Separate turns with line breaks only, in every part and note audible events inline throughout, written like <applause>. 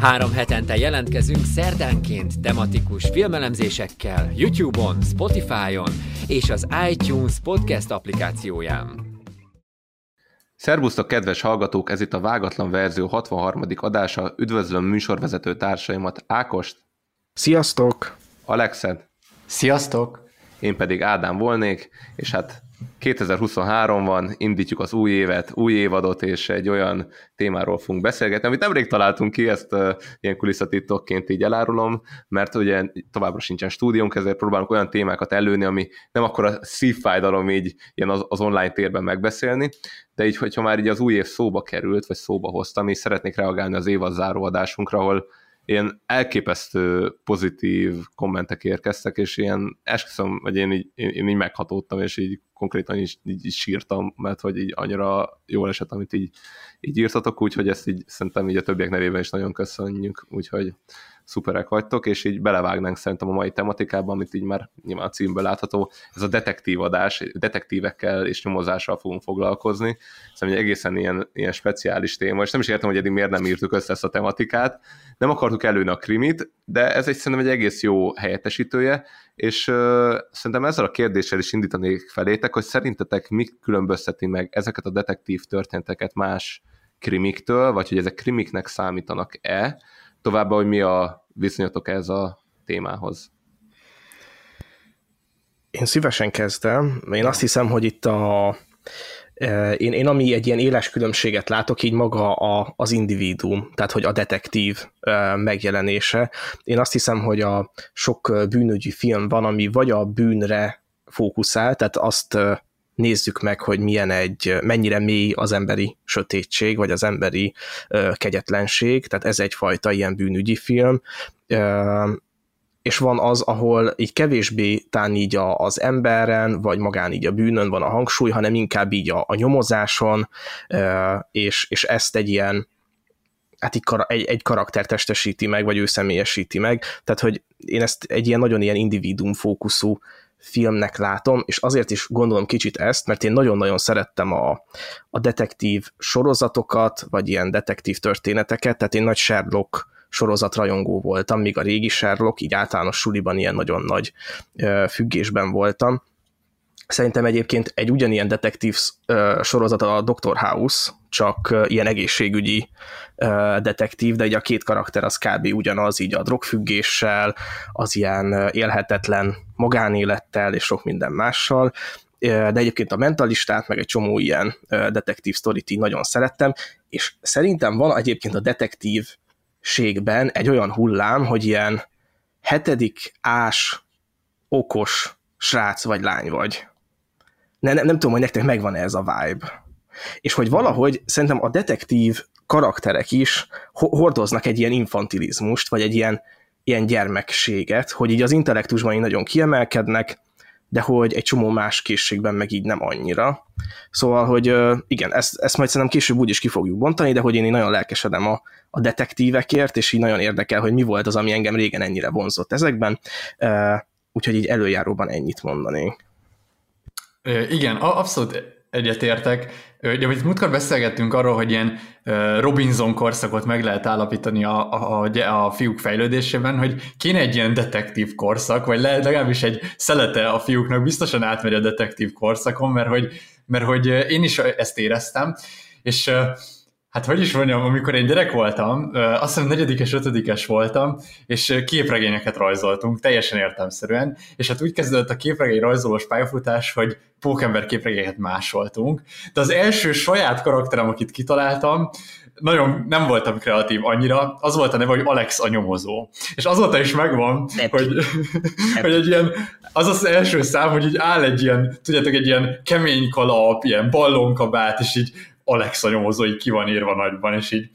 Három hetente jelentkezünk szerdánként tematikus filmelemzésekkel YouTube-on, Spotify-on és az iTunes podcast applikációján.
Szerbusztok, kedves hallgatók! Ez itt a Vágatlan Verzió 63. adása. Üdvözlöm műsorvezető társaimat, Ákost,
Sziasztok!
Alexet,
Sziasztok!
én pedig Ádám volnék, és hát 2023 van, indítjuk az új évet, új évadot, és egy olyan témáról fogunk beszélgetni, amit nemrég találtunk ki, ezt uh, ilyen kulisszatitokként így elárulom, mert ugye továbbra sincsen stúdiónk, ezért próbálunk olyan témákat előni, ami nem akkor a szívfájdalom így ilyen az, az online térben megbeszélni, de így, hogyha már így az új év szóba került, vagy szóba hoztam, és szeretnék reagálni az évad záróadásunkra, ahol ilyen elképesztő pozitív kommentek érkeztek, és ilyen esküszöm, hogy én így, én, én így meghatódtam, és így konkrétan így, így, így sírtam, mert hogy így annyira jól esett, amit így, így írtatok, úgyhogy ezt így szerintem így a többiek nevében is nagyon köszönjük, úgyhogy szuperek vagytok, és így belevágnánk szerintem a mai tematikába, amit így már nyilván a címből látható, ez a detektív adás, detektívekkel és nyomozással fogunk foglalkozni, szerintem egy egészen ilyen, ilyen speciális téma, és nem is értem, hogy eddig miért nem írtuk össze ezt a tematikát, nem akartuk előni a krimit, de ez egy szerintem egy egész jó helyettesítője, és uh, szerintem ezzel a kérdéssel is indítanék felétek, hogy szerintetek mi különbözteti meg ezeket a detektív történeteket más krimiktől, vagy hogy ezek krimiknek számítanak-e, továbbá, hogy mi a viszonyatok ez a témához.
Én szívesen kezdem. Én azt hiszem, hogy itt a, én, én ami egy ilyen éles különbséget látok, így maga a, az individuum, tehát hogy a detektív megjelenése. Én azt hiszem, hogy a sok bűnügyi film van, ami vagy a bűnre fókuszál, tehát azt nézzük meg, hogy milyen egy, mennyire mély az emberi sötétség, vagy az emberi ö, kegyetlenség, tehát ez egyfajta ilyen bűnügyi film, ö, és van az, ahol így kevésbé tán így a, az emberen, vagy magán így a bűnön van a hangsúly, hanem inkább így a, a nyomozáson, ö, és, és ezt egy ilyen, hát így egy, egy karakter testesíti meg, vagy ő személyesíti meg, tehát hogy én ezt egy ilyen nagyon ilyen individuum fókuszú filmnek látom, és azért is gondolom kicsit ezt, mert én nagyon-nagyon szerettem a, a detektív sorozatokat, vagy ilyen detektív történeteket, tehát én nagy Sherlock sorozatrajongó voltam, míg a régi Sherlock, így általános suliban ilyen nagyon nagy ö, függésben voltam. Szerintem egyébként egy ugyanilyen detektív ö, sorozat a Dr. House, csak ilyen egészségügyi detektív, de így a két karakter az kb. ugyanaz, így a drogfüggéssel, az ilyen élhetetlen magánélettel és sok minden mással, de egyébként a mentalistát, meg egy csomó ilyen detektív sztorit így nagyon szerettem, és szerintem van egyébként a detektívségben egy olyan hullám, hogy ilyen hetedik ás, okos srác vagy lány vagy. Ne, nem, nem tudom, hogy nektek megvan ez a vibe. És hogy valahogy szerintem a detektív karakterek is hordoznak egy ilyen infantilizmust, vagy egy ilyen ilyen gyermekséget, hogy így az intellektusban így nagyon kiemelkednek, de hogy egy csomó más készségben meg így nem annyira. Szóval, hogy igen, ezt, ezt majd szerintem később úgy is ki fogjuk bontani, de hogy én így nagyon lelkesedem a, a detektívekért, és így nagyon érdekel, hogy mi volt az, ami engem régen ennyire vonzott ezekben, úgyhogy így előjáróban ennyit mondanék.
Igen, abszolút egyetértek. Ugye, hogy múltkor beszélgettünk arról, hogy ilyen Robinson korszakot meg lehet állapítani a, a, a, a fiúk fejlődésében, hogy kéne egy ilyen detektív korszak, vagy legalábbis egy szelete a fiúknak biztosan átmegy a detektív korszakon, mert hogy, mert hogy én is ezt éreztem, és Hát hogy is mondjam, amikor én gyerek voltam, azt hiszem negyedikes, ötödikes voltam, és képregényeket rajzoltunk, teljesen értelmszerűen, és hát úgy kezdődött a képregény rajzolós pályafutás, hogy pókember képregényeket másoltunk, de az első saját karakterem, akit kitaláltam, nagyon nem voltam kreatív annyira, az volt a neve, hogy Alex a nyomozó. És azóta is megvan, Epi. hogy, Epi. hogy egy ilyen, az az első szám, hogy így áll egy ilyen, tudjátok, egy ilyen kemény kalap, ilyen ballonkabát, és így Alexa nyomozó így ki van írva nagyban, és így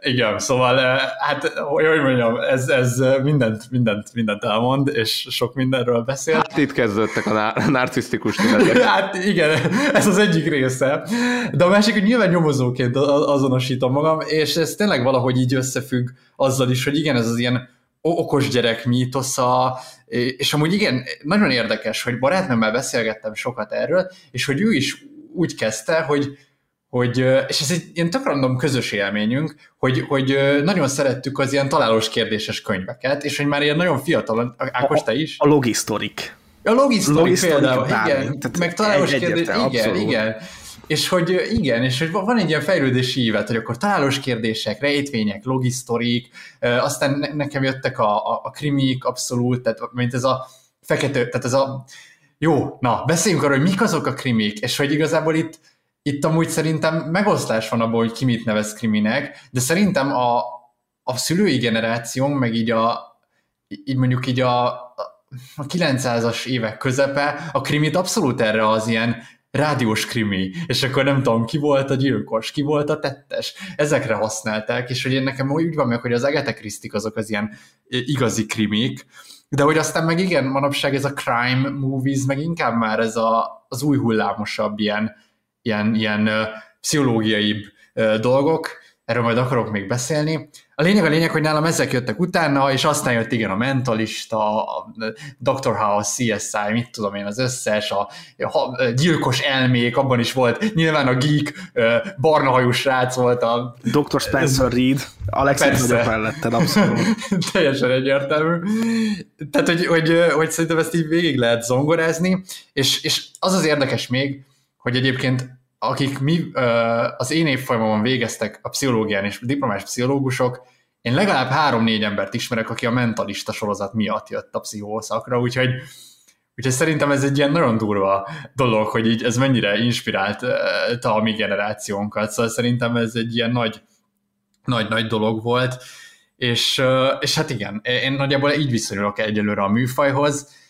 igen, szóval hát, hogy mondjam, ez, ez mindent, mindent, mindent elmond, és sok mindenről beszél.
Hát itt kezdődtek a narcisztikus tünetek. <laughs>
hát igen, ez az egyik része. De a másik, hogy nyilván nyomozóként azonosítom magam, és ez tényleg valahogy így összefügg azzal is, hogy igen, ez az ilyen okos gyerek mítosza, és amúgy igen, nagyon érdekes, hogy barátnőmmel beszélgettem sokat erről, és hogy ő is úgy kezdte, hogy hogy, és ez egy ilyen tök random közös élményünk, hogy, hogy nagyon szerettük az ilyen találós kérdéses könyveket, és hogy már ilyen nagyon fiatal, Ákos, te is?
A logisztorik.
A logisztorik például, igen, Tehát meg találós kérdés, igen, abszolút. igen. És hogy igen, és hogy van egy ilyen fejlődési ívet, hogy akkor találós kérdések, rejtvények, logisztorik, aztán nekem jöttek a, a, a krimik abszolút, tehát mint ez a fekete, tehát ez a jó, na, beszéljünk arról, hogy mik azok a krimik, és hogy igazából itt itt amúgy szerintem megosztás van abból, hogy ki mit nevez kriminek, de szerintem a, a szülői generációnk, meg így a így mondjuk így a, a 900-as évek közepe, a krimit abszolút erre az ilyen rádiós krimi, és akkor nem tudom, ki volt a gyilkos, ki volt a tettes, ezekre használták, és hogy én nekem úgy van meg, hogy az Agatha christie azok az ilyen igazi krimik, de hogy aztán meg igen, manapság ez a crime movies, meg inkább már ez a, az új hullámosabb ilyen ilyen, ilyen pszichológiai dolgok, erről majd akarok még beszélni. A lényeg a lényeg, hogy nálam ezek jöttek utána, és aztán jött igen a Mentalista, a Dr. House, CSI, mit tudom én, az összes, a, a gyilkos elmék, abban is volt, nyilván a geek, barna hajú srác volt a...
Dr. Spencer Reed, Alex melletted, abszolút. <laughs>
Teljesen egyértelmű. Tehát, hogy, hogy, hogy szerintem ezt így végig lehet zongorázni, és, és az az érdekes még, hogy egyébként akik mi az én évfolyamon végeztek a pszichológián és diplomás pszichológusok, én legalább három-négy embert ismerek, aki a mentalista sorozat miatt jött a pszichószakra, úgyhogy, úgyhogy szerintem ez egy ilyen nagyon durva dolog, hogy így ez mennyire inspirált a mi generációnkat, szóval szerintem ez egy ilyen nagy, nagy-nagy dolog volt, és, és hát igen, én nagyjából így viszonyulok egyelőre a műfajhoz,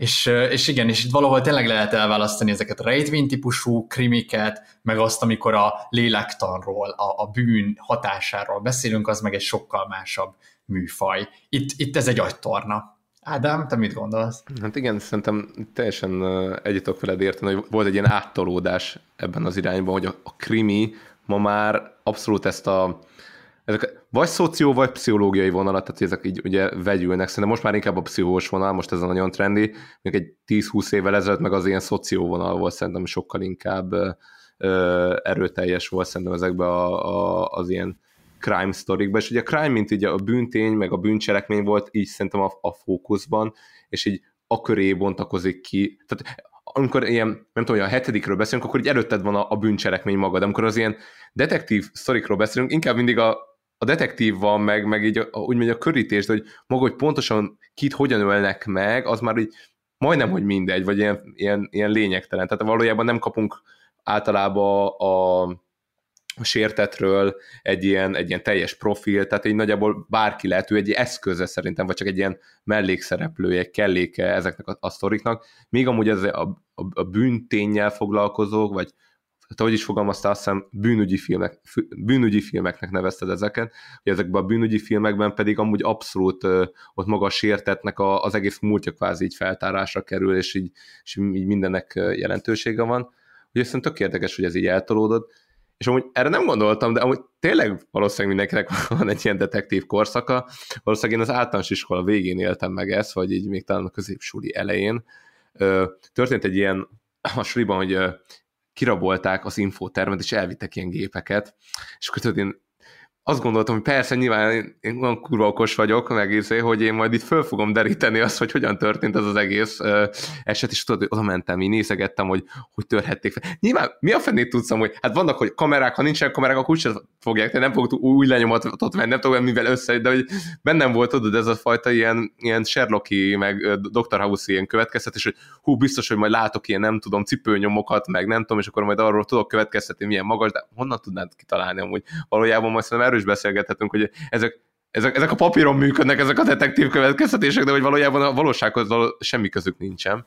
és, és igen, és itt valahol tényleg lehet elválasztani ezeket a rejtvény típusú krimiket, meg azt, amikor a lélektanról, a, a bűn hatásáról beszélünk, az meg egy sokkal másabb műfaj. Itt, itt ez egy agytorna. Ádám, te mit gondolsz?
Hát igen, szerintem teljesen egyet tudok veled érteni, hogy volt egy ilyen áttolódás ebben az irányban, hogy a, a krimi ma már abszolút ezt a ezek vagy szoció, vagy pszichológiai vonalat, tehát ezek így ugye vegyülnek. Szerintem most már inkább a pszichós vonal, most ez a nagyon trendi, még egy 10-20 évvel ezelőtt meg az ilyen szoció vonal volt szerintem sokkal inkább ö, erőteljes volt szerintem ezekben a, a, az ilyen crime sztorikba, és ugye a crime, mint ugye a bűntény, meg a bűncselekmény volt így szerintem a, a fókuszban, és így a köré bontakozik ki. Tehát amikor ilyen, nem tudom, a hetedikről beszélünk, akkor így előtted van a, a bűncselekmény magad. Amikor az ilyen detektív sztorikról beszélünk, inkább mindig a, a detektív van, meg, meg így a, úgy a körítés, de hogy maga, hogy pontosan kit hogyan ölnek meg, az már így majdnem, hogy mindegy, vagy ilyen, ilyen, ilyen lényegtelen. Tehát valójában nem kapunk általában a, a sértetről egy ilyen, egy ilyen teljes profil, tehát így nagyjából bárki lehet, ő egy eszköze szerintem, vagy csak egy ilyen mellékszereplője, egy kelléke ezeknek a, a sztoriknak, míg amúgy ez a, a, a bűntényel foglalkozók, vagy tehát ahogy is fogalmazta, azt hiszem bűnügyi, filmek, bűnügyi filmeknek nevezted ezeket, hogy ezekben a bűnügyi filmekben pedig amúgy abszolút ott maga a sértetnek a, az egész múltja kvázi így feltárásra kerül, és így, és így mindennek jelentősége van. Ugye szerintem tök érdekes, hogy ez így eltolódott, és amúgy erre nem gondoltam, de amúgy tényleg valószínűleg mindenkinek <laughs> van egy ilyen detektív korszaka. Valószínűleg én az általános iskola végén éltem meg ezt, vagy így még talán a középsúli elején. Történt egy ilyen <clears throat> a suliban, hogy kirabolták az infotermet, és elvittek ilyen gépeket, és akkor tudod, én azt gondoltam, hogy persze, nyilván én, olyan kurva okos vagyok, meg izé, hogy én majd itt föl fogom deríteni azt, hogy hogyan történt ez az egész uh, eset, és tudod, hogy oda mentem, én nézegettem, hogy hogy törhették fel. Nyilván mi a fenét tudszam, hogy hát vannak, hogy kamerák, ha nincsenek kamerák, akkor úgysem fogják, nem fogok új lenyomatot venni, nem tudom, mivel össze, de hogy bennem volt, tudod, ez a fajta ilyen, ilyen Sherlocki, meg Dr. House ilyen következtetés, hogy hú, biztos, hogy majd látok ilyen, nem tudom, cipőnyomokat, meg nem tudom, és akkor majd arról tudok következtetni, milyen magas, de honnan tudnád kitalálni amúgy valójában majd szerintem erről is beszélgethetünk, hogy ezek ezek, ezek a papíron működnek, ezek a detektív következtetések, de hogy valójában a valósághoz való semmi közük nincsen.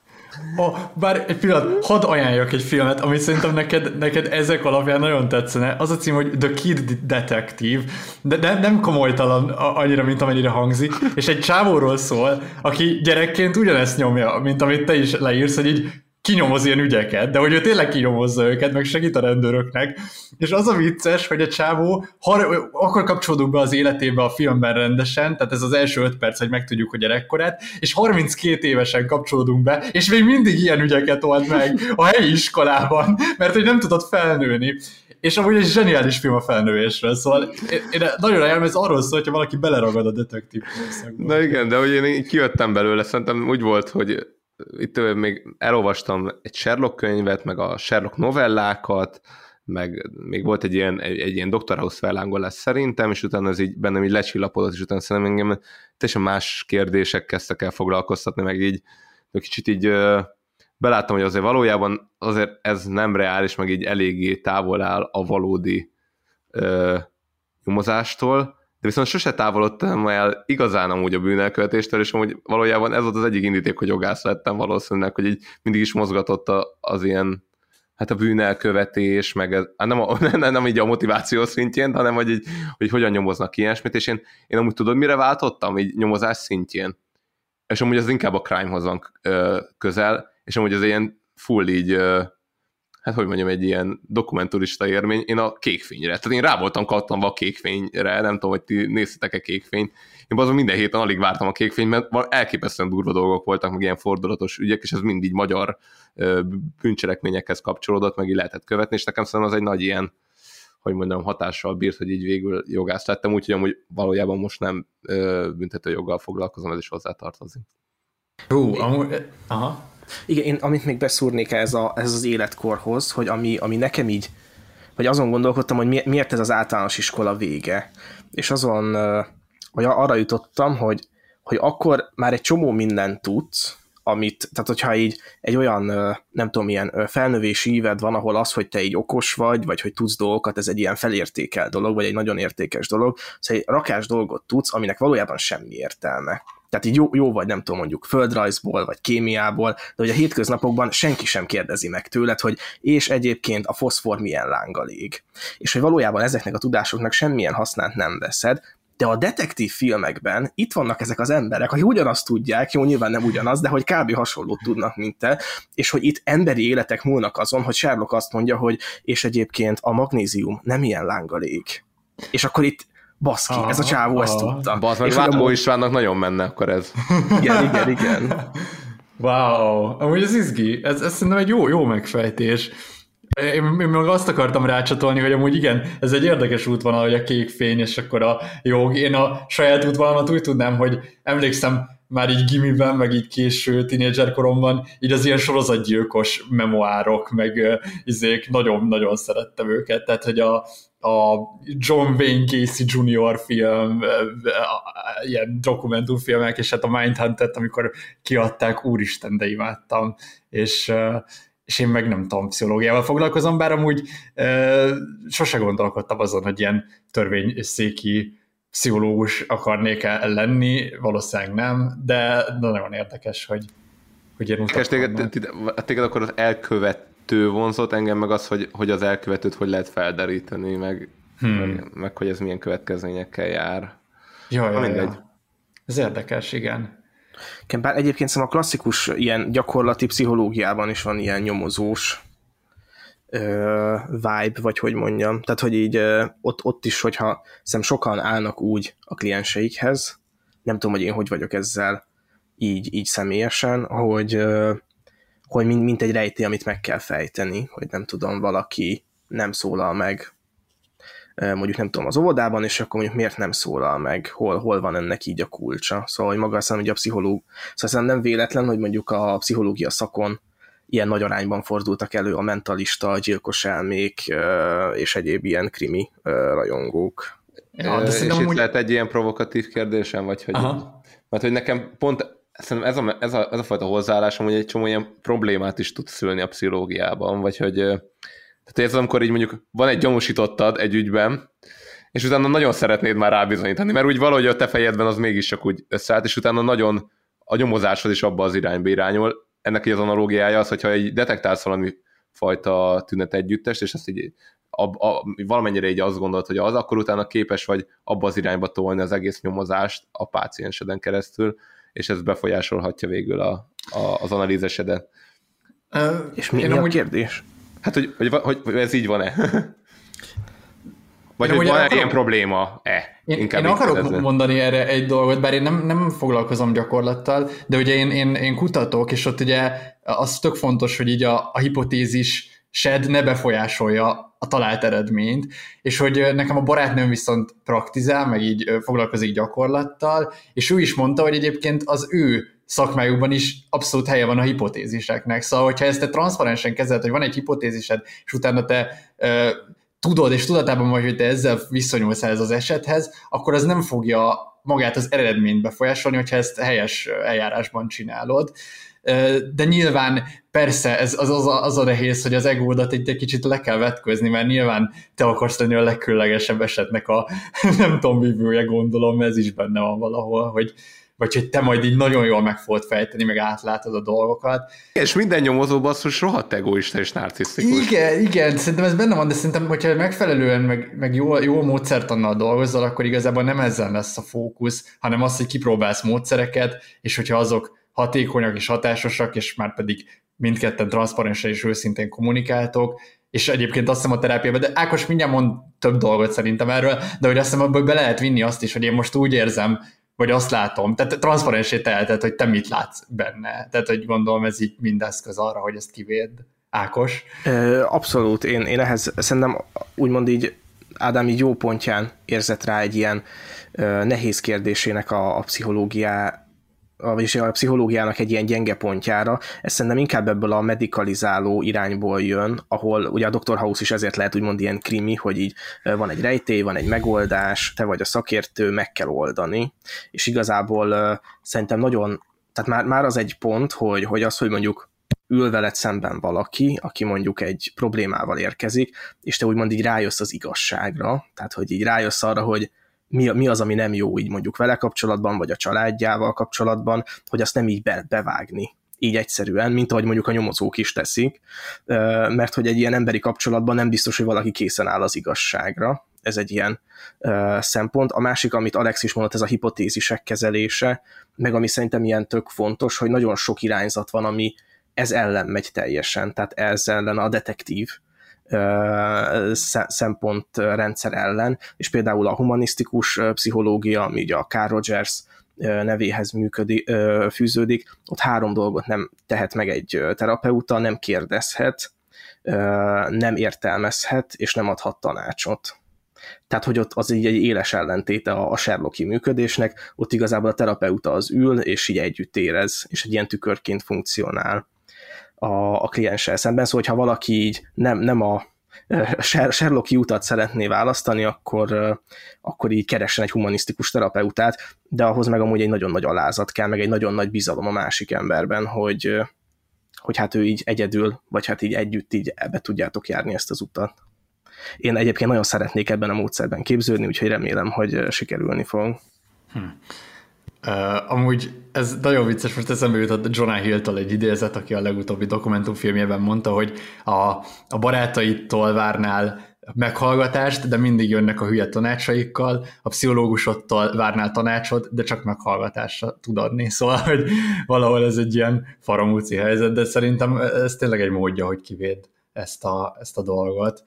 Oh, bár egy pillanat, hadd ajánljak egy filmet, ami szerintem neked, neked ezek alapján nagyon tetszene. Az a cím, hogy The Kid Detective, de, de nem komolytalan annyira, mint amennyire hangzik, és egy csávóról szól, aki gyerekként ugyanezt nyomja, mint amit te is leírsz, hogy így kinyomoz ilyen ügyeket, de hogy ő tényleg kinyomozza őket, meg segít a rendőröknek. És az a vicces, hogy a csávó, ha, akkor kapcsolódunk be az életébe a filmben rendesen, tehát ez az első öt perc, hogy megtudjuk, hogy gyerekkorát, és 32 évesen kapcsolódunk be, és még mindig ilyen ügyeket old meg a helyi iskolában, mert hogy nem tudott felnőni. És amúgy egy zseniális film a felnőésről, szóval én, én nagyon ajánlom, ez arról szól, hogyha valaki beleragad a detektív
Na igen, de hogy én kijöttem belőle, szerintem úgy volt, hogy itt még elolvastam egy Sherlock könyvet, meg a Sherlock novellákat, meg még volt egy ilyen, egy, egy ilyen Dr. House fellángolás szerintem, és utána ez így bennem így lecsillapodott, és utána szerintem engem teljesen más kérdések kezdtek el foglalkoztatni, meg így kicsit így beláttam, hogy azért valójában azért ez nem reális, meg így eléggé távol áll a valódi ö, nyomozástól, de viszont sose távolodtam el igazán amúgy a bűnelkövetéstől, és amúgy valójában ez volt az egyik indíték, hogy jogász lettem valószínűleg, hogy így mindig is mozgatott az ilyen hát a bűnelkövetés, meg ez, hát nem, a, <laughs> nem, nem így a motiváció szintjén, hanem hogy, így, hogy hogyan nyomoznak ilyesmit, és én, én amúgy tudod, mire váltottam így nyomozás szintjén? És amúgy az inkább a crime-hoz van közel, és amúgy az ilyen full így hát hogy mondjam, egy ilyen dokumenturista érmény, én a kékfényre. Tehát én rá voltam kattanva a kékfényre, nem tudom, hogy ti néztetek-e kékfényt. Én azon minden héten alig vártam a kékfényt, mert elképesztően durva dolgok voltak, meg ilyen fordulatos ügyek, és ez mindig magyar bűncselekményekhez kapcsolódott, meg így lehetett követni, és nekem szerintem az egy nagy ilyen, hogy mondjam, hatással bírt, hogy így végül jogász lettem, úgyhogy amúgy valójában most nem büntető joggal foglalkozom, ez is hozzátartozik.
Hú, amúgy, aha.
Igen, én amit még beszúrnék ez, a, ez az életkorhoz, hogy ami, ami nekem így, vagy azon gondolkodtam, hogy miért ez az általános iskola vége. És azon, hogy arra jutottam, hogy, hogy akkor már egy csomó mindent tudsz, amit, tehát hogyha így egy olyan, nem tudom, ilyen felnövési íved van, ahol az, hogy te így okos vagy, vagy hogy tudsz dolgokat, ez egy ilyen felértékel dolog, vagy egy nagyon értékes dolog, szóval egy rakás dolgot tudsz, aminek valójában semmi értelme. Tehát így jó, jó vagy nem tudom mondjuk földrajzból, vagy kémiából, de hogy a hétköznapokban senki sem kérdezi meg tőled, hogy és egyébként a foszfor milyen lánggal ég. És hogy valójában ezeknek a tudásoknak semmilyen hasznát nem veszed, de a detektív filmekben itt vannak ezek az emberek, hogy ugyanazt tudják, jó, nyilván nem ugyanaz, de hogy kb. hasonlót tudnak, mint te, és hogy itt emberi életek múlnak azon, hogy Sherlock azt mondja, hogy és egyébként a magnézium nem ilyen lánggal ég. És akkor itt baszki, ez a csávó aha. ezt tudta.
Bazd meg, Lámbó Istvánnak nagyon menne akkor ez.
Igen, igen, igen.
Wow, amúgy ez izgi, ez, ez szerintem egy jó, jó megfejtés. Én, én meg azt akartam rácsatolni, hogy amúgy igen, ez egy érdekes útvonal, hogy a kék fény, és akkor a jog. Én a saját útvonalamat úgy tudnám, hogy emlékszem, már így gimiben, meg így késő tínédzser koromban, így az ilyen sorozatgyilkos memoárok, meg izék, nagyon-nagyon szerettem őket, tehát hogy a, a John Wayne Gacy Jr. film, ilyen dokumentumfilmek, és hát a Mindhunter-t, amikor kiadták, úristen, de imádtam, és és én meg nem tudom, pszichológiával foglalkozom, bár amúgy uh, sose gondolkodtam azon, hogy ilyen törvényszéki pszichológus akarnék -e lenni, valószínűleg nem, de nagyon érdekes, hogy, hogy ilyen
utak téged, téged akkor az elkövető vonzott, engem meg az, hogy, hogy az elkövetőt hogy lehet felderíteni, meg, hmm. meg, meg hogy ez milyen következményekkel jár.
Jaj, jaj, jaj. Ez érdekes, igen.
Bár egyébként szerintem a klasszikus ilyen gyakorlati pszichológiában is van ilyen nyomozós ö, vibe, vagy hogy mondjam. Tehát, hogy így ö, ott, ott is, hogyha szem sokan állnak úgy a klienseikhez, nem tudom, hogy én hogy vagyok ezzel így, így személyesen, hogy, ö, hogy mint, mint egy rejtély, amit meg kell fejteni, hogy nem tudom, valaki nem szólal meg mondjuk nem tudom, az óvodában, és akkor mondjuk miért nem szólal meg, hol, hol van ennek így a kulcsa. Szóval, hogy maga azt hogy a pszichológ, szóval nem véletlen, hogy mondjuk a pszichológia szakon ilyen nagy arányban fordultak elő a mentalista, a gyilkos elmék és egyéb ilyen krimi rajongók.
Ja, de és itt úgy... lehet egy ilyen provokatív kérdésem, vagy hogy... Aha. Mert hogy nekem pont szerintem ez a, ez a, ez a fajta hozzáállásom, hogy egy csomó ilyen problémát is tud szülni a pszichológiában, vagy hogy tehát ez amikor így mondjuk van egy gyanúsítottad egy ügyben, és utána nagyon szeretnéd már rábizonyítani, mert úgy valahogy a te fejedben az mégis csak úgy összeállt, és utána nagyon a nyomozásod is abba az irányba irányul. Ennek az analógiája az, hogyha egy detektálsz valami fajta tünet együttest, és ezt így a, a, valamennyire így azt gondolod, hogy az, akkor utána képes vagy abba az irányba tolni az egész nyomozást a pácienseden keresztül, és ez befolyásolhatja végül a, a, az analízesedet.
Uh, és mi, mi a kérdés?
Hát, hogy, hogy, hogy, hogy ez így van-e? Vagy én hogy van akarom, ilyen probléma-e?
Én, én akarok kérdezni. mondani erre egy dolgot, bár én nem, nem foglalkozom gyakorlattal, de ugye én, én, én kutatok, és ott ugye az tök fontos, hogy így a, a hipotézis sed ne befolyásolja a talált eredményt, és hogy nekem a barátnőm viszont praktizál, meg így foglalkozik gyakorlattal, és ő is mondta, hogy egyébként az ő szakmájukban is abszolút helye van a hipotéziseknek. Szóval, hogyha ezt te transzparensen kezeled, hogy van egy hipotézised, és utána te ö, tudod, és tudatában vagy, hogy te ezzel viszonyulsz ez az esethez, akkor az nem fogja magát az eredményt befolyásolni, hogyha ezt helyes eljárásban csinálod. De nyilván persze ez az, az, a, az a nehéz, hogy az egódat egy, kicsit le kell vetközni, mert nyilván te akarsz lenni a legkülönlegesebb esetnek a <laughs> nem tudom, vívője gondolom, ez is benne van valahol, hogy, vagy hogy te majd így nagyon jól meg fogod fejteni, meg átlátod a dolgokat.
És minden nyomozó basszus rohadt egoista és narcisztikus.
Igen, igen, szerintem ez benne van, de szerintem, hogyha megfelelően, meg, meg jó, jó módszertannal dolgozol, akkor igazából nem ezen lesz a fókusz, hanem az, hogy kipróbálsz módszereket, és hogyha azok hatékonyak és hatásosak, és már pedig mindketten transzparensen és őszintén kommunikáltok, és egyébként azt hiszem a terápiában, de Ákos mindjárt mond több dolgot szerintem erről, de hogy azt hiszem abból be lehet vinni azt is, hogy én most úgy érzem, vagy azt látom, tehát transzparensé teheted, hogy te mit látsz benne. Tehát, hogy gondolom ez így mindeszköz arra, hogy ezt kivéd. Ákos?
Abszolút, én, én ehhez szerintem úgymond így Ádám így jó pontján érzett rá egy ilyen nehéz kérdésének a, a pszichológiá vagyis a pszichológiának egy ilyen gyenge pontjára, ez szerintem inkább ebből a medikalizáló irányból jön, ahol ugye a Dr. House is ezért lehet úgymond ilyen krimi, hogy így van egy rejtély, van egy megoldás, te vagy a szakértő, meg kell oldani, és igazából szerintem nagyon, tehát már, már az egy pont, hogy, hogy az, hogy mondjuk ül veled szemben valaki, aki mondjuk egy problémával érkezik, és te úgymond így rájössz az igazságra, tehát hogy így rájössz arra, hogy mi, mi az, ami nem jó így mondjuk vele kapcsolatban, vagy a családjával kapcsolatban, hogy azt nem így be, bevágni így egyszerűen, mint ahogy mondjuk a nyomozók is teszik, mert hogy egy ilyen emberi kapcsolatban nem biztos, hogy valaki készen áll az igazságra, ez egy ilyen szempont. A másik, amit Alex is mondott, ez a hipotézisek kezelése, meg ami szerintem ilyen tök fontos, hogy nagyon sok irányzat van, ami ez ellen megy teljesen, tehát ez ellen a detektív szempontrendszer ellen, és például a humanisztikus pszichológia, ami ugye a Carl Rogers nevéhez működik, fűződik, ott három dolgot nem tehet meg egy terapeuta, nem kérdezhet, nem értelmezhet, és nem adhat tanácsot. Tehát, hogy ott az így egy éles ellentéte a Sherlocki működésnek, ott igazából a terapeuta az ül, és így együtt érez, és egy ilyen tükörként funkcionál a, a klienssel szemben, szóval ha valaki így nem, nem a Sherlocki utat szeretné választani, akkor, akkor így keressen egy humanisztikus terapeutát, de ahhoz meg amúgy egy nagyon nagy alázat kell, meg egy nagyon nagy bizalom a másik emberben, hogy, hogy hát ő így egyedül, vagy hát így együtt így ebbe tudjátok járni ezt az utat. Én egyébként nagyon szeretnék ebben a módszerben képződni, úgyhogy remélem, hogy sikerülni fog. Hm.
Uh, amúgy ez nagyon vicces, most eszembe jutott Jonah Hill-től egy idézet, aki a legutóbbi dokumentumfilmjében mondta, hogy a, a barátaitól várnál meghallgatást, de mindig jönnek a hülye tanácsaikkal, a pszichológusodtól várnál tanácsot, de csak meghallgatásra tud adni. <laughs> Szóval, hogy valahol ez egy ilyen faramúci helyzet, de szerintem ez tényleg egy módja, hogy kivéd ezt a, ezt a dolgot.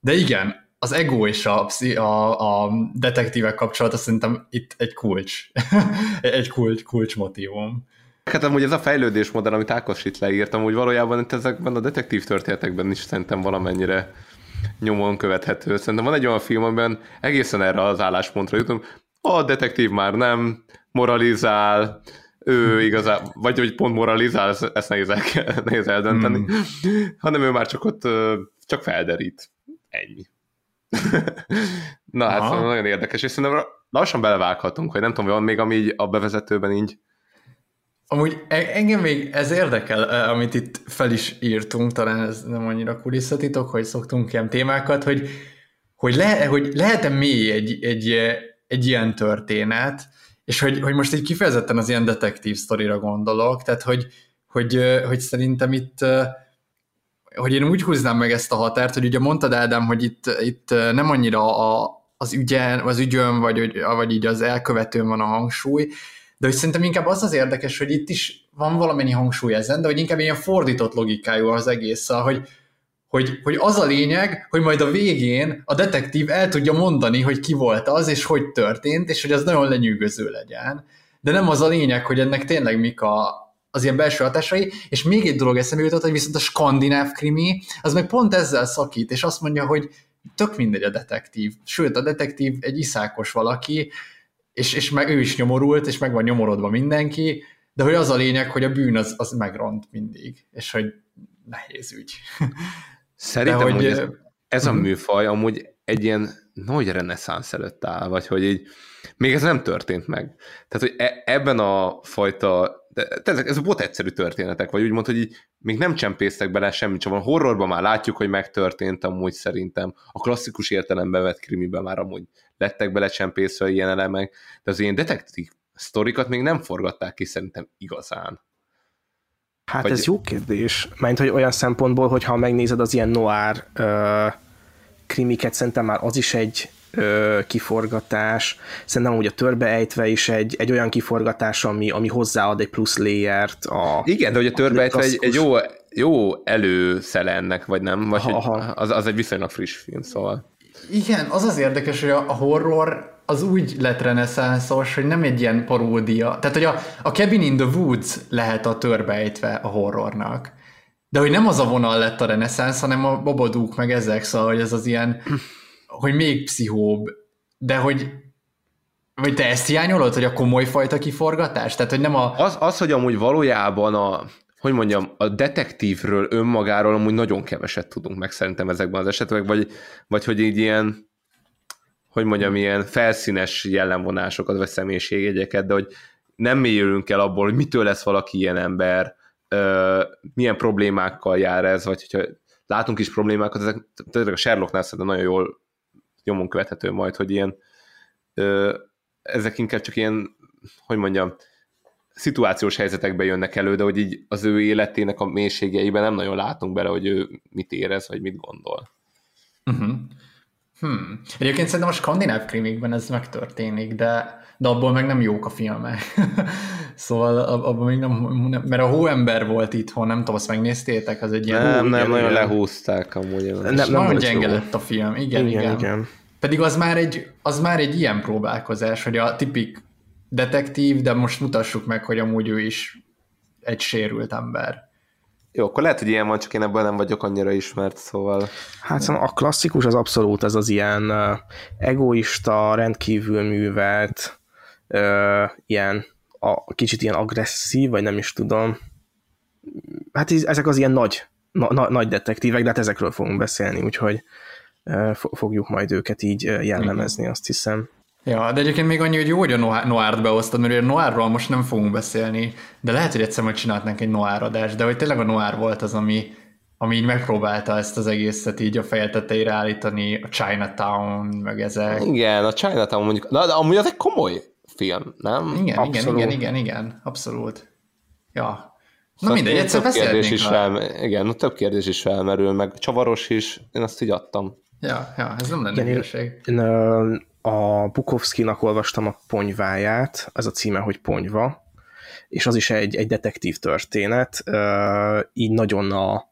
De igen, az ego és a, a, a detektívek kapcsolata szerintem itt egy kulcs, <laughs> egy kulcs, kulcs motivum.
Hát amúgy ez a fejlődés modell, amit Ákos itt leírtam, hogy valójában itt ezekben a detektív történetekben is szerintem valamennyire nyomon követhető. Szerintem van egy olyan film, amiben egészen erre az álláspontra jutunk, a detektív már nem moralizál, ő igazán, vagy hogy pont moralizál, ezt nehéz, el, <laughs> nehéz eldönteni, mm. hanem ő már csak ott csak felderít. Ennyi. Na hát Aha. nagyon érdekes, és szerintem lassan belevághatunk, hogy nem tudom, van még ami így a bevezetőben így
Amúgy e- engem még ez érdekel, e, amit itt fel is írtunk, talán ez nem annyira kulisszatitok, hogy szoktunk ilyen témákat, hogy hogy, le, hogy lehet-e mély egy, egy, egy ilyen történet, és hogy, hogy most így kifejezetten az ilyen detektív sztorira gondolok, tehát hogy, hogy, hogy szerintem itt hogy én úgy húznám meg ezt a határt, hogy ugye mondtad Ádám, hogy itt, itt nem annyira a, az ügyen, az ügyön, vagy, vagy így az elkövetőn van a hangsúly, de hogy szerintem inkább az az érdekes, hogy itt is van valamennyi hangsúly ezen, de hogy inkább ilyen fordított logikájú az egész, hogy, hogy, hogy az a lényeg, hogy majd a végén a detektív el tudja mondani, hogy ki volt az, és hogy történt, és hogy az nagyon lenyűgöző legyen. De nem az a lényeg, hogy ennek tényleg mik a, az ilyen belső hatásai, és még egy dolog eszembe jutott, hogy viszont a skandináv krimi, az meg pont ezzel szakít, és azt mondja, hogy tök mindegy a detektív. Sőt, a detektív egy iszákos valaki, és, és meg ő is nyomorult, és meg van nyomorodva mindenki, de hogy az a lényeg, hogy a bűn az, az megront mindig, és hogy nehéz ügy.
Szerintem, hogy, hogy ez, ez a mhm. műfaj amúgy egy ilyen nagy reneszánsz előtt áll, vagy hogy így még ez nem történt meg. Tehát, hogy e, ebben a fajta de ezek, ez volt egyszerű történetek, vagy úgymond, hogy így még nem csempésztek bele semmit, csak van horrorban már látjuk, hogy megtörtént amúgy szerintem. A klasszikus értelembe vett krimiben már amúgy lettek bele csempészve ilyen elemek, de az ilyen detektív sztorikat még nem forgatták ki szerintem igazán.
Hát vagy... ez jó kérdés, mert hogy olyan szempontból, hogyha megnézed az ilyen noir uh, krimiket, szerintem már az is egy ö, kiforgatás, szerintem úgy a törbeejtve is egy, egy olyan kiforgatás, ami, ami hozzáad egy plusz layert. A,
Igen, de hogy a törbeejtve egy, egy jó, jó előszele ennek, vagy nem? Vagy Aha. az, az egy viszonylag friss film, szóval.
Igen, az az érdekes, hogy a horror az úgy lett reneszánszos, hogy nem egy ilyen paródia. Tehát, hogy a, a Cabin in the Woods lehet a törbejtve a horrornak. De hogy nem az a vonal lett a reneszánsz, hanem a Bobadúk meg ezek, szóval hogy ez az ilyen hogy még pszichóbb, de hogy vagy te ezt hiányolod, hogy a komoly fajta kiforgatás? Tehát, hogy nem a...
Az, az hogy amúgy valójában a, hogy mondjam, a detektívről önmagáról amúgy nagyon keveset tudunk meg szerintem ezekben az esetekben, vagy, vagy hogy így ilyen, hogy mondjam, ilyen felszínes jellemvonásokat, vagy személyiségjegyeket, de hogy nem mélyülünk el abból, hogy mitől lesz valaki ilyen ember, milyen problémákkal jár ez, vagy hogyha látunk is problémákat, ezek tényleg a Sherlocknál szerintem nagyon jól nyomon követhető majd, hogy ilyen ö, ezek inkább csak ilyen, hogy mondjam, szituációs helyzetekben jönnek elő, de hogy így az ő életének a mélységeiben nem nagyon látunk bele, hogy ő mit érez, vagy mit gondol.
Uh-huh. Hmm. Egyébként szerintem a skandináv krimikben ez megtörténik, de, de abból meg nem jók a filmek. <laughs> szóval abban még nem, nem, mert a hóember volt itthon, nem tudom, azt megnéztétek, az egy ilyen...
Nem, nem, nagyon lehúzták amúgy.
Nem, nem nagyon gyenge lett a film, igen, igen. igen. igen. Pedig az már, egy, az már egy ilyen próbálkozás, hogy a tipik detektív, de most mutassuk meg, hogy amúgy ő is egy sérült ember.
Jó, akkor lehet, hogy ilyen van, csak én ebből nem vagyok annyira ismert, szóval...
Hát szóval a klasszikus az abszolút ez az ilyen egoista, rendkívül művelt, uh, ilyen a, kicsit ilyen agresszív, vagy nem is tudom. Hát ezek az ilyen nagy, na, na, nagy detektívek, de hát ezekről fogunk beszélni, úgyhogy fogjuk majd őket így jellemezni, azt hiszem.
Ja, de egyébként még annyi, hogy jó, hogy a Noárt beosztad, mert a Noárról most nem fogunk beszélni, de lehet, hogy egyszer majd csinálhatnánk egy Noár adást, de hogy tényleg a Noár volt az, ami, ami így megpróbálta ezt az egészet így a feje tetejére állítani, a Chinatown, meg ezek.
Igen, a Chinatown mondjuk, na, de amúgy az egy komoly film, nem?
Igen, abszolút. igen, igen, igen, igen, abszolút. Ja. Na szóval mindegy, egyszer beszélhetnénk
is fel, Igen, több kérdés is felmerül, meg csavaros is, én azt így adtam.
Ja, ja, ez nem lenne hülyeség.
Én, a Bukowski-nak olvastam a Ponyváját, ez a címe, hogy Ponyva, és az is egy, egy detektív történet, így nagyon a,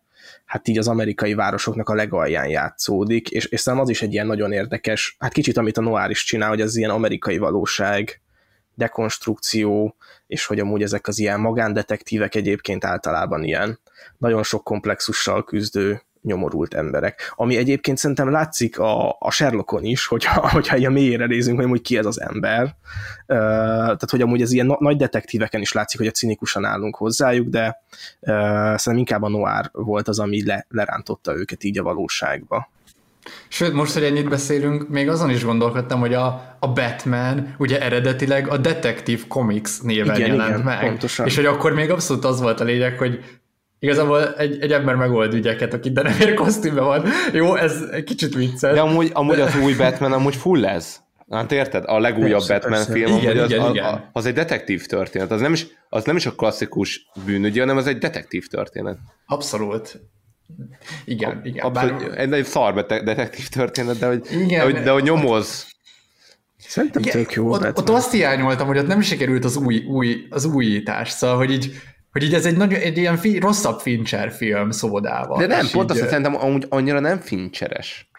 hát így az amerikai városoknak a legalján játszódik, és, és szerintem az is egy ilyen nagyon érdekes, hát kicsit amit a Noir is csinál, hogy az ilyen amerikai valóság dekonstrukció, és hogy amúgy ezek az ilyen magándetektívek egyébként általában ilyen nagyon sok komplexussal küzdő nyomorult emberek. Ami egyébként szerintem látszik a, a Sherlockon is, hogyha, <laughs> hogyha ilyen mélyére nézünk, hogy amúgy ki ez az ember. Tehát, hogy amúgy ez ilyen na- nagy detektíveken is látszik, hogy a cinikusan állunk hozzájuk, de szerintem inkább a noir volt az, ami le, lerántotta őket így a valóságba.
Sőt, most, hogy ennyit beszélünk, még azon is gondolkodtam, hogy a, a Batman ugye eredetileg a Detective Comics néven igen, jelent igen, meg. Pontosan. És hogy akkor még abszolút az volt a lényeg, hogy igazából egy, egy ember megold ügyeket, aki de nem ér kosztümben van. Jó, ez egy kicsit vicces.
De amúgy, amúgy az új Batman amúgy full ez. Hát érted? A legújabb
Persze,
Batman
persze.
film,
Igen,
amúgy az,
igen,
az,
igen.
az egy detektív történet. Az nem, is, az nem is a klasszikus bűnügyi, hanem az egy detektív történet.
Abszolút. Igen, igen.
Abszolút,
Bár,
egy, egy szar detektív történet, de hogy,
Igen,
de, hogy, de hogy nyomoz.
Szerintem tök jó
ott,
Batman.
ott azt hiányoltam, hogy ott nem sikerült az, új, új, az újítás, szóval, hogy így, hogy így ez egy, nagyon, egy ilyen fi, rosszabb Fincher film szobodával.
De nem, pont
így,
azt szerintem amúgy annyira nem fincseres.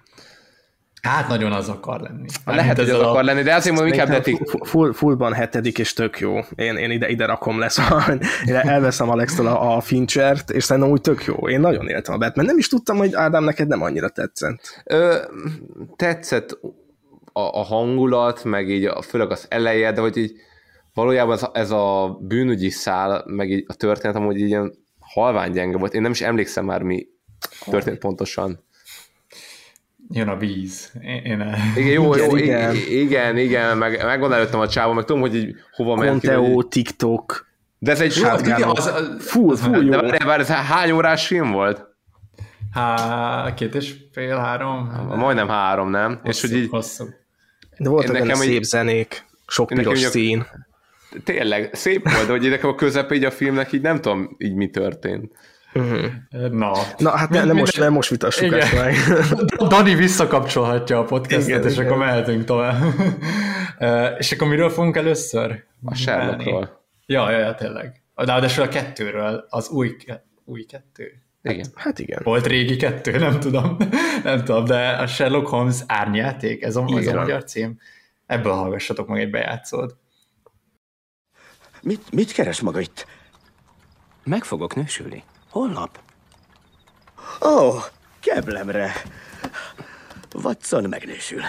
Hát nagyon az akar lenni.
Lehet, hogy az akar lenni, de azért mondom inkább
Szerintem
detik.
fu- full, fullban hetedik, és tök jó. Én, én ide, ide rakom lesz, <laughs> én elveszem Alex-től a, a Finchert, és szerintem úgy tök jó. Én nagyon éltem a Batman. Nem is tudtam, hogy Ádám neked nem annyira tetszett.
Ö, tetszett a, a hangulat, meg így a, főleg az eleje, de hogy így valójában ez a, ez a bűnügyi szál, meg így a történet amúgy így ilyen halvány gyenge volt. Én nem is emlékszem már mi történt pontosan.
Jön a víz. Én, én el...
Igen, jó,
Igen,
jó,
igen.
igen, igen, meg, megvan előttem a csávon, meg tudom, hogy így hova ment
Conteo, TikTok,
De ez egy
Hát,
igen,
igen,
az, az,
full, full jó.
de várj, várj, ez hány órás film volt?
há, két és fél, három.
Majdnem három, nem? És hogy így
Hosszú.
De voltak
Nekem
benne
egy-
szép zenék, sok
Nekem
piros szín.
tényleg szép volt, de hogy nekem a közepe így a filmnek így nem tudom így mi történt.
Na.
Na, hát ne, nem, most, nem most vitassuk
Igen.
ezt meg. <laughs>
Dani visszakapcsolhatja a podcastet,
Igen,
és
igen.
akkor mehetünk tovább. És akkor miről fogunk először?
A Sherlockról.
Ja, ja, ja, tényleg. De ráadásul a kettőről, az új, új kettő.
Igen.
Hát igen.
Volt régi kettő, <laughs> nem tudom. nem tudom, de a Sherlock Holmes árnyáték, ez a, ez a magyar cím. Ebből hallgassatok meg egy bejátszót.
Mit, mit keres maga itt? Meg fogok nősülni. Holnap? Ó, oh, keblemre. Watson megnősül.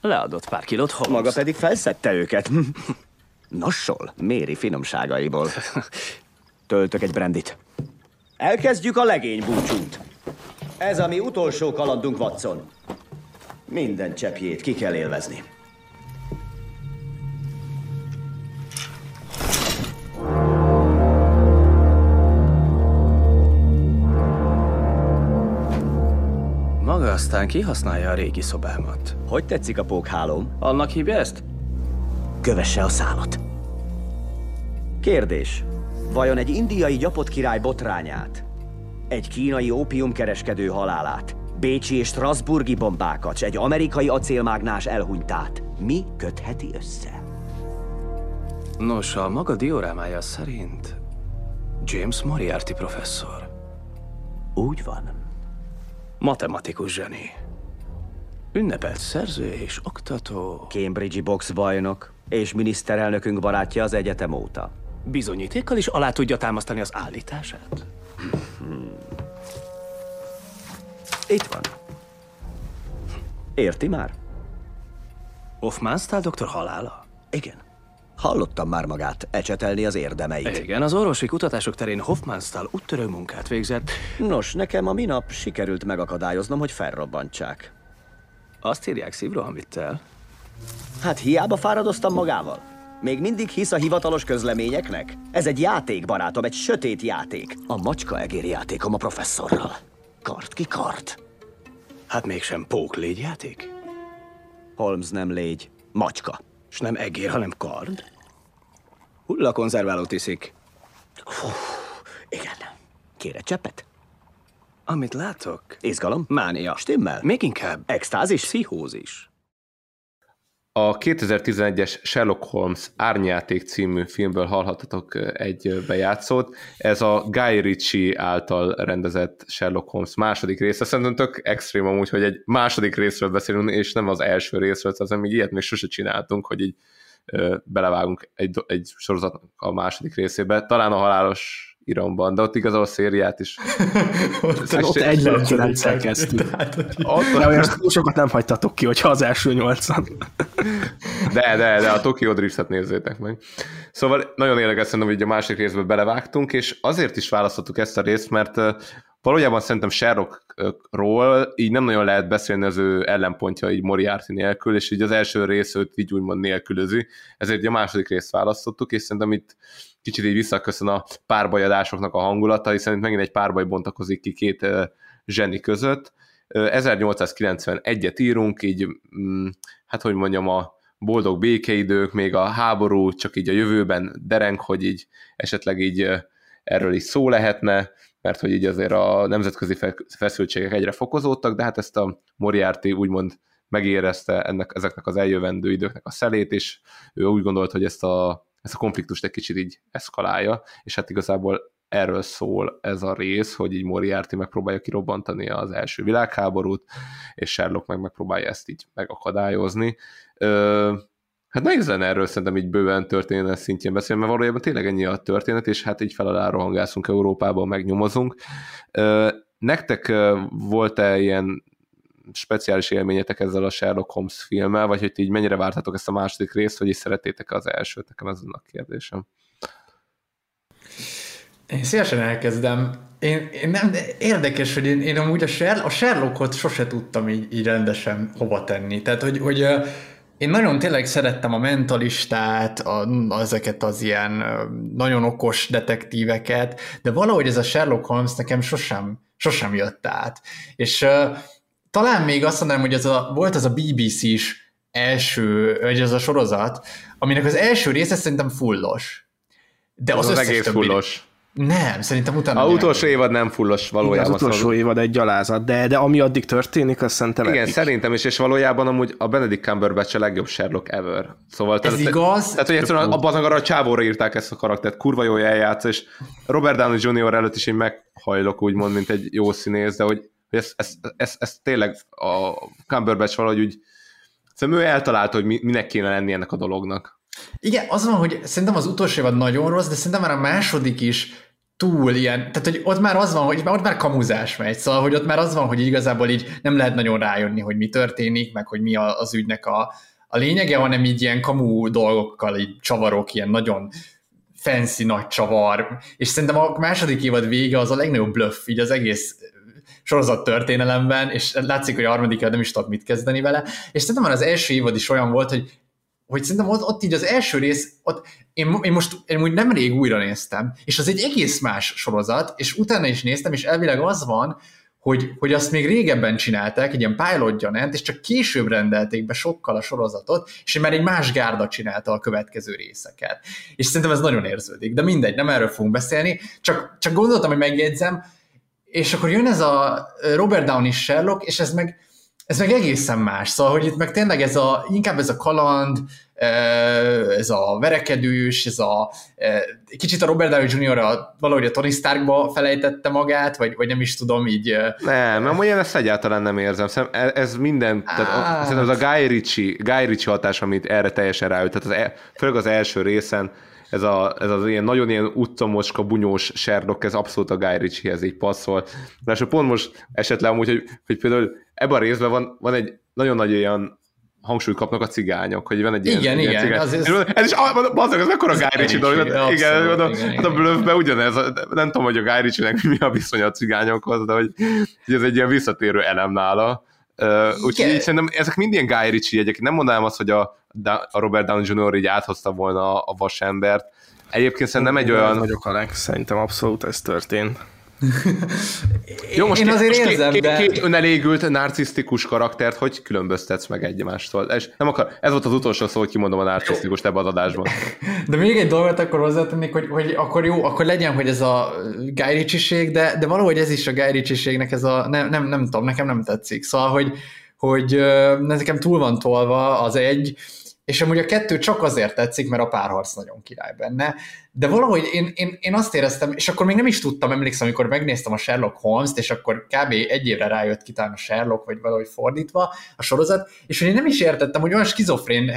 Leadott pár kilót, Holmes. Maga pedig felszedte őket. <laughs> Nossol, méri finomságaiból. <laughs> Töltök egy brandit. Elkezdjük a legény búcsút. Ez a mi utolsó kalandunk, Watson. Minden cseppjét ki kell élvezni. Aztán kihasználja a régi szobámat. Hogy tetszik a pókhálóm? Annak hívja ezt? Kövesse a szálat. Kérdés. Vajon egy indiai gyapott király botrányát, egy kínai ópiumkereskedő halálát, bécsi és strasburgi bombákat, s egy amerikai acélmágnás elhunytát mi kötheti össze? Nos, a maga diorámája szerint James Moriarty professzor. Úgy van. Matematikus zseni. Ünnepelt szerző és oktató. Cambridge-i boxbajnok és miniszterelnökünk barátja az egyetem óta. Bizonyítékkal is alá tudja támasztani az állítását? Itt van. Érti már? Hoffmannsthal doktor halála? Igen. Hallottam már magát ecsetelni az érdemeit. Igen, az orvosi kutatások terén Hoffmannsthal úttörő munkát végzett. Nos, nekem a minap sikerült megakadályoznom, hogy felrobbantsák. Azt írják szívrohamvittel. Hát hiába fáradoztam magával. Még mindig hisz a hivatalos közleményeknek? Ez egy játék, barátom, egy sötét játék. A macska egér játékom a professzorral. Kart ki kart. Hát mégsem pók légyjáték? Holmes nem légy, macska. És nem egér, hanem kard. Hullakonzerválót iszik. Fú, igen. Kér egy cseppet? Amit látok? Izgalom? Mánia. Stimmel? Még inkább. Extázis? Pszichózis.
A 2011-es Sherlock Holmes Árnyáték című filmből hallhatatok egy bejátszót. Ez a Guy Ritchie által rendezett Sherlock Holmes második része. Szerintem tök extrém amúgy, hogy egy második részről beszélünk, és nem az első részről, tehát még ilyet még sose csináltunk, hogy így belevágunk egy, egy sorozat a második részébe. Talán a halálos iramban, de ott igazából a szériát is. <laughs>
Ott, ott egy lendülettel kezdtük. De olyan sokat nem hagytatok ki, hogyha az első nyolcan. <laughs>
De, de, de a Tokyo Driftet nézzétek meg. Szóval nagyon érdekes szerintem, hogy a másik részbe belevágtunk, és azért is választottuk ezt a részt, mert valójában szerintem Sherlockról így nem nagyon lehet beszélni az ő ellenpontja így Moriarty nélkül, és így az első rész őt így úgymond nélkülözi, ezért a második részt választottuk, és szerintem itt kicsit így visszaköszön a párbajadásoknak a hangulata, hiszen itt megint egy párbaj bontakozik ki két zseni között. 1891-et írunk, így, mm, hát hogy mondjam, a boldog békeidők, még a háború csak így a jövőben dereng, hogy így esetleg így erről is szó lehetne, mert hogy így azért a nemzetközi feszültségek egyre fokozódtak, de hát ezt a Moriarty úgymond megérezte ennek, ezeknek az eljövendő időknek a szelét, és ő úgy gondolt, hogy ezt a, ezt a konfliktust egy kicsit így eszkalálja, és hát igazából erről szól ez a rész, hogy így Moriarty megpróbálja kirobbantani az első világháborút, és Sherlock meg megpróbálja ezt így megakadályozni. Ö, hát nehéz lenne erről szerintem így bőven történet szintjén beszélni, mert valójában tényleg ennyi a történet, és hát így felel rohangászunk Európában, megnyomozunk. Nektek volt-e ilyen speciális élményetek ezzel a Sherlock Holmes filmmel, vagy hogy így mennyire vártatok ezt a második részt, hogy is szerettétek az elsőt? Nekem ez a kérdésem.
Én szívesen elkezdem. Én, én nem, érdekes, hogy én, én amúgy a, Sherlock, a Sherlockot sose tudtam így, így rendesen hova tenni. Tehát, hogy, hogy én nagyon tényleg szerettem a mentalistát, a, ezeket az ilyen nagyon okos detektíveket, de valahogy ez a Sherlock Holmes nekem sosem, sosem jött át. És uh, talán még azt mondanám, hogy ez a, volt az a BBC-s első, vagy ez a sorozat, aminek az első része szerintem fullos.
De az, az, az egész többi, fullos.
Nem, szerintem utána...
A utolsó évad nem fullos valójában. Igen,
az utolsó szóval... évad egy gyalázat, de, de ami addig történik, az szerintem
Igen, epic. szerintem is, és valójában amúgy a Benedict Cumberbatch a legjobb Sherlock ever. Szóval
Ez tehát, igaz?
Tehát, hogy egyszerűen abban arra a csávóra írták ezt a karaktert, kurva jó eljátsz, és Robert Downey Jr. előtt is én meghajlok úgymond, mint egy jó színész, de hogy, hogy ez, ez, ez, ez, tényleg a Cumberbatch valahogy úgy, szerintem ő eltalálta, hogy minek kéne lenni ennek a dolognak.
Igen, az van, hogy szerintem az utolsó évad nagyon rossz, de szerintem már a második is túl ilyen, tehát hogy ott már az van, hogy ott már kamuzás megy, szóval hogy ott már az van, hogy igazából így nem lehet nagyon rájönni, hogy mi történik, meg hogy mi az ügynek a, a lényege, hanem így ilyen kamú dolgokkal így csavarok, ilyen nagyon fancy nagy csavar, és szerintem a második évad vége az a legnagyobb bluff így az egész sorozat történelemben, és látszik, hogy a harmadik nem is tudok mit kezdeni vele, és szerintem már az első évad is olyan volt, hogy hogy szerintem ott, ott így az első rész, ott én, én most én úgy nemrég újra néztem, és az egy egész más sorozat, és utána is néztem, és elvileg az van, hogy, hogy azt még régebben csinálták, egy ilyen pilot gyanánt, és csak később rendelték be sokkal a sorozatot, és már egy más gárda csinálta a következő részeket. És szerintem ez nagyon érződik, de mindegy, nem erről fogunk beszélni, csak, csak gondoltam, hogy megjegyzem, és akkor jön ez a Robert Downey Sherlock, és ez meg, ez meg egészen más, szóval, hogy itt meg tényleg ez a, inkább ez a kaland, ez a verekedős, ez a kicsit a Robert Downey Jr. A, valahogy a Tony Starkba felejtette magát, vagy, vagy nem is tudom így.
Nem, nem, olyan ezt egyáltalán nem érzem. Ez, ez minden, tehát a, ez a Guy Ritchie, Guy Ritchie hatás, amit erre teljesen ráült, tehát az, e, főleg az első részen, ez, a, ez az ilyen nagyon ilyen utcamocska, bunyós Sherlock, ez abszolút a Guy Ritchie-hez így passzol. Mert pont most esetleg amúgy, hogy, hogy például ebben a részben van, van egy nagyon nagy olyan hangsúlyt kapnak a cigányok, hogy van egy
igen,
ilyen,
igen, ilyen
cigány.
Az,
ez, ez is, bazdok, ez mekkora Guy Ritchie dolog. Igen, abszolút, igen, igen, hát a bluffben ugyanez, nem tudom, hogy a Guy Ritchie-nek mi a viszony a cigányokhoz, de hogy, hogy ez egy ilyen visszatérő elem nála. Uh, úgyhogy így szerintem ezek mind ilyen Guy Ritchie jegyek. Nem mondanám azt, hogy a, a Robert Downey Jr. így áthozta volna a vasembert. Egyébként szerintem egy olyan...
vagyok Alex, szerintem abszolút ez történt.
Jó, most Én azért most érzem, két,
de... két önelégült, narcisztikus karaktert, hogy különböztetsz meg egymástól? És nem akar, ez volt az utolsó szó, hogy kimondom a narcisztikust ebbe az adásban.
De még egy dolgot akkor hozzátennék, hogy, hogy akkor jó, akkor legyen, hogy ez a ritchie de, de valahogy ez is a ritchie ez a, nem, nem, nem tudom, nekem nem tetszik. Szóval, hogy, hogy nekem túl van tolva az egy, és amúgy a kettő csak azért tetszik, mert a párharc nagyon király benne, de valahogy én, én, én azt éreztem, és akkor még nem is tudtam, emlékszem, amikor megnéztem a Sherlock Holmes-t, és akkor kb. egy évre rájött ki a Sherlock, vagy valahogy fordítva a sorozat, és hogy én nem is értettem, hogy olyan skizofrén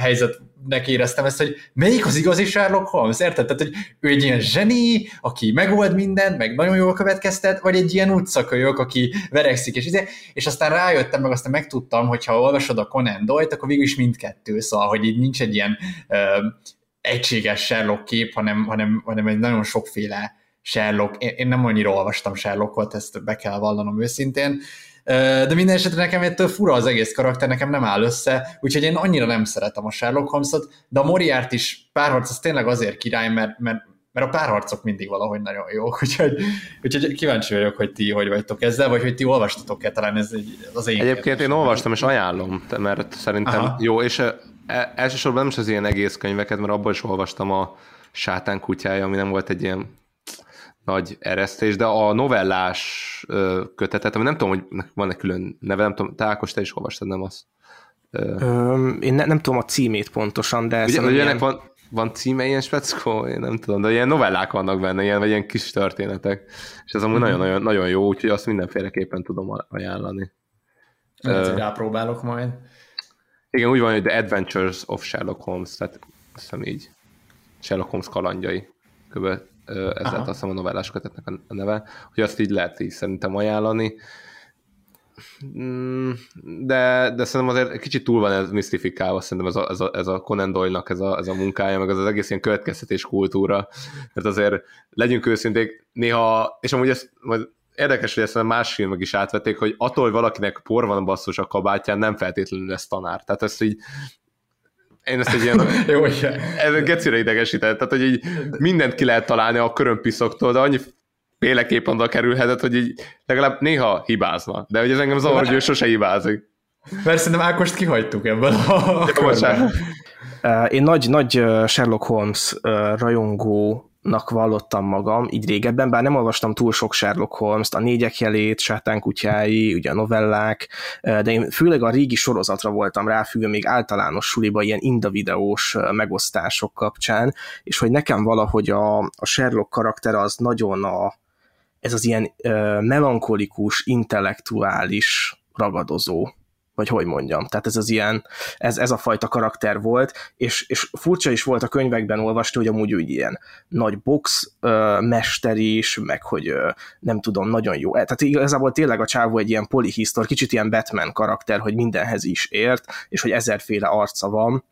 helyzetnek éreztem ezt, hogy melyik az igazi Sherlock Holmes, érted? Tehát, hogy ő egy ilyen zseni, aki megold mindent, meg nagyon jól következtet, vagy egy ilyen utcakölyök, aki verekszik, és, izé, és aztán rájöttem, meg aztán megtudtam, hogy ha olvasod a Conan Doyle-t, akkor végül is mindkettő, szóval, hogy így nincs egy ilyen egységes Sherlock kép, hanem, hanem, hanem egy nagyon sokféle Sherlock, én, én nem annyira olvastam Sherlockot, ezt be kell vallanom őszintén, de minden esetre nekem ettől fura az egész karakter, nekem nem áll össze, úgyhogy én annyira nem szeretem a Sherlock Holmes-ot, de a Moriart is párharc az tényleg azért király, mert, mert, mert a párharcok mindig valahogy nagyon jók, <laughs> úgyhogy, úgyhogy kíváncsi vagyok, hogy ti hogy vagytok ezzel, vagy hogy ti olvastatok-e, talán ez egy, az én
Egyébként én olvastam, és ajánlom, mert szerintem Aha. jó, és e, elsősorban nem is az ilyen egész könyveket, mert abból is olvastam a Sátán kutyája, ami nem volt egy ilyen nagy eresztés, de a novellás kötetet, ami nem tudom, hogy van-e külön neve, nem tudom, te Ákos, te is olvastad, nem az?
Ö, én ne, nem tudom a címét pontosan, de...
Ugye, ugye ilyen... van, van címe ilyen speckó? Én nem tudom, de ilyen novellák vannak benne, ilyen, vagy ilyen kis történetek, és ez amúgy mm-hmm. nagyon, nagyon jó, úgyhogy azt mindenféleképpen tudom ajánlani.
Lehet, hogy rápróbálok majd.
Igen, úgy van, hogy The Adventures of Sherlock Holmes, tehát azt hiszem így. Sherlock Holmes kalandjai. Kb ez lett azt hiszem a novellás kötetnek a neve, hogy azt így lehet így szerintem ajánlani. Mm, de, de szerintem azért kicsit túl van ez misztifikálva, szerintem ez a, ez a, ez a Conan Doyle-nak ez a, ez a munkája, meg az, az egész ilyen következtetés kultúra, mert azért legyünk őszinték, néha, és amúgy ez majd érdekes, hogy ezt a más filmek is átvették, hogy attól, hogy valakinek por van basszus a kabátján, nem feltétlenül lesz tanár. Tehát ezt így én ezt egy ilyen... <laughs>
Jó, igen.
Ez gecire idegesített, tehát hogy így mindent ki lehet találni a körömpisszoktól, de annyi féleképp oda kerülhetett, hogy így legalább néha hibázna. De hogy ez engem zavar, hogy ő sose hibázik.
Mert szerintem Ákost kihagytuk ebből a
Én nagy, nagy Sherlock Holmes rajongó nak vallottam magam, így régebben, bár nem olvastam túl sok Sherlock Holmes-t, a négyek jelét, sátánkutyái, ugye a novellák, de én főleg a régi sorozatra voltam ráfüggő, még általános suliba ilyen indavideós megosztások kapcsán, és hogy nekem valahogy a, a Sherlock karakter az nagyon a, ez az ilyen melankolikus, intellektuális ragadozó vagy hogy mondjam. Tehát ez az ilyen, ez, ez a fajta karakter volt, és, és furcsa is volt a könyvekben olvasni, hogy amúgy úgy ilyen nagy box ö, mester is, meg hogy ö, nem tudom, nagyon jó. Tehát igazából tényleg a csávó egy ilyen polihisztor, kicsit ilyen Batman karakter, hogy mindenhez is ért, és hogy ezerféle arca van,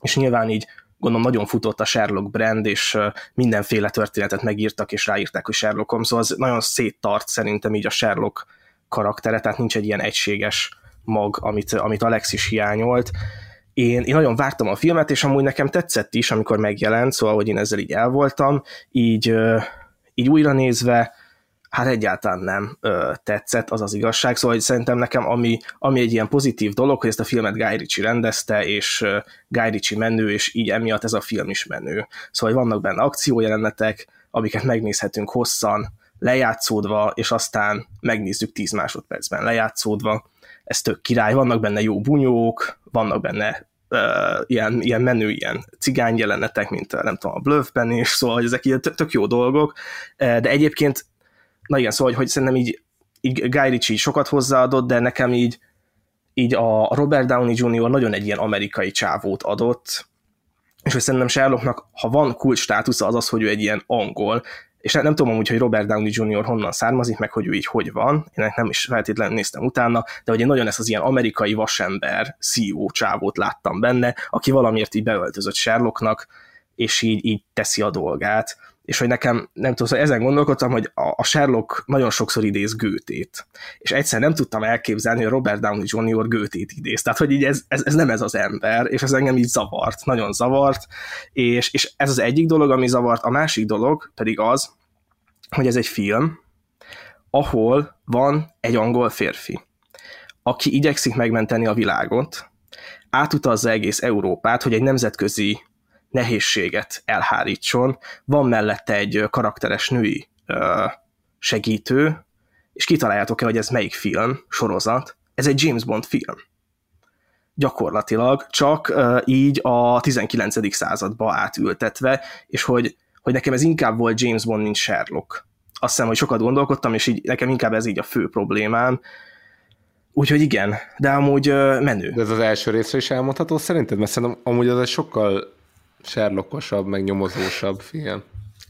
és nyilván így gondolom nagyon futott a Sherlock brand, és mindenféle történetet megírtak, és ráírták, hogy Sherlock Holmes, szóval az nagyon széttart szerintem így a Sherlock karaktere, tehát nincs egy ilyen egységes mag, amit, amit Alex is hiányolt. Én, én nagyon vártam a filmet, és amúgy nekem tetszett is, amikor megjelent, szóval, hogy én ezzel így el voltam, így, így újra nézve, hát egyáltalán nem ö, tetszett, az az igazság, szóval hogy szerintem nekem ami, ami egy ilyen pozitív dolog, hogy ezt a filmet Guy Ritchie rendezte, és ö, Guy Ritchie menő, és így emiatt ez a film is menő. Szóval hogy vannak benne akciójelenetek, amiket megnézhetünk hosszan, lejátszódva, és aztán megnézzük 10 másodpercben lejátszódva, ez tök király, vannak benne jó bunyók, vannak benne uh, ilyen, ilyen menő, ilyen cigány jelenetek, mint nem tudom, a Bluffben is, szóval hogy ezek ilyen tök jó dolgok, de egyébként, na igen, szóval, hogy, hogy szerintem így, így Guy Ritchie sokat hozzáadott, de nekem így, így a Robert Downey Jr. nagyon egy ilyen amerikai csávót adott, és hogy szerintem Sherlocknak, ha van kult státusza, az az, hogy ő egy ilyen angol, és nem, nem tudom amúgy, hogy Robert Downey Jr. honnan származik, meg hogy ő így hogy van, én nem is feltétlenül néztem utána, de hogy én nagyon ezt az ilyen amerikai vasember CEO csávót láttam benne, aki valamiért így beöltözött Sherlocknak, és így, így teszi a dolgát, és hogy nekem, nem tudom, szóval ezen gondolkodtam, hogy a, Sherlock nagyon sokszor idéz Gőtét, és egyszer nem tudtam elképzelni, hogy Robert Downey Jr. Gőtét idéz, tehát hogy így ez, ez, ez nem ez az ember, és ez engem így zavart, nagyon zavart, és, és ez az egyik dolog, ami zavart, a másik dolog pedig az, hogy ez egy film, ahol van egy angol férfi, aki igyekszik megmenteni a világot, átutazza egész Európát, hogy egy nemzetközi nehézséget elhárítson. Van mellette egy karakteres női segítő, és kitaláljátok-e, hogy ez melyik film, sorozat? Ez egy James Bond film. Gyakorlatilag, csak így a 19. századba átültetve, és hogy, hogy nekem ez inkább volt James Bond, mint Sherlock. Azt hiszem, hogy sokat gondolkodtam, és így nekem inkább ez így a fő problémám, Úgyhogy igen, de amúgy menő.
De ez az első részre is elmondható szerinted? Mert szerintem amúgy az egy sokkal Sherlockosabb, meg nyomozósabb film.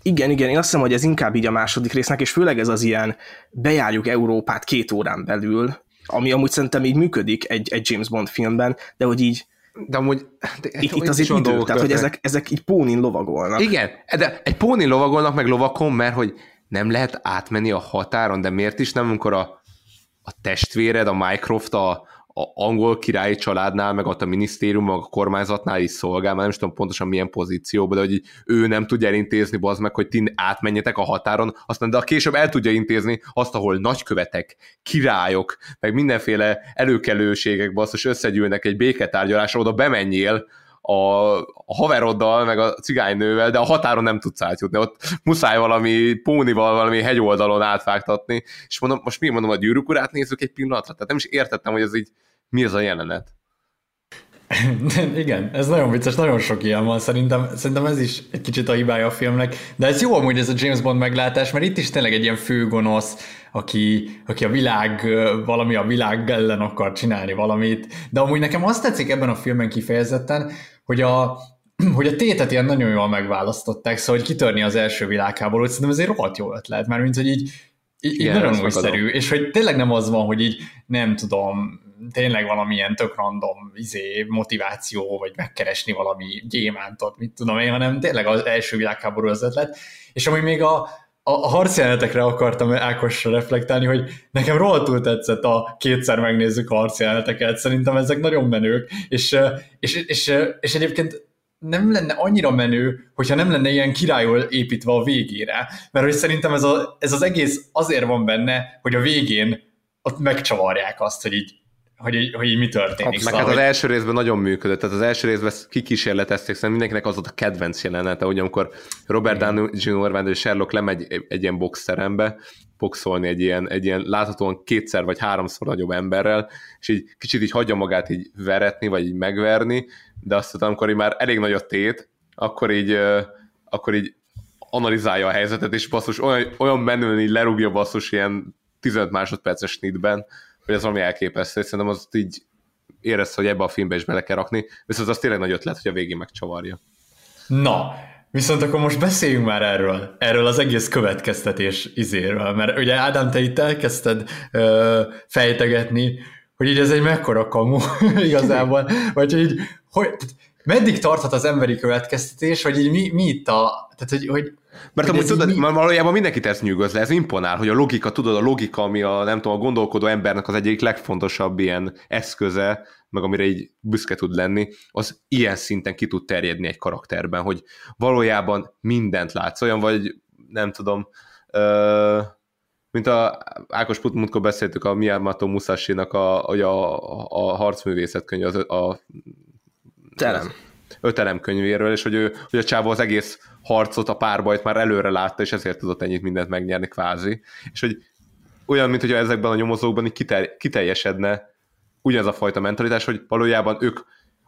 Igen, igen, én azt hiszem, hogy ez inkább így a második résznek, és főleg ez az ilyen bejárjuk Európát két órán belül, ami amúgy szerintem így működik egy, egy James Bond filmben, de hogy így
De amúgy... De,
itt, itt azért idő, tehát hogy ezek, ezek így pónin lovagolnak.
Igen, de egy pónin lovagolnak meg lovakon, mert hogy nem lehet átmenni a határon, de miért is nem, amikor a, a testvéred, a Mycroft, a, a angol királyi családnál, meg ott a minisztérium, meg a kormányzatnál is szolgál, már nem is tudom pontosan milyen pozícióban, de hogy ő nem tudja elintézni, bazd meg, hogy ti átmenjetek a határon, aztán de a később el tudja intézni azt, ahol nagykövetek, királyok, meg mindenféle előkelőségek, basszus, összegyűlnek egy béketárgyalásra, oda bemenjél, a, haveroddal, meg a cigánynővel, de a határon nem tudsz átjutni, ott muszáj valami pónival, valami hegyoldalon átvágtatni, és mondom, most mi mondom, a gyűrűk urát nézzük egy pillanatra, tehát nem is értettem, hogy ez így mi az a jelenet. <laughs>
Igen, ez nagyon vicces, nagyon sok ilyen van, szerintem, szerintem ez is egy kicsit a hibája a filmnek, de ez jó amúgy ez a James Bond meglátás, mert itt is tényleg egy ilyen főgonosz, aki, aki a világ, valami a világ ellen akar csinálni valamit, de amúgy nekem azt tetszik ebben a filmben kifejezetten, hogy a, <clears throat> hogy a tétet ilyen nagyon jól megválasztották, szóval hogy kitörni az első világháborút, szerintem ez egy rohadt jó ötlet, mert mint hogy így, így, így nagyon újszerű, és hogy tényleg nem az van, hogy így nem tudom, tényleg valamilyen tök random izé, motiváció, vagy megkeresni valami gyémántot, mit tudom én, hanem tényleg az első világháború az ötlet. És ami még a, a, a harcjelenetekre akartam Ákosra reflektálni, hogy nekem rohadtul tetszett a kétszer megnézzük a harcjeleneteket, szerintem ezek nagyon menők, és, és, és, és egyébként nem lenne annyira menő, hogyha nem lenne ilyen királyul építve a végére, mert hogy szerintem ez, a, ez az egész azért van benne, hogy a végén ott megcsavarják azt, hogy így hogy, így, hogy így mi történik.
Meg szóval, hát az hogy... első részben nagyon működött, tehát az első részben kikísérletezték, szerintem mindenkinek az volt a kedvenc jelenete, hogy amikor Robert Downey Jr. vagy Sherlock lemegy egy, egy ilyen boxterembe, boxolni egy ilyen, egy ilyen láthatóan kétszer vagy háromszor nagyobb emberrel, és így kicsit így hagyja magát így veretni, vagy így megverni, de azt tudom, amikor így már elég nagy a tét, akkor így, akkor így analizálja a helyzetet, és basszus olyan, olyan menően így lerúgja basszus ilyen 15 másodperces snitben, hogy az valami elképesztő, szerintem az így érez, hogy ebbe a filmbe is bele kell rakni, viszont az tényleg nagy ötlet, hogy a végén megcsavarja.
Na, viszont akkor most beszéljünk már erről, erről az egész következtetés izéről, mert ugye Ádám, te itt elkezdted ö, fejtegetni, hogy így ez egy mekkora kamu <laughs> igazából, vagy hogy így, hogy, meddig tarthat az emberi következtetés, vagy így mi, mi itt a, tehát hogy, hogy
mert amúgy tudod, mi... valójában mindenkit ez nyűgöz le, ez imponál, hogy a logika, tudod, a logika, ami a, nem tudom, a gondolkodó embernek az egyik legfontosabb ilyen eszköze, meg amire így büszke tud lenni, az ilyen szinten ki tud terjedni egy karakterben, hogy valójában mindent látsz, olyan vagy, nem tudom, ö, mint a Ákos Putmutkor beszéltük a Miyamoto Musashi-nak a, a, a, a harcművészetkönyv, az, a,
Terem.
ötelem könyvéről, és hogy, ő, hogy a csávó az egész harcot, a párbajt már előre látta, és ezért tudott ennyit mindent megnyerni kvázi. És hogy olyan, mint hogy ezekben a nyomozókban így kiter- kiteljesedne ugyanaz a fajta mentalitás, hogy valójában ők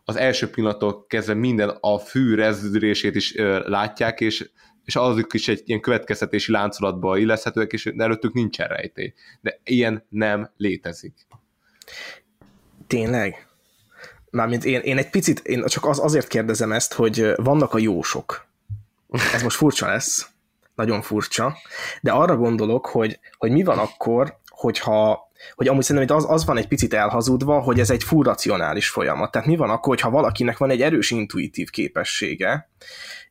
az első pillanattól kezdve minden a fű rezdülését is ö, látják, és, és azok is egy ilyen következtetési láncolatba illeszhetőek, és előttük nincsen rejtély. De ilyen nem létezik.
Tényleg? Mármint én, én egy picit, én csak az, azért kérdezem ezt, hogy vannak a jósok. Ez most furcsa lesz, nagyon furcsa, de arra gondolok, hogy, hogy mi van akkor, hogyha hogy amúgy szerintem az, az van egy picit elhazudva, hogy ez egy full folyamat. Tehát mi van akkor, hogyha valakinek van egy erős intuitív képessége,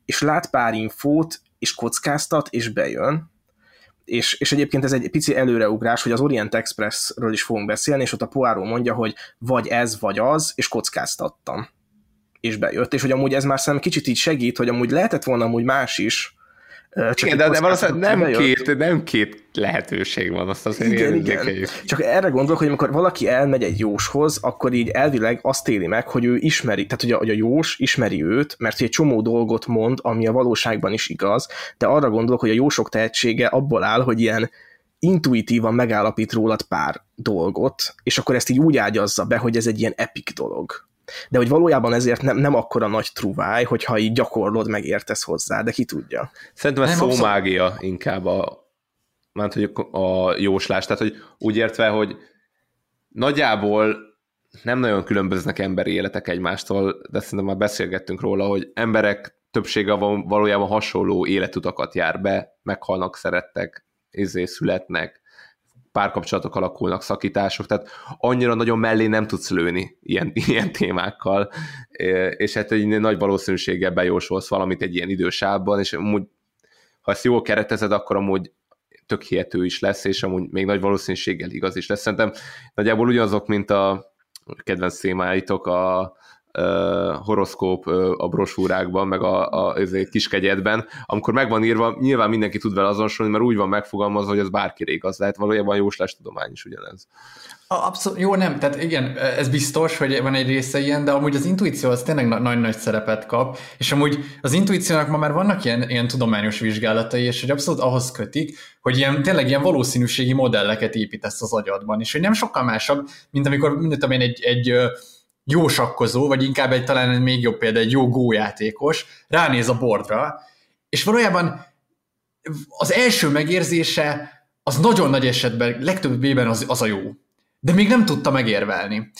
és lát pár infót, és kockáztat, és bejön, és, és egyébként ez egy pici előreugrás, hogy az Orient Expressről is fogunk beszélni, és ott a Poirot mondja, hogy vagy ez, vagy az, és kockáztattam és bejött, és hogy amúgy ez már szerintem kicsit így segít, hogy amúgy lehetett volna amúgy más is,
csak igen, de, de valószínűleg nem két, nem két lehetőség van, azt azért igen, igen.
Csak erre gondolok, hogy amikor valaki elmegy egy jóshoz, akkor így elvileg azt éli meg, hogy ő ismeri, tehát hogy a, hogy a jós ismeri őt, mert egy csomó dolgot mond, ami a valóságban is igaz, de arra gondolok, hogy a jósok tehetsége abból áll, hogy ilyen intuitívan megállapít rólad pár dolgot, és akkor ezt így úgy ágyazza be, hogy ez egy ilyen epic dolog de hogy valójában ezért nem, nem akkora nagy truváj, hogyha így gyakorlod, megértesz hozzá, de ki tudja.
Szerintem ez szómágia abszol... inkább a, mert hogy a jóslás, tehát hogy úgy értve, hogy nagyjából nem nagyon különböznek emberi életek egymástól, de szerintem már beszélgettünk róla, hogy emberek többsége van, valójában hasonló életutakat jár be, meghalnak, szerettek, izé, születnek, párkapcsolatok alakulnak, szakítások, tehát annyira nagyon mellé nem tudsz lőni ilyen, <laughs> ilyen témákkal, és hát egy nagy valószínűséggel bejósolsz valamit egy ilyen idősávban, és amúgy, ha ezt jól keretezed, akkor amúgy tök hihető is lesz, és amúgy még nagy valószínűséggel igaz is lesz. Szerintem nagyjából ugyanazok, mint a kedvenc témáitok, a, horoszkóp a brosúrákban, meg a, a, a kiskegyedben, amikor meg van írva, nyilván mindenki tud vele azonosulni, mert úgy van megfogalmazva, hogy az bárkire igaz lehet, valójában jóslás tudomány is ugyanez.
Abszolút, jó, nem, tehát igen, ez biztos, hogy van egy része ilyen, de amúgy az intuíció az tényleg nagy-nagy szerepet kap, és amúgy az intuíciónak ma már vannak ilyen, ilyen tudományos vizsgálatai, és hogy abszolút ahhoz kötik, hogy ilyen, tényleg ilyen valószínűségi modelleket építesz az agyadban, és hogy nem sokkal másabb, mint amikor, mint én egy, egy jó sakkozó, vagy inkább egy talán még jobb példa, egy jó gójátékos, ránéz a bordra, és valójában az első megérzése az nagyon nagy esetben, legtöbbében az, az a jó. De még nem tudta megérvelni.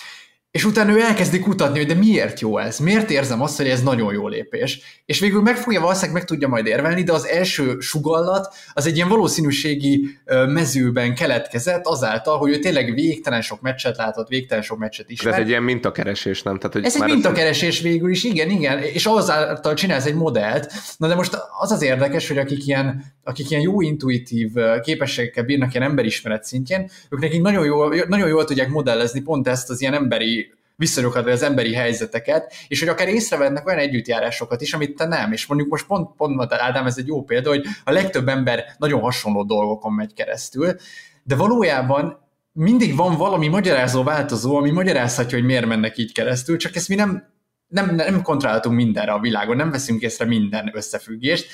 És utána ő elkezdi kutatni, hogy de miért jó ez? Miért érzem azt, hogy ez nagyon jó lépés? És végül megfogja, valószínűleg meg tudja majd érvelni, de az első sugallat az egy ilyen valószínűségi mezőben keletkezett azáltal, hogy ő tényleg végtelen sok meccset látott, végtelen sok meccset ismer.
Ez egy ilyen mintakeresés, nem? Tehát, hogy
ez egy mintakeresés végül is, igen, igen, és azáltal csinálsz egy modellt. Na de most az az érdekes, hogy akik ilyen, akik ilyen jó intuitív képességekkel bírnak ilyen emberismeret szintjén, ők nekik nagyon jól, nagyon jól tudják modellezni pont ezt az ilyen emberi viszonyokat, vagy az emberi helyzeteket, és hogy akár észrevennek olyan együttjárásokat is, amit te nem. És mondjuk most pont, pont Ádám, ez egy jó példa, hogy a legtöbb ember nagyon hasonló dolgokon megy keresztül, de valójában mindig van valami magyarázó változó, ami magyarázhatja, hogy miért mennek így keresztül, csak ezt mi nem, nem, nem kontrolláltunk mindenre a világon, nem veszünk észre minden összefüggést,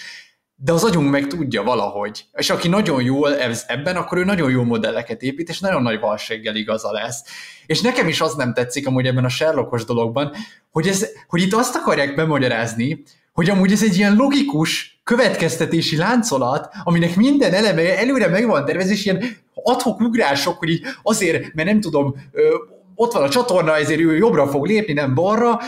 de az agyunk meg tudja valahogy. És aki nagyon jól ebben, akkor ő nagyon jó modelleket épít, és nagyon nagy valséggel igaza lesz. És nekem is az nem tetszik amúgy ebben a Sherlockos dologban, hogy, ez, hogy itt azt akarják bemagyarázni, hogy amúgy ez egy ilyen logikus következtetési láncolat, aminek minden eleme előre meg van tervezés, és ilyen adhok ugrások, hogy így azért, mert nem tudom, ott van a csatorna, ezért ő jobbra fog lépni, nem balra.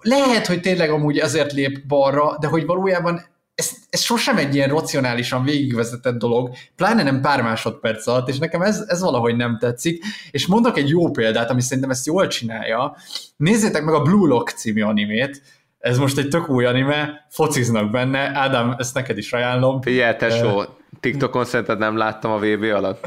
Lehet, hogy tényleg amúgy azért lép balra, de hogy valójában ez, ez sosem egy ilyen racionálisan végigvezetett dolog, pláne nem pár másodperc alatt, és nekem ez, ez valahogy nem tetszik. És mondok egy jó példát, ami szerintem ezt jól csinálja. Nézzétek meg a Blue Lock című animét, ez most egy tök új anime, fociznak benne, Ádám, ezt neked is ajánlom.
Figyelj, tesó, uh, TikTokon szerinted nem láttam a VB alatt?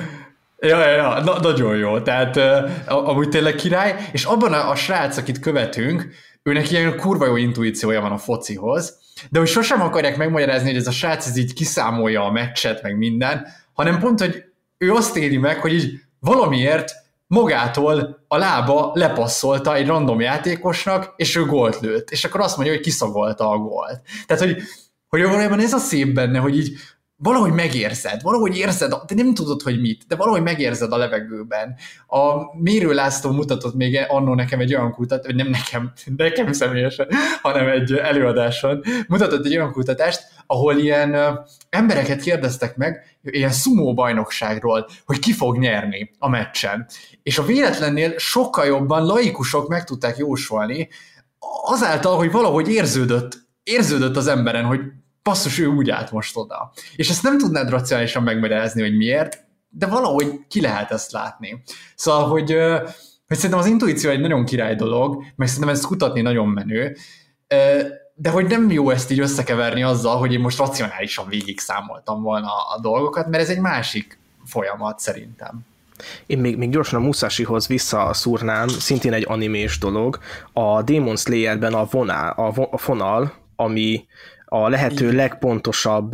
Ja, ja, ja na, nagyon jó, tehát uh, amúgy tényleg király, és abban a, a srác, akit követünk, őnek ilyen kurva jó intuíciója van a focihoz, de hogy sosem akarják megmagyarázni, hogy ez a srác ez így kiszámolja a meccset, meg minden, hanem pont, hogy ő azt éri meg, hogy így valamiért magától a lába lepasszolta egy random játékosnak, és ő gólt lőtt. És akkor azt mondja, hogy kiszagolta a gólt. Tehát, hogy, hogy valójában ez a szép benne, hogy így valahogy megérzed, valahogy érzed, de nem tudod, hogy mit, de valahogy megérzed a levegőben. A Mérő László mutatott még annó nekem egy olyan kutat, vagy nem nekem, <laughs> nekem személyesen, hanem egy előadáson, mutatott egy olyan kutatást, ahol ilyen embereket kérdeztek meg, ilyen szumó bajnokságról, hogy ki fog nyerni a meccsen. És a véletlennél sokkal jobban laikusok meg tudták jósolni, azáltal, hogy valahogy érződött, érződött az emberen, hogy passzus, ő úgy állt most oda. És ezt nem tudnád racionálisan megmagyarázni, hogy miért, de valahogy ki lehet ezt látni. Szóval, hogy, hogy szerintem az intuíció egy nagyon király dolog, meg szerintem ezt kutatni nagyon menő, de hogy nem jó ezt így összekeverni azzal, hogy én most racionálisan végig számoltam volna a dolgokat, mert ez egy másik folyamat szerintem.
Én még, még gyorsan a Musashihoz visszaszúrnám, szintén egy animés dolog. A Demon Slayerben a, vonál, a, vo, a fonal, ami a lehető legpontosabb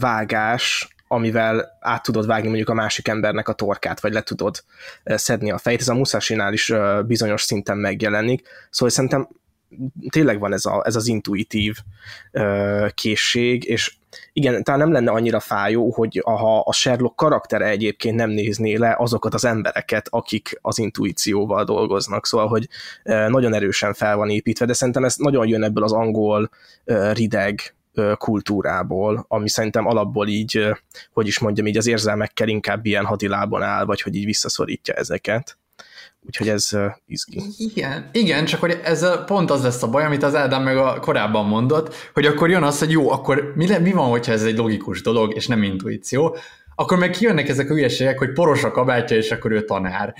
vágás, amivel át tudod vágni mondjuk a másik embernek a torkát, vagy le tudod szedni a fejét. Ez a Musashi-nál is bizonyos szinten megjelenik. Szóval szerintem tényleg van ez, a, ez az intuitív készség, és igen, talán nem lenne annyira fájó, hogy ha a Sherlock karaktere egyébként nem nézné le azokat az embereket, akik az intuícióval dolgoznak, szóval, hogy nagyon erősen fel van építve, de szerintem ez nagyon jön ebből az angol rideg kultúrából, ami szerintem alapból így, hogy is mondjam, így az érzelmekkel inkább ilyen hadilábon áll, vagy hogy így visszaszorítja ezeket. Úgyhogy ez uh, izgi.
Igen, igen, csak hogy ez pont az lesz a baj, amit az Ádám meg a korábban mondott, hogy akkor jön az, hogy jó, akkor mi, le, mi van, hogyha ez egy logikus dolog, és nem intuíció, akkor meg kijönnek ezek a hülyeségek, hogy poros a kabátja, és akkor ő tanár.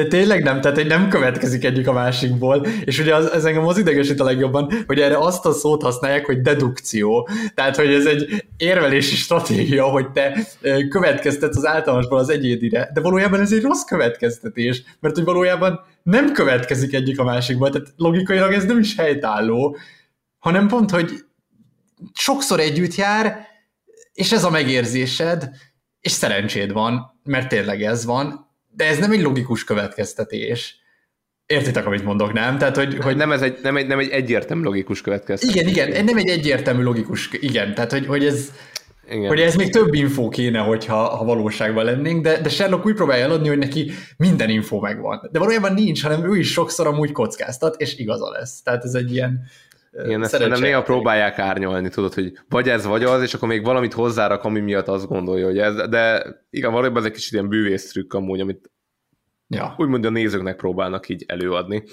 De tényleg nem, tehát hogy nem következik egyik a másikból, és ugye az, ez engem az idegesít a legjobban, hogy erre azt a szót használják, hogy dedukció. Tehát, hogy ez egy érvelési stratégia, hogy te következtetsz az általánosból az egyédire, de valójában ez egy rossz következtetés, mert hogy valójában nem következik egyik a másikból, tehát logikailag ez nem is helytálló, hanem pont, hogy sokszor együtt jár, és ez a megérzésed, és szerencséd van, mert tényleg ez van, de ez nem egy logikus következtetés. Értitek, amit mondok, nem? Tehát, hogy, hogy...
Nem, ez egy, nem, egy, nem egy egyértelmű logikus következtetés.
Igen, igen, nem egy egyértelmű logikus, igen, tehát, hogy, hogy ez, igen. Hogy ez még több infó kéne, hogyha ha valóságban lennénk, de, de Sherlock úgy próbálja eladni, hogy neki minden info megvan. De valójában nincs, hanem ő is sokszor amúgy kockáztat, és igaza lesz. Tehát ez egy ilyen
igen, ezt nem néha próbálják árnyolni, tudod, hogy vagy ez, vagy az, és akkor még valamit hozzárak, ami miatt azt gondolja, hogy ez, de igen, valójában ez egy kicsit ilyen bűvész trükk amúgy, amit ja. úgymond a nézőknek próbálnak így előadni.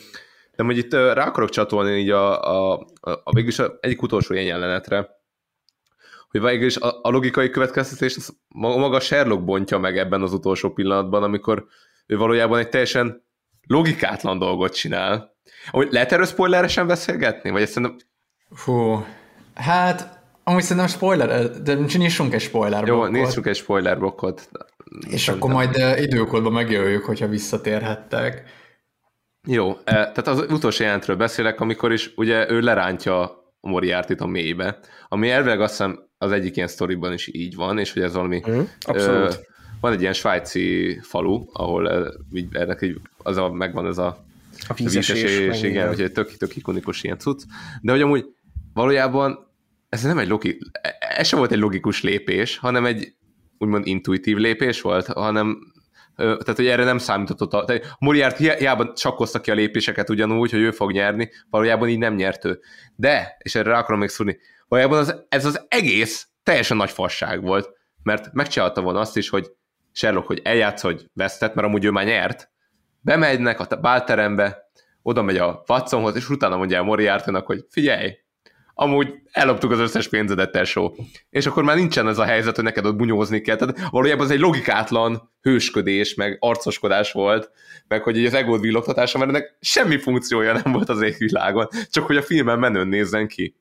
De hogy itt rá akarok csatolni így a, a, a, a végülis a, egyik utolsó ilyen jelenetre, hogy végülis a, a logikai következtetés maga Sherlock bontja meg ebben az utolsó pillanatban, amikor ő valójában egy teljesen logikátlan dolgot csinál, hogy lehet erről spoileresen beszélgetni? Vagy ezt szerintem...
Fú, hát amúgy szerintem spoiler, de nyissunk egy spoiler
Jó, nyissunk egy spoiler blokkot.
És szerintem. akkor majd eh, időkódban megjöjjük, hogyha visszatérhettek.
Jó, eh, tehát az utolsó jelentről beszélek, amikor is ugye ő lerántja a Moriartit a mélybe, ami elvileg azt hiszem az egyik ilyen sztoriban is így van, és hogy ez valami... Mm, abszolút. Ö, van egy ilyen svájci falu, ahol így, ennek így, az a, megvan ez a
a vízesés.
igen, hogy egy tök, tök ikonikus ilyen cucc. De hogy amúgy valójában ez nem egy logi, ez sem volt egy logikus lépés, hanem egy úgymond intuitív lépés volt, hanem tehát, hogy erre nem számított a... Tehát Moriart hiába csakkozta ki a lépéseket ugyanúgy, hogy ő fog nyerni, valójában így nem nyert ő. De, és erre rá akarom még szúrni, valójában az, ez az egész teljesen nagy fasság volt, mert megcsinálta volna azt is, hogy Sherlock, hogy eljátsz, hogy vesztett, mert amúgy ő már nyert, bemegynek a bálterembe, oda megy a Watsonhoz, és utána mondja a Moriartynak, hogy figyelj, amúgy elloptuk az összes pénzedet, tesó. És akkor már nincsen ez a helyzet, hogy neked ott bunyózni kell. Tehát valójában ez egy logikátlan hősködés, meg arcoskodás volt, meg hogy az egód villogtatása, mert ennek semmi funkciója nem volt az égvilágon, csak hogy a filmen menőn nézzen ki.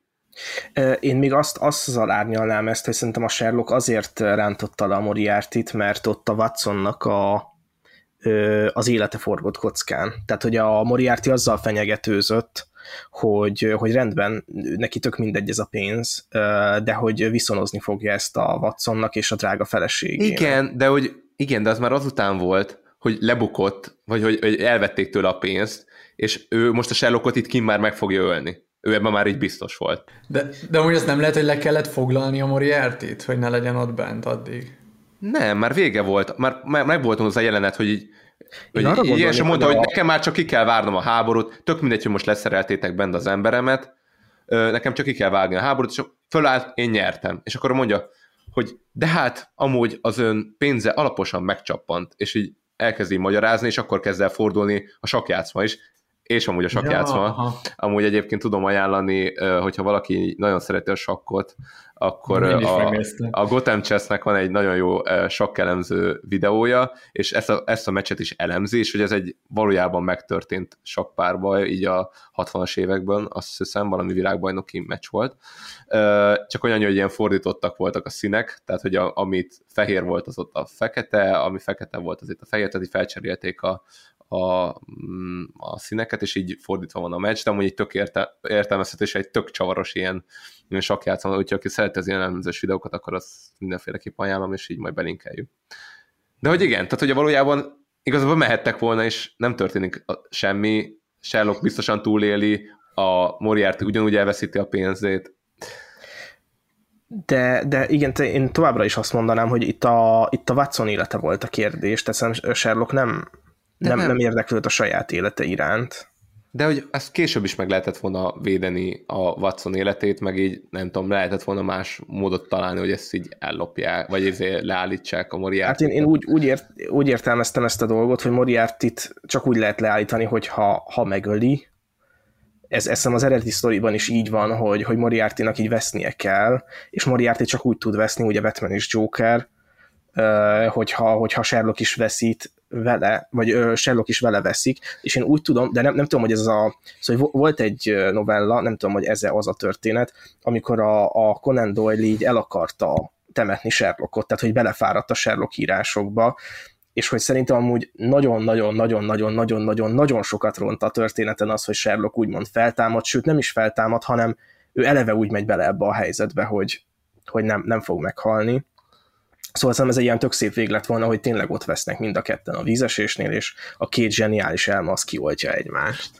Én még azt, azt az árnyalnám ezt, hogy szerintem a Sherlock azért rántotta le a Moriartit, mert ott a Watsonnak a, az élete forgott kockán. Tehát, hogy a Moriarty azzal fenyegetőzött, hogy, hogy rendben, neki tök mindegy ez a pénz, de hogy viszonozni fogja ezt a Watsonnak és a drága feleségének.
Igen, de hogy igen, de az már azután volt, hogy lebukott, vagy hogy, hogy elvették tőle a pénzt, és ő most a Sherlockot itt kim már meg fogja ölni. Ő ebben már így biztos volt.
De, de úgy azt nem lehet, hogy le kellett foglalni a Moriarty-t, hogy ne legyen ott bent addig?
Nem, már vége volt, már, már meg volt az a jelenet, hogy így, hogy arra ilyen sem mondta, hogy, a... nekem már csak ki kell várnom a háborút, tök mindegy, hogy most leszereltétek bent az emberemet, nekem csak ki kell vágni a háborút, és fölállt, én nyertem. És akkor mondja, hogy de hát amúgy az ön pénze alaposan megcsappant, és így elkezdi magyarázni, és akkor kezd el fordulni a sakjátszma is, és amúgy a sakjátszma. Ja, amúgy egyébként tudom ajánlani, hogyha valaki nagyon szereti a sakkot, akkor a, a Gotham Chess-nek van egy nagyon jó sakkelemző videója, és ezt a, ezt a meccset is elemzi, és hogy ez egy valójában megtörtént sakkpárba, így a 60-as években, azt hiszem valami világbajnoki meccs volt. Csak olyan, hogy ilyen fordítottak voltak a színek, tehát hogy a, amit fehér volt, az ott a fekete, ami fekete volt, az itt a fehér, tehát felcserélték a, a, mm, a színeket, és így fordítva van a meccs, de amúgy egy tök érte, értelmezhető, és egy tök csavaros ilyen, ilyen sakjátszom, úgyhogy aki szeret az ilyen elemzős videókat, akkor azt mindenféleképp ajánlom, és így majd belinkeljük. De hogy igen, tehát hogy valójában igazából mehettek volna, és nem történik semmi, Sherlock biztosan túléli, a Moriarty ugyanúgy elveszíti a pénzét,
de, de igen, te, én továbbra is azt mondanám, hogy itt a, itt a Watson élete volt a kérdés, tehát Sherlock nem, nem, nem, nem érdeklődött a saját élete iránt.
De hogy ezt később is meg lehetett volna védeni a Watson életét, meg így nem tudom, lehetett volna más módot találni, hogy ezt így ellopják, vagy ezért leállítsák a Moriarty.
Hát én, én úgy, úgy, ért, úgy értelmeztem ezt a dolgot, hogy moriarty csak úgy lehet leállítani, hogy ha, ha megöli, ez eszem az eredeti sztoriban is így van, hogy, hogy Moriarty-nak így vesznie kell, és Moriarty csak úgy tud veszni, ugye Batman és Joker, hogyha, hogyha Sherlock is veszít vele, vagy Sherlock is vele veszik, és én úgy tudom, de nem, nem tudom, hogy ez a, szóval volt egy novella, nem tudom, hogy ez az a történet, amikor a, a Conan Doyle így el akarta temetni Sherlockot, tehát hogy belefáradt a Sherlock írásokba, és hogy szerintem amúgy nagyon-nagyon-nagyon-nagyon-nagyon-nagyon-nagyon sokat ront a történeten az, hogy Sherlock úgymond feltámad, sőt nem is feltámad, hanem ő eleve úgy megy bele ebbe a helyzetbe, hogy, hogy nem, nem fog meghalni. Szóval szerintem ez egy ilyen tök szép véglet volna, hogy tényleg ott vesznek mind a ketten a vízesésnél, és a két zseniális elma az kioltja egymást.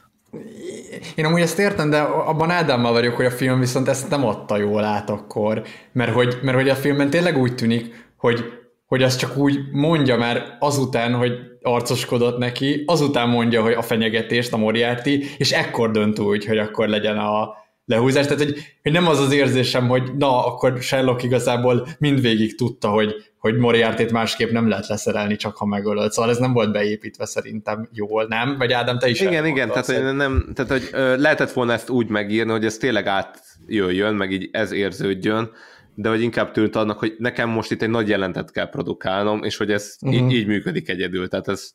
Én amúgy ezt értem, de abban Ádámmal vagyok, hogy a film viszont ezt nem adta jól át akkor, mert hogy, mert hogy a filmben tényleg úgy tűnik, hogy, hogy azt csak úgy mondja már azután, hogy arcoskodott neki, azután mondja, hogy a fenyegetést, a Moriarty, és ekkor dönt úgy, hogy akkor legyen a, lehúzás, tehát hogy, hogy nem az az érzésem, hogy na, akkor Sherlock igazából mindvégig tudta, hogy, hogy moriarty másképp nem lehet leszerelni, csak ha megölölt. Szóval ez nem volt beépítve szerintem jól, nem? Vagy Ádám, te is
Igen, igen, tehát hogy, nem, tehát, hogy lehetett volna ezt úgy megírni, hogy ez tényleg átjöjjön, meg így ez érződjön, de hogy inkább tűnt annak, hogy nekem most itt egy nagy jelentet kell produkálnom, és hogy ez uh-huh. így, így működik egyedül. Tehát ez,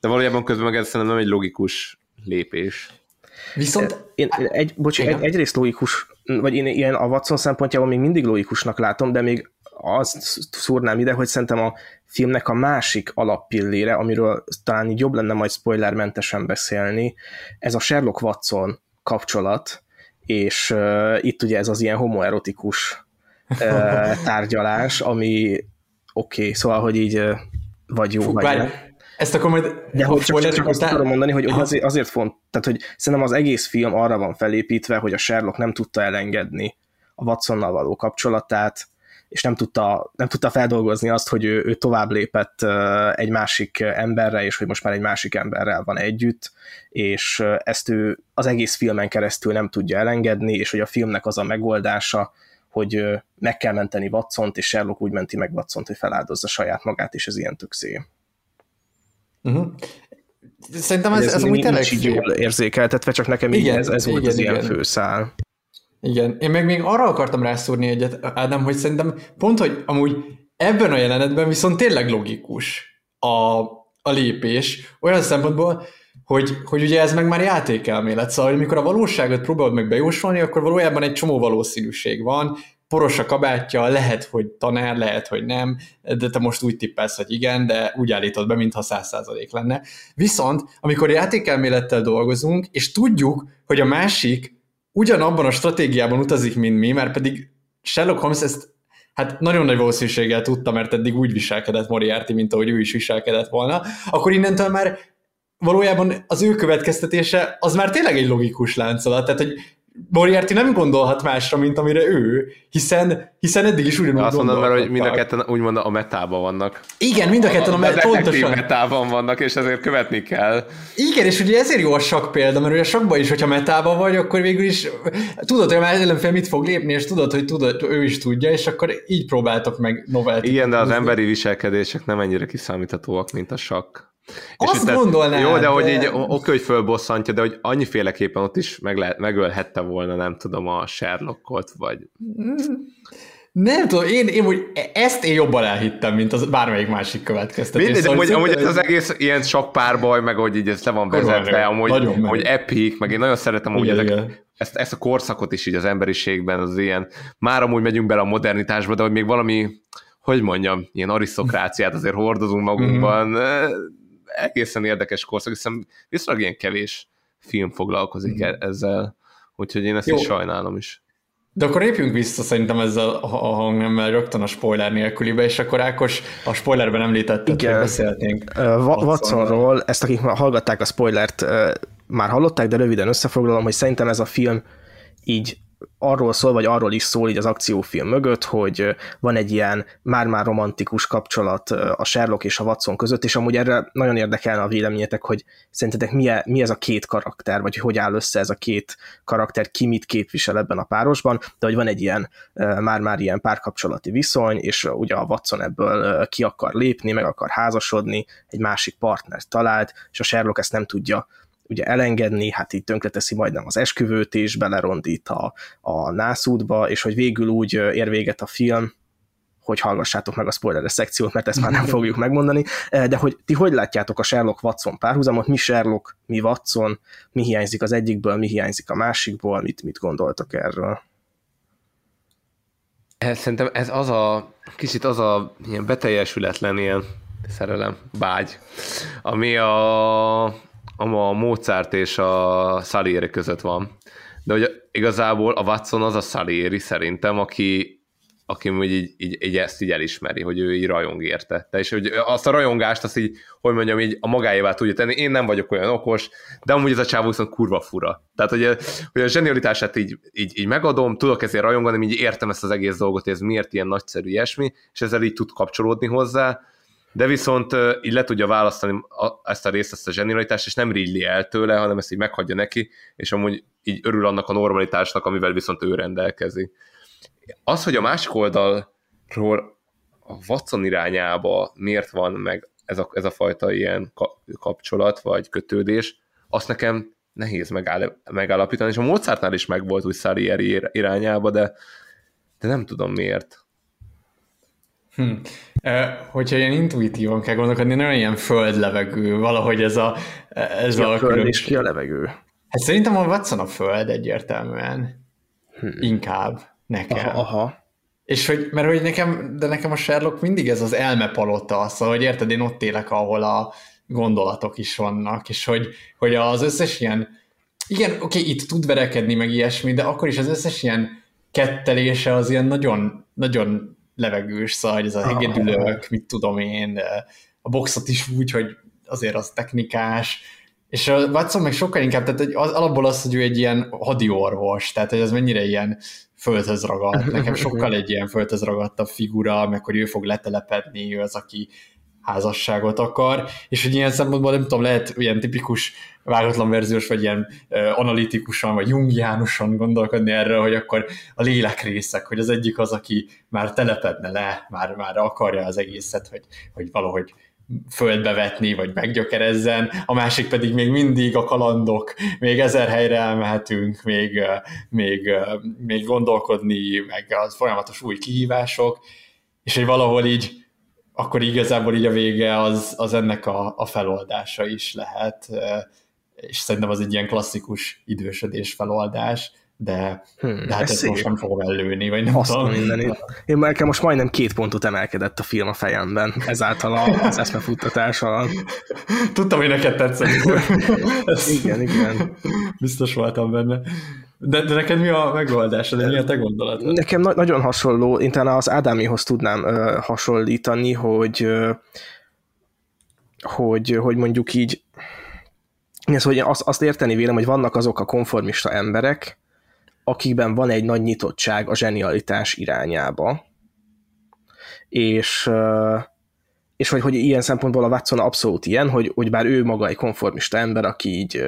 de valójában közben meg ez szerintem nem egy logikus lépés.
Viszont... Én, egy, bocs, egy, egyrészt logikus, vagy én ilyen a Watson szempontjából még mindig logikusnak látom, de még azt szúrnám ide, hogy szerintem a filmnek a másik alappillére, amiről talán így jobb lenne majd spoilermentesen beszélni, ez a Sherlock Watson kapcsolat, és uh, itt ugye ez az ilyen homoerotikus uh, <laughs> tárgyalás, ami oké, okay, szóval, hogy így uh, vagy jó, Fú, vagy nem.
Ezt akkor majd...
De hogy csak, csak, csak azt tudom mondani, hogy azért, azért font, tehát hogy szerintem az egész film arra van felépítve, hogy a Sherlock nem tudta elengedni a Watsonnal való kapcsolatát, és nem tudta, nem tudta feldolgozni azt, hogy ő, ő tovább lépett egy másik emberre, és hogy most már egy másik emberrel van együtt, és ezt ő az egész filmen keresztül nem tudja elengedni, és hogy a filmnek az a megoldása, hogy meg kell menteni Watsont, és Sherlock úgy menti meg Watsont, hogy feláldozza saját magát, és ez ilyen tök szép.
Uh-huh. Szerintem ez, ez, ez
amúgy tényleg így jól érzékeltetve, csak nekem igen, ez, ez igen, volt az igen. ilyen főszál.
Igen, én meg még arra akartam rászúrni egyet, Ádám, hogy szerintem pont, hogy amúgy ebben a jelenetben viszont tényleg logikus a, a lépés, olyan szempontból, hogy, hogy ugye ez meg már játékelmélet, szóval hogy amikor a valóságot próbálod meg bejósolni, akkor valójában egy csomó valószínűség van, poros a kabátja, lehet, hogy tanár, lehet, hogy nem, de te most úgy tippelsz, hogy igen, de úgy állítod be, mintha száz százalék lenne. Viszont, amikor játékelmélettel dolgozunk, és tudjuk, hogy a másik ugyanabban a stratégiában utazik, mint mi, mert pedig Sherlock Holmes ezt hát nagyon nagy valószínűséggel tudta, mert eddig úgy viselkedett Moriarty, mint ahogy ő is viselkedett volna, akkor innentől már valójában az ő következtetése az már tényleg egy logikus láncolat, tehát hogy Moriarty nem gondolhat másra, mint amire ő, hiszen, hiszen eddig is ugyanúgy
Azt mondom, mert hogy mind a ketten úgymond a metában vannak.
Igen, mind a ketten a, a, a
pontosan. metában vannak, és ezért követni kell.
Igen, és ugye ezért jó a sakk példa, mert ugye a sakban is, hogyha metában vagy, akkor végül is tudod, hogy a ellenfél mit fog lépni, és tudod, hogy tudod, ő is tudja, és akkor így próbáltok meg novelt.
Igen, de az emberi viselkedések nem ennyire kiszámíthatóak, mint a sakk.
Azt és gondolnám.
Jó, de, de hogy így oké, hogy fölbosszantja, de hogy annyiféleképpen ott is meg lehet, megölhette volna, nem tudom, a Sherlockot, vagy...
Nem tudom, én, én hogy ezt én jobban elhittem, mint az bármelyik másik következtetés.
Mindegy, szóval amúgy, amúgy ez az egész ilyen sok párbaj, meg hogy így ez le van vezetve, amúgy, amúgy epic, meg én nagyon szeretem, hogy ezek, ezt, ezt a korszakot is így az emberiségben, az ilyen, már amúgy megyünk bele a modernitásba, de hogy még valami, hogy mondjam, ilyen arisztokráciát azért hordozunk magunkban, mm egészen érdekes korszak, hiszen viszonylag ilyen kevés film foglalkozik mm. ezzel, úgyhogy én ezt Jó. is sajnálom is.
De akkor lépjünk vissza szerintem ezzel a hangnemmel rögtön a spoiler nélkülibe, és akkor Ákos a spoilerben említetted, hogy beszéltünk.
Uh, Watsonról, ezt akik hallgatták a spoilert, uh, már hallották, de röviden összefoglalom, hogy szerintem ez a film így arról szól, vagy arról is szól így az akciófilm mögött, hogy van egy ilyen már-már romantikus kapcsolat a Sherlock és a Watson között, és amúgy erre nagyon érdekelne a véleményetek, hogy szerintetek mi, e, mi ez a két karakter, vagy hogy áll össze ez a két karakter, ki mit képvisel ebben a párosban, de hogy van egy ilyen már-már ilyen párkapcsolati viszony, és ugye a Watson ebből ki akar lépni, meg akar házasodni, egy másik partnert talált, és a Sherlock ezt nem tudja ugye elengedni, hát így tönkreteszi majdnem az esküvőt is, belerondít a, a nászútba, és hogy végül úgy ér véget a film, hogy hallgassátok meg a spoileres szekciót, mert ezt már nem <laughs> fogjuk megmondani, de hogy ti hogy látjátok a Sherlock-Watson párhuzamot, mi Sherlock, mi Watson, mi hiányzik az egyikből, mi hiányzik a másikból, mit, mit gondoltak erről?
Ez, szerintem ez az a, kicsit az a ilyen beteljesületlen ilyen szerelem, vágy, ami a, a Mozart és a Salieri között van. De hogy igazából a Watson az a Salieri szerintem, aki aki hogy így, így, így, ezt így elismeri, hogy ő így rajong érte. De és hogy azt a rajongást, azt így, hogy mondjam, így a magáévá tudja tenni. Én nem vagyok olyan okos, de amúgy ez a csávó viszont kurva fura. Tehát, hogy, hogy a zsenialitását így, így, így megadom, tudok ezért rajongani, így értem ezt az egész dolgot, ez miért ilyen nagyszerű ilyesmi, és ezzel így tud kapcsolódni hozzá, de viszont így le tudja választani ezt a részt, ezt a zsenialitást, és nem rilli el tőle, hanem ezt így meghagyja neki, és amúgy így örül annak a normalitásnak, amivel viszont ő rendelkezik. Az, hogy a másik oldalról a Watson irányába miért van meg ez a, ez a fajta ilyen kapcsolat vagy kötődés, azt nekem nehéz megáll, megállapítani, és a Mozartnál is megvolt úgy Salieri irányába, de, de nem tudom miért.
Hm. Hogyha ilyen intuitívan kell gondolkodni, nagyon ilyen földlevegő, valahogy ez a... Ez
ki a, a föld és ki a levegő?
Hát szerintem a Watson a föld egyértelműen. Hm. Inkább nekem.
Aha, aha.
És hogy, mert hogy nekem, de nekem a Sherlock mindig ez az elmepalota, szóval, hogy érted, én ott élek, ahol a gondolatok is vannak, és hogy, hogy az összes ilyen, igen, oké, okay, itt tud verekedni, meg ilyesmi, de akkor is az összes ilyen kettelése az ilyen nagyon, nagyon levegős, szóval, hogy ez a hegedülök, mit tudom én, a boxot is úgy, hogy azért az technikás, és a Watson meg sokkal inkább, tehát az, alapból az, hogy ő egy ilyen hadiorvos, tehát hogy ez mennyire ilyen földhöz ragadt. Nekem sokkal egy ilyen földhöz ragadtabb figura, meg hogy ő fog letelepedni, ő az, aki házasságot akar, és hogy ilyen szempontból nem tudom, lehet ilyen tipikus vágatlan verziós, vagy ilyen analitikusan, vagy jungiánusan gondolkodni erről, hogy akkor a lélekrészek, hogy az egyik az, aki már telepedne le, már, már akarja az egészet, hogy, hogy valahogy földbe vetni, vagy meggyökerezzen, a másik pedig még mindig a kalandok, még ezer helyre elmehetünk, még, még, még gondolkodni, meg az folyamatos új kihívások, és hogy valahol így akkor igazából így a vége az, az ennek a, a feloldása is lehet, és szerintem az egy ilyen klasszikus idősödés feloldás, de, hmm, de hát ezt most nem fogom ellőni, vagy nem Azt tudom. Mindenit.
Én nekem most majdnem két pontot emelkedett a film a fejemben, ezáltal az eszmefuttatás alatt.
Tudtam, hogy neked tetszett. <laughs>
igen, igen.
Biztos voltam benne. De, de neked mi a megoldás, de mi a te gondolatod?
Nekem na- nagyon hasonló, én talán az Ádámihoz tudnám uh, hasonlítani, hogy uh, hogy, hogy mondjuk így ez, hogy azt, azt érteni vélem, hogy vannak azok a konformista emberek, akikben van egy nagy nyitottság a zsenialitás irányába, és, és hogy, hogy ilyen szempontból a Watson abszolút ilyen, hogy, hogy bár ő maga egy konformista ember, aki így,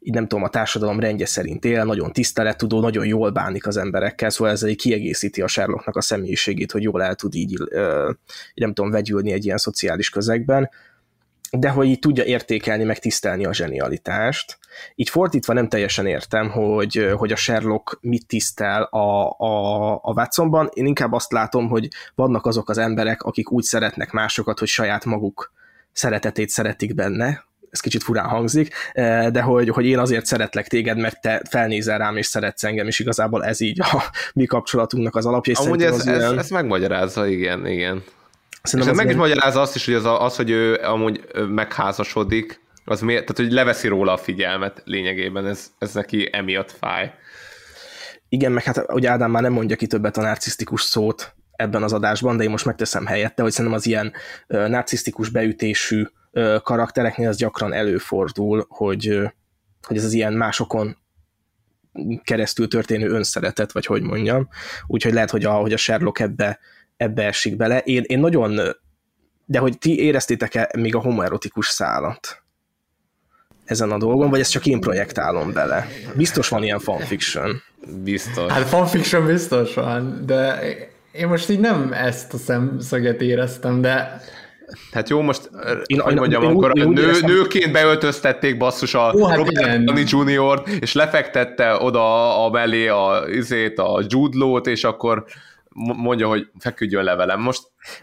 így nem tudom, a társadalom rendje szerint él, nagyon tisztelettudó, nagyon jól bánik az emberekkel, szóval ezzel így kiegészíti a Sherlocknak a személyiségét, hogy jól el tud így, így nem tudom, vegyülni egy ilyen szociális közegben, de hogy így tudja értékelni, meg tisztelni a zsenialitást. Így fordítva nem teljesen értem, hogy, hogy a Sherlock mit tisztel a, a, a Watsonban. Én inkább azt látom, hogy vannak azok az emberek, akik úgy szeretnek másokat, hogy saját maguk szeretetét szeretik benne, ez kicsit furán hangzik, de hogy, hogy én azért szeretlek téged, mert te felnézel rám és szeretsz engem, és igazából ez így a <laughs> mi kapcsolatunknak az alapja.
Amúgy ez, az ez, ilyen... ez megmagyarázza, igen, igen. Szerintem meg ilyen... is magyarázza azt is, hogy az, az, hogy ő amúgy megházasodik, az miért, tehát hogy leveszi róla a figyelmet lényegében, ez, ez neki emiatt fáj.
Igen, meg hát ugye Ádám már nem mondja ki többet a narcisztikus szót ebben az adásban, de én most megteszem helyette, hogy szerintem az ilyen uh, narcisztikus beütésű karaktereknél az gyakran előfordul, hogy, hogy ez az ilyen másokon keresztül történő önszeretet, vagy hogy mondjam. Úgyhogy lehet, hogy a, hogy a Sherlock ebbe ebbe esik bele. Én, én nagyon, de hogy ti éreztétek-e még a homoerotikus szálat ezen a dolgon, vagy ezt csak én projektálom bele? Biztos van ilyen fanfiction.
Biztos.
Hát fanfiction biztos van, de én most így nem ezt a szemszöget éreztem, de
Hát jó, most én, hogy mondjam, én, amikor én, nő, éreztem... nőként beöltöztették basszus a Ó, hát Robert Downey Jr. és lefektette oda a mellé a, izét, a Jude Law-t, és akkor mondja, hogy feküdjön le velem. Most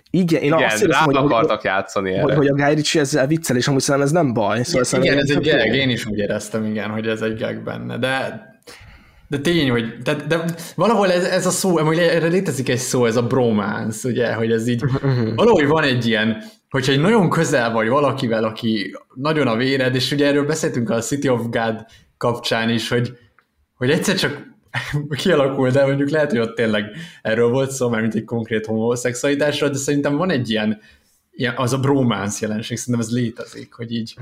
igen, én
igen,
azt éreztem, hogy,
akartak játszani erre.
Hogy, hogy a Guy Ritchie ezzel viccel, és amúgy szerintem ez nem baj.
Szóval igen, ez egy gag, én is úgy éreztem, igen, hogy ez egy gag benne, de de tény, hogy de, de valahol ez, ez a szó, amúgy erre létezik egy szó, ez a bromance, ugye, hogy ez így, valahogy van egy ilyen, hogyha egy nagyon közel vagy valakivel, aki nagyon a véred, és ugye erről beszéltünk a City of God kapcsán is, hogy, hogy egyszer csak kialakul, de mondjuk lehet, hogy ott tényleg erről volt szó, mert mint egy konkrét homoszexualitásra, de szerintem van egy ilyen, az a bromance jelenség, szerintem ez létezik, hogy így. <laughs>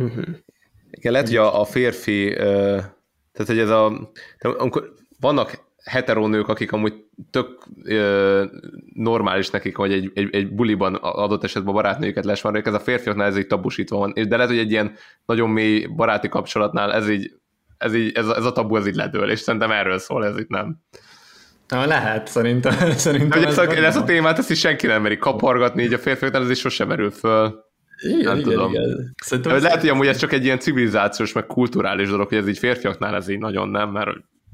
Igen, lehet, hogy a, a férfi, tehát hogy ez a, amikor vannak heterónők, akik amúgy tök ö, normális nekik, hogy egy, egy, egy buliban adott esetben barátnőjüket lesmarják, ez a férfiaknál ez így tabusítva van, de lehet, hogy egy ilyen nagyon mély baráti kapcsolatnál ez így, ez, így, ez, a, ez a tabu ez így ledől, és szerintem erről szól, ez itt nem.
Na, lehet, szerintem. <laughs> szerintem
ez, ez, ez a témát, ezt is senki nem meri kapargatni, így a férfiaknál ez is sosem merül föl.
Igen, nem igen, tudom. igen.
Szerintem lehet, hogy amúgy ez csak egy ilyen civilizációs, meg kulturális dolog, hogy ez így férfiaknál ez így nagyon nem, mert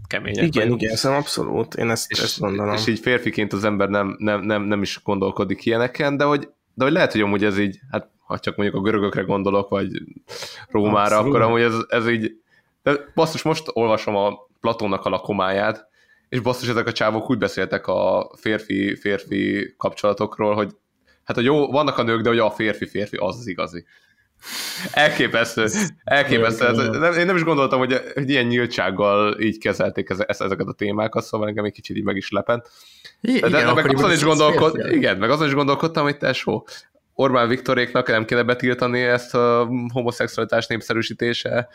kemények.
Igen, vagyunk. igen, szerintem abszolút, én ezt, és, ezt mondanám.
És így férfiként az ember nem, nem, nem, nem is gondolkodik ilyeneken, de hogy, de hogy lehet, hogy amúgy ez így, hát ha csak mondjuk a görögökre gondolok, vagy Rómára, abszolút. akkor amúgy ez, ez így, de basszus, most olvasom a Platónnak a lakomáját, és basszus, ezek a csávok úgy beszéltek a férfi-férfi kapcsolatokról, hogy hát, hogy jó, vannak a nők, de hogy a férfi-férfi az az igazi. Elképesztő. Elképesztő. Ez, nem, én nem is gondoltam, hogy, hogy ilyen nyíltsággal így kezelték ezeket a témákat, szóval engem egy kicsit így meg is lepent. Igen, de, de meg azon is gondolkod, igen, meg azon is gondolkodtam, hogy tesó, Orbán Viktoréknak nem kéne betiltani ezt a homoszexualitás népszerűsítése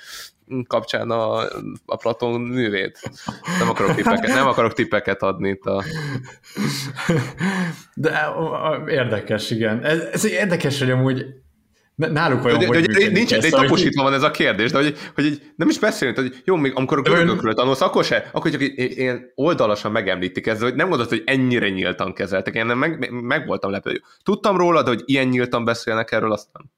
kapcsán a, a Platon művét. Nem akarok tippeket, nem akarok tippeket adni itt a...
De érdekes, igen. Ez, ez érdekes, hogy amúgy Náluk olyan, de,
hogy de, de, nincs, de taposítva van ez a kérdés, de hogy, hogy nem is beszélünk, hogy jó, még amikor a görögökről tanulsz, akkor se, akkor csak ilyen oldalasan megemlítik ezt, hogy nem gondolod, hogy ennyire nyíltan kezeltek, én nem meg, meg voltam lepő. Tudtam róla, de hogy ilyen nyíltan beszélnek erről, aztán.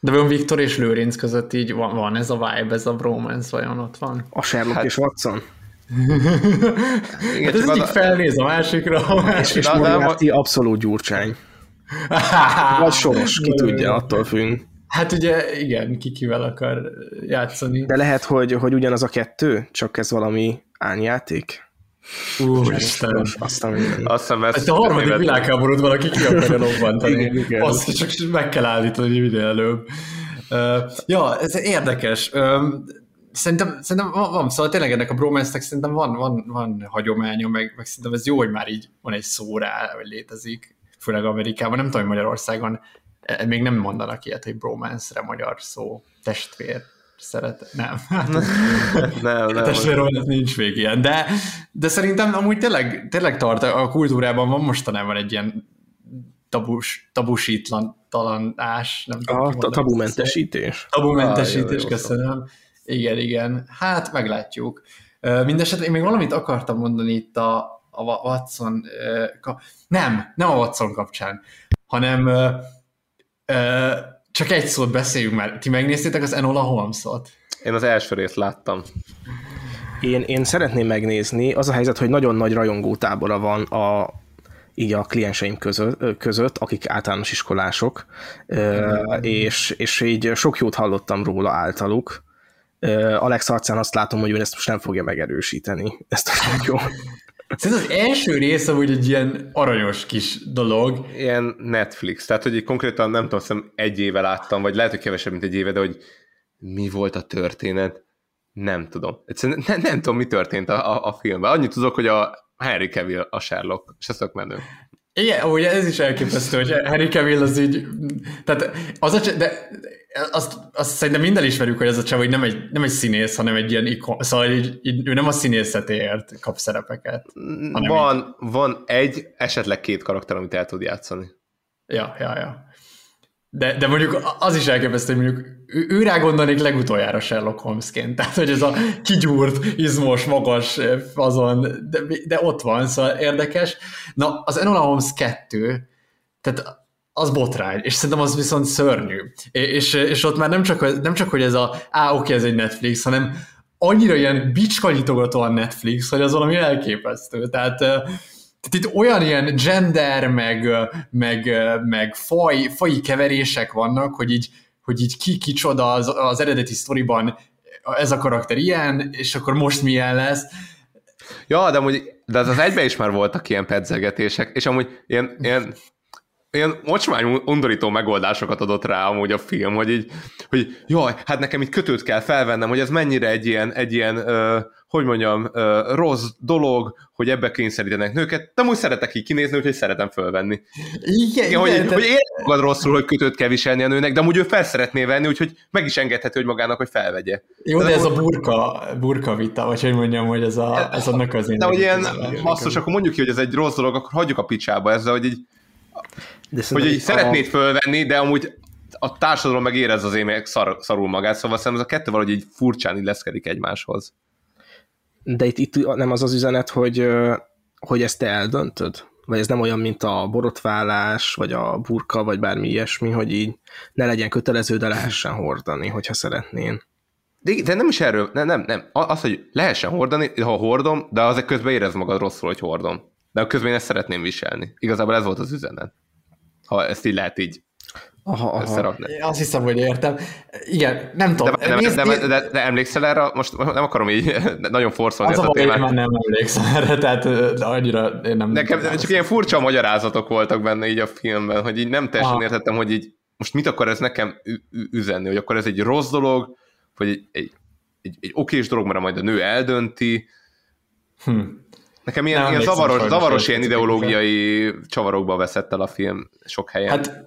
De van Viktor és Lőrinc között így van, van ez a vibe, ez a bromance, vajon ott van?
A Sherlock hát, és Watson. <laughs>
Igen, hát ez egyik a... felnéz a másikra. A
másik. És, és Moriarty abszolút gyurcsány. Vagy <laughs> soros, ki tudja, attól függ.
Hát ugye igen, ki kivel akar játszani.
De lehet, hogy, hogy ugyanaz a kettő, csak ez valami ányjáték?
Úristen.
Aztán,
aztán
ezt a harmadik világháborút valaki ki akarja igen. Azt csak meg kell állítani minél előbb. Uh, ja, ez érdekes. Um, szerintem, szerintem van, van, szóval tényleg ennek a bromance szerintem van, van, van hagyománya, meg, meg szerintem ez jó, hogy már így van egy szó rá, hogy létezik főleg Amerikában, nem tudom, hogy Magyarországon e, még nem mondanak ilyet, hogy bromance-re magyar szó, testvér szeret, nem. <laughs>
nem, nem.
Testvér ez nincs még ilyen, de, de szerintem amúgy tényleg, tényleg tart, a kultúrában van mostanában egy ilyen tabus, tabusítlanás, nem
tudom. A tabumentesítés.
Tabumentesítés, ah, köszönöm. Igen, igen. Hát meglátjuk. Mindenesetre én még valamit akartam mondani itt a, a Watson, nem, nem a Watson kapcsán, hanem csak egy szót beszéljünk már. Ti megnéztétek az Enola Holmes-ot?
Én az első részt láttam.
Én, én szeretném megnézni. Az a helyzet, hogy nagyon nagy rajongótábora van a, így a klienseim között, között akik általános iskolások, és, és így sok jót hallottam róla általuk. Alex arcán azt látom, hogy ő ezt most nem fogja megerősíteni, ezt a jó.
Szerintem az első rész amúgy egy ilyen aranyos kis dolog.
Ilyen Netflix, tehát hogy konkrétan nem tudom, hiszem egy éve láttam, vagy lehet, hogy kevesebb, mint egy éve, de hogy mi volt a történet, nem tudom. Egyszerűen nem, nem tudom, mi történt a, a, a filmben. Annyit tudok, hogy a Henry Cavill a Sherlock, és ez tök menő.
Igen, ugye ez is elképesztő, hogy Henry Cavill az így, tehát az a, de azt, azt szerintem minden ismerjük, hogy ez a hogy nem egy, nem egy színész, hanem egy ilyen ikon, szóval így, így, ő nem a színészetért kap szerepeket.
Van, így... van egy, esetleg két karakter, amit el tud játszani.
Ja, ja, ja. De, de mondjuk az is elképesztő, hogy mondjuk ő, ő rá gondolnék legutoljára Sherlock Holmesként. <laughs> Tehát, hogy ez a kigyúrt, izmos, magas azon, de, de ott van, szóval érdekes. Na, az Enola Holmes 2, tehát az botrány, és szerintem az viszont szörnyű. És, és ott már nem csak, nem csak hogy ez a, á, oké, ez egy Netflix, hanem annyira ilyen bicskanyitogató a Netflix, hogy az valami elképesztő. Tehát, Tehát itt olyan ilyen gender, meg, meg, meg faj, faji keverések vannak, hogy így, hogy így ki kicsoda az, az eredeti sztoriban ez a karakter ilyen, és akkor most milyen lesz.
Ja, de, amúgy, de az, az egyben is már voltak ilyen pedzegetések, és amúgy ilyen, ilyen ilyen mocsmány undorító megoldásokat adott rá amúgy a film, hogy így, hogy jaj, hát nekem itt kötőt kell felvennem, hogy ez mennyire egy ilyen, egy ilyen ö, hogy mondjam, ö, rossz dolog, hogy ebbe kényszerítenek nőket, de úgy szeretek így kinézni, úgyhogy szeretem fölvenni.
Igen,
igen, hogy,
igen,
hogy ér magad rosszul, hogy kötőt kell viselni a nőnek, de amúgy ő fel szeretné venni, úgyhogy meg is engedhető, hogy magának, hogy felvegye.
Jó, de, de ez a burka, burka vita, vagy hogy mondjam, hogy ez, a, ez annak az én.
De hogy ilyen masszos, akkor mondjuk ki, hogy ez egy rossz dolog, akkor hagyjuk a picsába ezzel, hogy így de hogy így a... szeretnéd fölvenni, de amúgy a társadalom meg érez az én szar, szarul magát, szóval szerintem ez a kettő valahogy így furcsán illeszkedik egymáshoz.
De itt, itt nem az az üzenet, hogy, hogy ezt te eldöntöd? Vagy ez nem olyan, mint a borotválás, vagy a burka, vagy bármi ilyesmi, hogy így ne legyen kötelező, de lehessen hordani, hogyha szeretnén.
De, de nem is erről, nem, nem, nem. Az, hogy lehessen hordani, ha hordom, de azért közben érez magad rosszul, hogy hordom. De a közben én ezt szeretném viselni. Igazából ez volt az üzenet ha ezt így lehet így
aha, aha. összerakni. Én azt hiszem, hogy értem. Igen, nem tudom.
De, de, de, de, de, de emlékszel erre? Most nem akarom így <laughs> nagyon forszolni
az ezt a, témát. már nem emlékszem erre, tehát de annyira én nem...
Nekem nem csak ilyen furcsa magyarázatok voltak benne így a filmben, hogy így nem teljesen aha. értettem, hogy így most mit akar ez nekem üzenni, hogy akkor ez egy rossz dolog, vagy egy, egy, egy, egy okés dolog, mert majd a nő eldönti. Hm. Nekem ilyen, ilyen zavaros, zavaros ilyen ideológiai csavarokba veszett el a film sok helyen. Hát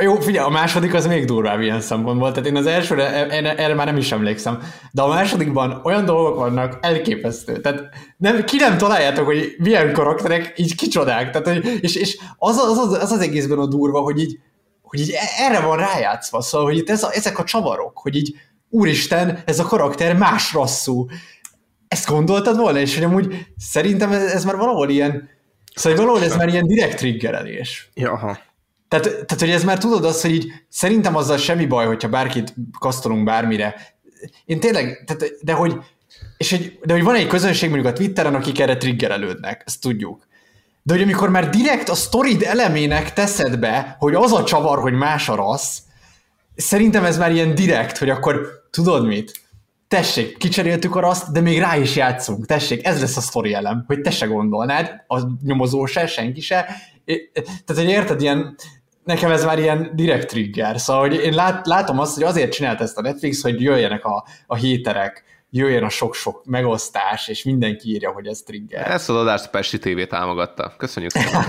jó, figyelj, a második az még durvább ilyen szempontból, tehát én az elsőre, erre már nem is emlékszem, de a másodikban olyan dolgok vannak elképesztő, tehát nem, ki nem találjátok, hogy milyen karakterek így kicsodák, tehát, hogy, és, és az, az, az, az, az egészben a durva, hogy így, hogy így erre van rájátszva, szóval, hogy itt ez a, ezek a csavarok, hogy így úristen, ez a karakter más rasszú, ezt gondoltad volna? És hogy amúgy szerintem ez, ez már valahol ilyen, szóval valahol ez már ilyen direkt triggerelés.
Ja, aha.
Tehát, tehát, hogy ez már tudod azt, hogy így szerintem azzal semmi baj, hogyha bárkit kasztolunk bármire. Én tényleg, tehát, de hogy és hogy, de hogy van egy közönség mondjuk a Twitteren, akik erre triggerelődnek, ezt tudjuk. De hogy amikor már direkt a sztorid elemének teszed be, hogy az a csavar, hogy más a rassz, szerintem ez már ilyen direkt, hogy akkor tudod mit? Tessék, kicseréltük a raszt, de még rá is játszunk, tessék, ez lesz a sztori elem, hogy te se gondolnád, a nyomozó se, senki se, tehát, hogy érted, ilyen, nekem ez már ilyen direkt trigger, szóval hogy én lát, látom azt, hogy azért csinált ezt a Netflix, hogy jöjjenek a, a héterek, jöjjön a sok-sok megosztás, és mindenki írja, hogy ez trigger.
Ezt az adást a Pesti TV támogatta. Köszönjük
szépen.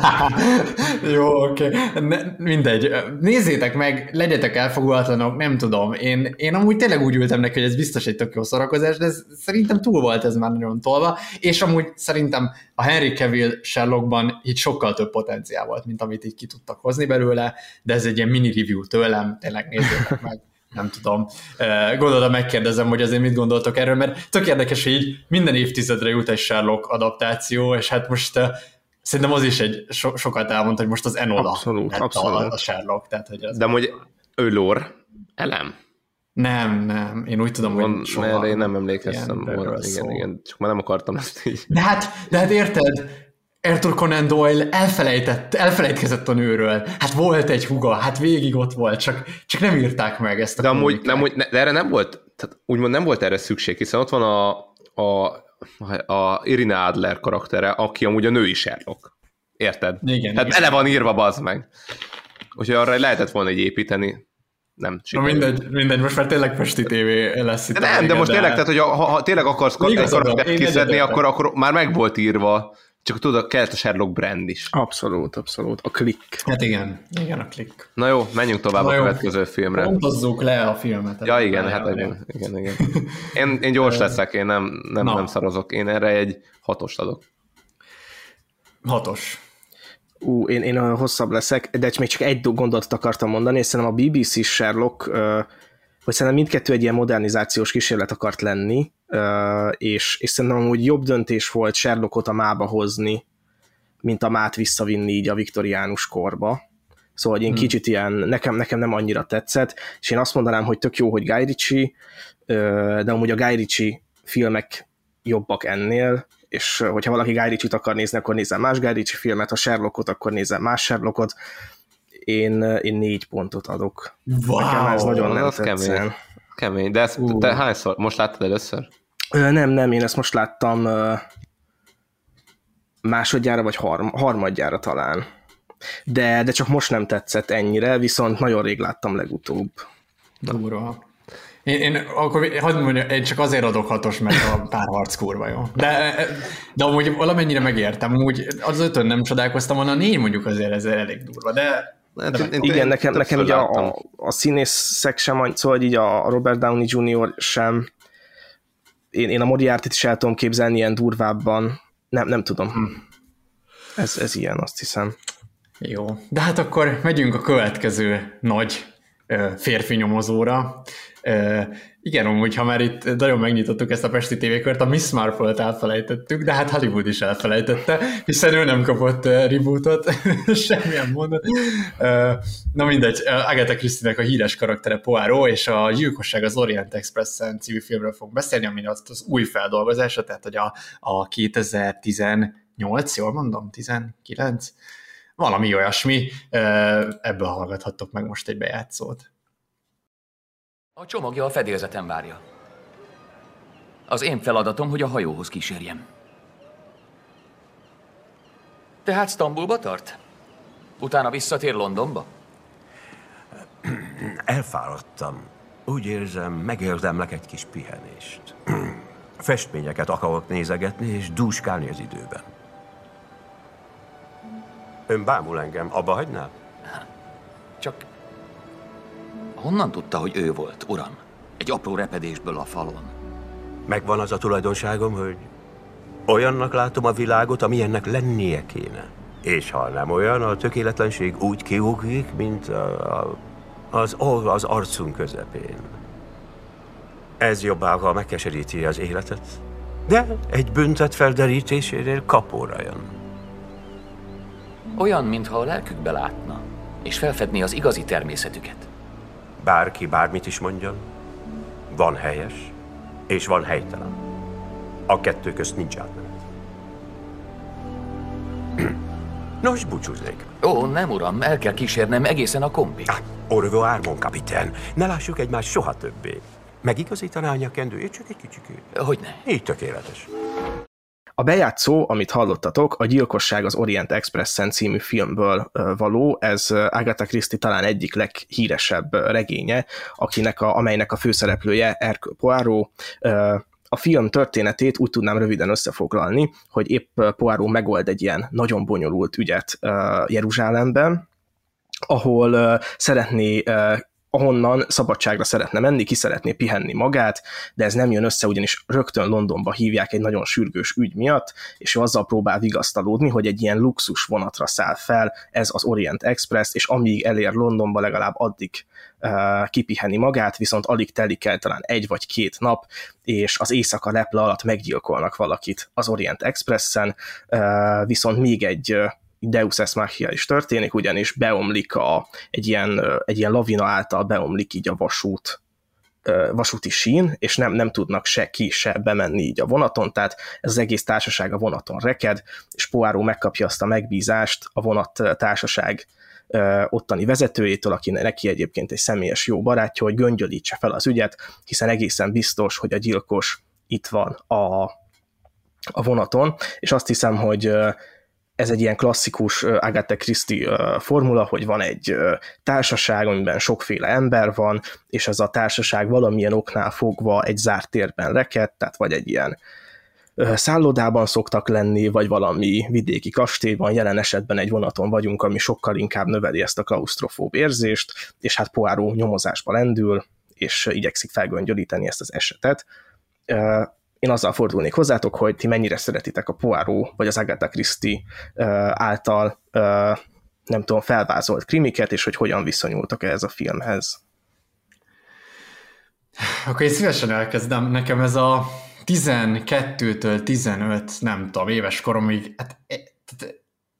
<laughs> Jó, oké. Okay. Mindegy. Nézzétek meg, legyetek elfogulatlanok, nem tudom. Én, én amúgy tényleg úgy ültem neki, hogy ez biztos egy tök jó szorakozás, de ez, szerintem túl volt ez már nagyon tolva, és amúgy szerintem a Henry Cavill Sherlockban így sokkal több potenciál volt, mint amit így ki tudtak hozni belőle, de ez egy ilyen mini review tőlem, tényleg nézzétek meg nem tudom. Gondolom megkérdezem, hogy azért mit gondoltok erről, mert tök érdekes, hogy így minden évtizedre jut egy Sherlock adaptáció, és hát most szerintem az is egy so- sokat elmond, hogy most az Enola
abszolút, abszolút.
A, a Sherlock. Tehát, hogy az
De hogy ő lore, elem.
Nem, nem, én úgy tudom, Van, hogy soha.
Mert én nem emlékeztem volna, igen, igen, csak már nem akartam ezt így.
De hát, de hát érted, Arthur Conan Doyle elfelejtett, elfelejtkezett a nőről. Hát volt egy huga, hát végig ott volt, csak, csak nem írták meg ezt a
De amúgy, nem, úgy, de erre nem volt, tehát úgymond nem volt erre szükség, hiszen ott van a, a, a Irina Adler karaktere, aki amúgy a női Sherlock. Érted?
Igen.
Hát bele van írva, bazd meg. Úgyhogy arra lehetett volna egy építeni, nem
sikerül. Na mindegy, mindegy, most már tényleg Pesti TV lesz itt.
De nem, de most tényleg, tehát, hogy ha, ha tényleg akarsz karaktert kiszedni, akkor, akkor már meg volt írva csak tudod, kellett a Sherlock brand is.
Abszolút, abszolút. A klik.
Hát igen, igen a klik.
Na jó, menjünk tovább Na a jó. következő filmre.
Pontozzuk le a filmet.
Ja, igen, hát igen, igen, igen. <laughs> Én, én gyors leszek, én nem, nem, nem szarozok. Én erre egy hatost adok.
Hatos.
Ú, én, én hosszabb leszek, de még csak egy gondolatot akartam mondani, és szerintem a BBC Sherlock, hogy szerintem mindkettő egy ilyen modernizációs kísérlet akart lenni, és, és szerintem amúgy jobb döntés volt Sherlockot a mába hozni, mint a mát visszavinni így a viktoriánus korba. Szóval én hmm. kicsit ilyen, nekem, nekem nem annyira tetszett, és én azt mondanám, hogy tök jó, hogy Guy Ritchie, de amúgy a Guy Ritchie filmek jobbak ennél, és hogyha valaki Guy Ritchie-t akar nézni, akkor nézzen más Guy Ritchie filmet, ha Sherlockot, akkor nézzen más Sherlockot. Én, én négy pontot adok.
Wow,
Nekem ez nagyon nem
az
tetszen.
kemény. Kemény. De ezt
Ú.
te hányszor? Most láttad először?
Nem, nem, én ezt most láttam másodjára, vagy harm, harmadjára talán. De, de csak most nem tetszett ennyire, viszont nagyon rég láttam legutóbb.
Durva. Én, én akkor hadd mondjam, én csak azért adok hatos, mert a párharc kurva jó. De, de amúgy valamennyire megértem, úgy az ötön nem csodálkoztam, volna, a négy mondjuk azért ez elég durva, de
Hát, én- én
Igen, nekem, nekem így a, a, a színészek sem, szóval így a Robert Downey Jr. sem, én, én a Moriarty-t is el tudom képzelni ilyen durvábban, nem, nem tudom.
Hm.
Ez, ez ilyen, azt hiszem.
Jó, de hát akkor megyünk a következő nagy ö, férfi nyomozóra. Ö, igen, amúgy, ha már itt nagyon megnyitottuk ezt a Pesti tévékört, a Miss Marple-t elfelejtettük, de hát Hollywood is elfelejtette, hiszen ő nem kapott rebootot, <laughs> semmilyen. Ö, na mindegy, Agatha Christie-nek a híres karaktere Poirot, és a Gyilkosság az Orient Expressen című filmről fogunk beszélni, ami az, az új feldolgozása, tehát hogy a, a 2018, jól mondom, 19? valami olyasmi, ebből hallgathattok meg most egy bejátszót.
A csomagja a fedélzeten várja. Az én feladatom, hogy a hajóhoz kísérjem. Tehát Sztambulba tart? Utána visszatér Londonba? <clears throat>
Elfáradtam. Úgy érzem, megérdemlek egy kis pihenést. <clears throat> Festményeket akarok nézegetni és dúskálni az időben. Ön bámul engem, abba hagynál?
Csak honnan tudta, hogy ő volt, uram? Egy apró repedésből a falon.
Megvan az a tulajdonságom, hogy olyannak látom a világot, amilyennek lennie kéne. És ha nem olyan, a tökéletlenség úgy kiugrik, mint a, a, az orr az arcunk közepén. Ez jobbára megkeseríti az életet, de egy büntet felderítésénél kapóra jön.
Olyan, mintha a lelkükbe látna, és felfedni az igazi természetüket.
Bárki bármit is mondjon, van helyes, és van helytelen. A kettő közt nincs átmenet. <clears throat> Nos, búcsúznék.
Ó, nem, uram, el kell kísérnem egészen a kompig.
Ah, au revoir, mon capitaine. Ne lássuk egymást soha többé. Megigazítaná a nyakendőjét csak egy kicsikét.
Hogyne.
Így tökéletes.
A bejátszó, amit hallottatok, a Gyilkosság az Orient Expressen című filmből való, ez Agatha Christie talán egyik leghíresebb regénye, akinek a, amelynek a főszereplője Hercule Poirot. A film történetét úgy tudnám röviden összefoglalni, hogy épp Poirot megold egy ilyen nagyon bonyolult ügyet Jeruzsálemben, ahol szeretné ahonnan szabadságra szeretne menni, ki szeretné pihenni magát, de ez nem jön össze, ugyanis rögtön Londonba hívják egy nagyon sürgős ügy miatt, és ő azzal próbál vigasztalódni, hogy egy ilyen luxus vonatra száll fel, ez az Orient Express, és amíg elér Londonba, legalább addig uh, kipiheni magát, viszont alig telik el talán egy vagy két nap, és az éjszaka leple alatt meggyilkolnak valakit az Orient Expressen, uh, viszont még egy uh, Deus Ex Machina is történik, ugyanis beomlik a, egy, ilyen, egy ilyen lavina által beomlik így a vasút, vasúti sín, és nem, nem tudnak se ki, se bemenni így a vonaton, tehát ez az egész társaság a vonaton reked, és Poirot megkapja azt a megbízást a vonat társaság ottani vezetőjétől, aki neki egyébként egy személyes jó barátja, hogy göngyölítse fel az ügyet, hiszen egészen biztos, hogy a gyilkos itt van a, a vonaton, és azt hiszem, hogy ez egy ilyen klasszikus Agatha Christie formula, hogy van egy társaság, amiben sokféle ember van, és ez a társaság valamilyen oknál fogva egy zárt térben reked, tehát vagy egy ilyen szállodában szoktak lenni, vagy valami vidéki kastélyban, jelen esetben egy vonaton vagyunk, ami sokkal inkább növeli ezt a klaustrofób érzést, és hát Poirot nyomozásba lendül, és igyekszik felgöngyölíteni ezt az esetet. Én azzal fordulnék hozzátok, hogy ti mennyire szeretitek a Poirot, vagy az Agatha Christie által nem tudom, felvázolt krimiket, és hogy hogyan viszonyultak ehhez a filmhez.
Akkor én szívesen elkezdem. Nekem ez a 12-től 15, nem tudom, éves koromig, hát, e-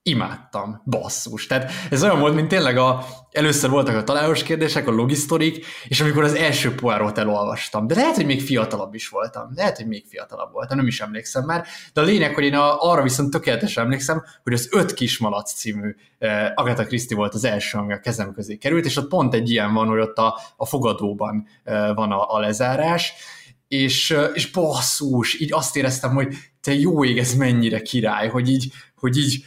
imádtam, basszus. Tehát ez olyan volt, mint tényleg a, először voltak a találós kérdések, a logisztorik, és amikor az első poárót elolvastam, de lehet, hogy még fiatalabb is voltam, lehet, hogy még fiatalabb voltam, nem is emlékszem már, de a lényeg, hogy én a, arra viszont tökéletesen emlékszem, hogy az Öt Kismalac című eh, Agatha Christie volt az első, ami a kezem közé került, és ott pont egy ilyen van, hogy ott a, a fogadóban eh, van a, a lezárás, és, eh, és basszus, így azt éreztem, hogy te jó ég, ez mennyire király, hogy így, hogy így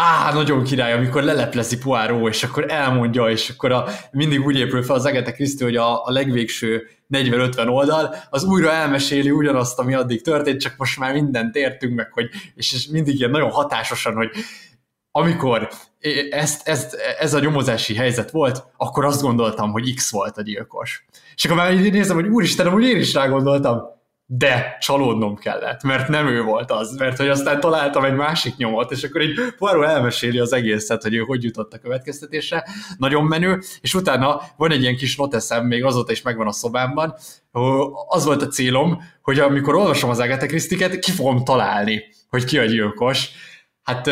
á, nagyon király, amikor leleplezi Poirot, és akkor elmondja, és akkor a, mindig úgy épül fel az Agatha Christie, hogy a, a legvégső 40-50 oldal, az újra elmeséli ugyanazt, ami addig történt, csak most már mindent értünk meg, hogy, és, és mindig ilyen nagyon hatásosan, hogy amikor ezt, ezt, ez a nyomozási helyzet volt, akkor azt gondoltam, hogy X volt a gyilkos. És akkor már nézem, hogy úristen, hogy én is rá gondoltam, de csalódnom kellett, mert nem ő volt az, mert hogy aztán találtam egy másik nyomot, és akkor így Poirot elmeséli az egészet, hogy ő hogy jutott a következtetésre, nagyon menő, és utána van egy ilyen kis noteszem, még azóta is megvan a szobámban, az volt a célom, hogy amikor olvasom az Agatha Christie-ket, ki fogom találni, hogy ki a gyilkos. Hát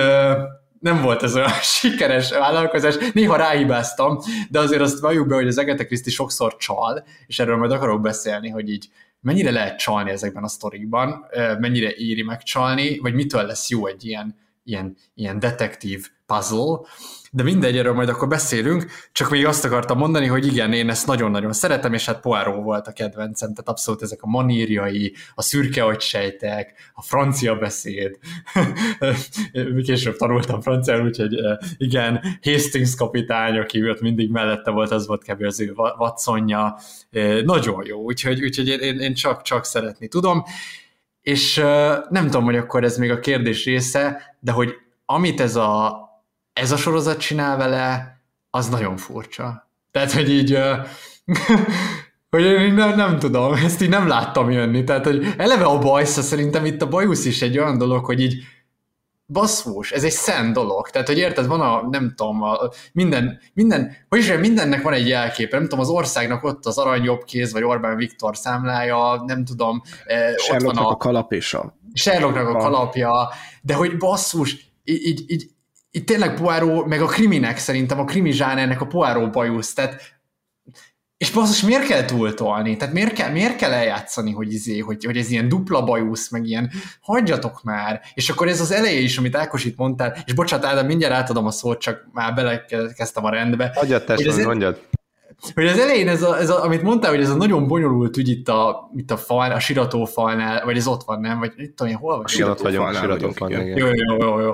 nem volt ez olyan <laughs> sikeres vállalkozás, néha ráhibáztam, de azért azt valljuk be, hogy az Agatha Christie sokszor csal, és erről majd akarok beszélni, hogy így mennyire lehet csalni ezekben a sztorikban, mennyire éri meg csalni, vagy mitől lesz jó egy ilyen, ilyen, ilyen detektív puzzle, de mindegy, erről majd akkor beszélünk, csak még azt akartam mondani, hogy igen, én ezt nagyon-nagyon szeretem, és hát Poirot volt a kedvencem, tehát abszolút ezek a manírjai, a szürke agysejtek, a francia beszéd, <laughs> később tanultam franciául, úgyhogy igen, Hastings kapitány, aki ott mindig mellette volt, az volt kb. az ő Watsonja, nagyon jó, úgyhogy, úgyhogy én, én csak, csak szeretni tudom, és nem tudom, hogy akkor ez még a kérdés része, de hogy amit ez a ez a sorozat csinál vele, az nagyon furcsa. Tehát, hogy így, <laughs> hogy én nem, nem tudom, ezt így nem láttam jönni. Tehát, hogy eleve a bajsza szerintem itt a bajusz is egy olyan dolog, hogy így basszus, ez egy szent dolog. Tehát, hogy érted, van a, nem tudom, a, minden, minden, hogy is mindennek van egy jelképe, nem tudom, az országnak ott az arany jobb kéz, vagy Orbán Viktor számlája, nem tudom.
Sherlocknak ott van a, a kalap és a...
Sherlocknak a kalapja, de hogy basszus, így, így, így itt tényleg Poirot, meg a kriminek szerintem, a krimi zsánernek a Poirot bajusz, tehát és basszus, miért kell túltolni? Tehát miért kell, miért kell eljátszani, hogy, izé, hogy, hogy ez ilyen dupla bajusz, meg ilyen, hagyjatok már. És akkor ez az eleje is, amit Ákos itt mondtál, és bocsánat, Ádám, mindjárt átadom a szót, csak már belekezdtem a rendbe.
Hagyjad, testvérem, mondjad.
Hogy az elején ez, a, ez a, amit mondtál, hogy ez a nagyon bonyolult ügy itt a, itt a fal, a siratófalnál, vagy ez ott van, nem? Vagy itt tudom én, hol van? A
siratófalnál siratófalnál,
igen. Jó, jó, jó, jó.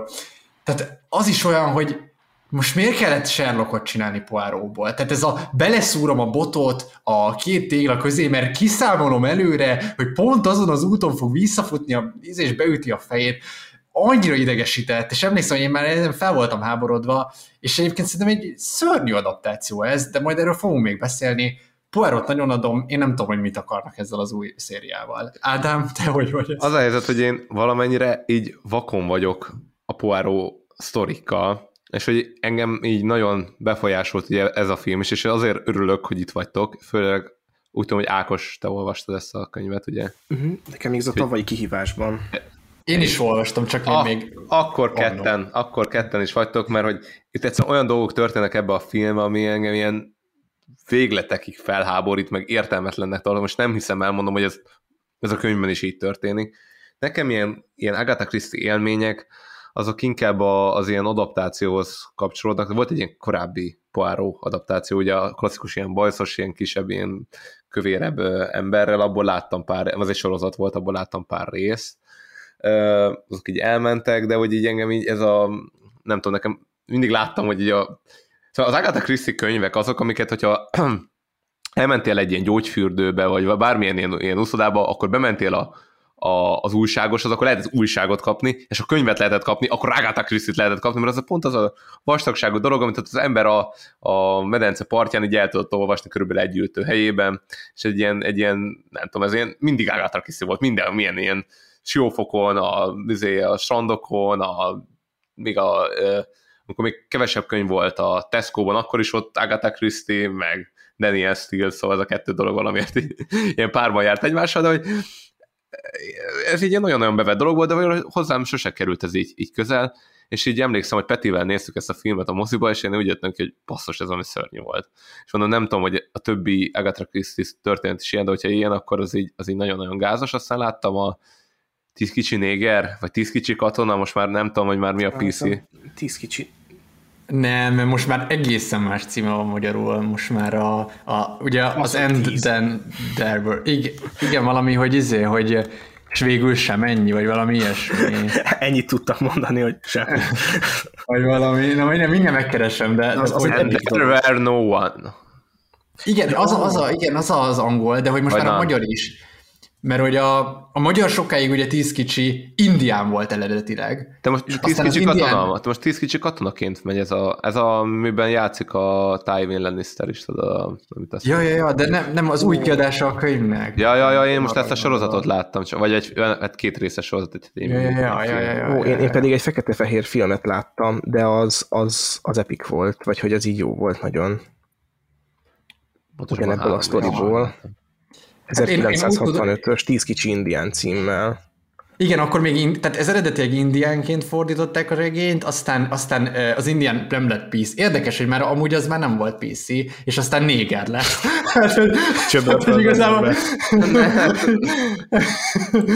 Tehát az is olyan, hogy most miért kellett Sherlockot csinálni Poirotból? Tehát ez a beleszúrom a botot a két tégla közé, mert kiszámolom előre, hogy pont azon az úton fog visszafutni a víz és beüti a fejét. Annyira idegesített, és emlékszem, hogy én már ezen fel voltam háborodva, és egyébként szerintem egy szörnyű adaptáció ez, de majd erről fogunk még beszélni. Poirot nagyon adom, én nem tudom, hogy mit akarnak ezzel az új szériával. Ádám, te hogy vagy
ez? Az a helyzet, hogy én valamennyire így vakon vagyok a Poirot sztorikkal, és hogy engem így nagyon befolyásolt ugye ez a film is, és azért örülök, hogy itt vagytok, főleg úgy tudom, hogy Ákos, te olvastad ezt a könyvet, ugye?
Uh-huh. Nekem még ez a tavalyi kihívásban.
Én is olvastam, csak én a, még...
Akkor ketten, akkor ketten is vagytok, mert hogy itt egyszerűen olyan dolgok történnek ebbe a filmbe, ami engem ilyen végletekig felháborít, meg értelmetlennek tartom, most nem hiszem elmondom, hogy ez, ez a könyvben is így történik. Nekem ilyen, ilyen Agatha Christie élmények, azok inkább a, az ilyen adaptációhoz kapcsolódnak. Volt egy ilyen korábbi Poirot adaptáció, ugye a klasszikus ilyen bajszos, ilyen kisebb, ilyen kövérebb emberrel, abból láttam pár, az egy sorozat volt, abból láttam pár részt. Azok így elmentek, de hogy így engem így ez a, nem tudom, nekem mindig láttam, hogy így a, szóval az Agatha Christie könyvek azok, amiket, hogyha <clears throat> elmentél egy ilyen gyógyfürdőbe, vagy bármilyen ilyen, ilyen uszodába, akkor bementél a a, az újságos, az akkor lehet az újságot kapni, és a könyvet lehetett kapni, akkor Agatha Christie-t lehetett kapni, mert az a pont az a vastagságú dolog, amit az ember a, a medence partján így el tudott olvasni körülbelül egy ültő helyében, és egy ilyen, egy ilyen, nem tudom, ez ilyen mindig Agatha Christie volt, minden milyen ilyen siófokon, a, izé, a strandokon, a, még a, amikor még kevesebb könyv volt a Tesco-ban, akkor is ott Agatha Christie, meg Daniel Steele, szóval ez a kettő dolog valamiért így, ilyen párban járt egymással, de hogy ez így egy nagyon-nagyon bevett dolog volt, de hozzám sose került ez így, így közel, és így emlékszem, hogy Petivel néztük ezt a filmet a moziba, és én úgy jöttem ki, hogy basszus, ez valami szörnyű volt. És mondom, nem tudom, hogy a többi Agatha Christie történet is ilyen, de hogyha ilyen, akkor az így, az így nagyon-nagyon gázos. Aztán láttam a Tíz kicsi néger, vagy Tíz kicsi katona, most már nem tudom, hogy már mi a PC.
Tíz kicsi
nem, mert most már egészen más címe van magyarul, most már a, a ugye az, az End Then There igen, igen, valami, hogy izé, hogy és végül sem ennyi, vagy valami ilyesmi. <laughs>
Ennyit tudtam mondani, hogy sem. <laughs>
vagy valami, na mindjárt, mindjárt megkeresem, de...
Az, az, az There no one.
Igen, az, az, az, igen, az az angol, de hogy most vagy már nem. a magyar is. Mert hogy a, a magyar sokáig ugye tíz kicsi indián volt eredetileg.
Te most tíz kicsi indián... katona, te most tíz kicsi katonaként megy ez a, ez a miben játszik a Tywin Lannister is, tudod,
amit azt ja, ja, ja, de nem, nem az új kiadása a könyvnek.
Ja, ja, ja, én most ezt a sorozatot láttam, vagy egy, egy két részes sorozatot.
Én ja, ja, ja, ja, ja,
Ó, én, én pedig egy fekete-fehér filmet láttam, de az, az, az epic volt, vagy hogy az így jó volt nagyon. Ugyanebből a sztoriból. 1965-ös hát 10 kicsi indián címmel.
Igen, akkor még, in, tehát ez eredetileg indiánként fordították a regényt, aztán, aztán az indián nem lett PC. Érdekes, hogy már amúgy az már nem volt PC, és aztán néger lett. <laughs>
Csöbbet <laughs> hát, igazából...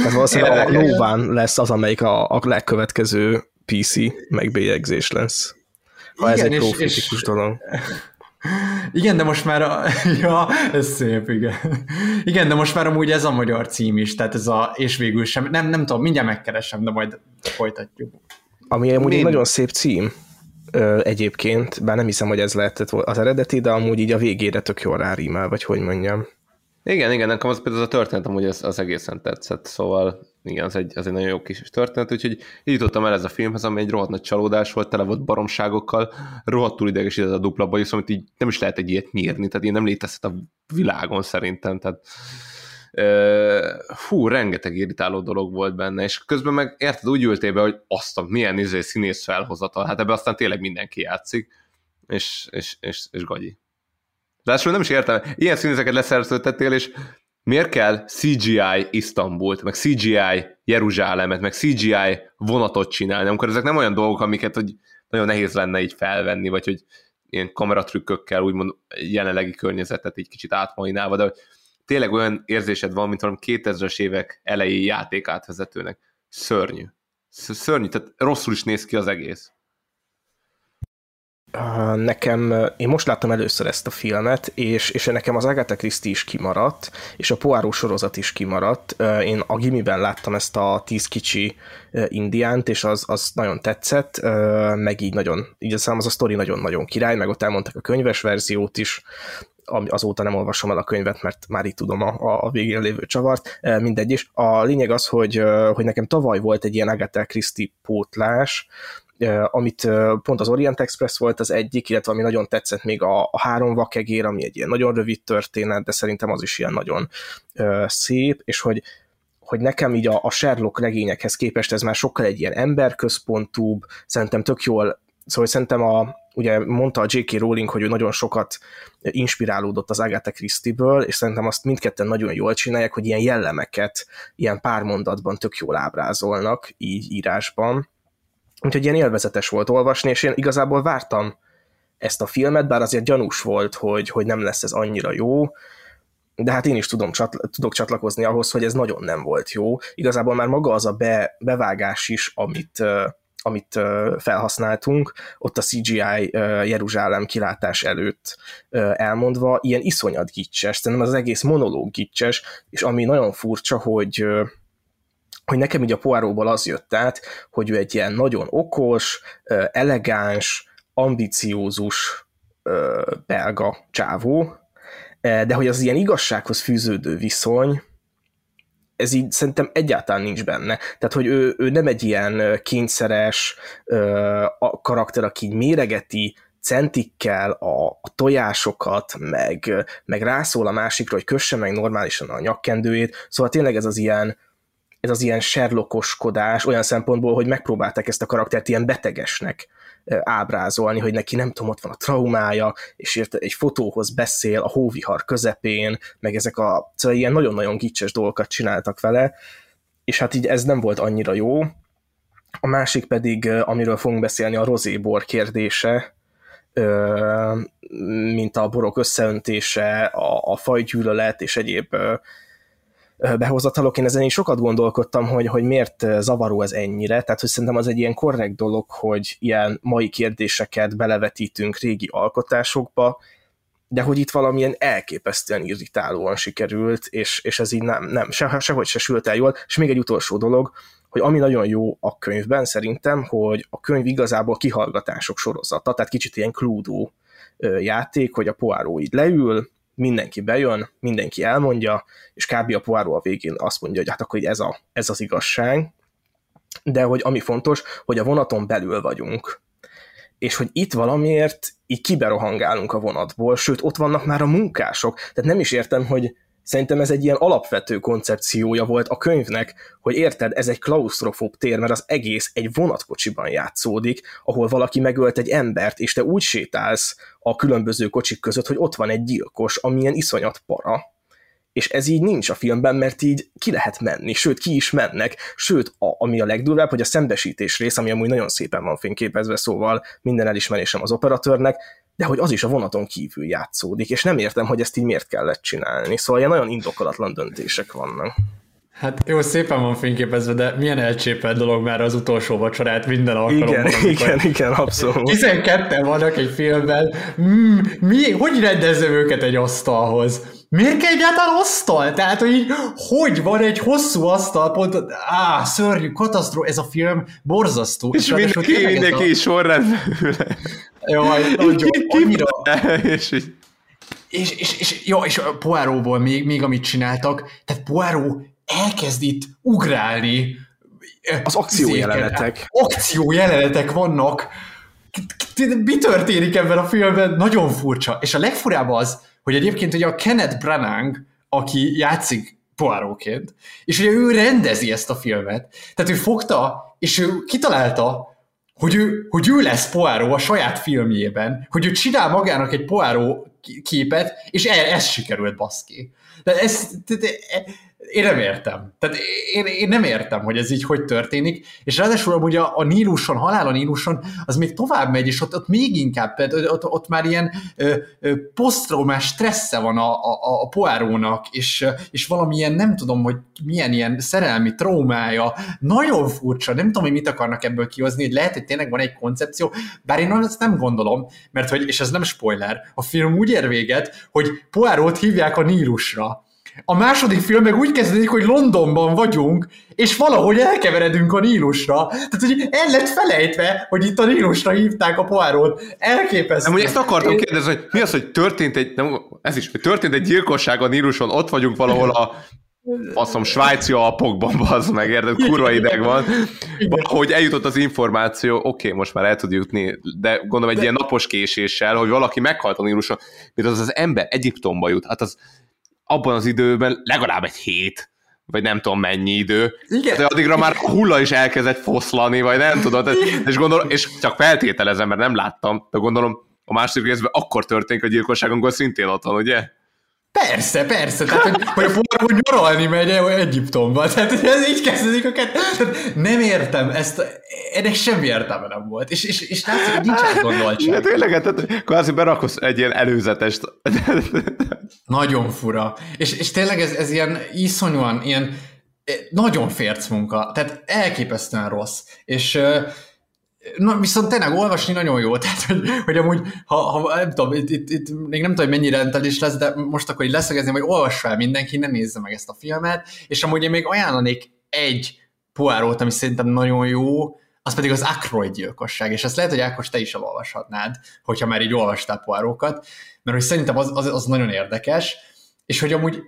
Ez valószínűleg a Nován lesz az, amelyik a, a legkövetkező PC megbélyegzés lesz. Ha igen, ez egy profitikus dolog. <laughs>
Igen, de most már a... <laughs> ja, ez szép, igen. Igen, de most már amúgy ez a magyar cím is, tehát ez a és végül sem, nem, nem tudom, mindjárt megkeresem, de majd folytatjuk.
Ami amúgy egy nagyon szép cím ö, egyébként, bár nem hiszem, hogy ez lehetett az eredeti, de amúgy így a végére tök jól rárímel, vagy hogy mondjam.
Igen, igen, nekem az például az a történet amúgy az, az egészen tetszett, szóval igen, az egy, az egy nagyon jó kis történet, úgyhogy így jutottam el ez a filmhez, ami egy rohadt nagy csalódás volt, tele volt baromságokkal, rohadtul idegesített a dupla bajusz, amit így nem is lehet egy ilyet nyírni, tehát ilyen nem létezhet a világon szerintem, tehát fú, rengeteg irritáló dolog volt benne, és közben meg érted, úgy ültél be, hogy azt a milyen izé színész felhozatal, hát ebbe aztán tényleg mindenki játszik, és, és, és, és gagyi. Ráadásul nem is értem, ilyen színészeket leszerződtettél, és miért kell CGI Isztambult, meg CGI Jeruzsálemet, meg CGI vonatot csinálni, amikor ezek nem olyan dolgok, amiket hogy nagyon nehéz lenne így felvenni, vagy hogy ilyen kameratrükkökkel úgymond jelenlegi környezetet így kicsit átmainálva, de tényleg olyan érzésed van, mint valami 2000-es évek elejé játék átvezetőnek. Szörnyű. Szörnyű, tehát rosszul is néz ki az egész.
Nekem, én most láttam először ezt a filmet, és, és nekem az Agatha Christie is kimaradt, és a Poirot sorozat is kimaradt. Én a gimiben láttam ezt a tíz kicsi indiánt, és az, az nagyon tetszett, meg így nagyon, így az, az a sztori nagyon-nagyon király, meg ott elmondtak a könyves verziót is, azóta nem olvasom el a könyvet, mert már itt tudom a, a végén lévő csavart, mindegy is. A lényeg az, hogy, hogy nekem tavaly volt egy ilyen Agatha Christie pótlás, amit pont az Orient Express volt az egyik, illetve ami nagyon tetszett még a, a három vakegér, ami egy ilyen nagyon rövid történet, de szerintem az is ilyen nagyon szép, és hogy hogy nekem így a, a Sherlock regényekhez képest ez már sokkal egy ilyen emberközpontúbb, szerintem tök jól, szóval szerintem a, ugye mondta a J.K. Rowling, hogy ő nagyon sokat inspirálódott az Agatha Christie-ből, és szerintem azt mindketten nagyon jól csinálják, hogy ilyen jellemeket ilyen pár mondatban tök jól ábrázolnak, így írásban, Úgyhogy ilyen élvezetes volt olvasni, és én igazából vártam ezt a filmet, bár azért gyanús volt, hogy, hogy nem lesz ez annyira jó, de hát én is tudom, csatla, tudok csatlakozni ahhoz, hogy ez nagyon nem volt jó. Igazából már maga az a be, bevágás is, amit, uh, amit uh, felhasználtunk, ott a CGI uh, Jeruzsálem kilátás előtt uh, elmondva, ilyen iszonyat gicses, szerintem az egész monológ gicses, és ami nagyon furcsa, hogy uh, hogy nekem így a Poiróból az jött át, hogy ő egy ilyen nagyon okos, elegáns, ambiciózus belga csávó, de hogy az ilyen igazsághoz fűződő viszony, ez így szerintem egyáltalán nincs benne. Tehát, hogy ő, ő nem egy ilyen kényszeres a karakter, aki így méregeti centikkel a, a tojásokat, meg, meg rászól a másikra, hogy kösse meg normálisan a nyakkendőjét. Szóval tényleg ez az ilyen, ez az ilyen serlokoskodás olyan szempontból, hogy megpróbálták ezt a karaktert ilyen betegesnek ábrázolni, hogy neki nem tudom, ott van a traumája, és érte egy fotóhoz beszél a hóvihar közepén, meg ezek a szóval ilyen nagyon-nagyon gicses dolgokat csináltak vele, és hát így ez nem volt annyira jó, a másik pedig, amiről fogunk beszélni, a rozébor kérdése, mint a borok összeöntése, a, a fajgyűlölet és egyéb behozatalok. Én ezen is sokat gondolkodtam, hogy, hogy miért zavaró ez ennyire, tehát hogy szerintem az egy ilyen korrekt dolog, hogy ilyen mai kérdéseket belevetítünk régi alkotásokba, de hogy itt valamilyen elképesztően irritálóan sikerült, és, és ez így nem, nem se, sehogy se sült el jól. És még egy utolsó dolog, hogy ami nagyon jó a könyvben szerintem, hogy a könyv igazából kihallgatások sorozata, tehát kicsit ilyen Cluedo játék, hogy a poáró így leül, mindenki bejön, mindenki elmondja, és kb. a poáró a végén azt mondja, hogy hát akkor ez, a, ez az igazság, de hogy ami fontos, hogy a vonaton belül vagyunk, és hogy itt valamiért így kiberohangálunk a vonatból, sőt, ott vannak már a munkások, tehát nem is értem, hogy Szerintem ez egy ilyen alapvető koncepciója volt a könyvnek, hogy érted, ez egy klaustrofób tér, mert az egész egy vonatkocsiban játszódik, ahol valaki megölt egy embert, és te úgy sétálsz a különböző kocsik között, hogy ott van egy gyilkos, amilyen iszonyat para. És ez így nincs a filmben, mert így ki lehet menni, sőt, ki is mennek, sőt, a, ami a legdurvább, hogy a szembesítés rész, ami amúgy nagyon szépen van fényképezve, szóval minden elismerésem az operatőrnek, de hogy az is a vonaton kívül játszódik, és nem értem, hogy ezt így miért kellett csinálni. Szóval ilyen nagyon indokolatlan döntések vannak.
Hát jó, szépen van fényképezve, de milyen elcsépelt dolog már az utolsó vacsorát minden alkalommal.
Igen, igen, igen, abszolút.
12 vannak egy filmben, mm, mi, hogy rendezem őket egy asztalhoz? Miért kell egyáltalán asztal? Tehát, hogy így, hogy van egy hosszú asztal, pont, á, szörnyű, katasztró, ez a film borzasztó.
És, és mindenki, mindenki is sorrendben
Jaj, nagyon, annyira... és, így... és, és, és, jó, és Poiróból még, még amit csináltak, tehát Poirot elkezd itt ugrálni.
Az akciójelenetek.
Akciójelenetek vannak. Mi történik ebben a filmben? Nagyon furcsa. És a legfurább az, hogy egyébként ugye a Kenneth Branagh, aki játszik Poirotként, és ugye ő rendezi ezt a filmet. Tehát ő fogta, és ő kitalálta, hogy ő, hogy ő lesz Poirot a saját filmjében, hogy ő csinál magának egy Poirot képet, és ez, ez sikerült baszki. De ez, de, de, én nem értem. Tehát én, én nem értem, hogy ez így hogy történik, és ráadásul amúgy a, a Níluson, halál a Níluson, az még tovább megy, és ott, ott még inkább, ott, ott már ilyen ö, ö, stressze van a, a, a poárónak, és, és valamilyen, nem tudom, hogy milyen ilyen szerelmi traumája, nagyon furcsa, nem tudom, hogy mit akarnak ebből kihozni, hogy lehet, hogy tényleg van egy koncepció, bár én azt nem gondolom, mert hogy, és ez nem spoiler, a film úgy ér véget, hogy Poárót hívják a Nílusra, a második film meg úgy kezdődik, hogy Londonban vagyunk, és valahogy elkeveredünk a Nílusra. Tehát, hogy el lett felejtve, hogy itt a Nílusra hívták a poárót. Elképesztő.
Nem, ugye ezt akartam kérdezni, hogy mi az, hogy történt egy, nem, ez is, hogy történt egy gyilkosság a Níluson, ott vagyunk valahol a faszom, svájci alpokban, az meg, érted, kurva ideg van. Hogy eljutott az információ, oké, okay, most már el tud jutni, de gondolom egy de... ilyen napos késéssel, hogy valaki meghalt a Níluson, mint az az ember Egyiptomba jut, hát az abban az időben legalább egy hét, vagy nem tudom mennyi idő. Igen. De addigra már hulla is elkezdett foszlani, vagy nem tudod. És gondolom, és csak feltételezem, mert nem láttam, de gondolom a második részben akkor történik a gyilkosság, amikor szintén ott van, ugye?
Persze, persze, tehát hogy, hogy a forró nyaralni megy Egyiptomba, tehát hogy ez így kezdődik a kettő. Nem értem, ezt, ennek semmi értelme nem volt, és, és, és látszik, hogy nincs átgondoltság.
Hát tényleg, tehát kvázi beraksz egy ilyen előzetest.
Nagyon fura, és, és tényleg ez, ez ilyen iszonyúan, ilyen eh, nagyon férc munka, tehát elképesztően rossz, és Na, viszont tényleg olvasni nagyon jó, tehát hogy, hogy amúgy, ha, ha nem tudom, itt, itt, itt, még nem tudom, hogy mennyi rendelés lesz, de most akkor így leszögezném, hogy olvass fel mindenki, ne nézze meg ezt a filmet, és amúgy én még ajánlanék egy poárót, ami szerintem nagyon jó, az pedig az Ackroyd gyilkosság, és ezt lehet, hogy Ákos te is elolvashatnád, hogyha már így olvastál poárókat, mert hogy szerintem az, az, az nagyon érdekes, és hogy amúgy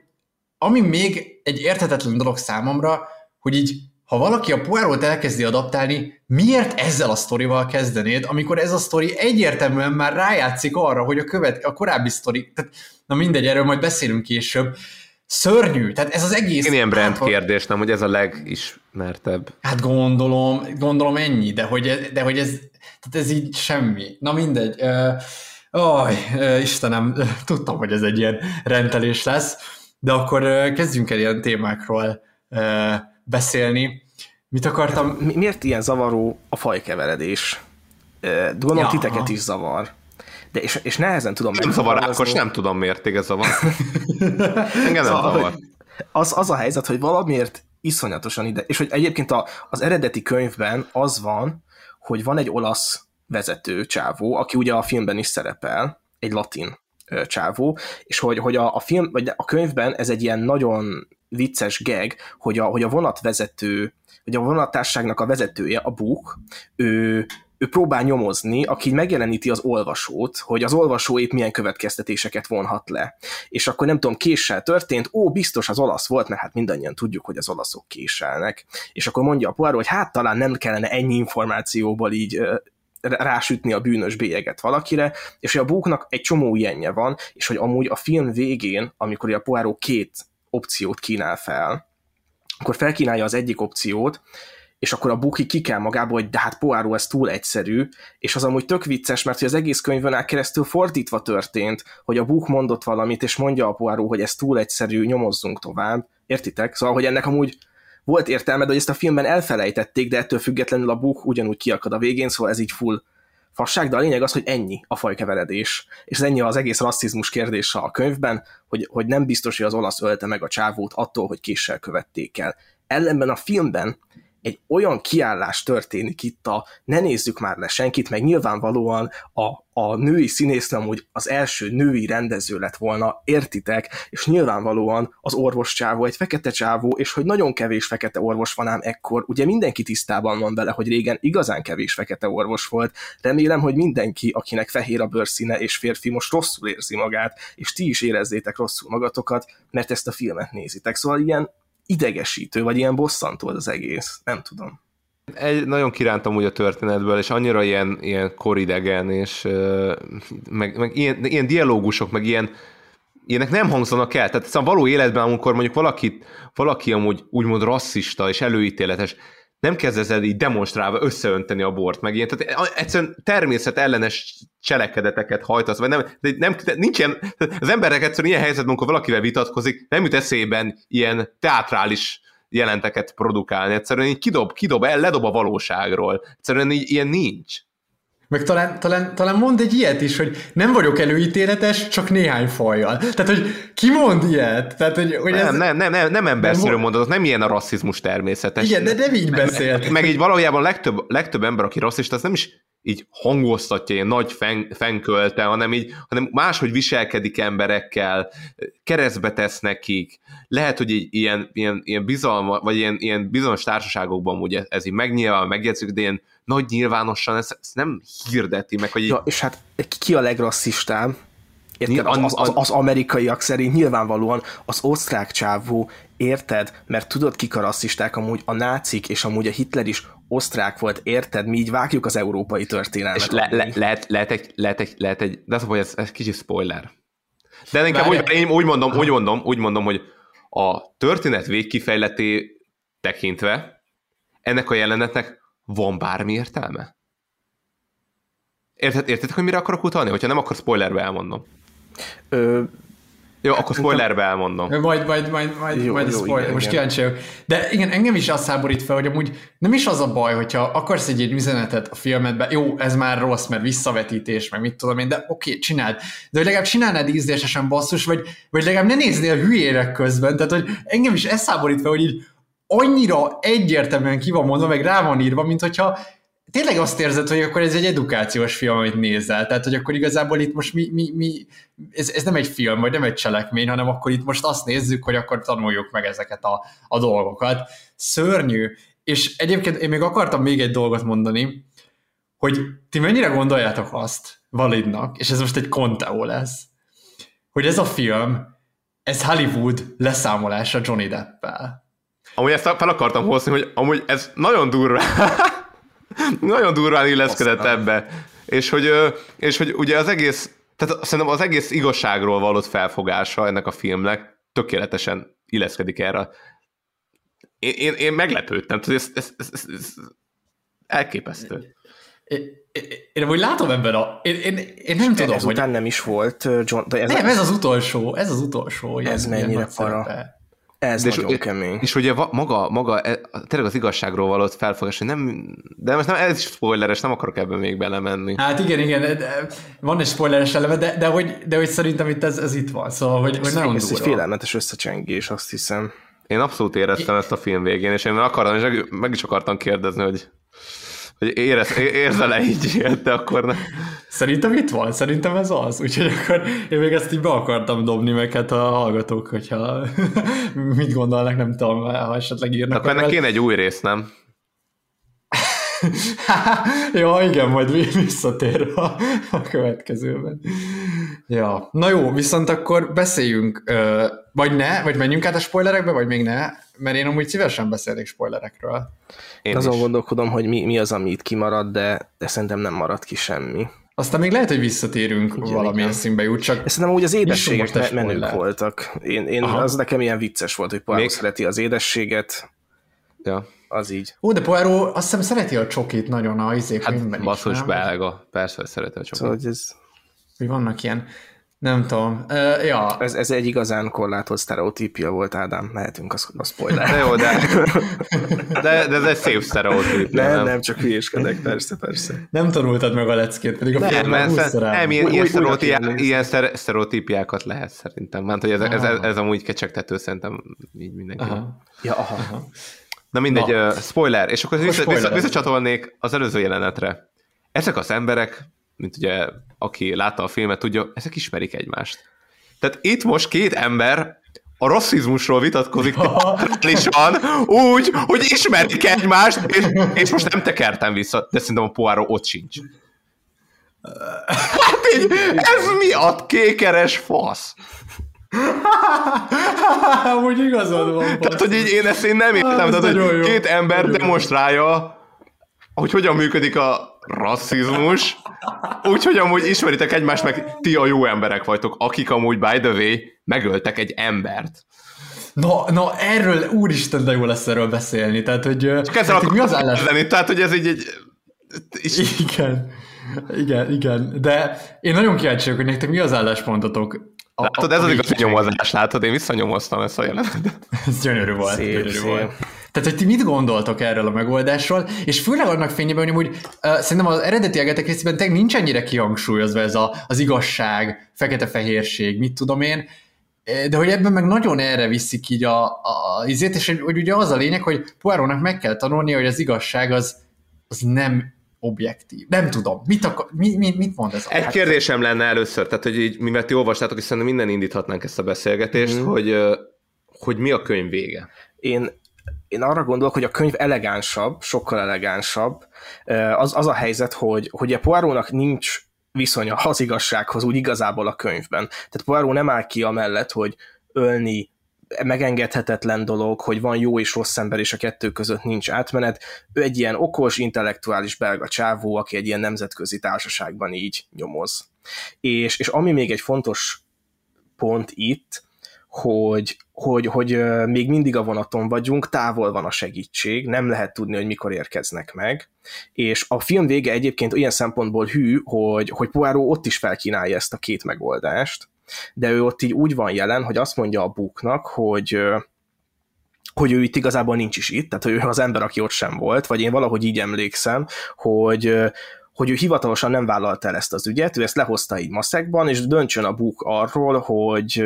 ami még egy érthetetlen dolog számomra, hogy így ha valaki a Poirot elkezdi adaptálni, miért ezzel a sztorival kezdenéd, amikor ez a sztori egyértelműen már rájátszik arra, hogy a, követ, a korábbi sztori, tehát na mindegy, erről majd beszélünk később, szörnyű, tehát ez az egész...
Én ilyen brand kérdés, nem, hogy ez a legismertebb.
Hát gondolom, gondolom ennyi, de hogy, de hogy ez, tehát ez így semmi. Na mindegy. Uh, oh, uh, Istenem, <laughs> tudtam, hogy ez egy ilyen rendelés lesz, de akkor uh, kezdjünk el ilyen témákról uh, beszélni, Mit akartam?
Mi, miért ilyen zavaró a fajkeveredés? Gondolom
Ja,
titeket
aha.
is zavar. De és, és nehezen tudom
Nem zavar. Ákos, nem tudom miért téged zavar. <laughs> Engem nem
Szóval,
zavar.
Az, az a helyzet, hogy valamiért iszonyatosan ide, és hogy egyébként a, az eredeti könyvben az van, hogy van egy olasz vezető csávó, aki ugye a filmben is szerepel, egy latin csávó, és hogy, hogy a, a film, vagy a könyvben ez egy ilyen nagyon vicces gag, hogy a, hogy a vonatvezető, hogy a vonattárságnak a vezetője, a Book, ő, ő próbál nyomozni, aki megjeleníti az olvasót, hogy az olvasó épp milyen következtetéseket vonhat le. És akkor nem tudom, késsel történt, ó, biztos az olasz volt, mert hát mindannyian tudjuk, hogy az olaszok késelnek. És akkor mondja a Poirot, hogy hát talán nem kellene ennyi információból így rásütni a bűnös bélyeget valakire, és hogy a bóknak egy csomó ilyenje van, és hogy amúgy a film végén, amikor a Poirot két opciót kínál fel, akkor felkínálja az egyik opciót, és akkor a Buki ki kell magából, hogy de hát Poirot ez túl egyszerű, és az amúgy tök vicces, mert hogy az egész könyvön át keresztül fordítva történt, hogy a Buk mondott valamit, és mondja a Poirot, hogy ez túl egyszerű, nyomozzunk tovább. Értitek? Szóval, hogy ennek amúgy volt értelme, de hogy ezt a filmben elfelejtették, de ettől függetlenül a Buk ugyanúgy kiakad a végén, szóval ez így full fasság, de a lényeg az, hogy ennyi a fajkeveredés. És ez ennyi az egész rasszizmus kérdése a könyvben, hogy, hogy nem biztos, hogy az olasz ölte meg a csávót attól, hogy késsel követték el. Ellenben a filmben egy olyan kiállás történik itt a ne nézzük már le senkit, meg nyilvánvalóan a, a női színésznő amúgy az első női rendező lett volna, értitek, és nyilvánvalóan az orvos csávó egy fekete csávó, és hogy nagyon kevés fekete orvos van ám ekkor, ugye mindenki tisztában van vele, hogy régen igazán kevés fekete orvos volt, remélem, hogy mindenki, akinek fehér a bőrszíne és férfi, most rosszul érzi magát, és ti is érezzétek rosszul magatokat, mert ezt a filmet nézitek, szóval ilyen idegesítő, vagy ilyen bosszantó az egész, nem tudom.
egy, nagyon kirántam úgy a történetből, és annyira ilyen, ilyen koridegen, és meg, meg ilyen, ilyen dialógusok, meg ilyen, ilyenek nem hangzanak el. Tehát szóval való életben, amikor mondjuk valakit, valaki amúgy úgymond rasszista és előítéletes, nem kezd ezzel így demonstrálva összeönteni a bort, meg ilyen, tehát egyszerűen természet ellenes cselekedeteket hajtasz, vagy nem, de nem, nincs ilyen, az emberek egyszerűen ilyen helyzetben, amikor valakivel vitatkozik, nem jut eszében ilyen teátrális jelenteket produkálni, egyszerűen így kidob, kidob el, ledob a valóságról. Egyszerűen így ilyen nincs.
Meg talán, talán, talán mond egy ilyet is, hogy nem vagyok előítéletes, csak néhány fajjal. Tehát, hogy ki mond ilyet? Tehát, hogy, hogy
Nem,
ez...
nem, nem, nem, nem emberszerű
Nem,
mondat, az nem ilyen a rasszizmus természetes.
Igen, de nem így beszélt.
Meg, meg így valójában legtöbb, legtöbb ember, aki rasszista, az nem is így hangoztatja ilyen nagy fen, fenkölte, hanem így, hanem máshogy viselkedik emberekkel, keresztbe tesz nekik. Lehet, hogy így ilyen, ilyen, ilyen bizalma, vagy ilyen, ilyen bizonyos társaságokban ugye ez így megnyilván, megjegyzik, de ilyen nagy nyilvánosan ezt, ezt nem hirdeti meg, hogy
Ja, és hát ki a legrasszistább? Érted? Az, az, az amerikaiak szerint nyilvánvalóan az osztrák csávó, érted? Mert tudod, kik a rasszisták, amúgy a nácik, és amúgy a Hitler is osztrák volt, érted? Mi így vágjuk az európai történelmet.
És le, le, lehet, lehet, egy, lehet, egy, lehet egy, de az, a baj, ez, ez kicsi spoiler. De inkább
Várjál.
úgy, én úgy mondom, úgy mondom, úgy mondom, hogy a történet végkifejleté tekintve ennek a jelenetnek van bármi értelme? Érted, értitek, hogy mire akarok utalni? Hogyha nem, akkor spoilerbe elmondom.
Ö,
Jó, akkor spoilerbe elmondom.
Majd, majd, majd, majd,
Jó,
majd
jó,
spoiler.
igen,
Most kíváncsi vagyok. De igen, engem is azt száborít fel, hogy amúgy nem is az a baj, hogyha akarsz egy, egy üzenetet a filmedbe, jó, ez már rossz, mert visszavetítés, meg mit tudom én, de oké, okay, csináld. De hogy legalább csinálnád ízlésesen basszus, vagy, vagy legalább ne néznél hülyérek közben. Tehát, hogy engem is ez száborít fel, hogy így annyira egyértelműen ki van mondva, meg rá van írva, mint hogyha tényleg azt érzed, hogy akkor ez egy edukációs film, amit nézel. Tehát, hogy akkor igazából itt most mi, mi, mi ez, ez nem egy film, vagy nem egy cselekmény, hanem akkor itt most azt nézzük, hogy akkor tanuljuk meg ezeket a, a dolgokat. Szörnyű. És egyébként én még akartam még egy dolgot mondani, hogy ti mennyire gondoljátok azt validnak, és ez most egy konteó lesz, hogy ez a film, ez Hollywood leszámolása Johnny Deppel.
Amúgy ezt fel akartam hozni, hogy amúgy ez nagyon durva. <laughs> nagyon durván illeszkedett
Aztán.
ebbe. És hogy, és hogy ugye az egész, tehát szerintem az egész igazságról valott felfogása ennek a filmnek tökéletesen illeszkedik erre. Én, én, én meglepődtem, tehát ez, ez, ez, ez, ez elképesztő.
Én, én, én amúgy látom ebben a... Én, én, én nem tudom, hogy...
ezután nem is volt John, de ez,
Nem, ez az utolsó, ez az utolsó.
Ez
ilyen
mennyire para.
szerepe.
Ez
és,
nagyon kemény.
És ugye maga, maga e- tényleg az igazságról való felfogás, hogy nem, de most nem, ez is spoileres, nem akarok ebben még belemenni.
Hát igen, igen, de van egy spoileres eleme, de, de, hogy, de hogy szerintem itt ez, ez itt van, szóval, hogy, hogy
Ez,
nagyon
ez egy félelmetes összecsengés, azt hiszem.
Én abszolút éreztem ezt a film végén, és én akartam, és meg- meg is akartam kérdezni, hogy, hogy érez, érzel-e így ilyet, de akkor nem.
Szerintem itt van, szerintem ez az. Úgyhogy akkor én még ezt így be akartam dobni, meg hát a hallgatók, hogyha <laughs> mit gondolnak, nem tudom, ha esetleg írnak.
Akkor ennek kéne egy új rész, nem? <laughs>
ja, igen, majd vi- visszatér a, a következőben. Ja, na jó, viszont akkor beszéljünk, ö, vagy ne, vagy menjünk át a spoilerekbe, vagy még ne, mert én amúgy szívesen beszélnék spoilerekről.
Én
Azon
is.
gondolkodom, hogy mi, mi az, ami itt kimarad, de, de szerintem nem marad ki semmi.
Aztán még lehet, hogy visszatérünk
Igen,
valami
igen.
eszünkbe jut, csak
Ez szerintem úgy az édességek me- menők
spoiler.
voltak. Én, én
Aha.
az nekem ilyen vicces volt, hogy Poirot szereti az édességet,
Ja.
az így.
Ó, de Poirot azt hiszem szereti a csokit nagyon a izé könyvben
Hát basszus belga, persze, hogy szeretem csak.
Szóval hogy ez,
Hogy vannak ilyen, nem tudom. Uh, ja,
ez, ez egy igazán korlátolt sztereotípia volt, Ádám, mehetünk a, a spoiler.
De jó, de, de, de ez egy szép sztereotíp.
nem, nem, csak hülyéskedek, persze, persze.
nem tanultad meg a leckét, pedig a
Nem, mert nem, ilyen, ilyen,
nézni.
ilyen sztere- sztereotípiákat lehet szerintem. Mert hogy ez, ez, ez,
Aha.
ez amúgy kecsegtető szerintem így mindenki.
Aha.
Ja, aha.
Na mindegy,
Na.
uh, spoiler, és akkor, vissza, vissza,
spoilerezzünk.
visszacsatolnék az előző jelenetre. Ezek az emberek, mint ugye, aki látta a filmet, tudja, ezek ismerik egymást. Tehát itt most két ember a rasszizmusról vitatkozik van, úgy, hogy ismerik egymást, és, és most nem tekertem vissza, de szerintem a Poirot ott sincs. Hát így, ez mi a kékeres fasz?
Amúgy igazad van.
Tehát, hogy így én ezt én nem értem,
ez
tehát, hogy
jó.
két ember
Nagyon jó.
demonstrálja, hogy hogyan működik a rasszizmus, úgyhogy amúgy ismeritek egymást, meg ti a jó emberek vagytok, akik amúgy, by the way, megöltek egy embert.
Na, na, erről, úristen, de jó lesz erről beszélni. Tehát, hogy,
Csak ezzel
hát, hogy mi az állás?
kezdeni, tehát, hogy ez így egy... És
Igen, igen, igen. De én nagyon kíváncsi vagyok, hogy nektek mi az álláspontotok. A,
látod,
a-
ez az
a
igazi
végén.
nyomozás, látod, én visszanyomoztam ezt a jelenetet.
Ez gyönyörű volt.
Szép,
gyönyörű
szép.
volt. Tehát, hogy ti mit gondoltok erről a megoldásról, és főleg annak fényében, hogy amúgy uh, szerintem az eredeti Agatha Christie-ben tényleg nincs ennyire kihangsúlyozva ez a, az igazság, fekete-fehérség, mit tudom én, de hogy ebben meg nagyon erre viszik így a, a izét, és hogy, hogy ugye az a lényeg, hogy Poirotnak meg kell tanulnia, hogy az igazság az, az nem objektív. Nem tudom. Mit, akar, mi, mi, mit mond ez? a-
Egy kérdésem lenne először, tehát, hogy így, mivel ti olvastátok, és szerintem minden indíthatnánk ezt a beszélgetést, mm. hogy, hogy mi a könyv vége.
Én, én arra gondolok, hogy a könyv elegánsabb, sokkal elegánsabb. Az, az a helyzet, hogy, hogy a Poirotnak nincs viszonya az igazsághoz úgy igazából a könyvben. Tehát Poirot nem áll ki amellett, hogy ölni megengedhetetlen dolog, hogy van jó és rossz ember, és a kettő között nincs átmenet. Ő egy ilyen okos, intellektuális belga csávó, aki egy ilyen nemzetközi társaságban így nyomoz. És, és ami még egy fontos pont itt, hogy, hogy, hogy még mindig a vonaton vagyunk, távol van a segítség, nem lehet tudni, hogy mikor érkeznek meg, és a film vége egyébként olyan szempontból hű, hogy, hogy Poirot ott is felkínálja ezt a két megoldást, de ő ott így úgy van jelen, hogy azt mondja a buknak, hogy hogy ő itt igazából nincs is itt, tehát hogy ő az ember, aki ott sem volt, vagy én valahogy így emlékszem, hogy hogy ő hivatalosan nem vállalta el ezt az ügyet, ő ezt lehozta így maszekban, és döntsön a buk arról, hogy,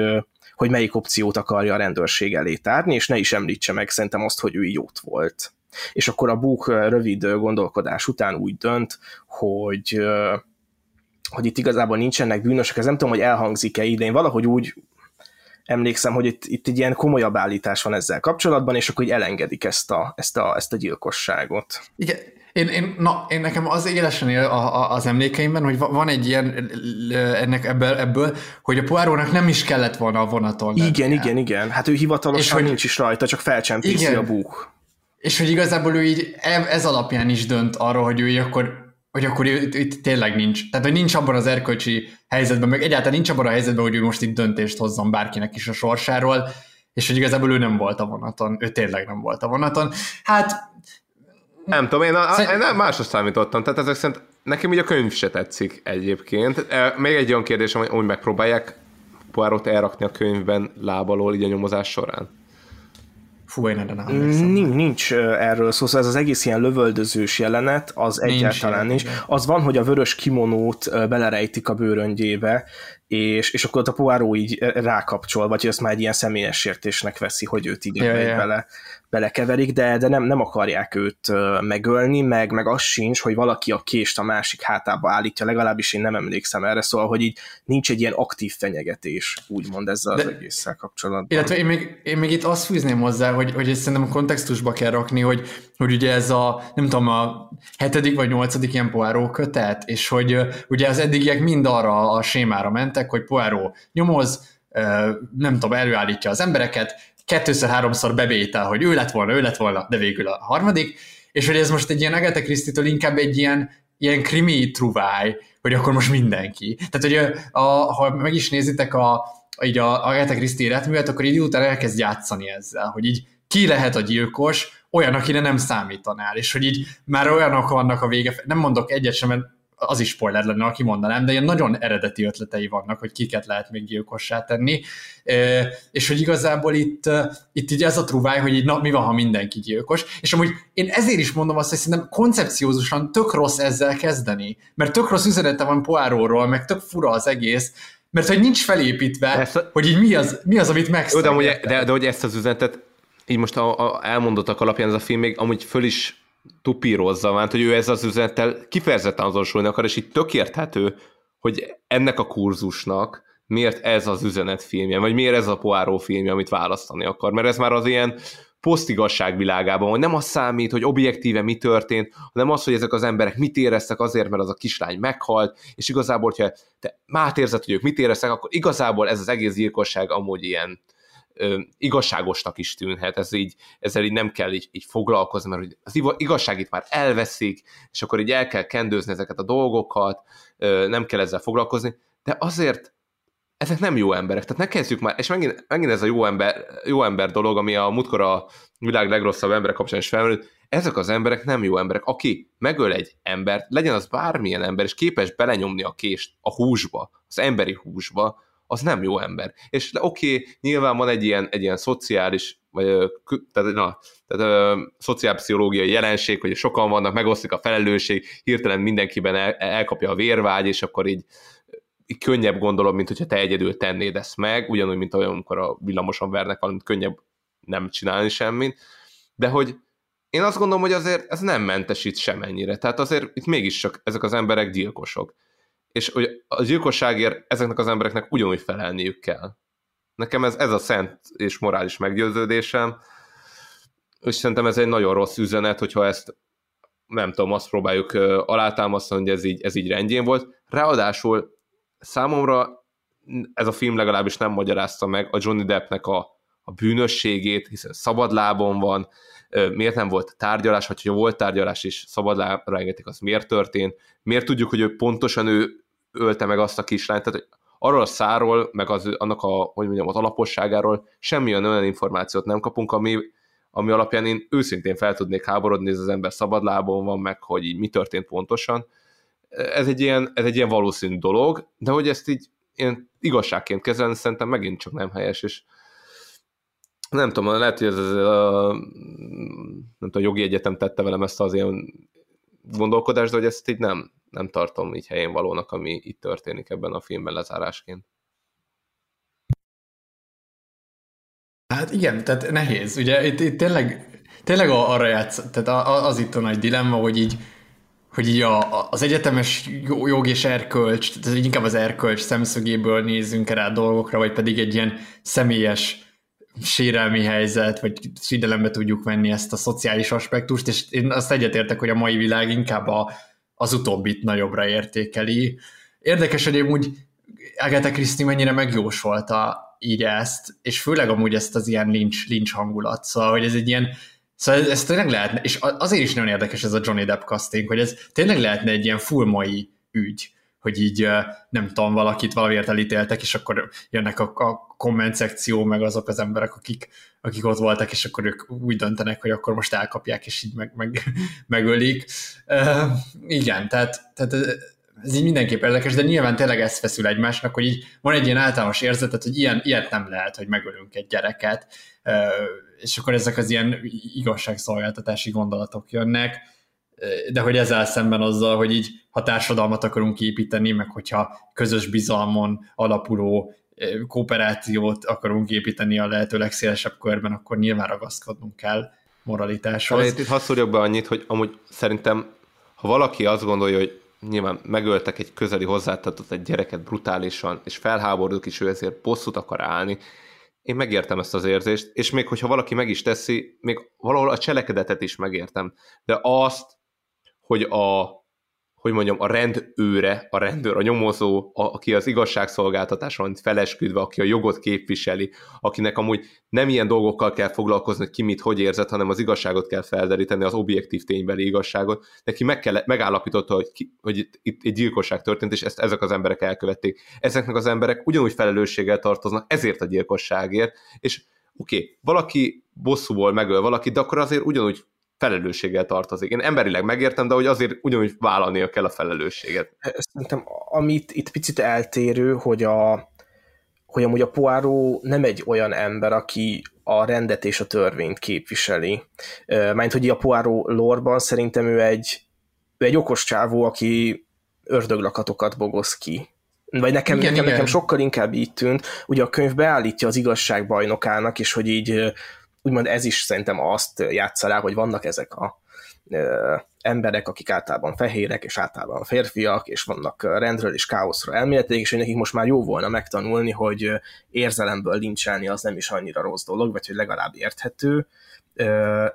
hogy melyik opciót akarja a rendőrség elé tárni, és ne is említse meg szerintem azt, hogy ő ott volt. És akkor a buk ö, rövid gondolkodás után úgy dönt, hogy, hogy itt igazából nincsenek bűnösök, ez nem tudom, hogy elhangzik-e ide, én valahogy úgy emlékszem, hogy itt, itt egy ilyen komolyabb állítás van ezzel kapcsolatban, és akkor így elengedik ezt a, ezt a, ezt a gyilkosságot.
Igen, én, én, na, én nekem az élesen él a, a, az emlékeimben, hogy va- van egy ilyen ennek ebből, ebből hogy a Poirotnak nem is kellett volna a vonaton.
Igen, igen, igen. Hát ő hivatalosan
És hogy-
nincs is rajta, csak felcsempészi
Igen.
a búk.
És hogy igazából ő így e- ez alapján is dönt arra, hogy ő így akkor hogy akkor ő, itt, itt tényleg nincs. Tehát, hogy nincs abban az erkölcsi helyzetben, meg egyáltalán nincs abban a helyzetben, hogy ő most itt döntést hozzon bárkinek is a sorsáról, és hogy igazából ő nem volt a vonaton. Ő tényleg nem volt a vonaton. Hát
Nem tudom, én, a,
Szerint-
én nem másra számítottam, tehát ezek szerint nekem így a könyv se tetszik egyébként. E, Még egy olyan kérdésem, hogy úgy megpróbálják Poirot elrakni a könyvben lábalól így a nyomozás során.
Fú, én erre nem emlékszem.
Nincs, nincs erről szó, szóval ez az egész ilyen lövöldözős jelenet, az
Nincs
egyáltalán nincs. Az van, hogy a vörös kimonót belerejtik a bőröngyébe, és, és akkor ott a Poirot így rákapcsol, vagy ezt már egy ilyen személyes sértésnek veszi, hogy őt így
Ja,
ja, bele, belekeverik, de, de nem, nem akarják őt megölni, meg, meg az sincs, hogy valaki a kést a másik hátába állítja, legalábbis én nem emlékszem erre, szóval, hogy így nincs egy ilyen aktív fenyegetés, úgymond ezzel az
De-
egésszel kapcsolatban.
Illetve én még, én még itt azt fűzném hozzá, hogy, hogy ezt szerintem a kontextusba kell rakni, hogy, hogy ugye ez a, nem tudom, a hetedik vagy nyolcadik ilyen Poirot kötet, és hogy ugye az eddigiek mind arra a sémára mentek, hogy Poirot nyomoz, nem tudom, előállítja az embereket, kettőször-háromszor bevétel, hogy ő lett volna, ő lett volna, de végül a harmadik, és hogy ez most egy ilyen Agatha Christie-től inkább egy ilyen, ilyen krimi truváj, hogy akkor most mindenki. Tehát, hogy a, ha meg is nézitek a, így a Agatha Christie életművet, akkor így után elkezd játszani ezzel, hogy így ki lehet a gyilkos, olyan, akire nem számítanál, és hogy így már olyanok vannak a vége, nem mondok egyet sem, mert az is spoiler lenne, aki mondanám, de ilyen nagyon eredeti ötletei vannak, hogy kiket lehet még gyilkossá tenni, és hogy igazából itt, itt így ez a truváj, hogy így na, mi van, ha mindenki gyilkos, és amúgy én ezért is mondom azt, hogy szerintem koncepciózusan tök rossz ezzel kezdeni, mert tök rossz üzenete van Poirotról, meg tök fura az egész, mert hogy nincs felépítve,
Ezt a-
hogy így mi az, mi az amit
Jó, de, amúgy, de, de hogy ezt az üzenetet így most a, a elmondottak alapján ez a film még amúgy föl is tupírozza, mert hogy ő ez az üzenettel kifejezetten azonosulni akar, és így tök érthető, hogy ennek a kurzusnak miért ez az üzenet filmje, vagy miért ez a Poirot filmje, amit választani akar, mert ez már az ilyen posztigasság világában, hogy nem az számít, hogy objektíve mi történt, hanem az, hogy ezek az emberek mit éreztek azért, mert az a kislány meghalt, és igazából, hogyha te már érzed, hogy ők mit éreztek, akkor igazából ez az egész gyilkosság amúgy ilyen igazságosnak is tűnhet, ez így, ezzel így nem kell így, így foglalkozni, mert az iva- igazság itt már elveszik, és akkor így el kell kendőzni ezeket a dolgokat, ö, nem kell ezzel foglalkozni, de azért ezek nem jó emberek, tehát ne kezdjük már, és megint, megint ez a jó ember, jó ember dolog, ami a múltkor a világ legrosszabb emberek kapcsán is felmerült, ezek az emberek nem jó emberek. Aki megöl egy embert, legyen az bármilyen ember, és képes belenyomni a kést a húsba, az emberi húsba, az nem jó ember. És oké, okay, nyilván van egy ilyen, egy ilyen szociális, vagy tehát, na, tehát ö, szociálpszichológiai jelenség, hogy sokan vannak, megosztik a felelősség, hirtelen mindenkiben el, elkapja a vérvágy, és akkor így, így könnyebb gondolom, mint hogyha te egyedül tennéd ezt meg, ugyanúgy, mint olyan, amikor a villamoson vernek valamit, könnyebb nem csinálni semmit, de hogy én azt gondolom, hogy azért ez nem mentesít semennyire. Tehát azért itt mégis csak ezek az emberek gyilkosok. És hogy a gyilkosságért ezeknek az embereknek ugyanúgy felelniük kell. Nekem ez, ez a szent és morális meggyőződésem, és szerintem ez egy nagyon rossz üzenet, hogyha ezt nem tudom, azt próbáljuk alátámasztani, hogy ez így, ez így rendjén volt. Ráadásul számomra ez a film legalábbis nem magyarázta meg a Johnny Deppnek a, a bűnösségét, hiszen szabadlábon van, miért nem volt tárgyalás, vagy hogyha volt tárgyalás és szabadlábra engedték, az miért történt, miért tudjuk, hogy ő pontosan ő ölte meg azt a kislányt, tehát hogy arról a száról, meg az, annak a, hogy mondjam, az alaposságáról semmilyen olyan információt nem kapunk, ami, ami alapján én őszintén fel tudnék háborodni, ez az ember szabadlábon van, meg hogy így mi történt pontosan. Ez egy ilyen, ez egy ilyen valószínű dolog, de hogy ezt így ilyen igazságként kezelni, szerintem megint csak nem helyes, és nem tudom, lehet, hogy ez, ez a, nem tudom, a jogi egyetem tette velem ezt az ilyen gondolkodást, de hogy ezt így nem, nem tartom így helyén valónak, ami itt történik ebben a filmben lezárásként.
Hát igen, tehát nehéz. Ugye itt, itt tényleg, tényleg arra játsz, tehát az itt a nagy dilemma, hogy így, hogy így a, az egyetemes jog és erkölcs, tehát inkább az erkölcs szemszögéből nézzünk rá dolgokra, vagy pedig egy ilyen személyes sérelmi helyzet, vagy figyelembe tudjuk venni ezt a szociális aspektust, és én azt egyetértek, hogy a mai világ inkább a, az utóbbit nagyobbra értékeli. Érdekes, hogy amúgy Agatha Christie mennyire megjósolta így ezt, és főleg amúgy ezt az ilyen lincs, lincs hangulat, szóval, hogy ez egy ilyen Szóval ez, ez tényleg lehetne, és azért is nagyon érdekes ez a Johnny Depp casting, hogy ez tényleg lehetne egy ilyen full mai ügy, hogy így nem tudom, valakit valamiért elítéltek, és akkor jönnek a, a komment szekció, meg azok az emberek, akik, akik ott voltak, és akkor ők úgy döntenek, hogy akkor most elkapják, és így meg, meg, <laughs> megölik. Uh, igen, tehát, tehát ez így mindenképp érdekes, de nyilván tényleg ez feszül egymásnak, hogy így van egy ilyen általános érzetet, hogy ilyen, ilyet nem lehet, hogy megölünk egy gyereket, és akkor ezek az ilyen igazságszolgáltatási gondolatok jönnek, de hogy ezzel szemben azzal, hogy így ha társadalmat akarunk építeni, meg hogyha közös bizalmon alapuló kooperációt akarunk építeni a lehető legszélesebb körben, akkor nyilván ragaszkodnunk kell moralitáshoz.
Itt, itt hadd be annyit, hogy amúgy szerintem, ha valaki azt gondolja, hogy nyilván megöltek egy közeli hozzátartott egy gyereket brutálisan, és felháborodok, és ő ezért bosszút akar állni, én megértem ezt az érzést, és még hogyha valaki meg is teszi, még valahol a cselekedetet is megértem, de azt, hogy a hogy mondjam, a rendőre, a rendőr, a nyomozó, a, aki az igazságszolgáltatáson felesküdve, aki a jogot képviseli, akinek amúgy nem ilyen dolgokkal kell foglalkozni, hogy ki mit, hogy érzett, hanem az igazságot kell felderíteni, az objektív ténybeli igazságot. Neki meg kell, megállapította, hogy, ki, hogy itt, itt egy gyilkosság történt, és ezt ezek az emberek elkövették. Ezeknek az emberek ugyanúgy felelősséggel tartoznak ezért a gyilkosságért, és oké, okay, valaki bosszúból megöl valakit, de akkor azért ugyanúgy felelősséggel tartozik. Én emberileg megértem, de hogy azért ugyanúgy vállalnia kell a felelősséget.
Szerintem amit itt picit eltérő, hogy a hogy amúgy a Poirot nem egy olyan ember, aki a rendet és a törvényt képviseli. Mert hogy a Poirot lorban szerintem ő egy, ő egy okos csávó, aki ördöglakatokat bogoz ki. Vagy nekem, igen, nekem, igen. nekem sokkal inkább így tűnt. Ugye a könyv beállítja az igazság bajnokának, és hogy így úgymond ez is szerintem azt játsza rá, hogy vannak ezek a ö, emberek, akik általában fehérek, és általában férfiak, és vannak rendről és káoszra elméleték, és hogy nekik most már jó volna megtanulni, hogy érzelemből lincselni az nem is annyira rossz dolog, vagy hogy legalább érthető,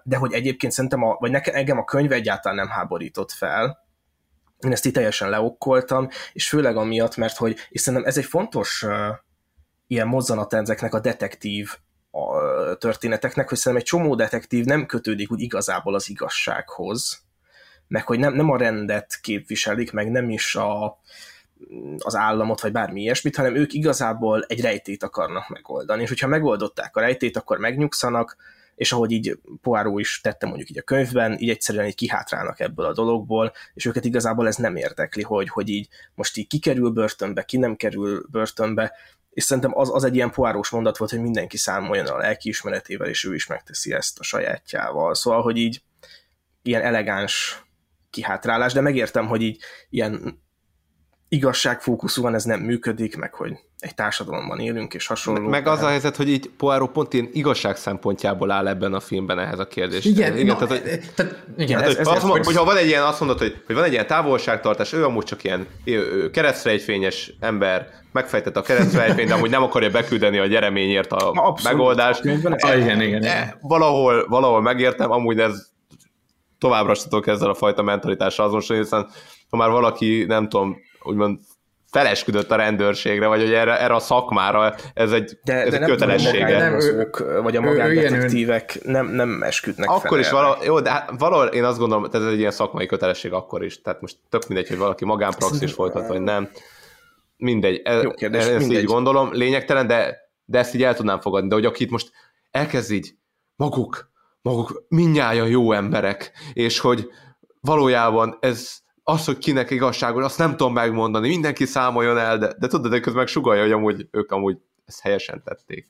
de hogy egyébként szerintem, a, vagy nekem, engem a könyv egyáltalán nem háborított fel, én ezt itt teljesen leokkoltam, és főleg amiatt, mert hogy, és szerintem ez egy fontos uh, ilyen mozzanat ezeknek a detektív történeteknek, hogy szerintem egy csomó detektív nem kötődik úgy igazából az igazsághoz, meg hogy nem, nem a rendet képviselik, meg nem is a, az államot, vagy bármi ilyesmit, hanem ők igazából egy rejtét akarnak megoldani. És hogyha megoldották a rejtét, akkor megnyugszanak, és ahogy így Poirot is tette mondjuk így a könyvben, így egyszerűen így kihátrálnak ebből a dologból, és őket igazából ez nem érdekli, hogy, hogy így most így kikerül börtönbe, ki nem kerül börtönbe, és szerintem az, az egy ilyen poárós mondat volt, hogy mindenki számoljon a lelkiismeretével, és ő is megteszi ezt a sajátjával. Szóval, hogy így ilyen elegáns kihátrálás, de megértem, hogy így ilyen igazságfókuszúan ez nem működik, meg hogy egy társadalomban élünk, és hasonló.
Meg az a helyzet, hogy így Poirot pont ilyen igazság szempontjából áll ebben a filmben ehhez a kérdés.
Igen,
igen,
no,
tehát, hogy,
tehát, igen
hát, ez, ez, azt mondod, hogyha van egy ilyen, azt mondod, hogy, hogy van egy ilyen távolságtartás, ő amúgy csak ilyen keresztrejfényes ember, megfejtett a keresztrejfényt, de amúgy nem akarja beküldeni a gyereményért a Na, megoldást.
Ah, igen, igen, igen.
Valahol, valahol megértem, amúgy ez továbbra sem tudok ezzel a fajta mentalitással azonosulni, hiszen ha már valaki, nem tudom, úgymond felesküdött a rendőrségre, vagy hogy erre, erre a szakmára ez egy,
de,
ez
de
egy
nem
kötelessége.
Nem, ő, vagy a magándetektívek nem, nem esküdnek
Akkor
fel
is valahol, jó, de hát valahol én azt gondolom, hogy ez egy ilyen szakmai kötelesség akkor is. Tehát most tök mindegy, hogy valaki magánpraxis folytat, vagy nem. Mindegy, jó kérdés, ezt mindegy. így gondolom, lényegtelen, de, de ezt így el tudnám fogadni. De hogy akit most elkezd így maguk, maguk mindnyájan jó emberek, és hogy valójában ez az, hogy kinek igazságos, azt nem tudom megmondani, mindenki számoljon el, de, de tudod, de közben meg sugalja, hogy amúgy, ők amúgy ezt helyesen tették.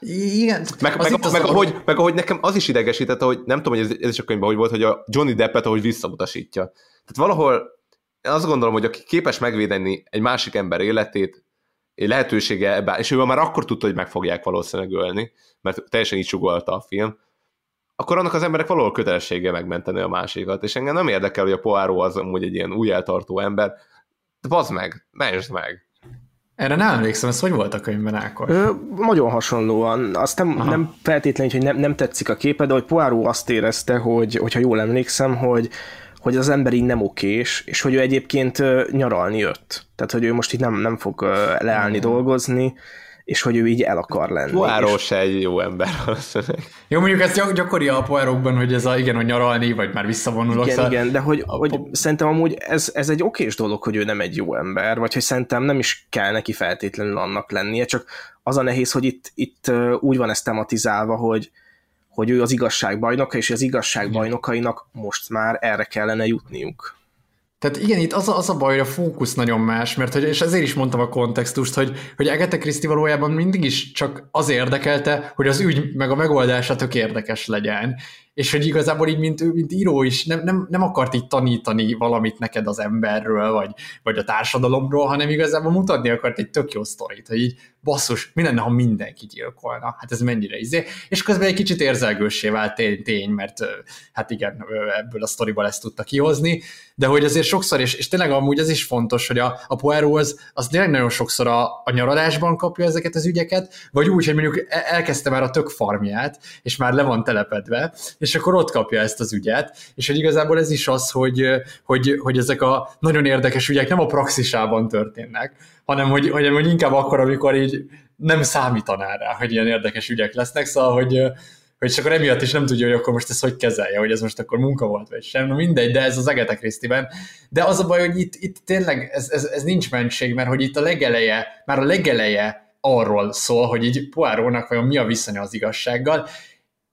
Igen.
Meg, meg, meg, meg, ahogy, meg ahogy nekem az is idegesítette, hogy nem tudom, hogy ez, ez is a könyvben hogy volt, hogy a Johnny Deppet ahogy visszautasítja. Tehát valahol én azt gondolom, hogy aki képes megvédeni egy másik ember életét, egy lehetősége ebben, és ő már akkor tudta, hogy meg fogják valószínűleg ölni, mert teljesen így sugolta a film, akkor annak az emberek valahol kötelessége megmenteni a másikat, és engem nem érdekel, hogy a Poirot az amúgy egy ilyen új eltartó ember, de bazd meg, mentsd meg.
Erre nem emlékszem, ez hogy volt a könyvben, Ákos?
Ö, nagyon hasonlóan. Azt nem, nem feltétlenül, hogy nem, nem tetszik a képe, de hogy Poirot azt érezte, hogy, hogyha jól emlékszem, hogy, hogy az ember így nem okés, és hogy ő egyébként nyaralni jött. Tehát, hogy ő most így nem, nem fog leállni mm. dolgozni, és hogy ő így el akar lenni.
Poirot és... se egy jó ember <laughs> valószínűleg.
Jó, mondjuk ez gyak- gyakori a Poirotban, hogy ez a, igen, hogy nyaralni, vagy már visszavonulok.
Igen, szóval... igen, de hogy, a, hogy szerintem amúgy ez, ez egy okés dolog, hogy ő nem egy jó ember, vagy hogy szerintem nem is kell neki feltétlenül annak lennie, csak az a nehéz, hogy itt, itt úgy van ez tematizálva, hogy, hogy ő az igazság bajnoka, és az igazság bajnokainak most már erre kellene jutniuk.
Tehát igen, itt az a, az a baj, hogy a fókusz nagyon más, mert hogy, és ezért is mondtam a kontextust, hogy, hogy Agatha Christie valójában mindig is csak az érdekelte, hogy az ügy meg a megoldása tök érdekes legyen és hogy igazából így, mint, mint író is nem, nem, nem akart így tanítani valamit neked az emberről, vagy, vagy a társadalomról, hanem igazából mutatni akart egy tök jó sztorit, hogy így basszus, mi lenne, ha mindenki gyilkolna? Hát ez mennyire izé. És közben egy kicsit érzelgőssé vált tény, tény, mert hát igen, ebből a sztoriból ezt tudta kihozni, de hogy azért sokszor, és, és tényleg amúgy ez is fontos, hogy a, a Poirot az, az tényleg nagyon sokszor a, a nyaralásban kapja ezeket az ügyeket, vagy úgy, hogy mondjuk e, elkezdte már a tök farmját, és már le van telepedve, és akkor ott kapja ezt az ügyet, és hogy igazából ez is az, hogy, hogy, hogy ezek a nagyon érdekes ügyek nem a praxisában történnek, hanem hogy, hogy, hogy inkább akkor, amikor így nem számítaná rá, hogy ilyen érdekes ügyek lesznek, szóval, hogy, hogy csak akkor emiatt is nem tudja, hogy akkor most ezt hogy kezelje, hogy ez most akkor munka volt, vagy sem, no mindegy, de ez az Agatha christie De az a baj, hogy itt, itt tényleg ez, ez, ez nincs mentség, mert hogy itt a legeleje, már a legeleje arról szól, hogy így Poirónak vajon mi a viszonya az igazsággal,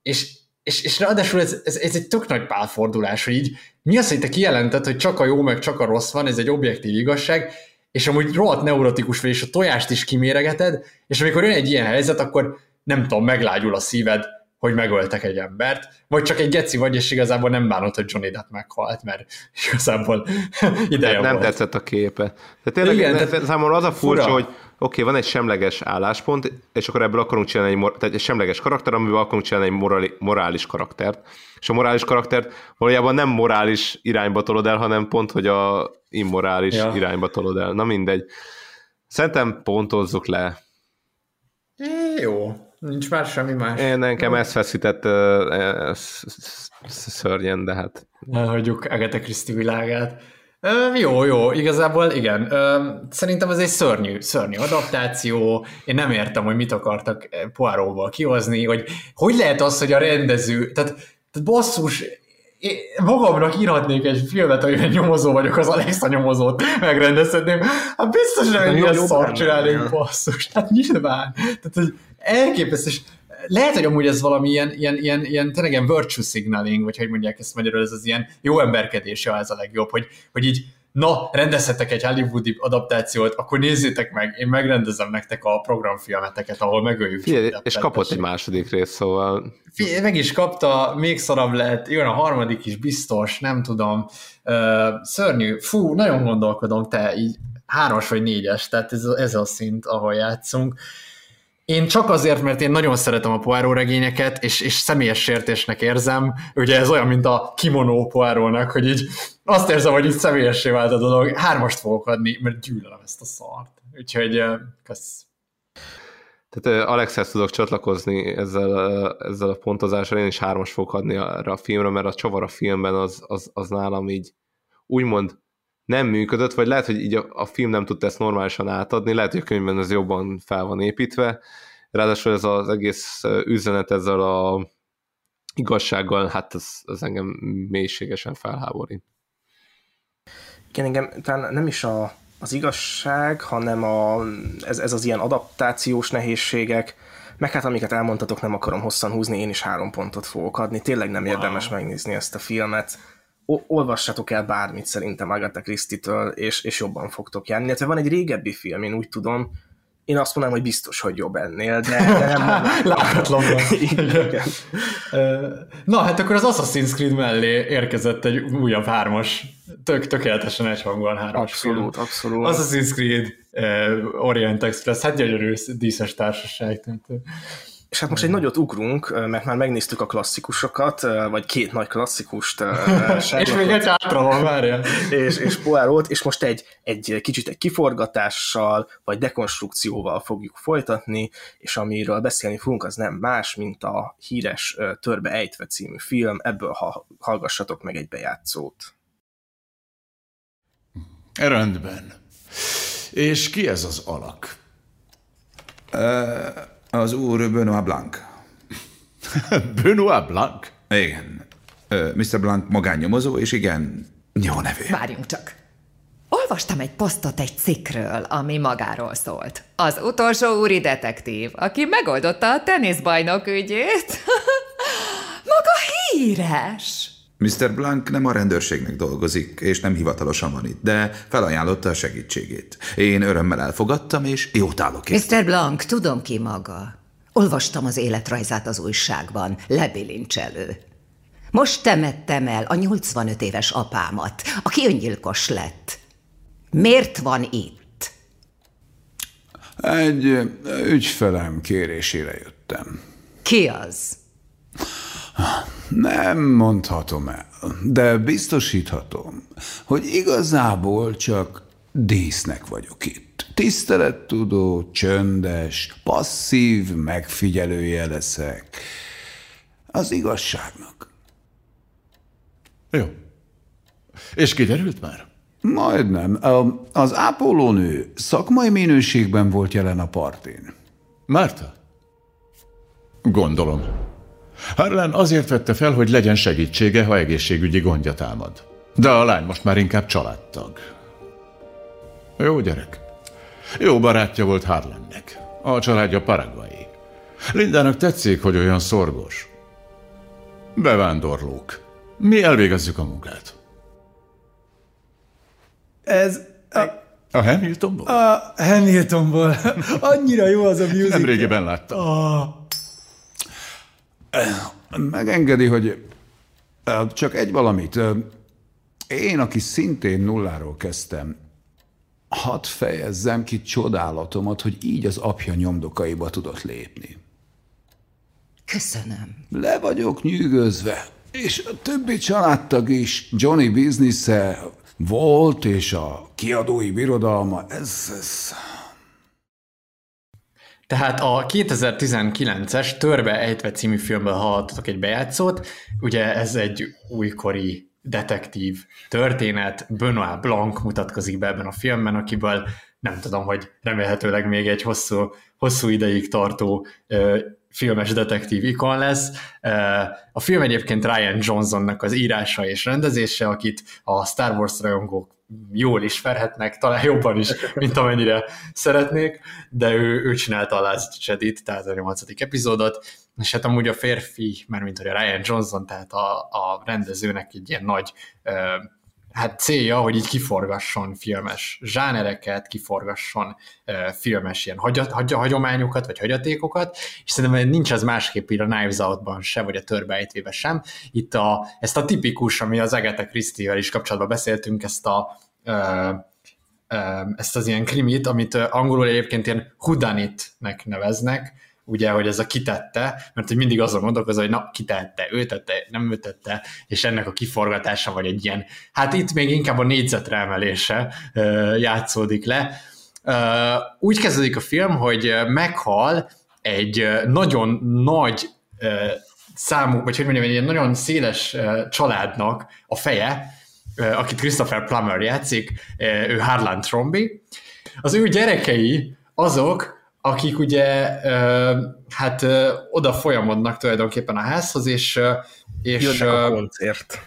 és és, és ráadásul ez, ez, ez egy tök nagy pálfordulás, hogy így mi az, hogy te kijelented, hogy csak a jó, meg csak a rossz van, ez egy objektív igazság, és amúgy rohadt neurotikus vagy, és a tojást is kiméregeted, és amikor jön egy ilyen helyzet, akkor nem tudom, meglágyul a szíved, hogy megöltek egy embert, vagy csak egy geci vagy, és igazából nem bánod, hogy Johnny Depp meghalt, mert igazából <laughs> ideje
Nem
volt.
tetszett a képe. Tehát tényleg Igen, tehát számomra az a furcsa, fura. hogy oké, okay, van egy semleges álláspont, és akkor ebből akarunk csinálni egy, mor- tehát egy semleges karakter, amivel akarunk csinálni egy morali- morális karaktert. És a morális karaktert valójában nem morális irányba tolod el, hanem pont, hogy a immorális ja. irányba tolod el. Na mindegy. Szerintem pontozzuk le.
É, jó, nincs már semmi más.
Én nekem ezt feszített szörnyen, de hát...
Elhagyjuk Agatha Christie világát. Ö, jó, jó, igazából igen. Ö, szerintem ez egy szörnyű, szörnyű adaptáció. Én nem értem, hogy mit akartak Poiróval kihozni, hogy hogy lehet az, hogy a rendező, tehát, tehát basszus, én magamnak írhatnék egy filmet, hogy én nyomozó vagyok, az Alexa nyomozót megrendezhetném. Hát biztos egy ilyen szart csinálnék, basszus. Hát nyilván. Tehát, hogy elképesztő, és lehet, hogy amúgy ez valami ilyen, ilyen, ilyen, ilyen tényleg ilyen virtue signaling, vagy hogy mondják ezt magyarul, ez az ilyen jó emberkedés, ja, ez a legjobb, hogy, hogy így na, rendezhetek egy hollywoodi adaptációt, akkor nézzétek meg, én megrendezem nektek a programfilmeteket, ahol megöljük.
Figyelj, és kapott egy második rész, szóval...
Figyelj, meg is kapta, még szarabb lett, jön a harmadik is biztos, nem tudom. Szörnyű, fú, nagyon gondolkodom, te így hármas vagy négyes, tehát ez, ez a szint, ahol játszunk. Én csak azért, mert én nagyon szeretem a Poirot regényeket, és, és személyes sértésnek érzem, ugye ez olyan, mint a kimono Poirotnak, hogy így azt érzem, hogy így személyessé vált a dolog. Hármast fogok adni, mert gyűlölöm ezt a szart. Úgyhogy kösz.
Tehát Alexhez tudok csatlakozni ezzel, ezzel a pontozással, én is hármas fogok adni arra a filmre, mert a csavar a filmben az, az, az nálam így úgymond nem működött, vagy lehet, hogy így a, a film nem tudta ezt normálisan átadni, lehet, hogy a könyvben ez jobban fel van építve, ráadásul ez az egész üzenet ezzel a igazsággal, hát ez, ez engem mélységesen felháborít.
Igen, engem talán nem is a, az igazság, hanem a, ez, ez az ilyen adaptációs nehézségek, meg hát amiket elmondtatok, nem akarom hosszan húzni, én is három pontot fogok adni, tényleg nem érdemes wow. megnézni ezt a filmet olvassatok el bármit szerintem Agatha Christie-től, és, és jobban fogtok járni. Illetve van egy régebbi film, én úgy tudom, én azt mondanám, hogy biztos, hogy jobb ennél, de, de nem <laughs>
Láthatatlanban. <laughs> Na, hát akkor az Assassin's Creed mellé érkezett egy újabb hármas, tök, tökéletesen egyhangúan hármas
Abszolút, film. abszolút.
Assassin's Creed, uh, Orient Express, hát gyönyörű, díszes társaság.
És hát most egy nagyot ugrunk, mert már megnéztük a klasszikusokat, vagy két nagy klasszikust. <laughs>
és még egy hátra van, várja.
és, és Poirot, és most egy, egy kicsit egy kiforgatással, vagy dekonstrukcióval fogjuk folytatni, és amiről beszélni fogunk, az nem más, mint a híres Törbe Ejtve című film, ebből ha, hallgassatok meg egy bejátszót.
Rendben. És ki ez az alak?
Uh... Az úr Benoit Blanc. <laughs>
Benoit Blanc?
Igen. Mr. Blanc magánnyomozó, és igen, jó nevű.
Várjunk csak. Olvastam egy posztot egy cikkről, ami magáról szólt. Az utolsó úri detektív, aki megoldotta a teniszbajnok ügyét. <laughs> Maga híres!
Mr. Blank nem a rendőrségnek dolgozik, és nem hivatalosan van itt, de felajánlotta a segítségét. Én örömmel elfogadtam, és jót állok érte.
Mr. Blank, tudom ki maga. Olvastam az életrajzát az újságban, lebilincselő. Most temettem el a 85 éves apámat, aki öngyilkos lett. Miért van itt?
Egy ügyfelem kérésére jöttem.
Ki az?
Nem mondhatom el, de biztosíthatom, hogy igazából csak dísznek vagyok itt. Tisztelettudó, csöndes, passzív megfigyelője leszek az igazságnak.
Jó. És kiderült már?
Majdnem. Az ápolónő szakmai minőségben volt jelen a partin.
Márta? Gondolom. Harlan azért vette fel, hogy legyen segítsége, ha egészségügyi gondja támad. De a lány most már inkább családtag. Jó gyerek. Jó barátja volt Harlannek. A családja paraguayi. Lindának tetszik, hogy olyan szorgos. Bevándorlók. Mi elvégezzük a munkát.
Ez a,
A Hamiltonból?
a Hamiltonból. <laughs> Annyira jó az a musical.
Nemrégiben láttam.
Ah,
Megengedi, hogy csak egy valamit. Én, aki szintén nulláról kezdtem, hadd fejezzem ki csodálatomat, hogy így az apja nyomdokaiba tudott lépni.
Köszönöm.
Le vagyok nyűgözve, és a többi családtag is, Johnny business volt, és a kiadói birodalma, ez, ez...
Tehát a 2019-es Törbe ejtve című filmből hallottatok egy bejátszót, ugye ez egy újkori detektív történet, Benoit Blanc mutatkozik be ebben a filmben, akiből nem tudom, hogy remélhetőleg még egy hosszú, hosszú ideig tartó ö, filmes detektív ikon lesz. A film egyébként Ryan Johnsonnak az írása és rendezése, akit a Star Wars rajongók jól ismerhetnek, talán jobban is, mint amennyire szeretnék, de ő, ő csinálta a Last Jedi-t, tehát a 8. epizódot, és hát amúgy a férfi, mert mint hogy a Ryan Johnson, tehát a, a rendezőnek egy ilyen nagy ö, hát célja, hogy így kiforgasson filmes zsánereket, kiforgasson ö, filmes ilyen hagy, hagy, hagyományokat, vagy hagyatékokat, és szerintem nincs az másképp így a Knives Out-ban se, vagy a Törbeejtvébe sem. Itt a, ezt a tipikus, ami az Agatha Christie-vel is kapcsolatban beszéltünk, ezt a ö, ezt az ilyen krimit, amit angolul egyébként ilyen hudanitnek neveznek, ugye, hogy ez a kitette, mert hogy mindig azon gondolkozol, hogy na, kitette, ő tette, nem ő tette, és ennek a kiforgatása, vagy egy ilyen, hát itt még inkább a négyzetre emelése játszódik le. Úgy kezdődik a film, hogy meghal egy nagyon nagy számú, vagy hogy mondjam, egy ilyen nagyon széles családnak a feje, akit Christopher Plummer játszik, ő Harlan Trombi. Az ő gyerekei azok, akik ugye hát oda folyamodnak tulajdonképpen a házhoz, és, és
Jönnek a koncert.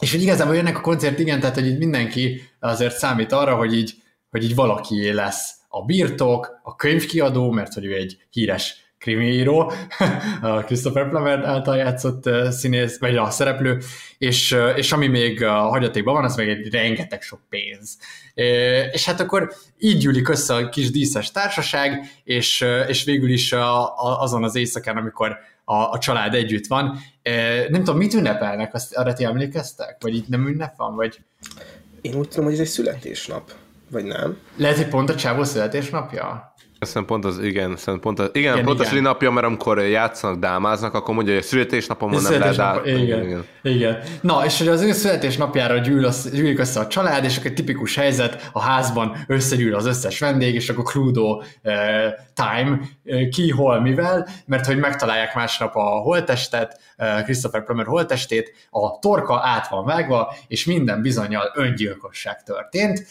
és hogy igazából jönnek a koncert, igen, tehát hogy így mindenki azért számít arra, hogy így, hogy így valakié lesz a birtok, a könyvkiadó, mert hogy ő egy híres krimiíró, <laughs> a Christopher Plummer által játszott színész, vagy a szereplő, és, és ami még a hagyatékban van, az meg egy rengeteg sok pénz. És hát akkor így gyűlik össze a kis díszes társaság, és, és végül is a, a, azon az éjszakán, amikor a, a család együtt van. Nem tudom, mit ünnepelnek, azt arra ti emlékeztek? Vagy itt nem ünnep van? Vagy
Én úgy tudom, hogy ez egy születésnap. Vagy nem?
lehet, hogy pont a csávó születésnapja?
Szerintem pont az, igen, szerintem pont az, igen,
Igen,
pont a
igen.
szülinapja, mert amikor játszanak, dámáznak, akkor mondja, hogy a születésnapomon nem lehet
Születésnap-
át.
igen, igen. igen. Na, és hogy az ő születésnapjára gyűl, az, gyűlik össze a család, és akkor egy tipikus helyzet, a házban összegyűl az összes vendég, és akkor Cluedo eh, time, eh, ki, hol, mivel, mert hogy megtalálják másnap a holttestet, eh, Christopher Plummer holttestét, a torka át van vágva, és minden bizonyal öngyilkosság történt,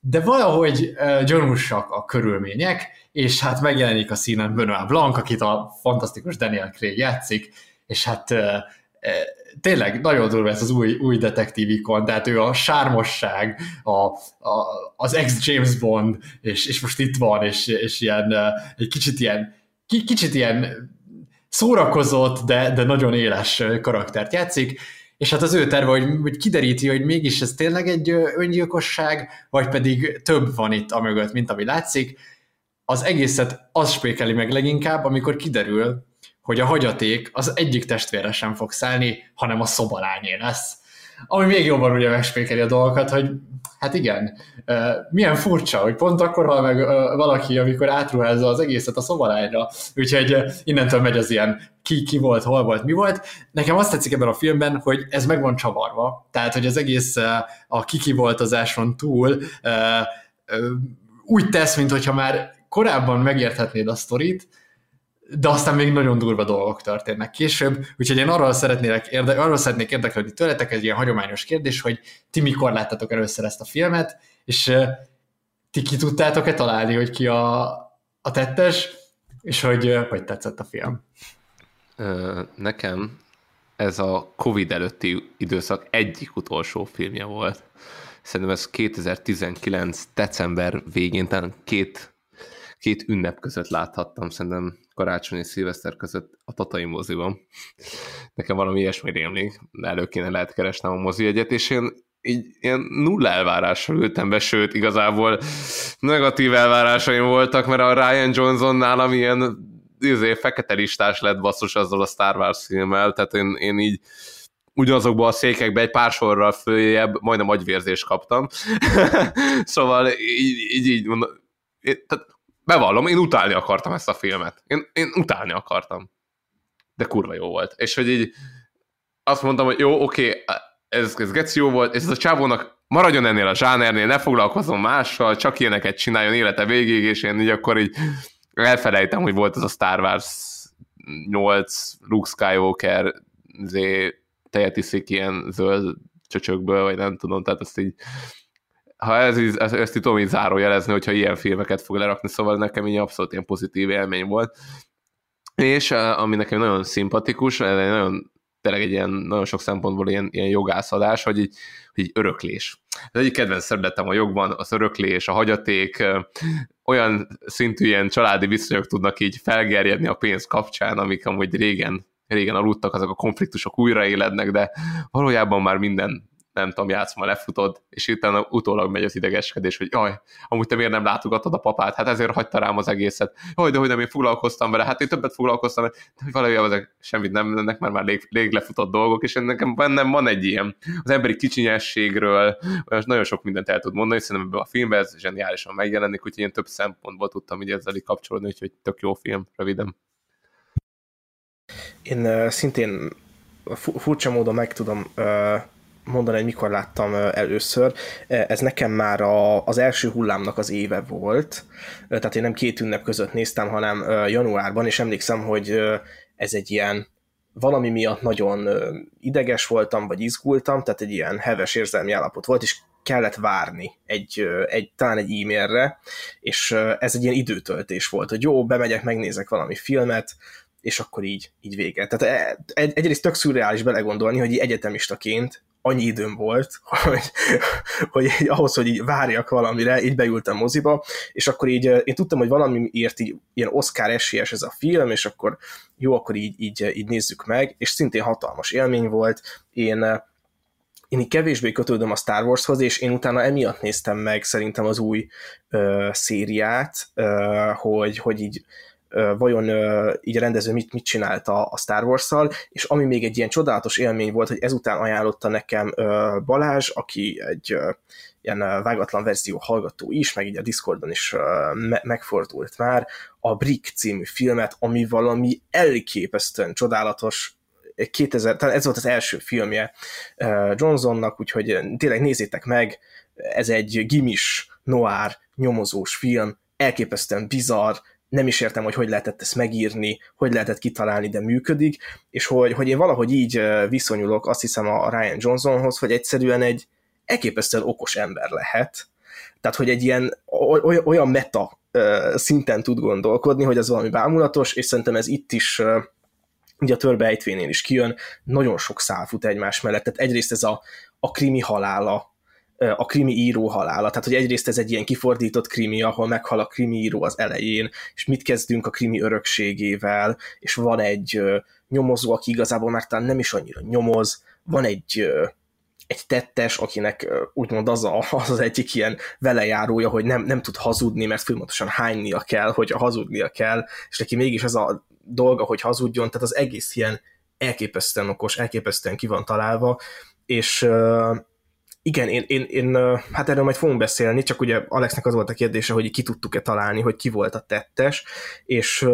de valahogy uh, gyanúsak a körülmények, és hát megjelenik a színen Benoit Blanc, akit a fantasztikus Daniel Craig játszik, és hát tényleg nagyon durva ez az új, új detektív ikon, tehát ő a sármosság, a, a, az ex-James Bond, és, és most itt van, és, és ilyen, egy kicsit ilyen, ki, kicsit ilyen szórakozott, de, de nagyon éles karaktert játszik, és hát az ő terve, hogy, hogy kideríti, hogy mégis ez tényleg egy öngyilkosság, vagy pedig több van itt a mögött, mint ami látszik. Az egészet az spékeli meg leginkább, amikor kiderül, hogy a hagyaték az egyik testvére sem fog szállni, hanem a szobalányé lesz. Ami még jobban ugye megspékeli a dolgokat, hogy hát igen, milyen furcsa, hogy pont akkor hal meg valaki, amikor átruházza az egészet a szobalányra. Úgyhogy innentől megy az ilyen ki, ki volt, hol volt, mi volt. Nekem azt tetszik ebben a filmben, hogy ez meg van csavarva. Tehát, hogy az egész a kiki voltazáson túl úgy tesz, mintha már korábban megérthetnéd a sztorit, de aztán még nagyon durva dolgok történnek később, úgyhogy én arról, szeretnék, érde, arról szeretnék érdeklődni tőletek, egy ilyen hagyományos kérdés, hogy ti mikor láttatok először ezt a filmet, és ti ki tudtátok-e találni, hogy ki a, a tettes, és hogy hogy tetszett a film?
Nekem ez a Covid előtti időszak egyik utolsó filmje volt. Szerintem ez 2019. december végén, talán két, két ünnep között láthattam, szerintem karácsony és szilveszter között a Tatai moziban. Nekem valami ilyesmi rémlik, elő kéne lehet keresnem a mozi egyet, és én így ilyen nulla elvárással ültem be, sőt, igazából negatív elvárásaim voltak, mert a Ryan Johnson nálam ilyen izé, fekete listás lett basszus azzal a Star Wars filmmel, tehát én, én így ugyanazokban a székekben egy pár sorral följebb majdnem agyvérzést kaptam. <laughs> szóval így, így, így mondom, én, tehát bevallom, én utálni akartam ezt a filmet. Én, én utálni akartam. De kurva jó volt. És hogy így azt mondtam, hogy jó, oké, ez, ez geci jó volt, és ez a csávónak maradjon ennél a zsánernél, ne foglalkozom mással, csak ilyeneket csináljon élete végig, és én így akkor így elfelejtem, hogy volt az a Star Wars 8, Luke Skywalker, tejet iszik ilyen zöld csöcsökből, vagy nem tudom, tehát ezt így ha ez, ezt, ezt tudom így zárójelezni, hogyha ilyen filmeket fog lerakni, szóval nekem így abszolút ilyen pozitív élmény volt. És ami nekem nagyon szimpatikus, ez nagyon tényleg egy ilyen, nagyon sok szempontból ilyen, ilyen jogászadás, hogy így, hogy így öröklés. Ez egyik kedvenc területem a jogban, az öröklés, a hagyaték, olyan szintű ilyen családi viszonyok tudnak így felgerjedni a pénz kapcsán, amik amúgy régen, régen aludtak, azok a konfliktusok újraélednek, de valójában már minden nem tudom, játszma lefutod, és utána utólag megy az idegeskedés, hogy jaj, amúgy te miért nem látogatod a papát, hát ezért hagyta rám az egészet. Jaj, de hogy nem én foglalkoztam vele, hát én többet foglalkoztam hogy valójában ezek semmit nem, ennek már már rég, rég lefutott dolgok, és nekem bennem van egy ilyen, az emberi kicsinyességről, nagyon sok mindent el tud mondani, szerintem ebben a filmben ez zseniálisan megjelenik, úgyhogy én több szempontból tudtam így ezzel így kapcsolódni, úgyhogy tök jó film, röviden.
Én uh, szintén furcsa módon meg tudom uh, mondani, hogy mikor láttam először. Ez nekem már a, az első hullámnak az éve volt, tehát én nem két ünnep között néztem, hanem januárban, és emlékszem, hogy ez egy ilyen valami miatt nagyon ideges voltam, vagy izgultam, tehát egy ilyen heves érzelmi állapot volt, és kellett várni egy, egy, talán egy e-mailre, és ez egy ilyen időtöltés volt, hogy jó, bemegyek, megnézek valami filmet, és akkor így, így vége. Tehát e, egy, egyrészt tök szürreális belegondolni, hogy egyetemistaként annyi időm volt, <laughs> hogy, hogy így, ahhoz, hogy így várjak valamire, így beültem moziba, és akkor így én tudtam, hogy valamiért így ilyen Oscar esélyes ez a film, és akkor jó, akkor így, így, így nézzük meg, és szintén hatalmas élmény volt. Én én így kevésbé kötődöm a Star Warshoz, és én utána emiatt néztem meg szerintem az új ö, szériát, ö, hogy, hogy így vajon így a rendező mit, mit csinált a, a Star Wars-szal, és ami még egy ilyen csodálatos élmény volt, hogy ezután ajánlotta nekem Balázs, aki egy ilyen vágatlan verzió hallgató is, meg így a Discordon is me- megfordult már, a Brick című filmet, ami valami elképesztően csodálatos, 2000, tehát ez volt az első filmje Johnsonnak, úgyhogy tényleg nézzétek meg, ez egy gimis, noir, nyomozós film, elképesztően bizarr, nem is értem, hogy hogy lehetett ezt megírni, hogy lehetett kitalálni, de működik, és hogy, hogy én valahogy így viszonyulok, azt hiszem a Ryan Johnsonhoz, hogy egyszerűen egy elképesztően okos ember lehet, tehát hogy egy ilyen olyan meta szinten tud gondolkodni, hogy az valami bámulatos, és szerintem ez itt is ugye a törbe ejtvénél is kijön, nagyon sok szál fut egymás mellett, tehát egyrészt ez a, a krimi halála, a krimi író halála. Tehát, hogy egyrészt ez egy ilyen kifordított krimi, ahol meghal a krimi író az elején, és mit kezdünk a krimi örökségével, és van egy nyomozó, aki igazából már talán nem is annyira nyomoz, van egy egy tettes, akinek úgymond az, a, az <laughs> az egyik ilyen velejárója, hogy nem, nem tud hazudni, mert folyamatosan hánynia kell, hogy hazudnia kell, és neki mégis ez a dolga, hogy hazudjon, tehát az egész ilyen elképesztően okos, elképesztően ki van találva, és igen, én, én, én, hát erről majd fogunk beszélni, csak ugye Alexnek az volt a kérdése, hogy ki tudtuk-e találni, hogy ki volt a tettes, és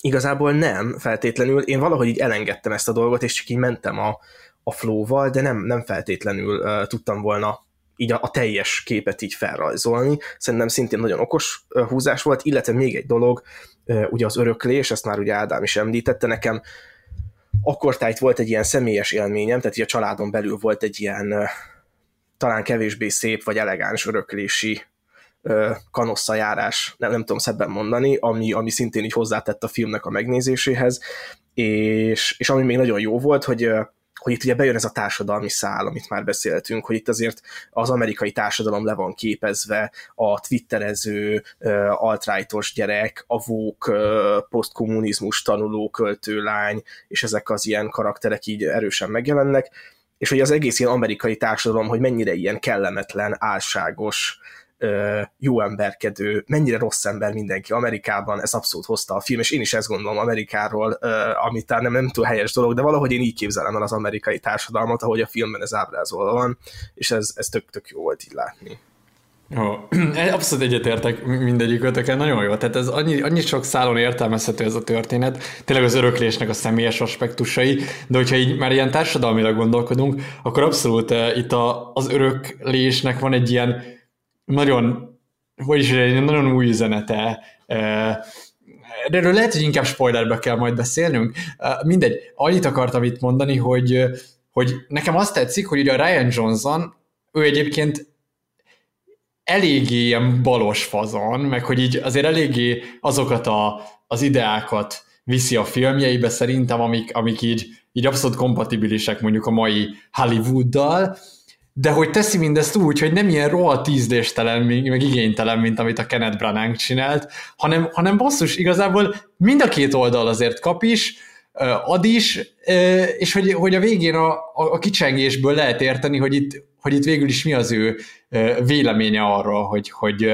igazából nem feltétlenül, én valahogy így elengedtem ezt a dolgot, és csak így mentem a, a flow-val, de nem, nem feltétlenül uh, tudtam volna így a, a teljes képet így felrajzolni. Szerintem szintén nagyon okos uh, húzás volt, illetve még egy dolog, uh, ugye az öröklés, ezt már ugye Ádám is említette, nekem akkor tájt volt egy ilyen személyes élményem, tehát a családon belül volt egy ilyen talán kevésbé szép vagy elegáns öröklési kanosszajárás, nem, nem tudom szebben mondani, ami, ami szintén így hozzátett a filmnek a megnézéséhez, és, és ami még nagyon jó volt, hogy hogy itt ugye bejön ez a társadalmi szál, amit már beszéltünk, hogy itt azért az amerikai társadalom le van képezve, a twitterező, altrightos gyerek, a vók, posztkommunizmus tanuló költőlány, és ezek az ilyen karakterek így erősen megjelennek, és hogy az egész ilyen amerikai társadalom, hogy mennyire ilyen kellemetlen, álságos, jó emberkedő, mennyire rossz ember mindenki Amerikában, ez abszolút hozta a film, és én is ezt gondolom Amerikáról, amit talán nem, nem túl helyes dolog, de valahogy én így képzelem el az amerikai társadalmat, ahogy a filmben ez ábrázolva van, és ez, ez tök, tök jó volt így látni.
Jó, <clears throat> abszolút egyetértek mindegyikötöken, nagyon jó. Tehát ez annyi, annyi sok szálon értelmezhető ez a történet, tényleg az öröklésnek a személyes aspektusai, de hogyha így már ilyen társadalmilag gondolkodunk, akkor abszolút itt a, az öröklésnek van egy ilyen nagyon, hogy is egy nagyon új üzenete. Erről lehet, hogy inkább spoilerbe kell majd beszélnünk. Mindegy, annyit akartam itt mondani, hogy, hogy nekem azt tetszik, hogy ugye a Ryan Johnson, ő egyébként eléggé ilyen balos fazon, meg hogy így azért eléggé azokat a, az ideákat viszi a filmjeibe szerintem, amik, amik így, így abszolút kompatibilisek mondjuk a mai Hollywooddal, de hogy teszi mindezt úgy, hogy nem ilyen rohadt ízléstelen, meg igénytelen, mint amit a Kenneth Branagh csinált, hanem, hanem basszus, igazából mind a két oldal azért kap is, ad is, és hogy, hogy a végén a, a kicsengésből lehet érteni, hogy itt, hogy itt végül is mi az ő véleménye arról, hogy, hogy,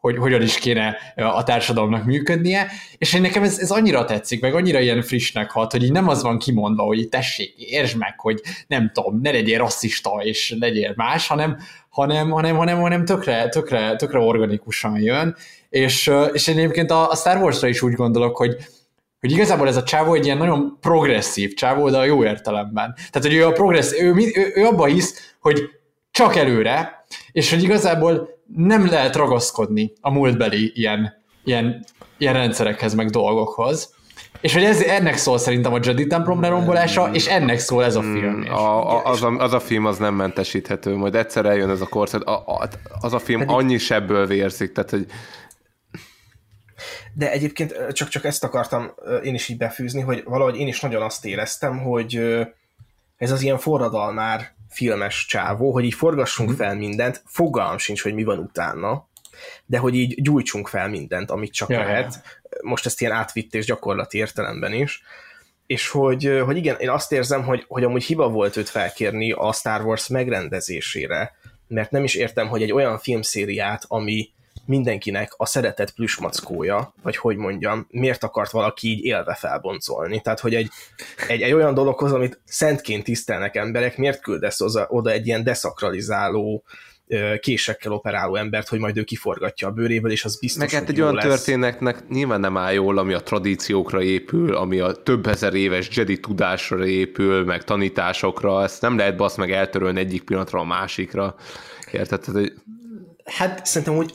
hogy hogyan is kéne a társadalomnak működnie, és én nekem ez, ez annyira tetszik, meg annyira ilyen frissnek hat, hogy így nem az van kimondva, hogy tessék, értsd meg, hogy nem tudom, ne legyél rasszista, és legyél más, hanem, hanem, hanem, hanem, hanem tökre, tökre, tökre organikusan jön, és, és én egyébként a, a Star Wars-ra is úgy gondolok, hogy, hogy igazából ez a csávó egy ilyen nagyon progresszív csávó, de a jó értelemben. Tehát, hogy ő a progresszív, ő, ő, ő abba hisz, hogy csak előre, és hogy igazából nem lehet ragaszkodni a múltbeli ilyen, ilyen, ilyen rendszerekhez, meg dolgokhoz. És hogy ez, ennek szól szerintem a Jedi templom lerombolása, és ennek szól ez a hmm, film.
Mm, a, a, az, a, az a film az nem mentesíthető, majd egyszer eljön ez a korszak, a, a, az a film Pedig... annyi sebből vérzik, tehát hogy
de egyébként csak, csak ezt akartam én is így befűzni, hogy valahogy én is nagyon azt éreztem, hogy ez az ilyen forradalmár filmes csávó, hogy így forgassunk mhm. fel mindent, fogalm sincs, hogy mi van utána, de hogy így gyújtsunk fel mindent, amit csak ja, lehet. Ja. Most ezt ilyen átvitt és gyakorlati értelemben is. És hogy, hogy igen, én azt érzem, hogy, hogy amúgy hiba volt őt felkérni a Star Wars megrendezésére, mert nem is értem, hogy egy olyan filmszériát, ami mindenkinek a szeretett plüsmackója, vagy hogy mondjam, miért akart valaki így élve felboncolni. Tehát, hogy egy, egy, egy olyan dologhoz, amit szentként tisztelnek emberek, miért küldesz oda, oda egy ilyen deszakralizáló, késekkel operáló embert, hogy majd ő kiforgatja a bőréből, és az biztos,
Meg hát egy olyan lesz. történetnek nyilván nem áll jól, ami a tradíciókra épül, ami a több ezer éves Jedi tudásra épül, meg tanításokra, ezt nem lehet basz meg eltörölni egyik pillanatra a másikra. Érted? Tehát,
Hát szerintem úgy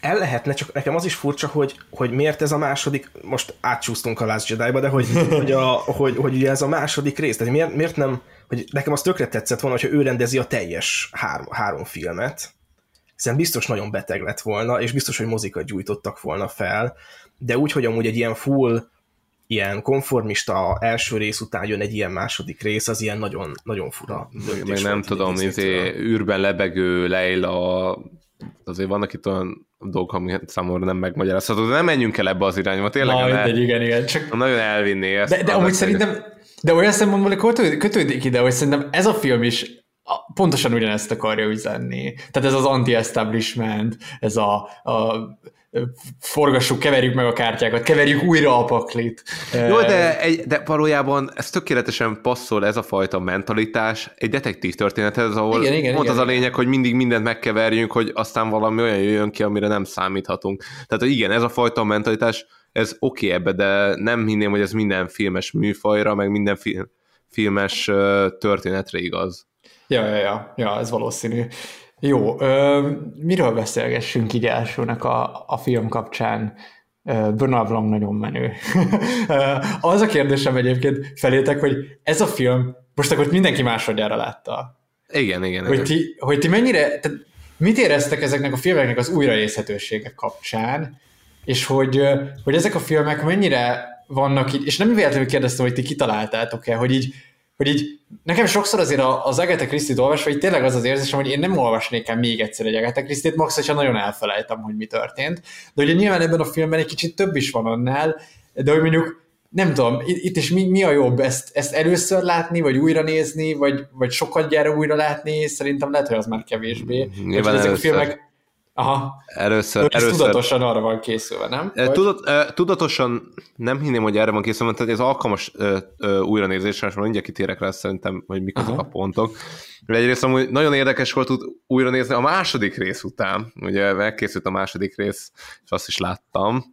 el lehetne, csak nekem az is furcsa, hogy, hogy miért ez a második, most átcsúsztunk a Last Jedi-ba, de hogy, <laughs> hogy, a, hogy, hogy ugye ez a második rész, tehát miért, miért nem, hogy nekem az tökre tetszett volna, hogyha ő rendezi a teljes három, három filmet, hiszen biztos nagyon beteg lett volna, és biztos, hogy mozikat gyújtottak volna fel, de úgy, hogy amúgy egy ilyen full, ilyen konformista első rész után jön egy ilyen második rész, az ilyen nagyon, nagyon fura.
Meg nem tudom, izé, űrben lebegő Leila azért vannak itt olyan dolgok, ami számomra nem megmagyarázható, de nem menjünk el ebbe az irányba, tényleg.
Na, el, igen, igen.
Csak nagyon elvinné ezt.
De, de amúgy szerintem, De olyan szempontból kötődik ide, hogy szerintem ez a film is pontosan ugyanezt akarja üzenni. Tehát ez az anti-establishment, ez a, a forgassuk, keverjük meg a kártyákat, keverjük újra a paklit.
Jó, de, egy, de valójában ez tökéletesen passzol ez a fajta mentalitás egy detektív történethez, ahol igen, igen, pont igen, az a lényeg, hogy mindig mindent megkeverjünk, hogy aztán valami olyan jöjjön ki, amire nem számíthatunk. Tehát igen, ez a fajta mentalitás, ez oké okay ebbe, de nem hinném, hogy ez minden filmes műfajra, meg minden film, filmes történetre igaz.
Ja, ja, ja, ja, ez valószínű. Jó, ö, miről beszélgessünk így elsőnek a, a film kapcsán? Bernard Blanc nagyon menő. <laughs> az a kérdésem egyébként felétek, hogy ez a film, most akkor mindenki másodjára látta.
Igen, igen.
Hogy ti, hogy ti mennyire, tehát mit éreztek ezeknek a filmeknek az újranézhetősége kapcsán, és hogy, hogy ezek a filmek mennyire vannak így, és nem véletlenül kérdeztem, hogy ti kitaláltátok-e, hogy így hogy így nekem sokszor azért az Agatha Christie-t olvasva, hogy tényleg az az érzésem, hogy én nem olvasnék el még egyszer egy Agatha Christie-t, max, hogyha nagyon elfelejtem, hogy mi történt. De ugye nyilván ebben a filmben egy kicsit több is van annál, de hogy mondjuk nem tudom, itt is mi, mi a jobb, ezt, ezt először látni, vagy újra nézni, vagy, vagy sokat gyára újra látni, szerintem lehet, hogy az már kevésbé.
Nyilván ezek a filmek
Aha.
Először,
ez
először...
tudatosan arra van készülve, nem?
Tudat, tudatosan nem hinném, hogy erre van készülve, tehát ez alkalmas uh, uh, újranézésre, és mindjárt kitérek rá szerintem, hogy mik azok a pontok. De egyrészt amúgy nagyon érdekes volt újra nézni a második rész után, ugye megkészült a második rész, és azt is láttam,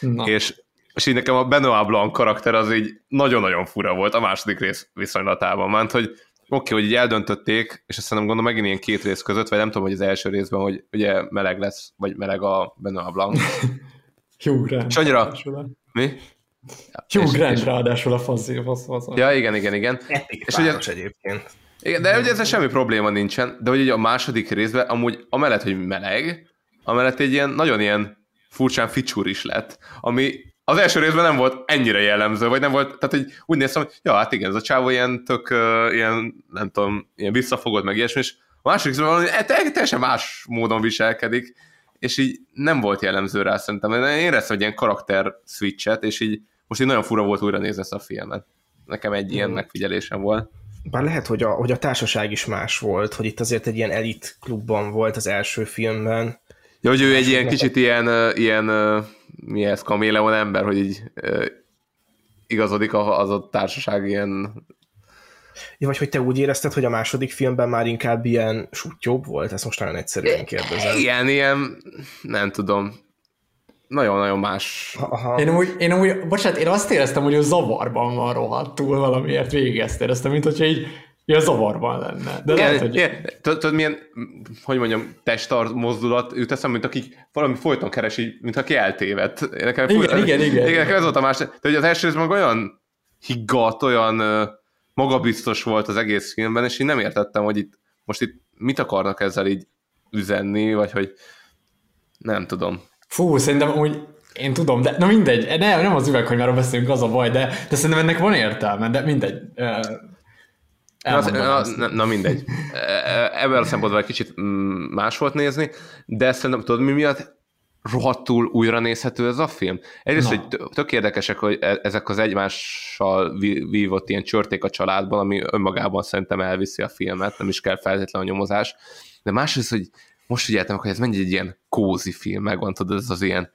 Na. és és így nekem a Benoit Blanc karakter az így nagyon-nagyon fura volt a második rész viszonylatában, mert hogy oké, okay, hogy így eldöntötték, és azt nem gondolom megint ilyen két rész között, vagy nem tudom, hogy az első részben, hogy ugye meleg lesz, vagy meleg a Benoit Blanc.
Hugh <laughs> Grant.
És annyira... Mi?
Hugh Grant ráadásul a fazzi, fasz, fasz.
Ja, igen, igen, igen.
Epic és ugye, egyébként.
Igen, de ugye ezzel semmi probléma nincsen, de hogy ugye a második részben amúgy amellett, hogy meleg, amellett egy ilyen nagyon ilyen furcsán ficsúr is lett, ami az első részben nem volt ennyire jellemző, vagy nem volt, tehát hogy úgy néztem, hogy ja, hát igen, ez a csávó ilyen tök, uh, ilyen, nem tudom, ilyen visszafogott, meg ilyesmi, és a második részben valami e, teljesen más módon viselkedik, és így nem volt jellemző rá szerintem. Én éreztem egy ilyen karakter switchet, és így most így nagyon fura volt újra nézni ezt a filmet. Nekem egy ilyen mm. megfigyelésem volt.
Bár lehet, hogy a, hogy a társaság is más volt, hogy itt azért egy ilyen elit klubban volt az első filmben.
Ja, hogy ő egy ilyen kicsit ilyen, ilyen mi ez, kaméleon ember, hogy így igazodik az a társaság ilyen...
Ja, vagy hogy te úgy érezted, hogy a második filmben már inkább ilyen sutyóbb volt? Ezt most nagyon egyszerűen kérdezem.
Igen, ilyen, nem tudom, nagyon-nagyon más.
Aha. Én amúgy, én amúgy, bocsánat, én azt éreztem, hogy a zavarban van rohadtul valamiért végig ezt éreztem, mint hogyha így Ja, zavarban lenne. De igen, lehet, hogy...
igen. Tudod, milyen, hogy mondjam, testart mozdulat jut eszem, mint akik valami folyton keresi, mint aki eltévedt.
Nekem, igen, fúj, igen, igen,
igen. Nekem ez volt a más. De hogy az első részben olyan higgadt, olyan magabiztos volt az egész filmben, és én nem értettem, hogy itt most itt mit akarnak ezzel így üzenni, vagy hogy nem tudom.
Fú, szerintem úgy én tudom, de na mindegy, ne, nem az üveghanymáról beszélünk, az a baj, de, de szerintem ennek van értelme, de mindegy.
Na, az, na, na mindegy. <laughs> E, e, Ebben a szempontból egy kicsit mm, más volt nézni, de szerintem tudod mi miatt rohadtul újra nézhető ez a film? Egyrészt, hogy tök érdekesek, hogy e, ezek az egymással vívott ilyen csörték a családban, ami önmagában szerintem elviszi a filmet, nem is kell feltétlenül a nyomozás, de másrészt, hogy most figyeltem, hogy ez mennyi egy ilyen kózi film, megvan, tudod, ez az ilyen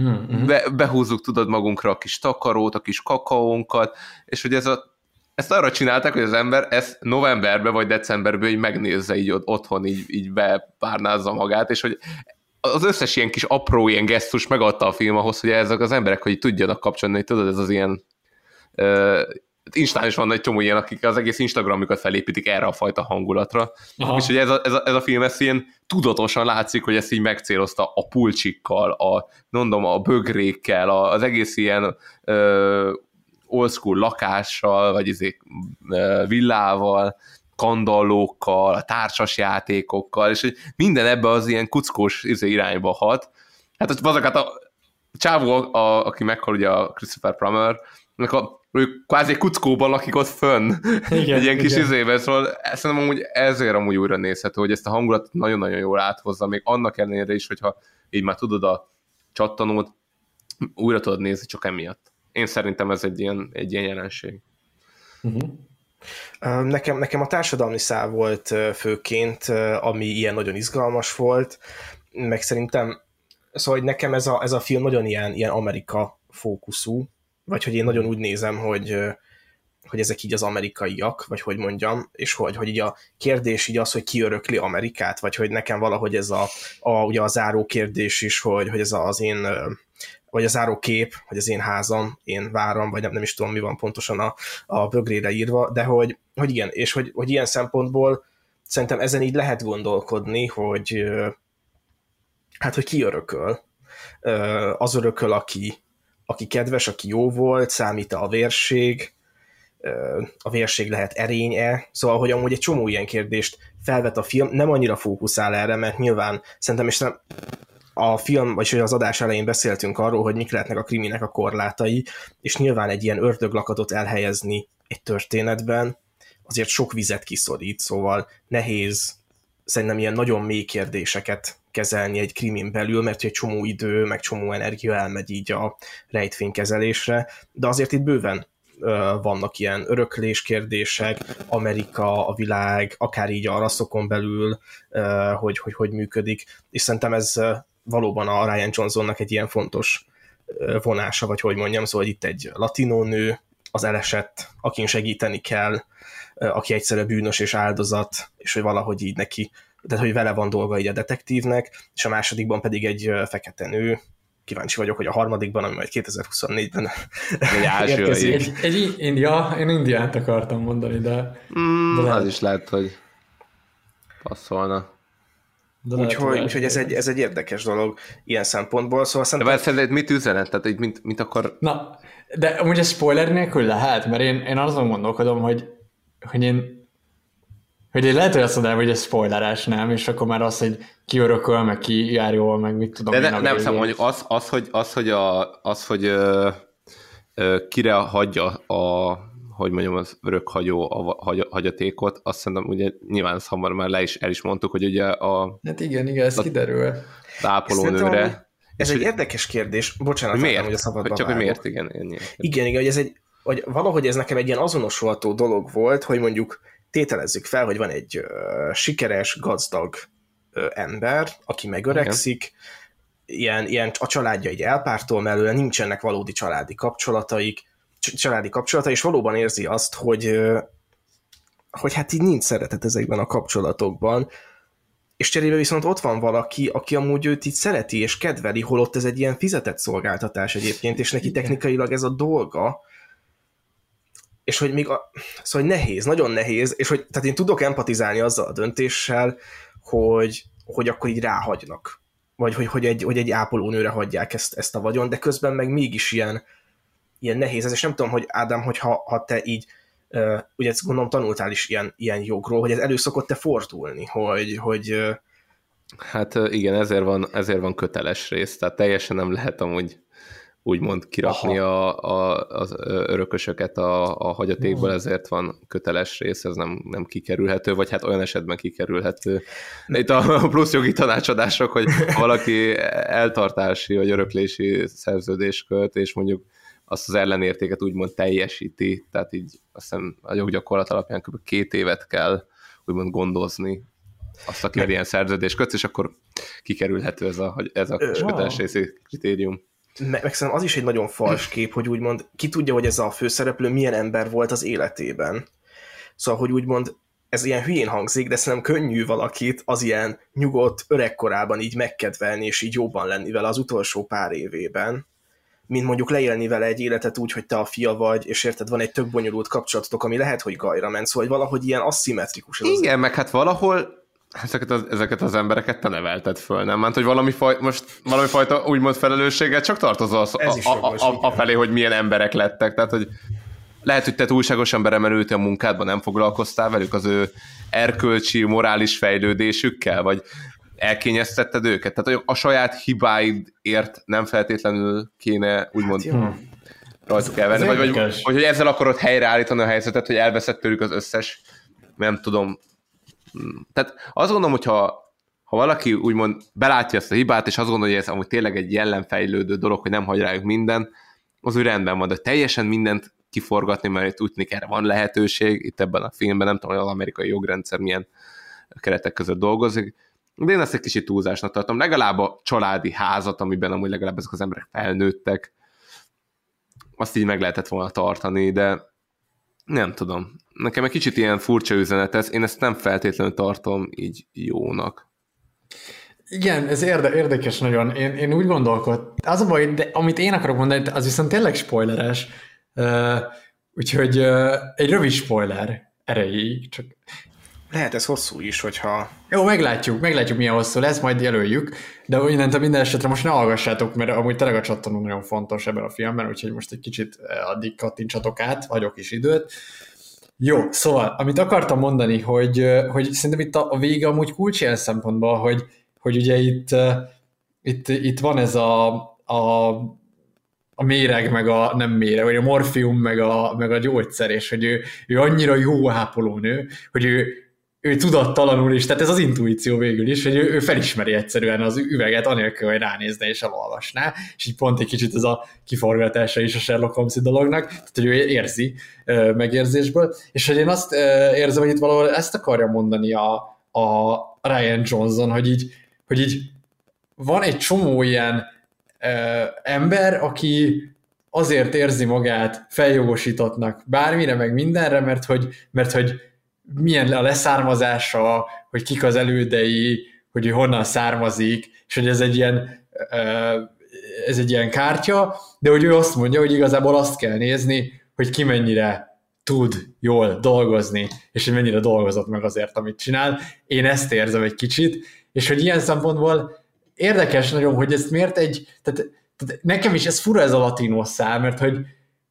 mm-hmm. be, behúzzuk, tudod, magunkra a kis takarót, a kis kakaónkat, és hogy ez a ezt arra csinálták, hogy az ember ezt novemberben vagy decemberben így megnézze így otthon, így, így bepárnázza magát, és hogy az összes ilyen kis apró ilyen gesztus megadta a film ahhoz, hogy ezek az emberek, hogy tudjanak kapcsolni, hogy tudod, ez az ilyen uh, Instán is van egy csomó ilyen, akik az egész Instagramjukat felépítik erre a fajta hangulatra. Aha. És hogy ez a, ez, a, ez a film, ez ilyen tudatosan látszik, hogy ezt így megcélozta a pulcsikkal, a, mondom, a bögrékkel, a, az egész ilyen old school lakással, vagy izé, villával, kandallókkal, a társas játékokkal, és hogy minden ebbe az ilyen kuckós izé irányba hat. Hát azokat a csávó, a, aki meghal ugye a Christopher Plummer, a, ő kvázi kuckóban lakik ott fönn, igen, <laughs> egy ilyen kis igen. izében, szóval szerintem amúgy ezért amúgy újra nézhető, hogy ezt a hangulatot nagyon-nagyon jól áthozza, még annak ellenére is, hogyha így már tudod a csattanót, újra tudod nézni csak emiatt. Én szerintem ez egy ilyen, egy ilyen jelenség.
Uh-huh. Nekem, nekem a társadalmi szál volt főként, ami ilyen nagyon izgalmas volt, meg szerintem, szóval hogy nekem ez a, ez a film nagyon ilyen, ilyen Amerika fókuszú, vagy hogy én nagyon úgy nézem, hogy, hogy ezek így az amerikaiak, vagy hogy mondjam, és hogy, hogy így a kérdés így az, hogy ki örökli Amerikát, vagy hogy nekem valahogy ez a, a ugye a záró kérdés is, hogy, hogy ez az én vagy a záró kép, hogy az én házam, én váram, vagy nem, nem is tudom, mi van pontosan a, a bögrére írva, de hogy, hogy igen, és hogy, hogy ilyen szempontból szerintem ezen így lehet gondolkodni, hogy hát, hogy ki örököl. Az örököl, aki, aki kedves, aki jó volt, számít a vérség, a vérség lehet erénye, szóval, hogy amúgy egy csomó ilyen kérdést felvet a film, nem annyira fókuszál erre, mert nyilván szerintem, és nem, a film, vagy az adás elején beszéltünk arról, hogy mik lehetnek a kriminek a korlátai, és nyilván egy ilyen ördöglakatot elhelyezni egy történetben, azért sok vizet kiszorít, szóval nehéz szerintem ilyen nagyon mély kérdéseket kezelni egy krimin belül, mert egy csomó idő, meg csomó energia elmegy így a rejtvénykezelésre, de azért itt bőven vannak ilyen öröklés kérdések, Amerika, a világ, akár így a rasszokon belül, hogy, hogy hogy működik, és szerintem ez valóban a Ryan Johnsonnak egy ilyen fontos vonása, vagy hogy mondjam, szóval itt egy latinó nő, az elesett, akin segíteni kell, aki egyszerre bűnös és áldozat, és hogy valahogy így neki, tehát hogy vele van dolga így a detektívnek, és a másodikban pedig egy fekete nő, kíváncsi vagyok, hogy a harmadikban, ami majd 2024-ben
egy <laughs> érkezik.
Egy, egy, ja, én Indiát akartam mondani, de...
Mm, de az is lehet, hogy passzolna.
Úgyhogy, úgyhogy ez, egy, ez egy érdekes dolog ilyen szempontból. Szóval
szerintem... De szerinted mit üzenet? Tehát így mint, mint akar...
Na, de amúgy ez spoiler nélkül lehet, mert én, én azon gondolkodom, hogy, hogy én hogy én lehet, hogy azt mondanám, hogy ez spoilerás, nem? És akkor már az, hogy ki örököl, meg ki jár jól, meg mit tudom
De ne, nem mondjuk az, az, hogy, az, hogy, a, az, hogy ö, ö, kire hagyja a, hogy mondjam, az örökhagyó a hagy, hagyatékot, azt szerintem ugye nyilván ezt hamar már le is, el is mondtuk, hogy ugye a...
Hát igen, igen, ez kiderül.
Ápolónőre.
Ez egy érdekes kérdés, bocsánat,
miért?
hogy a szabadba
Csak hogy miért, igen. Ennyi.
Igen, igen, hogy ez egy, hogy valahogy ez nekem egy ilyen azonosolható dolog volt, hogy mondjuk tételezzük fel, hogy van egy uh, sikeres, gazdag uh, ember, aki megöregszik, ilyen, ilyen a családja egy elpártól mellőle, nincsenek valódi családi kapcsolataik, családi kapcsolata, és valóban érzi azt, hogy, hogy hát így nincs szeretet ezekben a kapcsolatokban, és cserébe viszont ott van valaki, aki amúgy őt így szereti és kedveli, holott ez egy ilyen fizetett szolgáltatás egyébként, és neki technikailag ez a dolga, és hogy még a, szóval nehéz, nagyon nehéz, és hogy tehát én tudok empatizálni azzal a döntéssel, hogy, hogy akkor így ráhagynak. Vagy hogy, hogy, egy, hogy egy ápolónőre hagyják ezt, ezt a vagyon, de közben meg mégis ilyen, ilyen nehéz. Ez, és nem tudom, hogy Ádám, hogy ha, ha te így, uh, ugye ezt gondolom tanultál is ilyen, ilyen jogról, hogy ez elő szokott te fordulni, hogy, hogy
Hát igen, ezért van, ezért van köteles rész, tehát teljesen nem lehet amúgy úgymond kirakni a, a, az örökösöket a, a hagyatékból, ezért van köteles rész, ez nem, nem kikerülhető, vagy hát olyan esetben kikerülhető. De itt a <laughs> plusz jogi tanácsadások, hogy valaki eltartási vagy öröklési szerződés költ, és mondjuk azt az ellenértéket úgymond teljesíti, tehát így azt hiszem a joggyakorlat alapján kb. két évet kell úgymond gondozni azt, aki ilyen szerződés köt, és akkor kikerülhető ez a, ez a köteles részi kritérium
meg, meg szerintem az is egy nagyon fals kép, hogy úgymond ki tudja, hogy ez a főszereplő milyen ember volt az életében. Szóval, hogy úgymond ez ilyen hülyén hangzik, de szerintem könnyű valakit az ilyen nyugodt öregkorában így megkedvelni, és így jobban lenni vele az utolsó pár évében, mint mondjuk leélni vele egy életet úgy, hogy te a fia vagy, és érted, van egy tök bonyolult kapcsolatotok, ami lehet, hogy gajra ment, szóval hogy valahogy ilyen aszimmetrikus. Ez
Igen, az... meg hát valahol ezeket az, ezeket az embereket te nevelted föl, nem? Mert hogy valami faj, most valami fajta úgymond felelősséggel csak tartozol az, a, a, a, a, a, felé, hogy milyen emberek lettek. Tehát, hogy lehet, hogy te túlságosan beremelődtél a munkádba, nem foglalkoztál velük az ő erkölcsi, morális fejlődésükkel, vagy elkényeztetted őket. Tehát hogy a saját hibáidért nem feltétlenül kéne úgymond hát, rajtuk elvenni, vagy, vagy, vagy, hogy ezzel akarod helyreállítani a helyzetet, hogy elveszett tőlük az összes, nem tudom, tehát azt gondolom, hogyha ha valaki úgymond belátja ezt a hibát, és azt gondolja, hogy ez amúgy tényleg egy jellemfejlődő dolog, hogy nem hagy rájuk minden, az úgy rendben van, de teljesen mindent kiforgatni, mert itt úgy tűnik erre van lehetőség, itt ebben a filmben nem tudom, hogy az amerikai jogrendszer milyen keretek között dolgozik, de én ezt egy kicsit túlzásnak tartom. Legalább a családi házat, amiben amúgy legalább ezek az emberek felnőttek, azt így meg lehetett volna tartani, de nem tudom. Nekem egy kicsit ilyen furcsa üzenet ez, én ezt nem feltétlenül tartom így jónak.
Igen, ez érde, érdekes nagyon. Én, én úgy gondolkodtam. Az a baj, de amit én akarok mondani, az viszont tényleg spoileres. Uh, úgyhogy uh, egy rövid spoiler erejéig, csak
lehet ez hosszú is, hogyha...
Jó, meglátjuk, meglátjuk milyen hosszú lesz, majd jelöljük, de innentől minden esetre most ne hallgassátok, mert amúgy tényleg a csattanó nagyon fontos ebben a filmben, úgyhogy most egy kicsit addig kattintsatok át, hagyok is időt. Jó, szóval, amit akartam mondani, hogy, hogy szerintem itt a, vége amúgy kulcs ilyen szempontból, hogy, hogy ugye itt, itt, itt van ez a, a a méreg, meg a nem méreg, vagy a morfium, meg a, meg a gyógyszer, és hogy ő, ő annyira jó ápolónő, hogy ő, ő tudattalanul is, tehát ez az intuíció végül is, hogy ő, ő felismeri egyszerűen az üveget, anélkül, hogy ránézne és elolvasná, és így pont egy kicsit ez a kiforgatása is a Sherlock holmes dolognak, tehát hogy ő érzi megérzésből, és hogy én azt érzem, hogy itt valahol ezt akarja mondani a, a Ryan Johnson, hogy így, hogy így van egy csomó ilyen ember, aki azért érzi magát feljogosítottnak bármire, meg mindenre, mert hogy, mert hogy milyen a leszármazása, hogy kik az elődei, hogy ő honnan származik, és hogy ez egy ilyen ez egy ilyen kártya, de hogy ő azt mondja, hogy igazából azt kell nézni, hogy ki mennyire tud jól dolgozni, és hogy mennyire dolgozott meg azért, amit csinál. Én ezt érzem egy kicsit, és hogy ilyen szempontból érdekes nagyon, hogy ezt miért egy, tehát, tehát nekem is ez fura ez a latinos szám, mert hogy,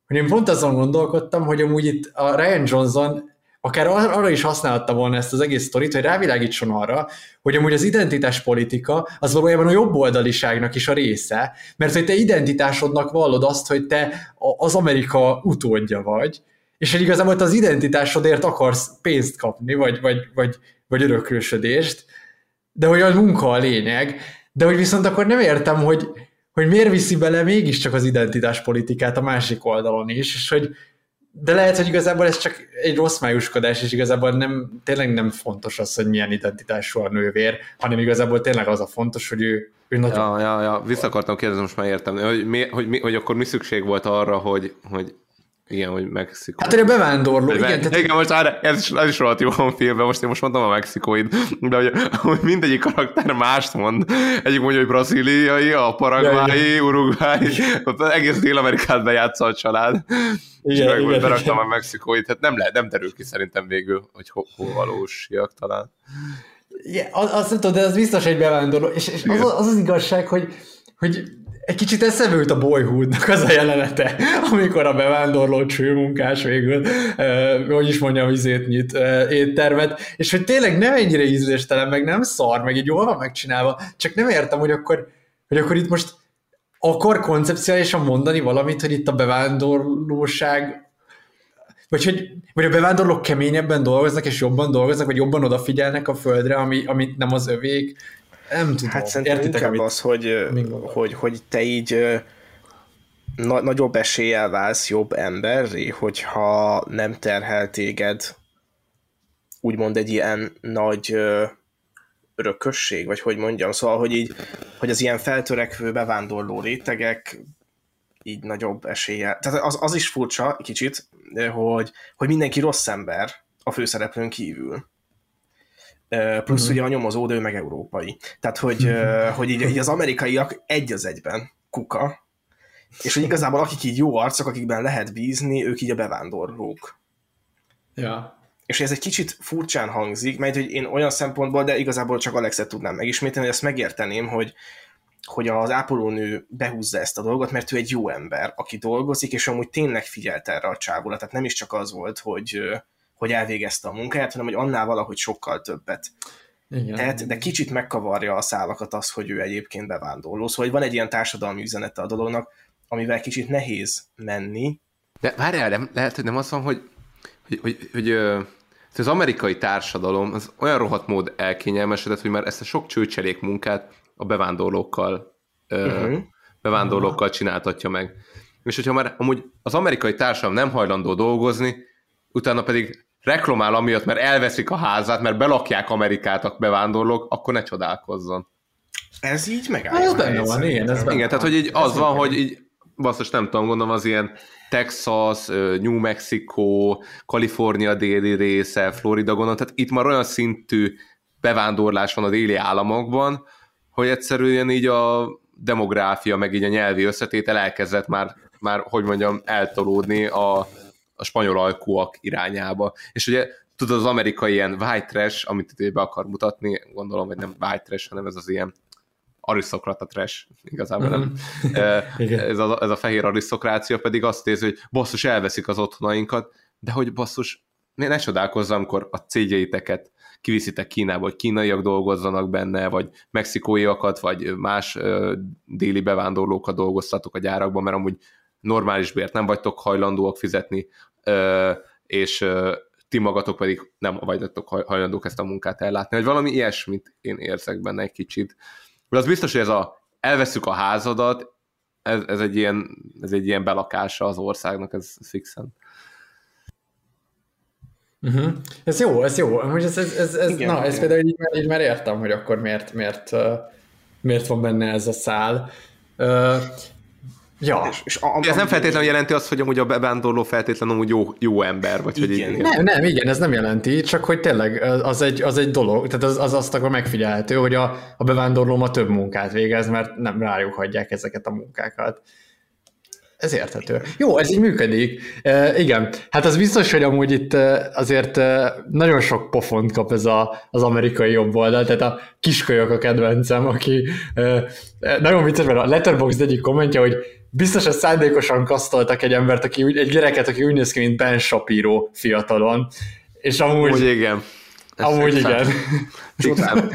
hogy én pont azon gondolkodtam, hogy amúgy itt a Ryan Johnson akár arra is használhatta volna ezt az egész sztorit, hogy rávilágítson arra, hogy amúgy az identitáspolitika az valójában a jobb oldaliságnak is a része, mert hogy te identitásodnak vallod azt, hogy te az Amerika utódja vagy, és hogy igazából az identitásodért akarsz pénzt kapni, vagy, vagy, vagy, vagy öröklősödést, de hogy a munka a lényeg, de hogy viszont akkor nem értem, hogy, hogy miért viszi bele mégiscsak az identitáspolitikát a másik oldalon is, és hogy, de lehet, hogy igazából ez csak egy rossz májuskodás, és igazából nem, tényleg nem fontos az, hogy milyen identitású a nővér, hanem igazából tényleg az a fontos, hogy ő, ő
nagyon... Ja, ja, ja. Vissza akartam kérdezni, most már értem, hogy, mi, hogy, mi, hogy akkor mi szükség volt arra, hogy, hogy igen, hogy Mexikó.
Hát egy bevándorló,
igen.
igen,
tehát... igen most már ez is, ez is rohadt jó a filmben, most én most mondtam a mexikóid, de hogy, hogy mindegyik karakter mást mond. Egyik mondja, hogy braziliai, a paraguayi, ja, uruguayi, ott egész Dél-Amerikát bejátsza a család. Igen, és meg igen, beraktam igen. a mexikóit, tehát nem, lehet, nem derül ki szerintem végül, hogy hol, hol valósiak talán.
Ja, az, azt nem tudom, de az biztos egy bevándorló, és, és az, az az igazság, hogy, hogy egy kicsit eszembe jut a Boyhoodnak az a jelenete, amikor a bevándorló csőmunkás végül, eh, hogy is mondjam, izét nyit eh, éttermet, és hogy tényleg nem ennyire ízléstelen, meg nem szar, meg így jól van megcsinálva, csak nem értem, hogy akkor, hogy akkor itt most akar koncepciálisan mondani valamit, hogy itt a bevándorlóság vagy hogy vagy a bevándorlók keményebben dolgoznak, és jobban dolgoznak, vagy jobban odafigyelnek a földre, ami, amit nem az övék. Nem tudom.
Hát szerintem Értitek, inkább amit... az, hogy, hogy, hogy te így na- nagyobb eséllyel válsz jobb emberré, hogyha nem terhel téged úgymond egy ilyen nagy örökösség, vagy hogy mondjam, szóval, hogy így, hogy az ilyen feltörekvő bevándorló rétegek így nagyobb esélye. Tehát az, az is furcsa kicsit, hogy, hogy mindenki rossz ember a főszereplőn kívül. Plusz uh-huh. ugye a nyomozó, ő meg európai. Tehát, hogy, uh-huh. hogy így, így az amerikaiak egy az egyben kuka, és hogy igazából akik így jó arcok, akikben lehet bízni, ők így a bevándorlók.
Ja
és ez egy kicsit furcsán hangzik, mert hogy én olyan szempontból, de igazából csak Alexet tudnám megismételni, hogy ezt megérteném, hogy, hogy az ápolónő behúzza ezt a dolgot, mert ő egy jó ember, aki dolgozik, és amúgy tényleg figyelt erre a csávóra, tehát nem is csak az volt, hogy, hogy elvégezte a munkáját, hanem hogy annál valahogy sokkal többet. Igen. Tehát, de kicsit megkavarja a szálakat az, hogy ő egyébként bevándorló. Szóval hogy van egy ilyen társadalmi üzenete a dolognak, amivel kicsit nehéz menni.
De várjál, nem, lehet, hogy nem az van, hogy hogy, hogy, hogy az amerikai társadalom az olyan rohadt mód elkényelmesedett, hogy már ezt a sok csőcselék munkát a bevándorlókkal uh-huh. bevándorlókkal csináltatja meg. és hogyha már amúgy az amerikai társadalom nem hajlandó dolgozni, utána pedig reklamál amiatt, mert elveszik a házát, mert belakják Amerikát a bevándorlók, akkor ne csodálkozzon.
Ez így megáll.
Ez benne van, igen, ez benne
Igen, tehát hogy így az
Ez
van, hogy így basszus, nem tudom, gondolom az ilyen Texas, New Mexico, Kalifornia déli része, Florida gondolom, tehát itt már olyan szintű bevándorlás van a déli államokban, hogy egyszerűen így a demográfia, meg így a nyelvi összetétel elkezdett már, már hogy mondjam, eltolódni a, a spanyol alkúak irányába. És ugye tudod, az amerikai ilyen white trash, amit itt be akar mutatni, gondolom, hogy nem white trash, hanem ez az ilyen arisztokrata trash, igazából nem.
Mhm. <laughs>
Ez, a, ez a fehér arisztokrácia pedig azt érzi, hogy basszus, elveszik az otthonainkat, de hogy basszus, ne, ne csodálkozzam, amikor a cégjeiteket kiviszitek Kínába, hogy kínaiak dolgozzanak benne, vagy mexikóiakat, vagy más ö, déli bevándorlókat dolgoztatok a gyárakban, mert amúgy normális bért nem vagytok hajlandóak fizetni, és ti magatok pedig nem vagytok haj- hajlandók ezt a munkát ellátni, hogy valami ilyesmit én érzek benne egy kicsit. De az biztos, hogy ez a elveszük a házadat, ez, ez, egy ilyen, ez egy ilyen belakása az országnak, ez fixen.
Uh-huh. Ez jó, ez jó. Amúgy ez, ez, ez, ez,
Igen,
na, ez
igen.
például így, már- így már értem, hogy akkor miért, miért, miért van benne ez a szál. Ja.
És, és a, a,
Ez nem feltétlenül jelenti azt, hogy amúgy a bevándorló feltétlenül amúgy jó, jó ember, vagy hogy
Igen,
Nem, nem, igen, ez nem jelenti, csak hogy tényleg az egy, az egy dolog, tehát az, az azt akkor megfigyelhető, hogy a, a bevándorló ma több munkát végez, mert nem rájuk hagyják ezeket a munkákat. Ez érthető. Jó, ez így működik. E, igen, hát az biztos, hogy amúgy itt azért nagyon sok pofont kap ez a, az amerikai jobb oldal, tehát a kiskölyök a kedvencem, aki e, nagyon vicces, mert a Letterboxd egyik kommentje, hogy biztos, hogy szándékosan kasztoltak egy embert, aki úgy, egy gyereket, aki úgy néz ki, mint Ben Shapiro fiatalon, és amúgy...
Amúgy igen. Ez
Amúgy igen.
Fixen.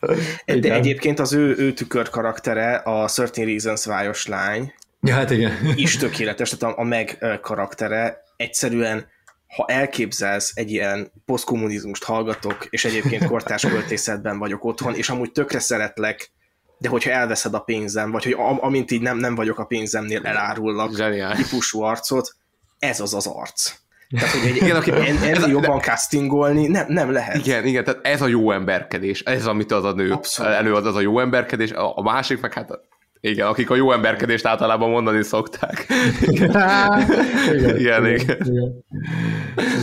De
Igen.
egyébként az ő, ő tükör karaktere, a 13 Reasons vályos lány,
Ja, hát igen. <laughs>
is tökéletes, tehát a, a meg karaktere egyszerűen ha elképzelsz egy ilyen posztkommunizmust hallgatok, és egyébként <laughs> kortárs költészetben vagyok otthon, és amúgy tökre szeretlek, de hogyha elveszed a pénzem, vagy hogy am- amint így nem, nem vagyok a pénzemnél, elárullak
Zseniális.
típusú arcot, ez az az arc. Tehát, hogy egy,
Igen, aki-
en,
ez a-
jobban castingolni nem, nem lehet.
Igen, igen, tehát ez a jó emberkedés, ez amit az a nő
Abszolút.
előad, az a jó emberkedés, a, a másik meg hát igen, akik a jó emberkedést általában mondani szokták.
igen, <laughs>
igen, igen.
igen.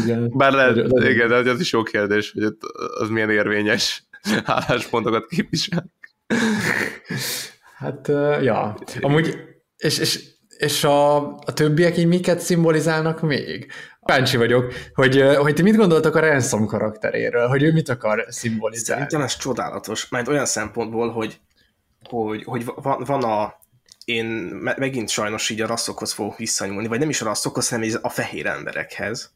igen.
Bár lehet,
nagyon-
igen, de az is jó kérdés, hogy az milyen érvényes álláspontokat képvisel.
Hát, ja. Amúgy, és, és, és a, a többiek így miket szimbolizálnak még? Kíváncsi vagyok, hogy, hogy ti mit gondoltak a Ransom karakteréről, hogy ő mit akar szimbolizálni.
Szerintem ez csodálatos, mert olyan szempontból, hogy, hogy, hogy van, van a én me- megint sajnos így a rasszokhoz fogok visszanyúlni, vagy nem is a rasszokhoz, hanem a fehér emberekhez.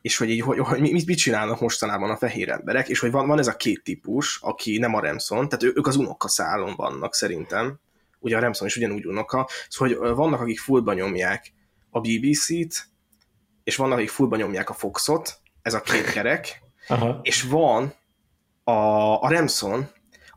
És hogy így, hogy, hogy mit, mit csinálnak mostanában a fehér emberek, és hogy van, van ez a két típus, aki nem a Remson, tehát ő- ők az unokaszálon vannak szerintem. Ugye a Remson is ugyanúgy unoka. Szóval, hogy vannak, akik fullba nyomják a BBC-t, és vannak, akik fullba nyomják a Foxot, ez a két kerek,
Aha.
és van a, a Remson,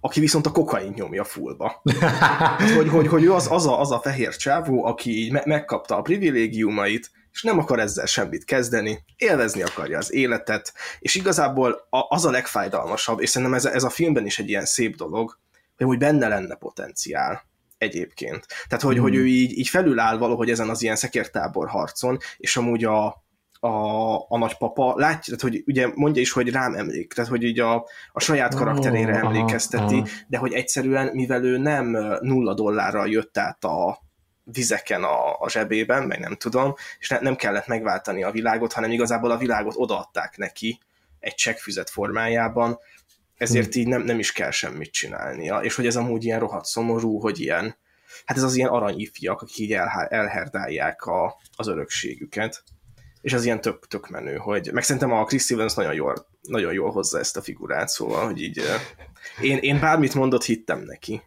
aki viszont a kokain nyomja fullba. Hát, <laughs> hogy, hogy, hogy ő az, az, a, az a fehér csávó, aki így me- megkapta a privilégiumait, és nem akar ezzel semmit kezdeni, élvezni akarja az életet, és igazából a, az a legfájdalmasabb, és szerintem ez, ez a filmben is egy ilyen szép dolog, hogy úgy benne lenne potenciál egyébként. Tehát, hogy,
Hmm.
hogy ő így, így felüláll valahogy ezen az ilyen szekértábor harcon, és amúgy a, a, a nagypapa. Látja, tehát, hogy ugye mondja is, hogy rám emlék, tehát hogy így a, a saját karakterére emlékezteti,
aha.
de hogy egyszerűen, mivel ő nem nulla dollárral jött át a vizeken a, a zsebében, meg nem tudom, és ne, nem kellett megváltani a világot, hanem igazából a világot odaadták neki egy csekkfüzet formájában, ezért így nem, nem is kell semmit csinálnia, és hogy ez amúgy ilyen rohadt szomorú, hogy ilyen, hát ez az ilyen aranyifjak, akik így el, elherdálják a, az örökségüket, és az ilyen tök, tök menő, hogy meg szerintem a Chris Stevens nagyon jól, nagyon jól hozza ezt a figurát, szóval, hogy így én, én bármit mondott, hittem neki.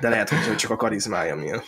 De lehet, hogy csak a karizmája miatt.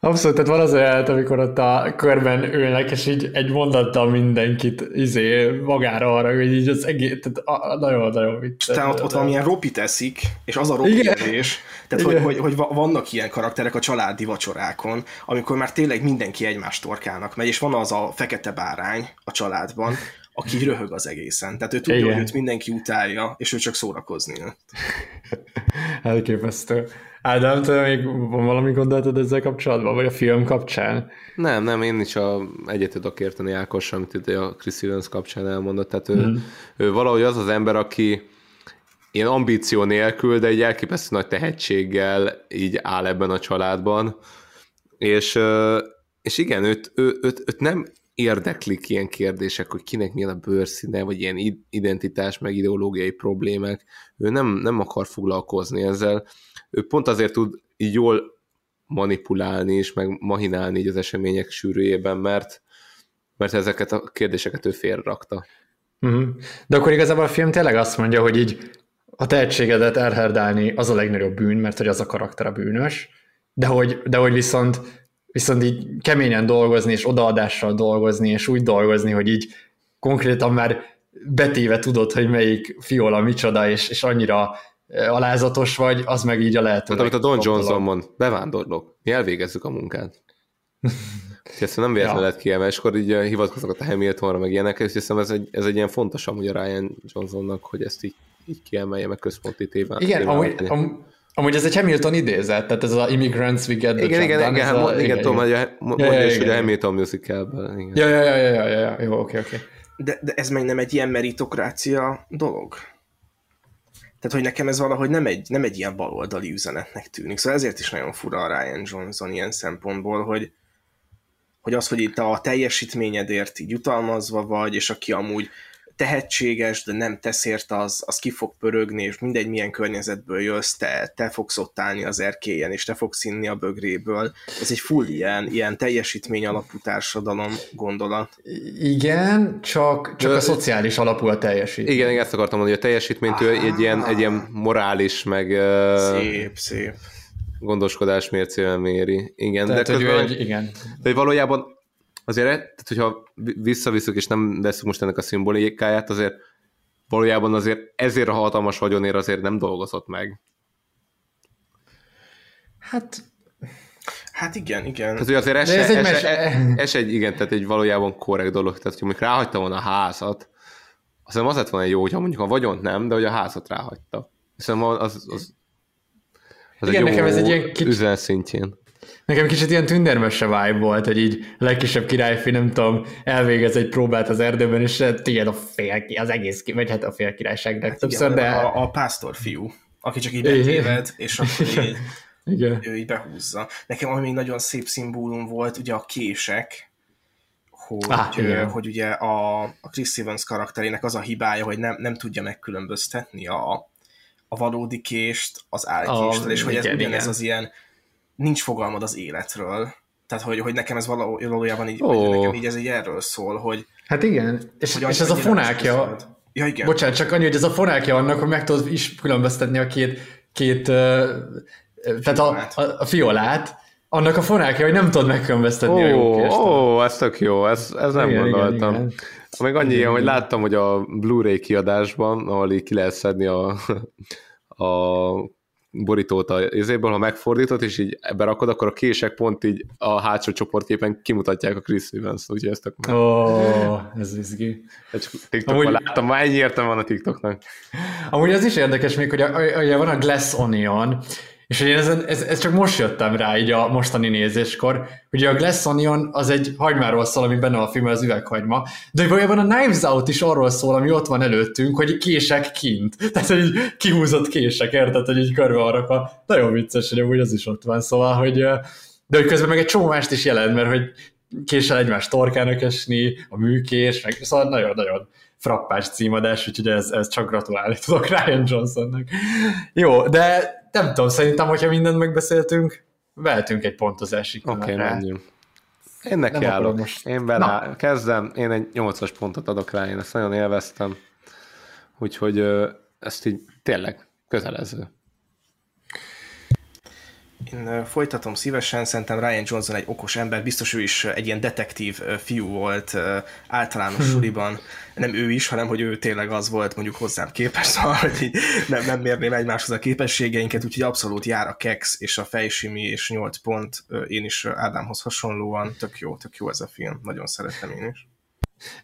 Abszolút, tehát van az olyan, amikor ott a körben ülnek, és így egy mondattal mindenkit izé, magára arra, hogy így az egész, tehát nagyon-nagyon vicces.
Tehát ott, ott valamilyen ropi teszik, és az a ropi evés, tehát hogy, hogy, hogy, vannak ilyen karakterek a családi vacsorákon, amikor már tényleg mindenki egymás torkának megy, és van az a fekete bárány a családban, aki röhög az egészen. Tehát ő tudja, Igen. hogy őt mindenki utálja, és ő csak szórakozni. <laughs>
Elképesztő. Ádám, te még van valami gondolatod ezzel kapcsolatban, vagy a film kapcsán?
Nem, nem, én is a, egyet tudok érteni Ákos, amit itt a Chris Evans kapcsán elmondott. Tehát ő, mm. ő valahogy az az ember, aki ilyen ambíció nélkül, de egy elképesztő nagy tehetséggel így áll ebben a családban, és, és igen, őt, őt, őt, őt nem érdeklik ilyen kérdések, hogy kinek milyen a bőrszíne, vagy ilyen identitás, meg ideológiai problémák. Ő nem, nem akar foglalkozni ezzel. Ő pont azért tud így jól manipulálni és meg mahinálni így az események sűrűjében, mert, mert ezeket a kérdéseket ő félrakta.
Uh-huh. De akkor igazából a film tényleg azt mondja, hogy így a tehetségedet elherdálni az a legnagyobb bűn, mert hogy az a karakter a bűnös, de hogy, de hogy viszont viszont így keményen dolgozni, és odaadással dolgozni, és úgy dolgozni, hogy így konkrétan már betéve tudod, hogy melyik fiola micsoda, és, és annyira alázatos vagy, az meg így a lehető.
Hát, amit a Don Johnson mond, bevándorlok, mi elvégezzük a munkát. Ezt nem véletlenül ja. lett kiemelni, és akkor így hivatkoznak a Hamiltonra, meg ilyenek, és hiszem ez egy, ez egy ilyen fontos amúgy a Ryan Johnsonnak, hogy ezt így, így kiemelje, meg központi téván.
Igen, amúgy, am, Amúgy ez egy Hamilton idézet, tehát ez az Immigrants We Get the
Igen, igen, igen, a, igen, igen, tudom, hogy mondja is, hogy a Hamilton musicalben. Igen.
Ja, ja, ja, ja, ja, ja, jó, oké, oké.
De, de ez meg nem egy ilyen meritokrácia dolog? Tehát, hogy nekem ez valahogy nem egy, nem egy ilyen baloldali üzenetnek tűnik. Szóval ezért is nagyon fura a Ryan Johnson ilyen szempontból, hogy, hogy az, hogy itt a teljesítményedért így jutalmazva vagy, és aki amúgy tehetséges, de nem tesz érte, az, az ki fog pörögni, és mindegy milyen környezetből jössz, te, te fogsz ott állni az erkélyen, és te fogsz inni a bögréből. Ez egy full ilyen, ilyen teljesítmény alapú társadalom gondolat.
Igen, csak, csak de, a szociális alapú a teljesítmény.
Igen, igen, ezt akartam mondani, hogy a teljesítményt ő egy ilyen, egy ilyen morális, meg...
Szép, szép
gondoskodás mércével méri. Igen,
Tehát, de közben, egy, igen.
De valójában azért, tehát hogyha visszaviszük és nem veszünk most ennek a szimbolikáját, azért valójában azért ezért a hatalmas vagyonért azért nem dolgozott meg.
Hát
Hát igen, igen.
Tehát, hogy azért ez, ez, egy, ez, ez, egy, igen, tehát egy valójában korrekt dolog. Tehát, hogy mondjuk ráhagyta volna a házat, azt hiszem az lett volna jó, hogyha mondjuk a vagyont nem, de hogy a házat ráhagyta. Hiszen az, az, az, az igen, egy nekem ez egy ilyen kicsit... szintjén.
Nekem kicsit ilyen tündermese vibe volt, hogy így a legkisebb királyfi, nem tudom, elvégez egy próbát az erdőben, és tiéd a fél, az egész, vagy hát a fél királyságnak hát többször,
igen, de... A, a pásztor fiú, aki csak így betéved, és akkor így, igen. ő így behúzza. Nekem ami még nagyon szép szimbólum volt, ugye a kések, hogy, ah, hogy ugye a, a Chris Evans karakterének az a hibája, hogy nem, nem tudja megkülönböztetni a, a valódi kést az álkést, oh, és hogy ez igen, ugyanez az ilyen nincs fogalmad az életről. Tehát, hogy, hogy nekem ez valójában így, oh. nekem így ez így erről szól, hogy...
Hát igen, és, hogy és ez a fonákja...
Ja, igen.
Bocsánat, csak annyi, hogy ez a fonákja annak, hogy meg tudod is különböztetni a két, két uh, tehát a, a, a fiolát, annak a fonákja, hogy nem tudod megkülönböztetni oh, a jó
Ó, oh, ez tök jó, ez, ez nem igen, gondoltam. Igen, igen. Még annyi, igen, hogy láttam, hogy a Blu-ray kiadásban, ahol így ki lehet szedni a, <laughs> a borítót a izéből, ha megfordítod, és így berakod, akkor a kések pont így a hátsó csoportképen kimutatják a Chris Evans, úgyhogy ezt
Ó, oh, ez izgi.
TikTokon Amúgy... láttam, már ennyi értelme van a TikToknak.
Amúgy az is érdekes még, hogy a, a, a, van a Glass Onion, és én ez, ez, ez, csak most jöttem rá így a mostani nézéskor, hogy a Glass Onion az egy hagymáról szól, ami benne a film, az üveghagyma, de valójában a Knives Out is arról szól, ami ott van előttünk, hogy kések kint. <laughs> Tehát, hogy kihúzott kések, érted, hogy így körbe a Nagyon vicces, hogy amúgy az is ott van, szóval, hogy de hogy közben meg egy csomó mást is jelent, mert hogy késsel egymás torkának esni, a műkés, meg szóval nagyon-nagyon frappás címadás, úgyhogy ez, ez csak gratulálni tudok Ryan Johnsonnak. Jó, de nem tudom, szerintem, hogyha mindent megbeszéltünk, vehetünk egy pontozási
Oké, okay, menjünk. Én neki nem állok. Most. Én bele kezdem, én egy 8-as pontot adok rá, én ezt nagyon élveztem. Úgyhogy ezt így tényleg kötelező.
Én folytatom szívesen, szerintem Ryan Johnson egy okos ember, biztos ő is egy ilyen detektív fiú volt általános hmm. suliban. Nem ő is, hanem hogy ő tényleg az volt mondjuk hozzám képes, <laughs> szóval hogy így nem, nem mérném egymáshoz a képességeinket, úgyhogy abszolút jár a kex és a fejsimi és 8 pont. Én is Ádámhoz hasonlóan, tök jó, tök jó ez a film, nagyon szeretem én is.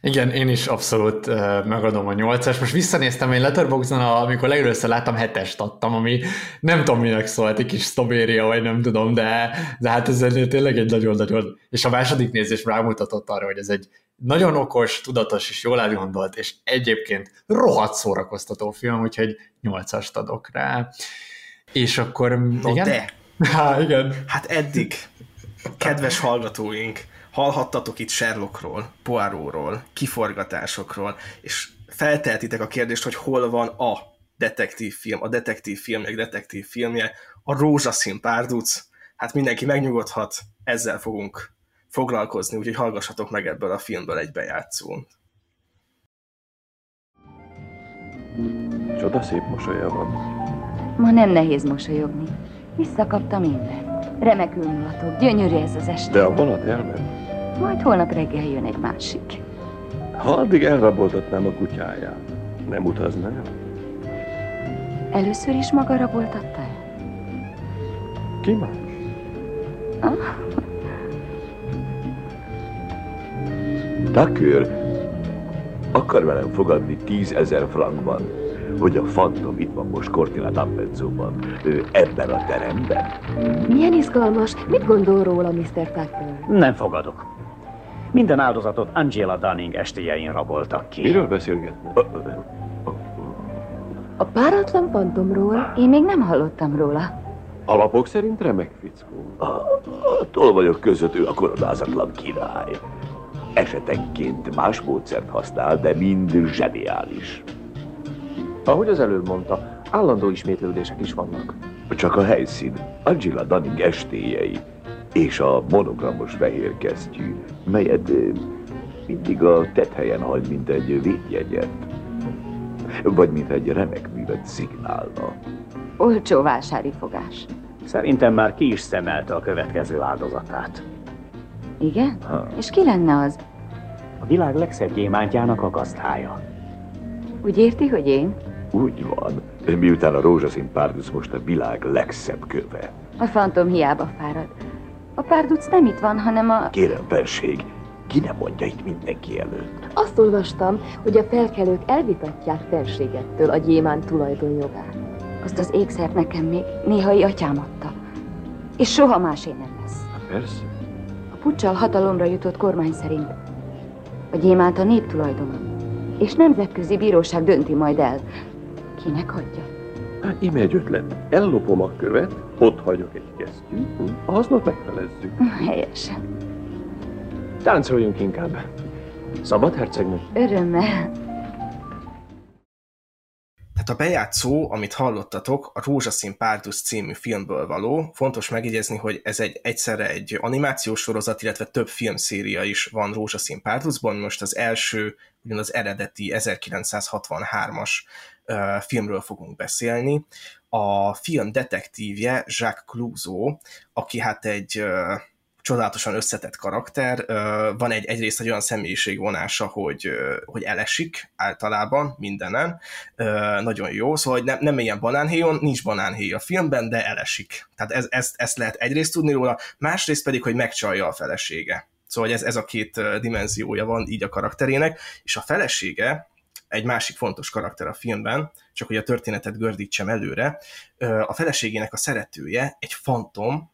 Igen, én is abszolút uh, megadom a nyolcas. Most visszanéztem, én Letterboxdon, amikor legelőször láttam, hetest adtam, ami nem tudom minek szólt, egy kis sztobéria, vagy nem tudom, de, de hát ez tényleg egy nagyon-nagyon... És a második nézés rámutatott arra, hogy ez egy nagyon okos, tudatos és jól elgondolt, és egyébként rohadt szórakoztató film, úgyhogy nyolcast adok rá. És akkor...
No
igen?
de! <laughs>
Há, igen.
Hát eddig, kedves hallgatóink, hallhattatok itt Sherlockról, Poirotról, kiforgatásokról, és felteltitek a kérdést, hogy hol van a detektív film, a detektív filmje, detektív filmje, a rózsaszín párduc, hát mindenki megnyugodhat, ezzel fogunk foglalkozni, úgyhogy hallgassatok meg ebből a filmből egy bejátszót.
Csoda szép mosolya van.
Ma nem nehéz mosolyogni. Visszakapta mindent. Remekül mulatok, gyönyörű ez az este.
De a vonat elment.
Majd holnap reggel jön egy másik.
Ha addig elraboltatnám a kutyáját, nem utazna el?
Először is maga raboltatta el?
Ki más?
Ah?
Tucker akar velem fogadni tízezer frankban, hogy a fantom itt van most Cortina d'Ampezzo-ban, ebben a teremben.
Milyen izgalmas. Mit gondol róla, Mr. Tucker?
Nem fogadok. Minden áldozatot Angela Dunning estéjein raboltak ki.
Miről beszélgetnek?
A páratlan fantomról?
Én még nem hallottam róla.
Alapok szerint remek fickó. Attól vagyok között ő a koronázatlan király. Esetenként más módszert használ, de mind zseniális.
Ahogy az előbb mondta, állandó ismétlődések is vannak.
Csak a helyszín, Angela Dunning estéjei, és a monogramos fehér kesztyű, melyet mindig a tethelyen hagy, mint egy védjegyet. Vagy mint egy remek művet szignálna.
Olcsó vásári fogás.
Szerintem már ki is szemelte a következő áldozatát.
Igen? Ha. És ki lenne az?
A világ legszebb gyémántjának a gazdája.
Úgy érti, hogy én?
Úgy van. Miután a rózsaszín párduc most a világ legszebb köve.
A fantom hiába fárad. A párduc nem itt van, hanem a...
Kérem, fenség, ki nem mondja itt mindenki előtt?
Azt olvastam, hogy a felkelők elvitatják felségettől a gyémánt tulajdonjogát.
Azt az ékszert nekem még néhai atyám adta. És soha másé nem lesz.
Persze.
Puccsal hatalomra jutott kormány szerint a gyémánt a nép tulajdona. És nemzetközi bíróság dönti majd el, kinek adja.
Hát íme egy ötlet. Ellopom a követ, ott hagyok egy kesztyűt, a hasznot megfelezzük.
Helyesen.
Táncoljunk inkább. Szabad, hercegnő?
Örömmel.
Tehát a bejátszó, amit hallottatok, a Rózsaszín Párduc című filmből való. Fontos megjegyezni, hogy ez egy egyszerre egy animációs sorozat, illetve több filmszéria is van Rózsaszín Párducban. Most az első, ugyan az eredeti 1963-as uh, filmről fogunk beszélni. A film detektívje Jacques Clouseau, aki hát egy csodálatosan összetett karakter. Van egy, egyrészt egy olyan személyiségvonása, hogy, hogy elesik általában mindenen. Nagyon jó, szóval hogy nem, nem ilyen banánhéjon, nincs banánhéj a filmben, de elesik. Tehát ez, ezt, ezt lehet egyrészt tudni róla, másrészt pedig, hogy megcsalja a felesége. Szóval ez, ez a két dimenziója van így a karakterének, és a felesége, egy másik fontos karakter a filmben, csak hogy a történetet gördítsem előre, a feleségének a szeretője egy fantom,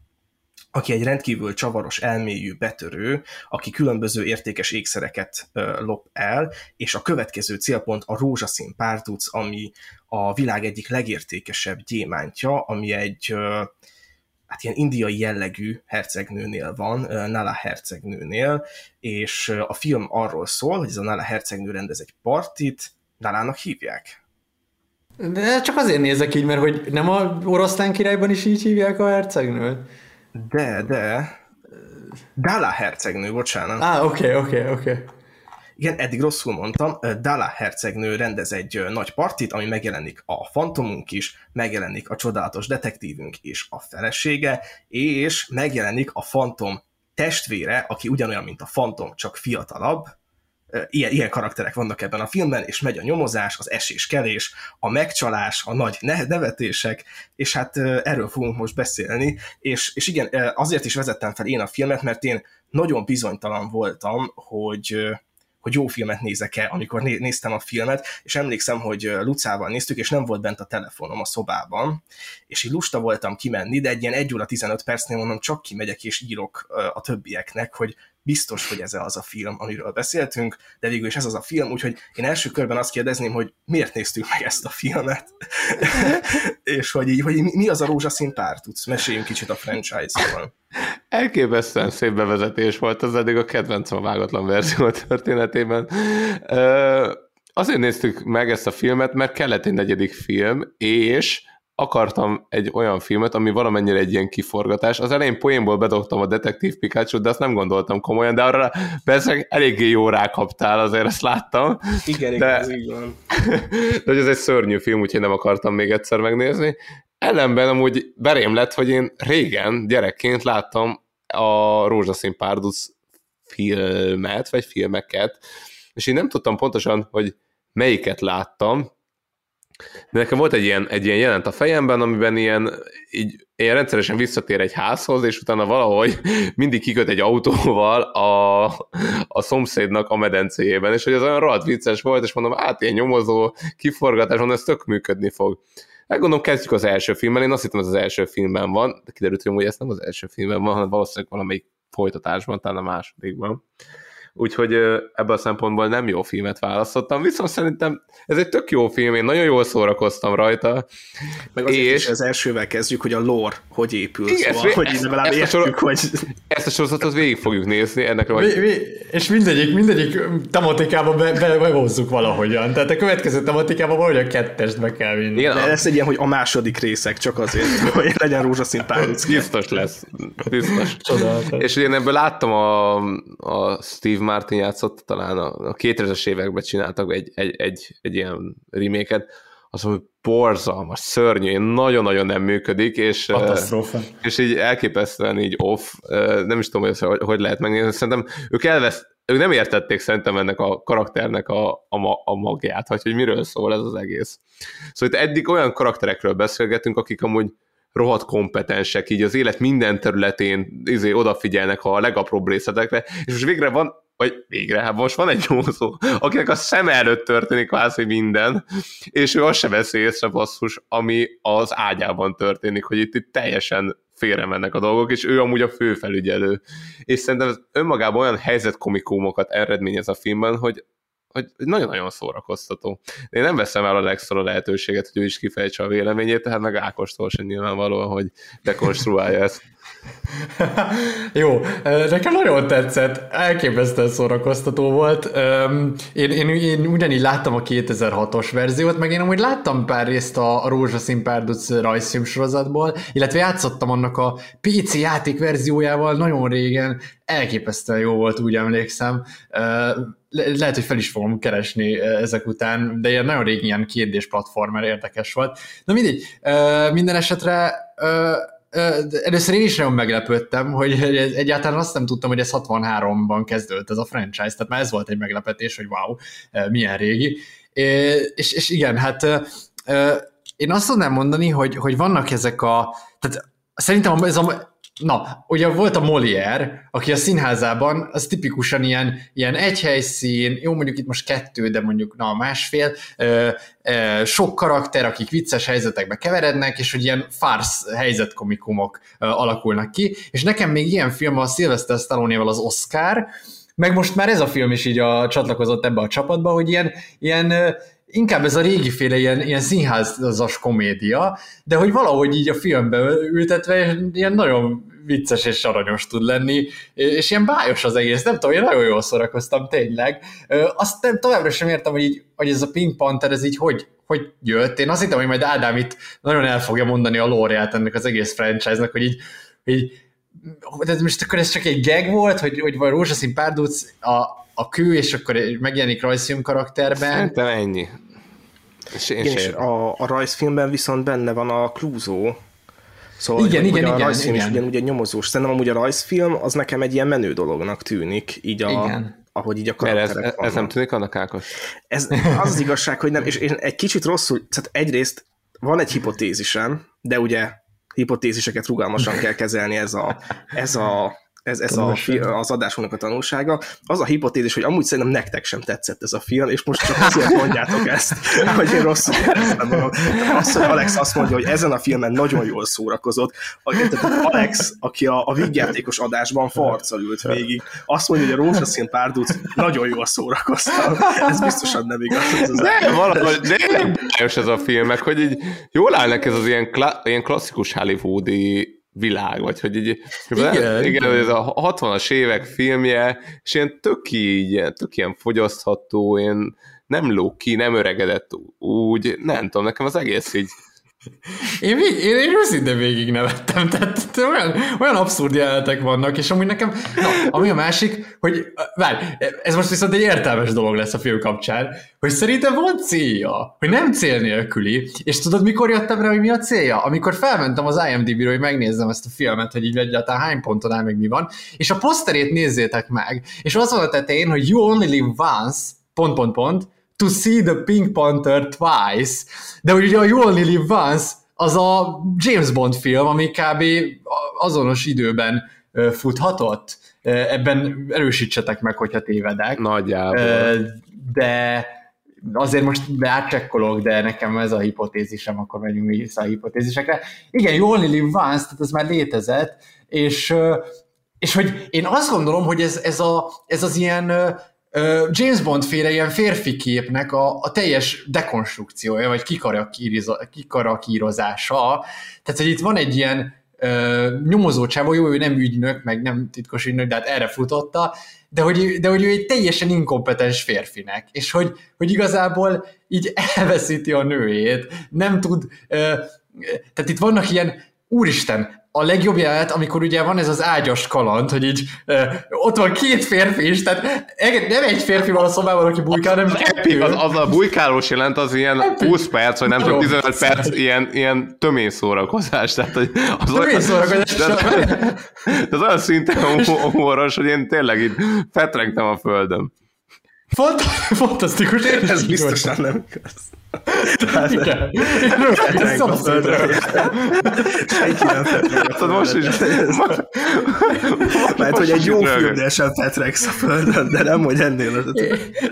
aki egy rendkívül csavaros, elmélyű betörő, aki különböző értékes ékszereket ö, lop el, és a következő célpont a rózsaszín párduc, ami a világ egyik legértékesebb gyémántja, ami egy ö, hát ilyen indiai jellegű hercegnőnél van, Nala hercegnőnél, és a film arról szól, hogy ez a Nala hercegnő rendez egy partit, Nalának hívják.
De csak azért nézek így, mert hogy nem a oroszlán királyban is így hívják a hercegnőt?
De, de... Dala hercegnő, bocsánat.
Á, ah, oké, okay, oké, okay, oké. Okay.
Igen, eddig rosszul mondtam, Dala hercegnő rendez egy nagy partit, ami megjelenik a fantomunk is, megjelenik a csodálatos detektívünk és a felesége, és megjelenik a fantom testvére, aki ugyanolyan, mint a fantom, csak fiatalabb, ilyen, ilyen karakterek vannak ebben a filmben, és megy a nyomozás, az esés-kelés, a megcsalás, a nagy nevetések, és hát erről fogunk most beszélni, és, és igen, azért is vezettem fel én a filmet, mert én nagyon bizonytalan voltam, hogy, hogy jó filmet nézek-e, amikor néztem a filmet, és emlékszem, hogy Lucával néztük, és nem volt bent a telefonom a szobában, és így lusta voltam kimenni, de egy ilyen 1 óra 15 percnél mondom, csak kimegyek és írok a többieknek, hogy biztos, hogy ez az a film, amiről beszéltünk, de végül is ez az a film, úgyhogy én első körben azt kérdezném, hogy miért néztük meg ezt a filmet, <laughs> és hogy, így, hogy mi az a rózsaszín pár, tudsz, meséljünk kicsit a franchise-ról.
Elképesztően szép bevezetés volt, az eddig a kedvencem a vágatlan verzió történetében. Azért néztük meg ezt a filmet, mert kellett egy negyedik film, és akartam egy olyan filmet, ami valamennyire egy ilyen kiforgatás. Az elején poénból bedobtam a Detektív pikachu de azt nem gondoltam komolyan, de arra persze eléggé jó rákaptál, azért ezt láttam.
Igen,
de,
ez így van. <laughs>
De hogy ez egy szörnyű film, úgyhogy nem akartam még egyszer megnézni. Ellenben amúgy berém lett, hogy én régen gyerekként láttam a Rózsaszín Párduc filmet, vagy filmeket, és én nem tudtam pontosan, hogy melyiket láttam, nekem volt egy ilyen, egy ilyen jelent a fejemben, amiben ilyen, így, ilyen rendszeresen visszatér egy házhoz, és utána valahogy <laughs> mindig kiköt egy autóval a, a szomszédnak a medencéjében, és hogy ez olyan rohadt vicces volt, és mondom, hát ilyen nyomozó kiforgatás, mondom, ez tök működni fog. Hát gondolom, kezdjük az első filmmel, én azt hittem, ez az első filmben van, de kiderült, hogy ez nem az első filmben van, hanem valószínűleg valamelyik folytatásban, talán a másodikban úgyhogy ebből a szempontból nem jó filmet választottam, viszont szerintem ez egy tök jó film, én nagyon jól szórakoztam rajta.
Meg és az elsővel kezdjük, hogy a lore hogy épül, igen, szóval, ezt, hogy ezt, legalább
ezt,
értjük,
a hogy... Ezt a sorozatot végig fogjuk nézni, ennek
mi, mi, és mindegyik, mindegyik tematikába be, be, behozzuk valahogyan, tehát a következő tematikába valahogy a kettest be kell vinni.
Igen, De lesz egy ilyen, hogy a második részek csak azért, <laughs> hogy legyen rózsaszín.
Biztos lesz, biztos. Csodálatos. És én ebből láttam a, a Steve Steve Martin játszott, talán a, a 2000-es években csináltak egy, egy, egy, egy ilyen reméket, az, hogy borzalmas, szörnyű, nagyon-nagyon nem működik, és,
Katasztrófa.
és így elképesztően így off, nem is tudom, hogy, hogy lehet megnézni, szerintem ők elvesz, ők nem értették szerintem ennek a karakternek a, a, a magját, vagy hogy miről szól ez az egész. Szóval itt eddig olyan karakterekről beszélgetünk, akik amúgy rohadt kompetensek, így az élet minden területén izé, odafigyelnek a legapróbb részletekre, és most végre van vagy végre, hát most van egy nyomozó, akinek a szem előtt történik kvázi minden, és ő azt se veszi észre basszus, ami az ágyában történik, hogy itt, itt teljesen félre mennek a dolgok, és ő amúgy a főfelügyelő. És szerintem ez önmagában olyan helyzetkomikómokat eredményez a filmben, hogy hogy nagyon-nagyon szórakoztató. Én nem veszem el a legszor lehetőséget, hogy ő is kifejtse a véleményét, tehát meg Ákostól sem nyilvánvalóan, hogy dekonstruálja ezt.
Jó, nekem nagyon tetszett, elképesztően szórakoztató volt. Én, én, én ugyanígy láttam a 2006-os verziót, meg én amúgy láttam pár részt a, Rózsaszín Párduc rajzfilm sorozatból, illetve játszottam annak a PC játék verziójával nagyon régen, elképesztően jó volt, úgy emlékszem. Le- lehet, hogy fel is fogom keresni ezek után, de ilyen nagyon régi ilyen kérdés platformer érdekes volt. Na mindegy, minden esetre először én is nagyon meglepődtem, hogy egyáltalán azt nem tudtam, hogy ez 63-ban kezdődött ez a franchise, tehát már ez volt egy meglepetés, hogy wow, milyen régi. És, és igen, hát én azt tudnám mondani, hogy, hogy vannak ezek a, tehát szerintem ez a, Na, ugye volt a Molière, aki a színházában, az tipikusan ilyen, ilyen egy helyszín, jó mondjuk itt most kettő, de mondjuk na másfél, ö, ö, sok karakter, akik vicces helyzetekbe keverednek, és hogy ilyen farsz helyzetkomikumok ö, alakulnak ki, és nekem még ilyen film a Sylvester stallone az Oscar, meg most már ez a film is így a, csatlakozott ebbe a csapatba, hogy ilyen, ilyen inkább ez a régi féle ilyen, ilyen színházas komédia, de hogy valahogy így a filmbe ültetve ilyen nagyon vicces és aranyos tud lenni, és ilyen bájos az egész, nem tudom, én nagyon jól szórakoztam, tényleg. Azt nem, továbbra sem értem, hogy, így, hogy ez a Pink Panther, ez így hogy, hogy jött. Én azt hittem, hogy majd Ádám itt nagyon el fogja mondani a lóriát ennek az egész franchise-nak, hogy így, hogy de most akkor ez csak egy gag volt, hogy, hogy vagy rózsaszín párduc a, a kő, és akkor megjelenik rajzfilm karakterben.
Szerintem ennyi.
És én igen, és a, a rajzfilmben viszont benne van a Clouseau, Szóval,
igen,
hogy,
igen,
hogy a
igen,
rajzfilm
igen.
is ugyanúgy egy nyomozós. Szerintem amúgy a rajzfilm az nekem egy ilyen menő dolognak tűnik, így a,
Igen.
ahogy így a
Mert ez,
karakterek
ez nem
vannak.
tűnik annak Ákos?
Ez az, az igazság, hogy nem, és én egy kicsit rosszul, tehát egyrészt van egy hipotézisem, de ugye hipotéziseket rugalmasan kell kezelni ez a, ez a ez, ez a, az adásunknak a tanulsága. Az a hipotézis, hogy amúgy szerintem nektek sem tetszett ez a film, és most csak azért mondjátok ezt, <laughs> hogy én rosszul érzem magam. Az, hogy Alex azt mondja, hogy ezen a filmen nagyon jól szórakozott, tehát Alex, aki a, a vígjátékos adásban farccal ült végig, azt mondja, hogy a rózsaszín párduc nagyon jól szórakoztam. Ez biztosan nem igaz. Ez az
De valahogy, de ez a film, meg hogy így jól állnak ez az ilyen, klá, ilyen klasszikus hollywoodi világ, vagy hogy így,
Igen,
igen,
igen.
ez a 60-as évek filmje, és ilyen tök így, tök ilyen fogyasztható, ilyen nem lók ki, nem öregedett úgy, nem tudom, nekem az egész így
Én, én, én őszintén végig nevettem, tehát olyan, olyan abszurd jelenetek vannak, és amúgy nekem, na, ami a másik, hogy, várj, ez most viszont egy értelmes dolog lesz a film kapcsán, hogy szerintem van célja, hogy nem cél nélküli, és tudod, mikor jöttem rá, hogy mi a célja? Amikor felmentem az IMDb-ről, hogy megnézzem ezt a filmet, hogy így egyáltalán hány ponton áll, meg mi van, és a poszterét nézzétek meg, és az van a tetején, hogy you only live once, pont, pont, pont, to see the Pink Panther twice, de ugye a You Only Live Once az a James Bond film, ami kb. azonos időben futhatott. Ebben erősítsetek meg, hogyha tévedek.
Nagyjából.
De azért most beátcsekkolok, de nekem ez a hipotézisem, akkor menjünk vissza a hipotézisekre. Igen, You Only Live Once, tehát ez már létezett, és, és hogy én azt gondolom, hogy ez, ez, a, ez az ilyen James Bond féle ilyen férfi képnek a, a teljes dekonstrukciója, vagy kikarakírozása. Tehát, hogy itt van egy ilyen ö, nyomozó csávó, jó, ő nem ügynök, meg nem titkos ügynök, de hát erre futotta, de hogy, de hogy ő egy teljesen inkompetens férfinek, és hogy, hogy igazából így elveszíti a nőjét, nem tud, ö, tehát itt vannak ilyen, úristen, a legjobb jelenet, amikor ugye van ez az ágyas kaland, hogy így ö, ott van két férfi is, tehát nem egy férfi van a szobában, aki bujkál, hanem kettő.
az, az a bujkálós jelent, az ilyen 20 perc, vagy nem tudom,
Nagyon
15 perc, ilyen, ilyen tömény szórakozás. Tehát, hogy az
Tömény szórakozás.
De az, de az olyan szinten humoros, hogy én tényleg így fetrengtem a földön.
Fant- fantasztikus. Én
Ez biztosan nem igaz.
voltam. Igen. Én.
Senki nem a
Tehát most is.
Mert hogy egy jó filmnél sem fetregsz a földön, de nem, hogy ennél. az-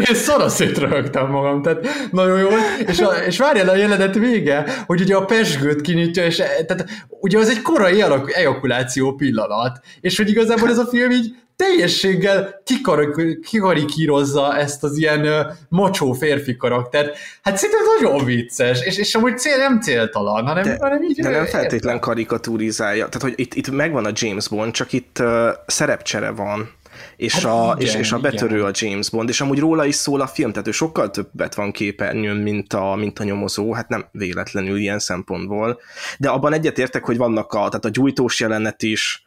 Én, szaraszét röhögtem magam, tehát nagyon jó. És, a, és várjál a jelenet vége, hogy ugye a pesgőt kinyitja, és e- tehát ugye az egy korai ejakuláció pillanat, és hogy igazából ez a film így teljességgel kikarik- kikarikírozza ezt az ilyen ö, macsó férfi karaktert. Hát szerintem nagyon vicces, és, és amúgy cél nem céltalan, hanem,
De,
hanem így...
de nem feltétlen karikaturizálja. Tehát, hogy itt, itt megvan a James Bond, csak itt uh, szerepcsere van. És,
Hát
a,
igen,
és, és a betörő
igen.
a James Bond, és amúgy róla is szól a film, tehát ő sokkal többet van képernyőn, mint a, mint a nyomozó, hát nem véletlenül ilyen szempontból. De abban egyetértek, hogy vannak a, tehát a gyújtós jelenet is,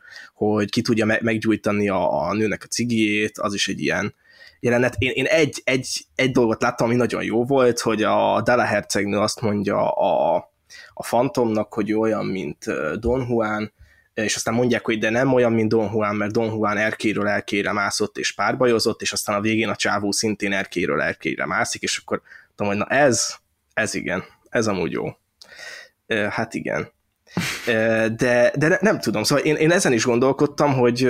hogy ki tudja me- meggyújtani a, a nőnek a cigijét, az is egy ilyen jelenet. Én, én egy, egy, egy dolgot láttam, ami nagyon jó volt, hogy a Della hercegnő azt mondja a, a Fantomnak, hogy olyan, mint Don Juan, és aztán mondják, hogy de nem olyan, mint Don Juan, mert Don Juan erkéről erkére mászott és párbajozott, és aztán a végén a csávó szintén erkéről erkére mászik, és akkor tudom, hogy na ez, ez igen, ez amúgy jó. Hát igen. De, de ne- nem tudom, szóval én, én ezen is gondolkodtam, hogy,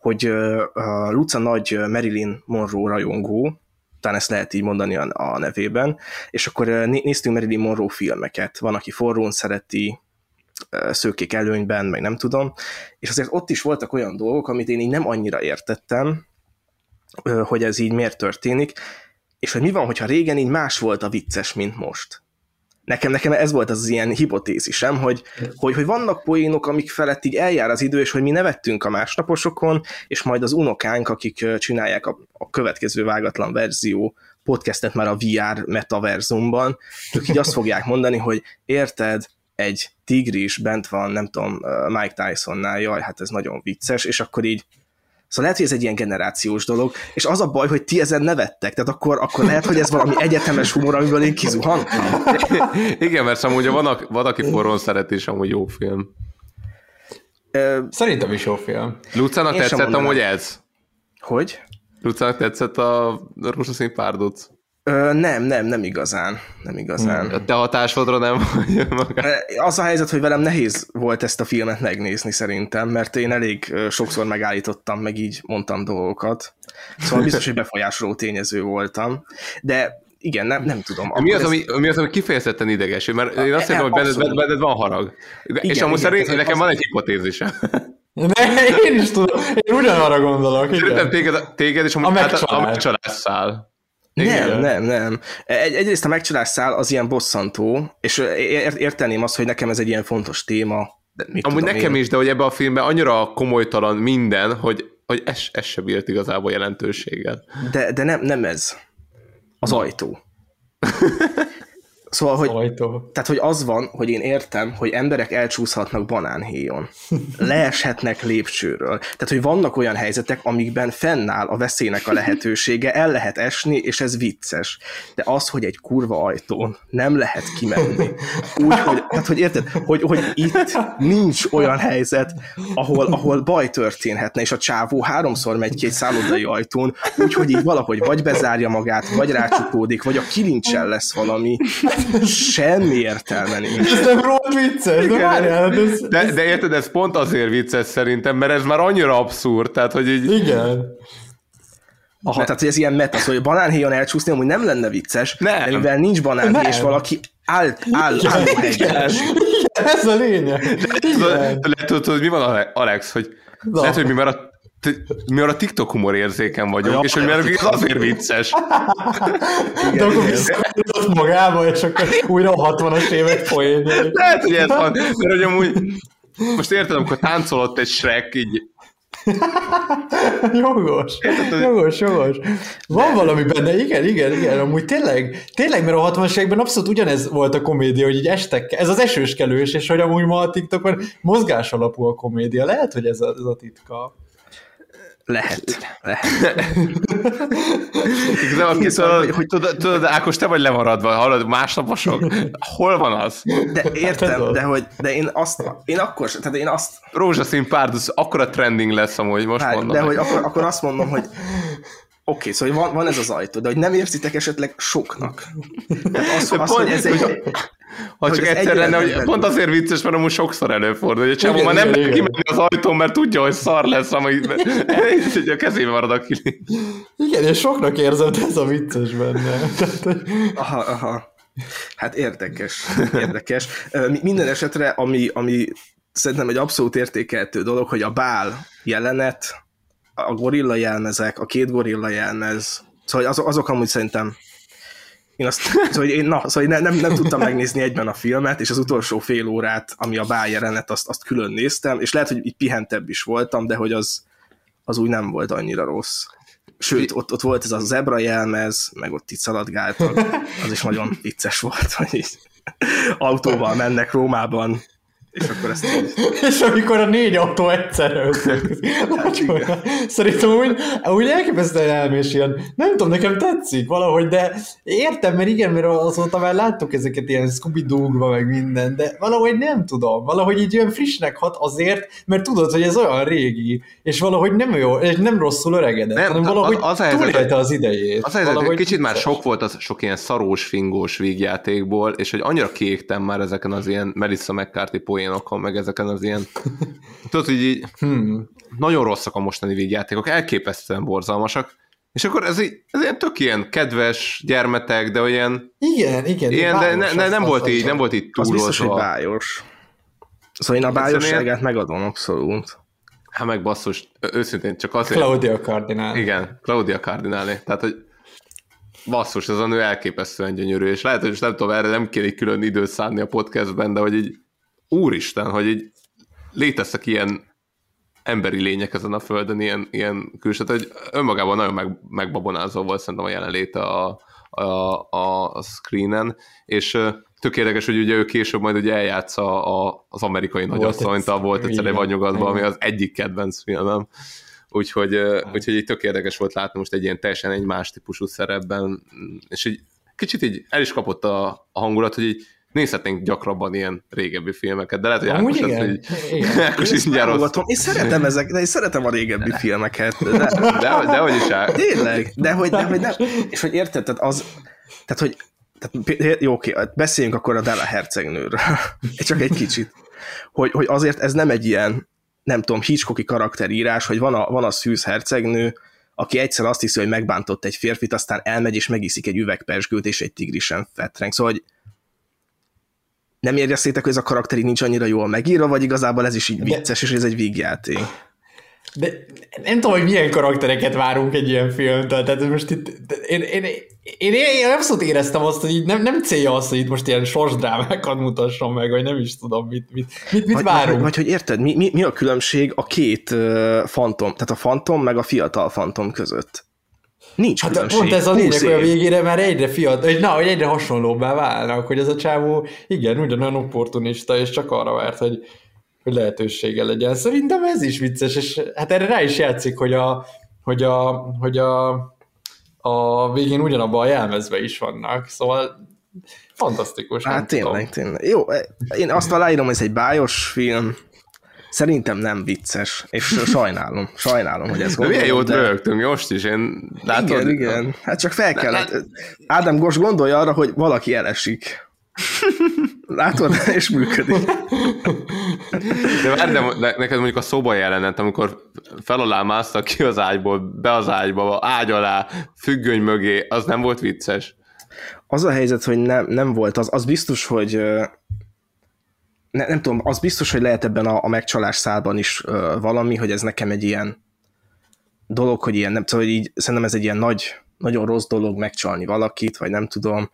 hogy a Luca nagy Marilyn Monroe rajongó, talán ezt lehet így mondani a, nevében, és akkor néztünk Marilyn Monroe filmeket, van, aki forrón szereti, szőkék előnyben, meg nem tudom, és azért ott is voltak olyan dolgok, amit én így nem annyira értettem, hogy ez így miért történik, és hogy mi van, hogyha régen így más volt a vicces, mint most. Nekem, nekem ez volt az ilyen hipotézisem, hogy, hogy, hogy vannak poénok, amik felett így eljár az idő, és hogy mi nevettünk a másnaposokon, és majd az unokánk, akik csinálják a, a következő vágatlan verzió podcastet már a VR metaverzumban, ők így azt <laughs> fogják mondani, hogy érted, egy tigris bent van, nem tudom, Mike Tysonnál, jaj, hát ez nagyon vicces, és akkor így Szóval lehet, hogy ez egy ilyen generációs dolog, és az a baj, hogy ti ezen nevettek, tehát akkor, akkor lehet, hogy ez valami egyetemes humor, amiből én kizuhantam. <laughs>
Igen, mert amúgy van, van aki forrón szeret, és amúgy jó film.
Szerintem is jó film.
Lucának tetszett amúgy ez?
Hogy?
Lucának tetszett a rózsaszín párduc?
Ö, nem, nem, nem igazán. Nem igazán.
A te hatásodra nem vagy <laughs> magát.
Az a helyzet, hogy velem nehéz volt ezt a filmet megnézni szerintem, mert én elég sokszor megállítottam, meg így mondtam dolgokat. Szóval biztos, hogy befolyásoló tényező voltam. De igen, nem, nem tudom.
Mi az,
ez-
ami, mi az, ami kifejezetten ideges? Mert én azt hiszem, hogy benned, benned van harag. és
Igen,
amúgy
igen,
szerint nekem
az-
van egy hipotézisem.
Ne, én is tudom, én ugyanarra gondolok.
Szerintem téged, téged és amúgy
A
át- a
megcsalás.
megcsalás
Nem, nem, nem. Egy, egyrészt a megcsalás szál az ilyen bosszantó, és érteném azt, hogy nekem ez egy ilyen fontos téma. De mit
Amúgy nekem
én.
is, de hogy ebben a filmben annyira komolytalan minden, hogy, hogy ez, ez se bírt igazából jelentőséggel.
De, de nem, nem ez. Az ajtó. <laughs> Szóval, hogy,
ajtó.
tehát, hogy az van, hogy én értem, hogy emberek elcsúszhatnak banánhéjon. <laughs> Leeshetnek lépcsőről. Tehát, hogy vannak olyan helyzetek, amikben fennáll a veszélynek a lehetősége, el lehet esni, és ez vicces. De az, hogy egy kurva ajtón nem lehet kimenni. Úgy, hogy, tehát, hogy érted, hogy, hogy itt nincs olyan helyzet, ahol, ahol baj történhetne, és a csávó háromszor megy ki egy szállodai ajtón, úgyhogy így valahogy vagy bezárja magát, vagy rácsukódik, vagy a kilincsel lesz valami. Semmi értelme nincs.
Ez nem rohadt vicces, de várjál, hát ez...
De, de érted, ez pont azért vicces szerintem, mert ez már annyira abszurd, tehát hogy így...
Igen.
Aha, tehát hogy ez ilyen meta, szóval hogy banánhéjon elcsúszni amúgy nem lenne vicces,
Nem.
de mivel nincs banánhéj, és valaki áll, áll,
Igen,
áll
igen. Ez a lényeg. Igen.
lehet, tudod, hogy mi van, Ale- Alex, hogy
Na.
lehet, hogy mi már a mi a TikTok humor érzéken vagyunk,
Ja.
és hogy mert ez azért vicces.
De akkor visszakapcsolódott magába, és akkor újra a 60-as évek poénjai.
Lehet, hogy ez van, mert hogy amúgy most érted, amikor táncolott egy Shrek, így
Jogos, jogos, jogos. Van valami benne, igen, igen, igen, amúgy tényleg, tényleg, mert a 60-as években abszolút ugyanez volt a komédia, hogy így estek, ez az esőskelős, és hogy amúgy ma a TikTokon mozgás alapú a komédia. Lehet, hogy ez a, ez a titka.
Lehet, lehet.
igazából ki, tudod, hogy tudod, tudod, Ákos, te vagy lemaradva, hallod, másnaposok. Hol van az?
De értem, de hogy de én azt, én akkor sem, tehát én azt,
Rózsaszín párduc, akkora trending lesz amúgy, most
Várj,
mondom.
de hogy akkor, akkor azt mondom, hogy Oké, szóval van, van ez az ajtó, de hogy nem érzitek esetleg soknak. Tehát az,
De pont-
hogy ez egy,
hogy- Ha
hogy
csak
ez
egyszer
egy
lenne, hogy pont azért vicces, mert amúgy sokszor előfordul, hogy a csávó már nem
igen.
kimenni az ajtón, mert tudja, hogy szar lesz, amúgy hogy a kezébe marad a kilincs.
Igen, és soknak érzem, ez a vicces benne. Tehát, hogy-
Aha, aha. Hát érdekes, érdekes. Minden esetre, ami, ami szerintem egy abszolút értékeltő dolog, hogy a bál jelenet, a gorilla jelmezek, a két gorilla jelmez, szóval azok, azok amúgy szerintem én azt, szóval én, na, szóval én ne, nem, nem tudtam megnézni egyben a filmet, és az utolsó fél órát, ami a bál jelenet, azt, azt külön néztem, és lehet, hogy így pihentebb is voltam, de hogy az, az úgy nem volt annyira rossz. Sőt, ott, ott volt ez a zebra jelmez, meg ott itt szaladgáltak, az is nagyon vicces volt, hogy így autóval mennek Rómában, és akkor ezt. <laughs>
És amikor a négy autó egyszerre összeközik. Szerintem úgy, úgy elképesztően elmés ilyen. Nem tudom, nekem tetszik valahogy, de értem, mert igen, mert azóta már láttuk ezeket ilyen scooby meg minden, de valahogy nem tudom. Valahogy így olyan frissnek hat azért, mert tudod, hogy ez olyan régi, és valahogy nem jó, és nem rosszul öregedett, nem, hanem valahogy
az, az
túlélte az idejét.
Az helyzet, hogy
Valahogy
kicsit már sok volt az sok ilyen szarós, fingós vígjátékból, és hogy annyira kiégtem már ezeken az ilyen Melissa McCarthy poénokon, meg ezeken az ilyen... <laughs> Tudod, hogy így
Hmm.
nagyon rosszak a mostani vígjátékok, elképesztően borzalmasak, és akkor ez, így, ez ilyen tök ilyen kedves gyermetek, de olyan...
Igen, igen.
Ilyen, de ne, ne, nem,
az-
volt
az-
így,
az-
nem volt így
Az biztos, hogy
túlozva.
bájos. Szóval én a bájosságát megadom abszolút.
Hát meg basszus, őszintén csak azért...
Claudia Cardinal.
Igen, Claudia Cardinale. Tehát, hogy basszus, ez a nő elképesztően gyönyörű, és lehet, hogy most nem tudom, erre nem kéne külön időt szánni a podcastben, de hogy így úristen, hogy így léteztek ilyen emberi lények ezen a földön, ilyen, ilyen külső, hogy önmagában nagyon meg, megbabonázó volt szerintem a jelenléte a, a, a, a screenen, és tök érdekes, hogy ugye ő később majd ugye eljátsza a, az amerikai nagyasszonyt, a
egy-
volt egyszer egy
igen,
vadnyugatban, ami az egyik kedvenc filmem. úgyhogy, ö, úgyhogy így tök érdekes volt látni most egy ilyen teljesen egy más típusú szerepben, és így kicsit így el is kapott a, a hangulat, hogy így nézhetnénk gyakrabban ilyen régebbi filmeket, de lehet, hogy
Amúgy
Ákos
igen.
ezt így,
Igen. <laughs>
Ákos
Én támogatom. Én szeretem <laughs> ezek, de én szeretem a régebbi filmeket. De,
De, de hogy is áll.
Tényleg, de hogy, de hogy nem. És hogy érted, tehát az, tehát hogy, tehát, jó, oké, beszéljünk akkor a Della hercegnőről. <laughs> Csak egy kicsit. Hogy, hogy azért ez nem egy ilyen, nem tudom, Hitchcocki karakterírás, hogy van a, van a szűz hercegnő, aki egyszer azt hiszi, hogy megbántott egy férfit, aztán elmegy és megiszik egy üvegpersgőt és egy tigrisen fetreng. Szóval, hogy nem éreztétek, hogy ez a karakter így nincs annyira jól megírva, vagy igazából ez is így vicces, és ez egy vígjáték.
De nem tudom, hogy milyen karaktereket várunk egy ilyen filmtől, tehát most itt, én, én, én, én, én abszolút éreztem azt, hogy így nem, nem célja az, hogy itt most ilyen sorsdrámákat mutasson meg, vagy nem is tudom, mit, mit, mit, mit
vagy,
várunk.
Vagy, vagy hogy érted, mi, mi, mi a különbség a két uh, fantom, tehát a fantom meg a fiatal fantom között? Nincs
Hát
különbség.
pont ez a
20
lényeg, hogy a végére már egyre fiatal, hogy na, hogy egyre hasonlóbbá válnak, hogy ez a csávó igen, ugyanolyan opportunista, és csak arra várt, hogy, hogy lehetősége legyen. Szerintem ez is vicces, és hát erre rá is játszik, hogy a, hogy a, hogy a, a végén ugyanabban a jelmezben is vannak, szóval fantasztikus.
Hát
tudom.
tényleg, tényleg. Jó, én azt aláírom, hogy ez egy bájos film, szerintem nem vicces, és sajnálom, sajnálom, hogy ez
De milyen jót rögtünk most is, én látod?
Igen, igen. Hát csak fel kellett. Ádám Gos gondolja arra, hogy valaki elesik. Látod? <laughs> És működik.
De várj, de ne- neked mondjuk a szoba jelenet, amikor fel alá másztak ki az ágyból, be az ágyba, ágy alá, függöny mögé, az nem volt vicces.
Az a helyzet, hogy nem, nem volt, az, az biztos, hogy ne, nem tudom, az biztos, hogy lehet ebben a, a megcsalás szálban is ö, valami, hogy ez nekem egy ilyen dolog, hogy ilyen, nem tudom, hogy így, szerintem ez egy ilyen nagy, nagyon rossz dolog megcsalni valakit, vagy nem tudom,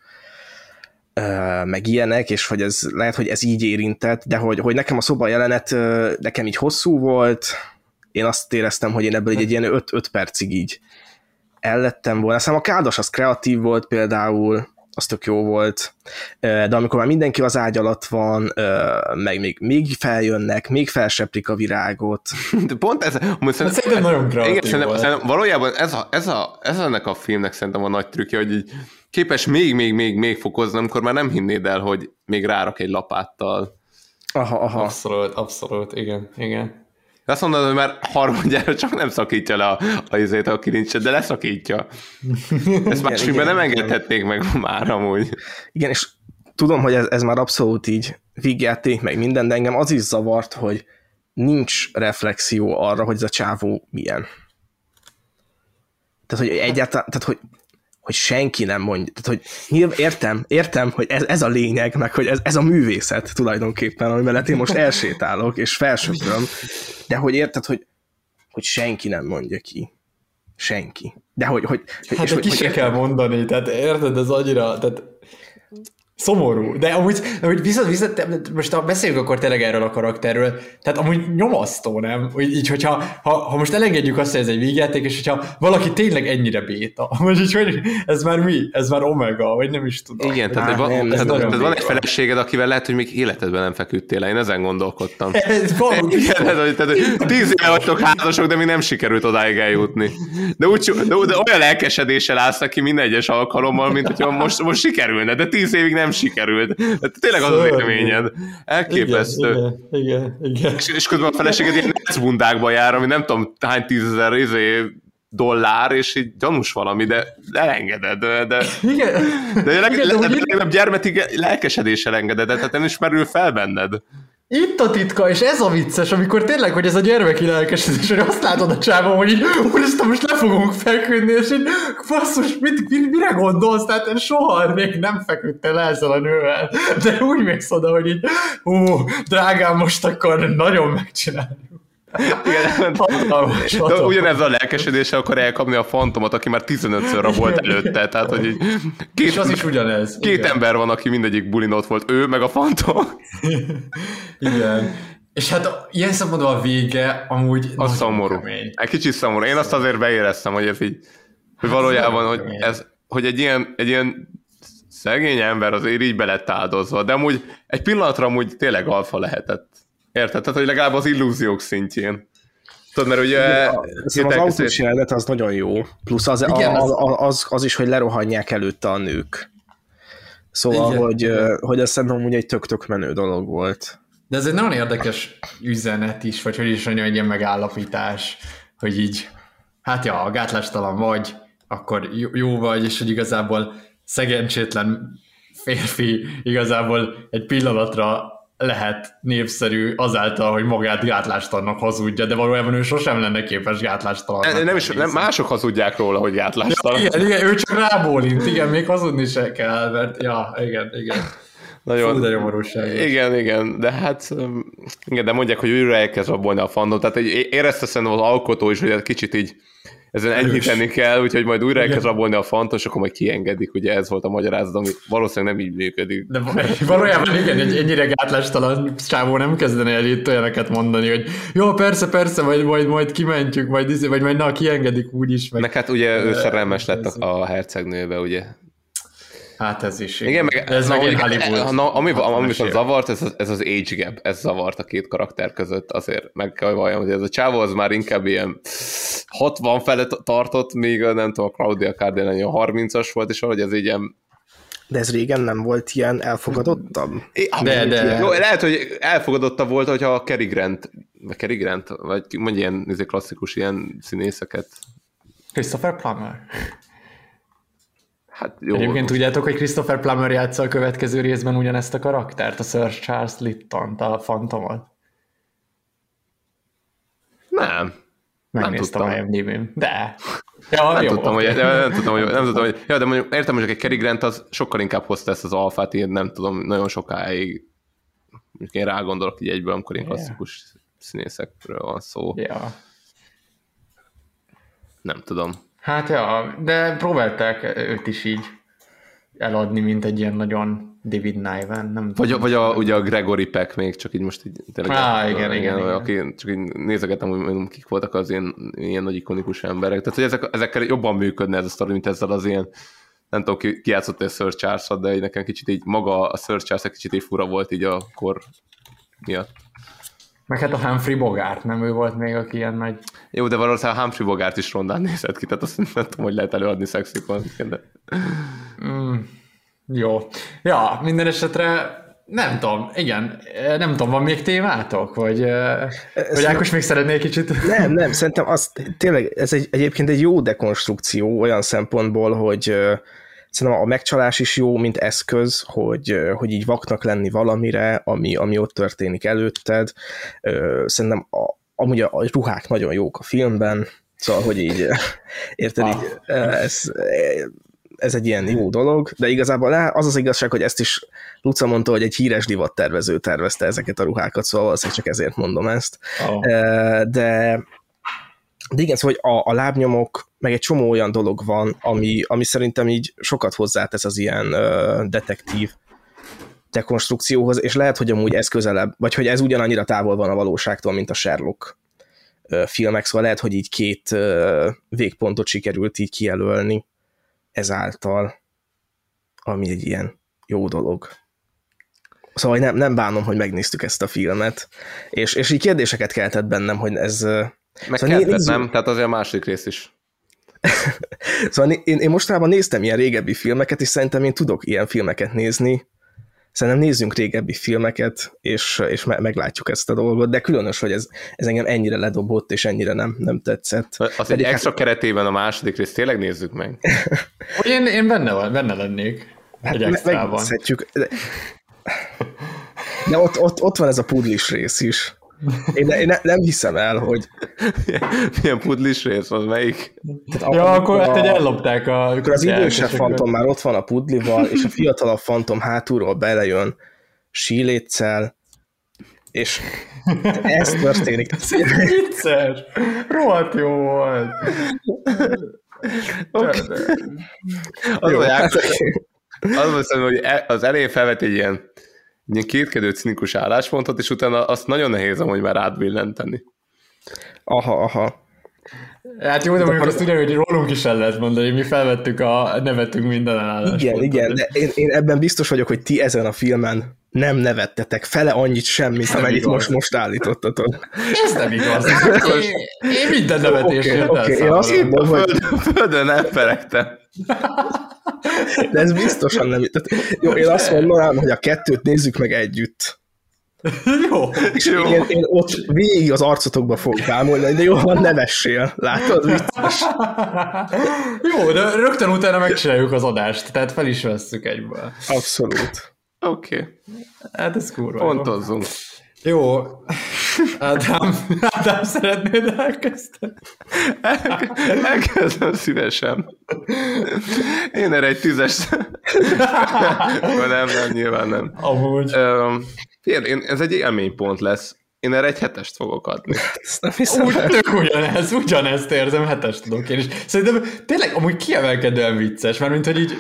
ö, meg ilyenek, és hogy ez lehet, hogy ez így érintett, de hogy, hogy nekem a szoba jelenet ö, nekem így hosszú volt, én azt éreztem, hogy én ebből így egy ilyen 5 percig így ellettem volna. Aztán a kádos az kreatív volt például, az tök jó volt, de amikor már mindenki az ágy alatt van, meg még, még feljönnek, még felseprik a virágot. <laughs>
De pont ez, amúgy szerintem,
szerintem nagyon kreatív
igen, szerintem, szerintem valójában ez, a, ez, a, ez ennek a filmnek szerintem a nagy trükkje, hogy így képes még, még, még, még fokozni, amikor már nem hinnéd el, hogy még rárak egy lapáttal.
Aha, aha.
Abszolút, abszolút, igen, igen.
De azt mondod, hogy már harmadjára csak nem szakítja le a, a, izét, a kilincset, de leszakítja. <laughs> Ezt más filmben nem engedhetnék meg már amúgy.
Igen, és tudom, hogy ez, ez már abszolút így vígjáték, meg minden, de engem az is zavart, hogy nincs reflexió arra, hogy ez a csávó milyen. Tehát, hogy egyáltalán, tehát, hogy, hogy senki nem mondja, tehát, hogy nyilván értem, értem, hogy ez, ez a lényeg, meg hogy ez, ez a művészet tulajdonképpen, ami mellett én most elsétálok, és felsöpröm, de hogy érted, hogy, hogy senki nem mondja ki. Senki. De hogy, hogy,
Hát
és
de
hogy,
ki
hogy
se kell mondani, tehát érted, ez annyira, tehát szomorú. De amúgy, amúgy viszont, viszont most ha beszéljünk akkor tényleg erről a karakterről, tehát amúgy nyomasztó, nem? Úgy, így, hogyha ha, ha most elengedjük azt, hogy ez egy vígjáték, és hogyha valaki tényleg ennyire béta, <laughs> vagy így, hogy ez már mi? Ez már omega, vagy nem is tudom.
Igen, tehát,
hogy
van,
nem, ez
tehát, tehát van egy feleséged, akivel lehet, hogy még életedben nem feküdtél le. Én ezen gondolkodtam. <laughs>
Ez valami
Igen, tehát, hogy- tehát, hogy tíz éve vagytok házasok, de még nem sikerült odáig eljutni. De, úgy, de, de olyan lelkesedéssel állsz neki minden egyes alkalommal, mint hogyha most, most sikerülne, de tíz évig nem sikerült. Tehát tényleg az az élményed. Elképesztő.
Igen, igen, igen, igen.
És, és közben a feleséged ilyen necbundákba jár, ami nem tudom hány tízezer izé, dollár, és így gyanús valami, de elengeded, de, de,
Igen.
de, leg,
Igen, de
de,
úgy-
legalább gyermetig lelkesedéssel engeded, tehát nem is merül fel benned.
Itt a titka, és ez a vicces, amikor tényleg, hogy ez a gyermeki lelkesedés, hogy azt látod a csávon, hogy így, úristen, most le fogunk feküdni, és így, basszus, mit, mi, mire gondolsz? Tehát én soha még nem feküdtél le ezzel a nővel, de úgy mész oda, hogy így, ú, drágám, most akkor nagyon megcsináljuk.
Igen, <laughs> de ugyanez a lelkesedése akar elkapni a fantomot, aki már 15-ször volt előtte, tehát hogy így két,
És az is ugyanez.
két
igen.
ember van, aki mindegyik bulin ott volt, ő meg a fantom. <laughs>
Igen. És hát ilyen szempontból a vége amúgy nagyon
szomorú.
kemény.
Egy kicsit szomorú. Én azt azért beéreztem, hogy ez így, hogy valójában, hogy, ez, hogy egy ilyen, egy ilyen szegény ember azért így belett áldozva, de amúgy egy pillanatra amúgy tényleg alfa lehetett. Érted? Tehát, hogy legalább az illúziók szintjén. Tudod, mert ugye...
Az, az autós jelenet az nagyon jó. Plusz az, Igen, az, az, az, az is, hogy lerohanják előtte a nők. Szóval, Igen. hogy, hogy azt szerintem úgy egy tök-tök menő dolog volt.
De ez egy nagyon érdekes üzenet is, vagy hogy is mondjam, egy ilyen megállapítás, hogy így, hát ja, gátlástalan vagy, akkor jó vagy, és hogy igazából szegénysétlen férfi igazából egy pillanatra lehet népszerű azáltal, hogy magát gátlástalannak hazudja, de valójában ő sosem lenne képes gátlástalannak.
Nem, nem is, nem, mások hazudják róla, hogy gátlástalan.
Ja, igen, igen, ő csak rábólint, igen, még hazudni se kell, mert ja, igen, igen.
Nagyon,
Fú, de nyomorúság.
Igen, igen, de hát igen, de mondják, hogy újra elkezd rabolni a fandom, tehát érezte szerintem az alkotó is, hogy egy kicsit így ezen enyhíteni kell, úgyhogy majd újra elkezd rabolni a fantos, akkor majd kiengedik, ugye ez volt a magyarázat, ami valószínűleg nem így működik.
De <laughs> valójában igen, egy ennyire gátlástalan csávó nem kezdene el itt olyanokat mondani, hogy jó, persze, persze, majd, majd, majd kimentjük, majd, izé, vagy majd na, kiengedik úgyis.
Meg, meg hát ugye ő szerelmes lett a, a hercegnőbe, ugye.
Hát ez is.
Igen, meg
ez
meg
megint Hollywood.
Na, ami, ami viszont zavart, ez az, ez az age gap, ez zavart a két karakter között, azért meg kell valljam, hogy ez a csávó az már inkább ilyen 60 felett tartott, míg nem tudom, a Claudia Cardinal ilyen 30-as volt, és ahogy ez így ilyen
de ez régen nem volt ilyen elfogadottabb?
De, de. Jó, lehet, hogy elfogadottabb volt, hogyha a Cary Grant, vagy Cary Grant, vagy mondj ilyen izé klasszikus ilyen színészeket.
Christopher Plummer.
Hát jó.
Egyébként tudjátok, hogy Christopher Plummer játsza a következő részben ugyanezt a karaktert, a Sir Charles Litton, a Fantomot?
Nem.
Megnéztem a IMDb-n. De. Ja,
nem,
jó,
tudtam,
okay.
hogy, nem, tudtam, hogy, nem tudtam, hogy, ja, de mondjuk értem, hogy egy Cary Grant az sokkal inkább hozta ezt az alfát, én nem tudom, nagyon sokáig, mondjuk én rá gondolok így egyből, amikor én klasszikus yeah. színészekről van szó.
Yeah.
Nem tudom.
Hát ja, de próbálták őt is így eladni, mint egy ilyen nagyon David Niven, nem
Vagy, vagy a, ugye a Gregory Peck még, csak így most így
tényleg... Á, igen, igen, igen,
Aki, csak így nézegetem, hogy kik voltak az ilyen, ilyen nagy ikonikus emberek. Tehát, hogy ezek, ezekkel jobban működne ez a sztori, mint ezzel az ilyen nem tudom, ki, ki játszott egy Sir charles de így nekem kicsit így maga a Sir Charles egy kicsit így fura volt így a kor miatt.
Meg hát a Humphrey Bogart, nem ő volt még, aki ilyen nagy...
Jó, de valószínűleg a Humphrey Bogart is rondán nézett ki, tehát azt nem tudom, hogy lehet előadni szexikon. De...
Mm, jó. Ja, minden esetre nem tudom, igen, nem tudom, van még témátok? Vagy, vagy Ákos még szeretnél kicsit? <laughs>
Nem, nem, szerintem az tényleg, ez egy, egyébként egy jó dekonstrukció olyan szempontból, hogy szerintem a megcsalás is jó, mint eszköz, hogy, hogy így vaknak lenni valamire, ami, ami ott történik előtted. Szerintem a, amúgy a ruhák nagyon jók a filmben, szóval, hogy így, érted, ah. így, ez, ez egy ilyen jó dolog, de igazából az az igazság, hogy ezt is Luca mondta, hogy egy híres divattervező tervezte ezeket a ruhákat, szóval valószínűleg csak ezért mondom ezt. Oh. De, de igen, szóval hogy a, a lábnyomok, meg egy csomó olyan dolog van, ami, ami szerintem így sokat hozzátesz az ilyen uh, detektív dekonstrukcióhoz, és lehet, hogy amúgy ez közelebb, vagy hogy ez ugyanannyira távol van a valóságtól, mint a Sherlock uh, filmek, szóval lehet, hogy így két uh, végpontot sikerült így kijelölni ezáltal, ami egy ilyen jó dolog. Szóval nem, nem bánom, hogy megnéztük ezt a filmet, és, és így kérdéseket keltett bennem, hogy ez...
Meg szóval kedvet, nem? Tehát azért a második rész is. <laughs>
szóval én, én mostanában néztem ilyen régebbi filmeket, és szerintem én tudok ilyen filmeket nézni. Szerintem nézzünk régebbi filmeket, és, és me- meglátjuk ezt a dolgot, de különös, hogy ez, ez engem ennyire ledobott, és ennyire nem, nem tetszett.
Az Pedig egy extra hát... keretében a második részt tényleg nézzük meg. <laughs>
én, én benne, benne lennék. Hát egy extrában.
De, <laughs> de ott, ott, ott van ez a pudlis rész is. Én, én ne, nem hiszem el, hogy...
Milyen pudlis rész az melyik?
Tehát ja, akkor hát, hogy ellopták a...
Akkor az idősebb fantom már ott van a pudlival, és a fiatalabb fantom hátulról belejön síléccel, és ez történik. <laughs>
Vicces! Rohadt jó volt!
Okay. Az, jó, hát, az volt hogy e- az elején felvett egy ilyen ilyen kétkedő cinikus álláspontot, és utána azt nagyon nehéz amúgy már átbillenteni.
Aha, aha.
Hát jó, de mondjuk azt ugye, hogy rólunk is el lehet mondani, mi felvettük a nevetünk minden álláspontot.
Igen, igen, de én, én ebben biztos vagyok, hogy ti ezen a filmen nem nevettetek fele annyit sem, mint amennyit
igaz.
most, most állítottatok.
Ez nem igaz. Én, én minden nevetésért
Oké, oké, én azt mondom, hogy
Földön elperegtem.
de ez biztosan nem. Tehát, jó, én azt mondanám, hogy a kettőt nézzük meg együtt.
Jó.
És Én, én ott végig az arcotokba fogok bámulni, de jó, van, nevessél. Látod, vicces.
Jó, de rögtön utána megcsináljuk az adást, tehát fel is vesszük egyből.
Abszolút.
Oké. Okay.
Hát ez kurva. jó.
Pontozzunk.
Jó. Ádám, Ádám szeretnéd elkezdeni?
Elkezdem szívesen. Én erre egy tízes... nem, nem, nyilván nem.
Amúgy.
Um, én, ez egy élménypont lesz. Én erre egy hetest fogok adni.
Ezt nem hiszem.
Úgy tök ugyanez, ugyanezt érzem, hetes tudok én is. Szerintem tényleg amúgy kiemelkedően vicces, mert mint hogy így,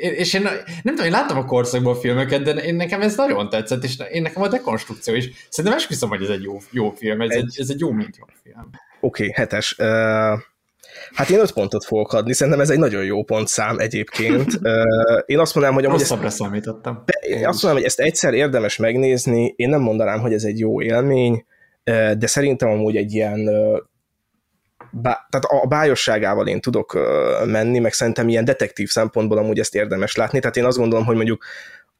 és én nem tudom, én láttam a korszakban a filmeket, de én nekem ez nagyon tetszett, és én nekem a dekonstrukció is. Szerintem esküszöm, hogy ez egy jó, jó film, ez egy, ez egy jó, mint jó film.
Oké, okay, hetes. Uh, hát én öt pontot fogok adni, szerintem ez egy nagyon jó pontszám egyébként. <laughs> Én azt mondanám, hogy amúgy ezt,
Rosszabbra számítottam.
én azt mondanám, hogy ezt egyszer érdemes megnézni, én nem mondanám, hogy ez egy jó élmény, de szerintem amúgy egy ilyen bá, tehát a bájosságával én tudok menni, meg szerintem ilyen detektív szempontból amúgy ezt érdemes látni, tehát én azt gondolom, hogy mondjuk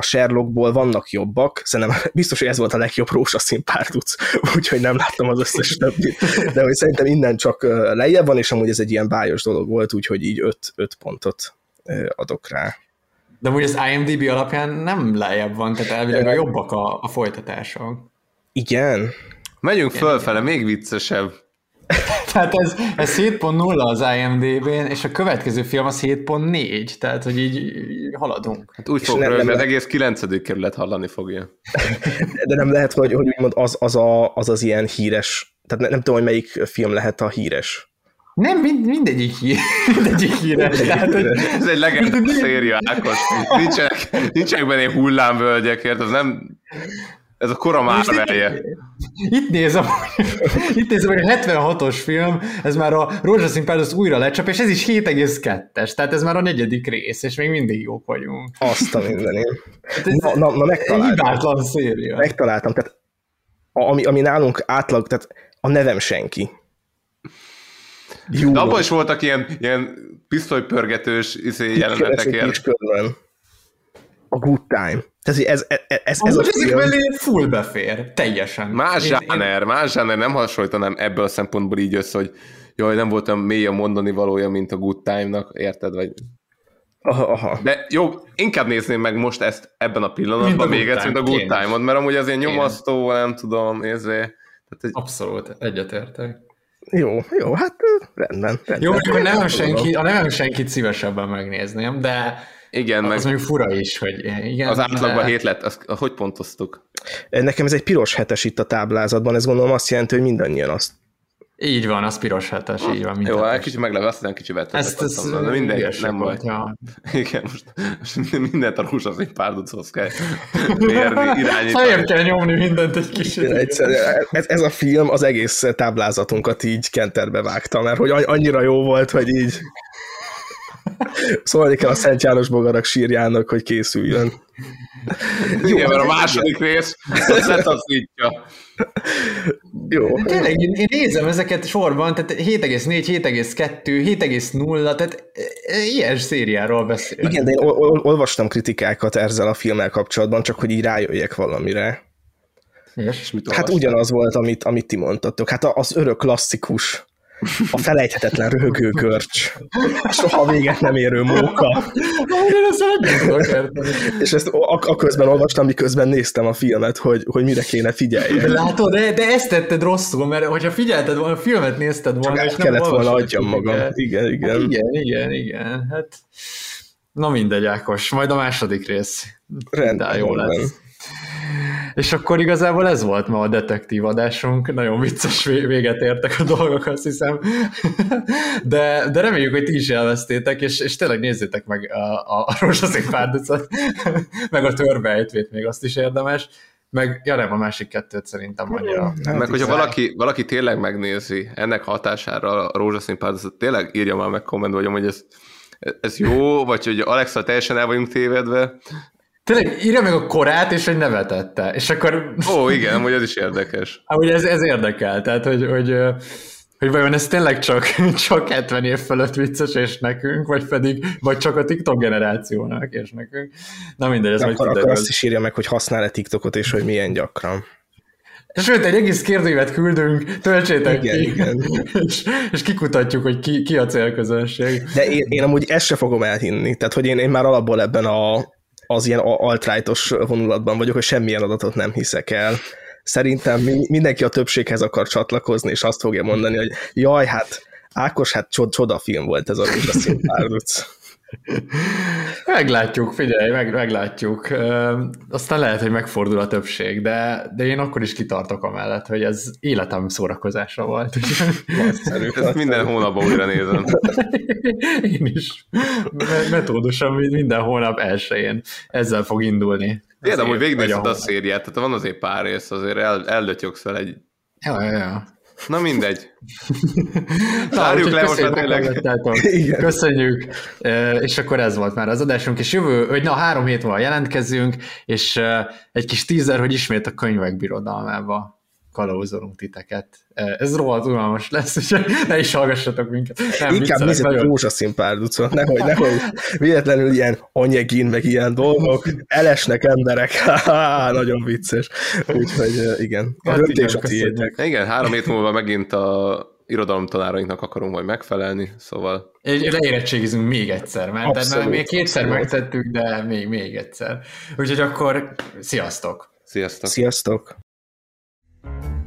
a Sherlockból vannak jobbak, szerintem <laughs> biztos, hogy ez volt a legjobb rózsaszín párduc, <laughs> úgyhogy nem láttam az összes többit, de hogy szerintem innen csak lejjebb van, és amúgy ez egy ilyen bájos dolog volt, úgyhogy így öt, öt pontot ö, adok rá.
De amúgy az IMDb alapján nem lejjebb van, tehát elvileg a jobbak a, a folytatások.
Igen.
Megyünk fölfele, még viccesebb. <laughs>
Tehát ez, ez 7.0 az IMDb-n, és a következő film az 7.4, tehát hogy így így haladunk.
Hát úgy fog
nem- nem
az egész 9. kerület hallani fogja. <laughs>
De nem lehet, hogy, hogy úgymond az az, a, az az ilyen híres, tehát ne- nem tudom, hogy melyik film lehet a híres.
Nem, mind, mindegyik, hír, <laughs> mindegyik híres. Tehát, hogy
Ez egy legendás széria, Ákos. Nincsenek, nincsenek benne ilyen hullámvölgyek, érted? Ez nem... Ez a kora
itt-
márvelje.
Itt nézem, <laughs> itt nézem, hogy a 76-os film, ez már a Rózsaszín Párduc újra lecsap, és ez is 7,2-es, tehát ez már a negyedik rész, és még mindig jók vagyunk.
Azt a mindeném.
Hát
Na, na, na megtaláltam.
Hibátlan széria.
Megtaláltam, tehát a, ami, ami nálunk átlag, tehát a nevem senki. Jó.
De abban is voltak ilyen, ilyen pisztolypörgetős izé, jelenetek.
Keresek
ilyen-
is közben. A good time. Tehát ez, ez, ez, ez a
ezek
film.
mellé full befér, teljesen.
Más
Én-
zsáner, más zsáner, nem hasonlítanám ebből a szempontból így össze, hogy jaj, nem voltam mély a mondani valója, mint a Good Time-nak, érted? Vagy...
Aha, aha.
De jó, inkább nézném meg most ezt ebben a pillanatban még egyszer, mint a
Time,
Good
kéne.
Time-ot, mert amúgy az ilyen nyomasztó, nem tudom, érzé. Tehát egy...
Abszolút, egyetértek.
Jó, jó, hát rendben. rendben.
Jó, mondjuk a nevem senki, a nevem senkit szívesebben megnézném, de
Igen,
az
meg
mondjuk fura is, hogy igen.
az átlagban
de-
hét lett, azt, hogy pontoztuk?
Nekem ez egy piros hetes itt a táblázatban, ez gondolom azt jelenti, hogy mindannyian azt.
Így van, az piros hetes, így van.
Jó, egy kicsit megleve, azt hiszem kicsi vettem.
Ezt- ez
de mindegy,
ügyesebb
nem baj.
volt, ja. <laughs>
Igen, most, most mindent a rózsaszín párduchoz kell <laughs> mérni, irányítani.
Fejem kell nyomni mindent egy kicsit.
Egyszer, ez, ez a film az egész táblázatunkat így kenterbe vágta, mert hogy annyira jó volt, hogy így szólni kell a Szent János Bogarak sírjának, hogy készüljön.
Igen, mert a második rész azt letaszítja.
Jó.
De tényleg, én, én nézem ezeket sorban, tehát 7,4, 7,2, 7,0, tehát e, ilyen szériáról beszél.
Igen, de én ol- ol- olvastam kritikákat ezzel a filmmel kapcsolatban, csak hogy így rájöjjek valamire.
És
mit
Hát
olvastál?
ugyanaz volt, amit, amit ti mondtatok. Hát az örök klasszikus, a felejthetetlen röhögő görcs, a soha véget nem érő móka. És ezt a, a közben olvastam, miközben néztem a filmet, hogy, hogy mire kéne
De
figyeljen.
látod, de, de ezt tetted rosszul, mert hogyha figyelted volna, a filmet nézted volna,
Csak
és nem
kellett volna adjam magam. Igen, igen.
Hát igen, igen, igen. Hát, na mindegy, Ákos, majd a második rész.
Rendben,
De jó lesz. És akkor igazából ez volt ma a detektív adásunk. Nagyon vicces vé- véget értek a dolgok, azt hiszem. <laughs> De, de reméljük, hogy ti is élveztétek, és, és tényleg nézzétek meg a, a, a rózsaszín párducot, <laughs> meg a törbejtvét még azt is érdemes. Meg, ja nem, a másik kettőt szerintem annyira.
Meg hogyha valaki, valaki tényleg megnézi ennek hatására a rózsaszín párducot, tényleg írja már meg kommentbe, hogy amúgy ez, ez jó, vagy hogy Alexa teljesen el vagyunk tévedve.
Tényleg írja meg a korát, és hogy nevetette. És akkor...
Ó, igen, hogy ez is érdekes. <laughs>
Amúgy ez, ez érdekel, tehát hogy, hogy, hogy vajon ez tényleg csak, <laughs> csak 70 év fölött vicces, és nekünk, vagy pedig, vagy csak a TikTok generációnak, és nekünk. Na mindegy, ez
De
majd
akkor, azt is írja meg, hogy használ-e TikTokot, és hogy milyen gyakran.
Sőt, egy egész kérdőívet küldünk, töltsétek
Igen,
ki,
igen. <laughs>
És, és kikutatjuk, hogy ki, ki a célközönség.
De én, én amúgy ezt se fogom elhinni. Tehát, hogy én, én már alapból ebben a, az ilyen alt-rightos vonulatban vagyok, hogy semmilyen adatot nem hiszek el. Szerintem mi, mindenki a többséghez akar csatlakozni, és azt fogja mondani, hogy jaj, hát Ákos, hát csod, csodafilm volt ez a rózsaszín párduc. <laughs>
Meglátjuk, figyelj, meg, meglátjuk. Aztán lehet, hogy megfordul a többség, de, de én akkor is kitartok amellett, hogy ez életem szórakozása volt. <laughs> <laughs>
Ezt minden hónapban újra nézem.
én is. Me- Metódusan minden hónap elsőjén ezzel fog indulni.
Értem, hogy végignézted
a
a szériát, tehát van azért pár rész, azért el, ellötyögsz fel egy...
Ja, ja, ja.
Na mindegy. <laughs> Zárjuk le most már
köszönjük,
tényleg.
és akkor ez volt már az adásunk, és jövő, vagy na három hét múlva jelentkezünk, és egy kis teaser, hogy ismét a könyvek birodalmába kalauzolunk titeket. Ez rohadt unalmas lesz, úgyhogy ne is hallgassatok minket. Nem,
Inkább nézzétek rózsaszín párducot, nehogy, nehogy véletlenül ilyen anyegin, meg ilyen dolgok, elesnek emberek, Há, nagyon vicces. Úgyhogy igen, a
Hát
döntés
igen,
a tiétek.
köszönjük.
Igen, három hét múlva megint a irodalomtanárainknak akarunk majd megfelelni, szóval
Egy- Leérettségizünk még egyszer, mert
Abszolút,
már még kétszer
abszolút.
megtettük, de még, még egyszer. Úgyhogy akkor sziasztok!
sziasztok!
Sziasztok! Bye.